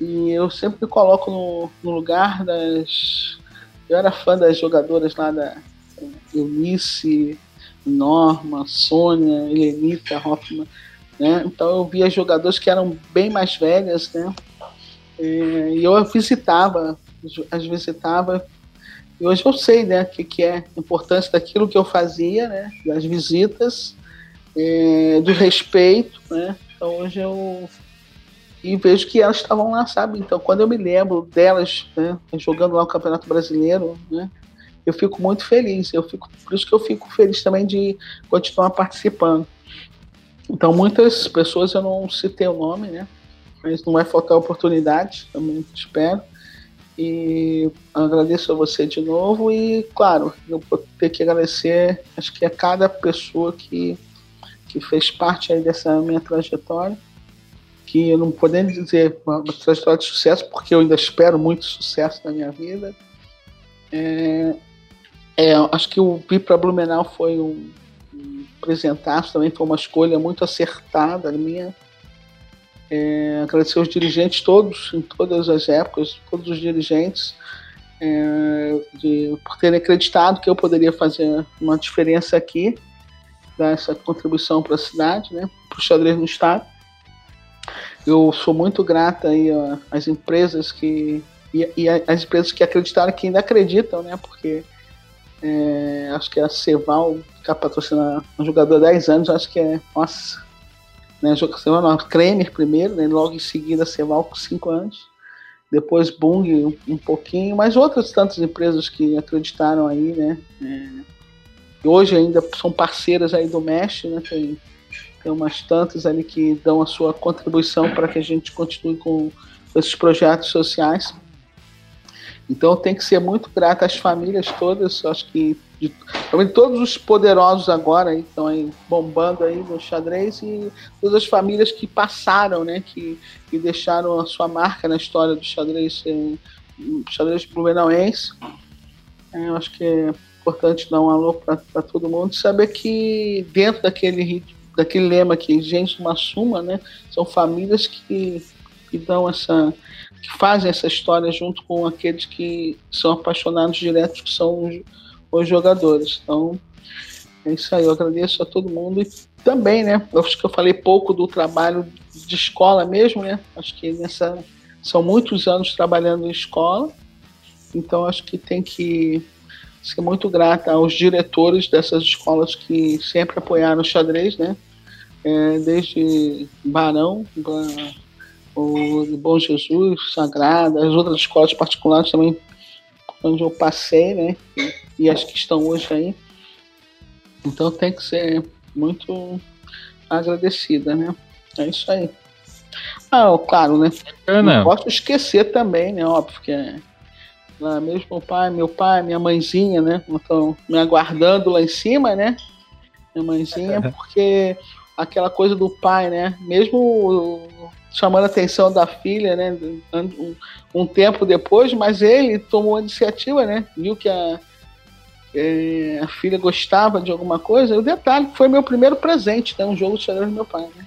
E eu sempre me coloco no, no lugar das. Eu era fã das jogadoras lá da Eunice, Norma, Sônia, Helenita, Hoffman. Né? Então eu via jogadores que eram bem mais velhas, né? É, e eu visitava, as visitava. E hoje eu sei, né, o que, que é a importância daquilo que eu fazia, né? Das visitas, é, do respeito, né? Então hoje eu e vejo que elas estavam lá, sabe? Então, quando eu me lembro delas né, jogando lá o Campeonato Brasileiro, né, eu fico muito feliz. Eu fico, por isso que eu fico feliz também de continuar participando. Então, muitas pessoas eu não citei o nome, né? Mas não vai faltar oportunidade, também espero. E agradeço a você de novo e, claro, eu vou ter que agradecer, acho que a cada pessoa que, que fez parte aí dessa minha trajetória, que eu não podendo dizer uma trajetória de sucesso, porque eu ainda espero muito sucesso na minha vida. É, é, acho que o vir para Blumenau foi um, um também foi uma escolha muito acertada minha. É, agradecer os dirigentes todos, em todas as épocas, todos os dirigentes, é, de, por terem acreditado que eu poderia fazer uma diferença aqui, dar essa contribuição para a cidade, né, para o xadrez no estado. Eu sou muito grata aí às empresas que e, e as empresas que acreditaram que ainda acreditam, né, porque é, acho que é a Ceval ficar patrocinando um jogador há 10 anos, acho que é. Nossa. Né, Ceval não, Kremer primeiro, né, logo em seguida a Ceval com 5 anos. Depois Bung um, um, pouquinho, mas outras tantas empresas que acreditaram aí, né? É, hoje ainda são parceiras aí do Mesh, né? Tem, tem umas tantas ali que dão a sua contribuição para que a gente continue com esses projetos sociais. Então tem que ser muito grato às famílias todas, acho que de, todos os poderosos agora estão aí bombando aí no xadrez e todas as famílias que passaram, né, que, que deixaram a sua marca na história do xadrez, eh, xadrez blumenauense. É, eu acho que é importante dar um alô para todo mundo saber que dentro daquele daquele lema que gente uma suma, né, são famílias que, que dão essa que fazem essa história junto com aqueles que são apaixonados diretos, que são os, os jogadores. Então, é isso aí. Eu agradeço a todo mundo e também, né? Acho que eu falei pouco do trabalho de escola mesmo, né? Acho que nessa são muitos anos trabalhando em escola, então acho que tem que ser muito grata aos diretores dessas escolas que sempre apoiaram o xadrez, né? É, desde Barão, o Bom Jesus, Sagrada, as outras escolas particulares também, onde eu passei, né? E, as que estão hoje aí. Então tem que ser muito agradecida, né? É isso aí. Ah, claro, né? Não posso esquecer também, né? Óbvio que é lá mesmo meu pai, meu pai, minha mãezinha, né? Estão me aguardando lá em cima, né? Minha mãezinha, porque aquela coisa do pai, né? Mesmo chamando a atenção da filha, né? Um, um, tempo depois, mas ele tomou a iniciativa, né? Viu que a, é, a filha gostava de alguma coisa. O detalhe foi meu primeiro presente, né? Um jogo de xadrez do meu pai, né?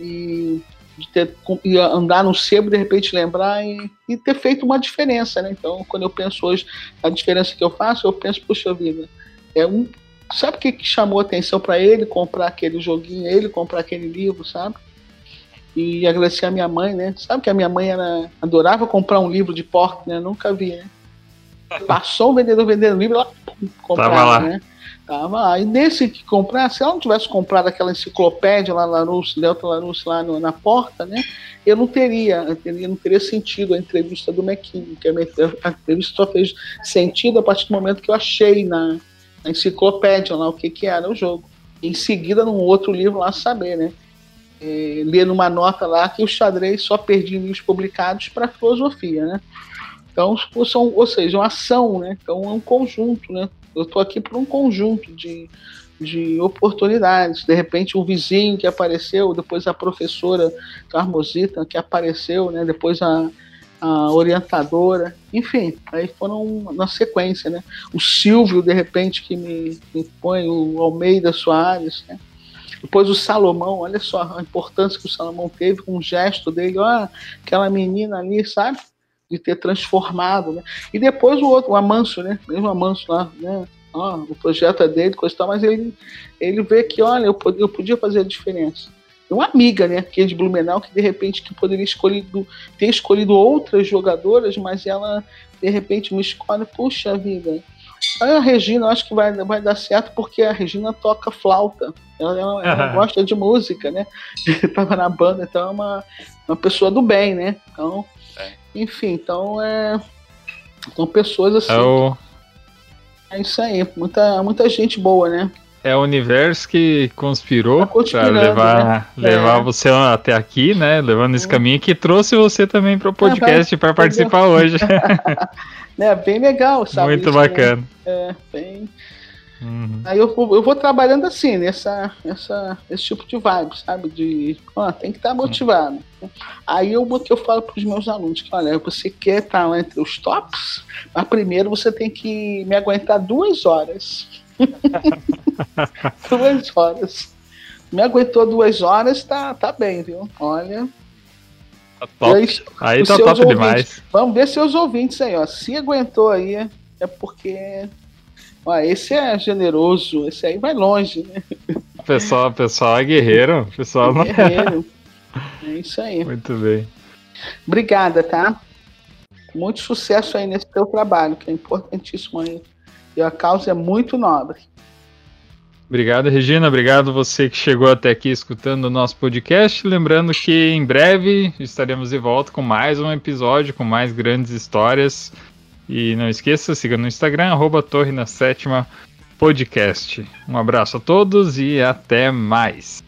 E de ter e andar no sebo de repente lembrar e, e, ter feito uma diferença, né? Então, quando eu penso hoje a diferença que eu faço, eu penso, puxa vida, é um sabe o que, que chamou atenção para ele comprar aquele joguinho, ele comprar aquele livro, sabe? E agradecer a minha mãe, né? Sabe que a minha mãe era, adorava comprar um livro de porta, né? Nunca vi, né? Passou o vendedor vendendo livro, ela comprava, Tava lá. né? Tava lá. E nesse que comprar, se ela não tivesse comprado aquela enciclopédia lá, Larousse, Delta Larousse, lá no, na porta, né? Eu não teria, eu teria, não teria sentido a entrevista do McKinney, que a, a entrevista só fez sentido a partir do momento que eu achei na, na enciclopédia lá o que, que era o jogo. Em seguida, num outro livro lá, saber, né? É, ler numa nota lá que o xadrez só perdia livros publicados para filosofia, né? Então, são, ou seja, uma ação, né? Então, é um conjunto, né? Eu estou aqui por um conjunto de, de oportunidades. De repente, um vizinho que apareceu, depois a professora Carmosita que apareceu, né? Depois a, a orientadora, enfim, aí foram na sequência, né? O Silvio, de repente, que me, me põe, o Almeida Soares, né? Depois o Salomão, olha só a importância que o Salomão teve com o gesto dele, ó, aquela menina ali, sabe? de ter transformado, né? E depois o outro, o Amanso, né? Mesmo Amanso lá, né? Ó, o projeto é dele, coisa e tal, mas ele, ele vê que, olha, eu podia, eu podia fazer a diferença. Uma amiga, né, que é de Blumenau, que de repente que poderia escolhido, ter escolhido outras jogadoras, mas ela de repente me escolhe, puxa vida. A Regina, acho que vai, vai dar certo porque a Regina toca flauta. Ela, ela, ela gosta de música, né? Estava na banda, então é uma, uma pessoa do bem, né? Então, enfim, então é. São pessoas assim. É, o... é isso aí, muita, muita gente boa, né? É o universo que conspirou tá para levar, né? levar é. você até aqui, né? Levando esse caminho que trouxe você também para o podcast para participar hoje. é bem legal, sabe? Muito isso, bacana. Né? É, bem, Uhum. Aí eu, eu vou trabalhando assim, nessa, nessa, esse tipo de vibe, sabe? De, ó, tem que estar tá motivado. Aí eu, o que eu falo para os meus alunos, que olha, você quer estar tá entre os tops, mas primeiro você tem que me aguentar duas horas. duas horas. Me aguentou duas horas, tá, tá bem, viu? Olha. Tá top. Aí, aí tá top ouvintes, demais. Vamos ver seus ouvintes aí, ó. Se aguentou aí, é porque ah, esse é generoso, esse aí vai longe, né? Pessoal, pessoal é guerreiro. Pessoal é guerreiro. É isso aí. Muito bem. Obrigada, tá? Muito sucesso aí nesse teu trabalho, que é importantíssimo aí. E a causa é muito nobre. Obrigado, Regina. Obrigado você que chegou até aqui escutando o nosso podcast. Lembrando que em breve estaremos de volta com mais um episódio, com mais grandes histórias. E não esqueça, siga no Instagram, arroba Torre na Sétima Podcast. Um abraço a todos e até mais.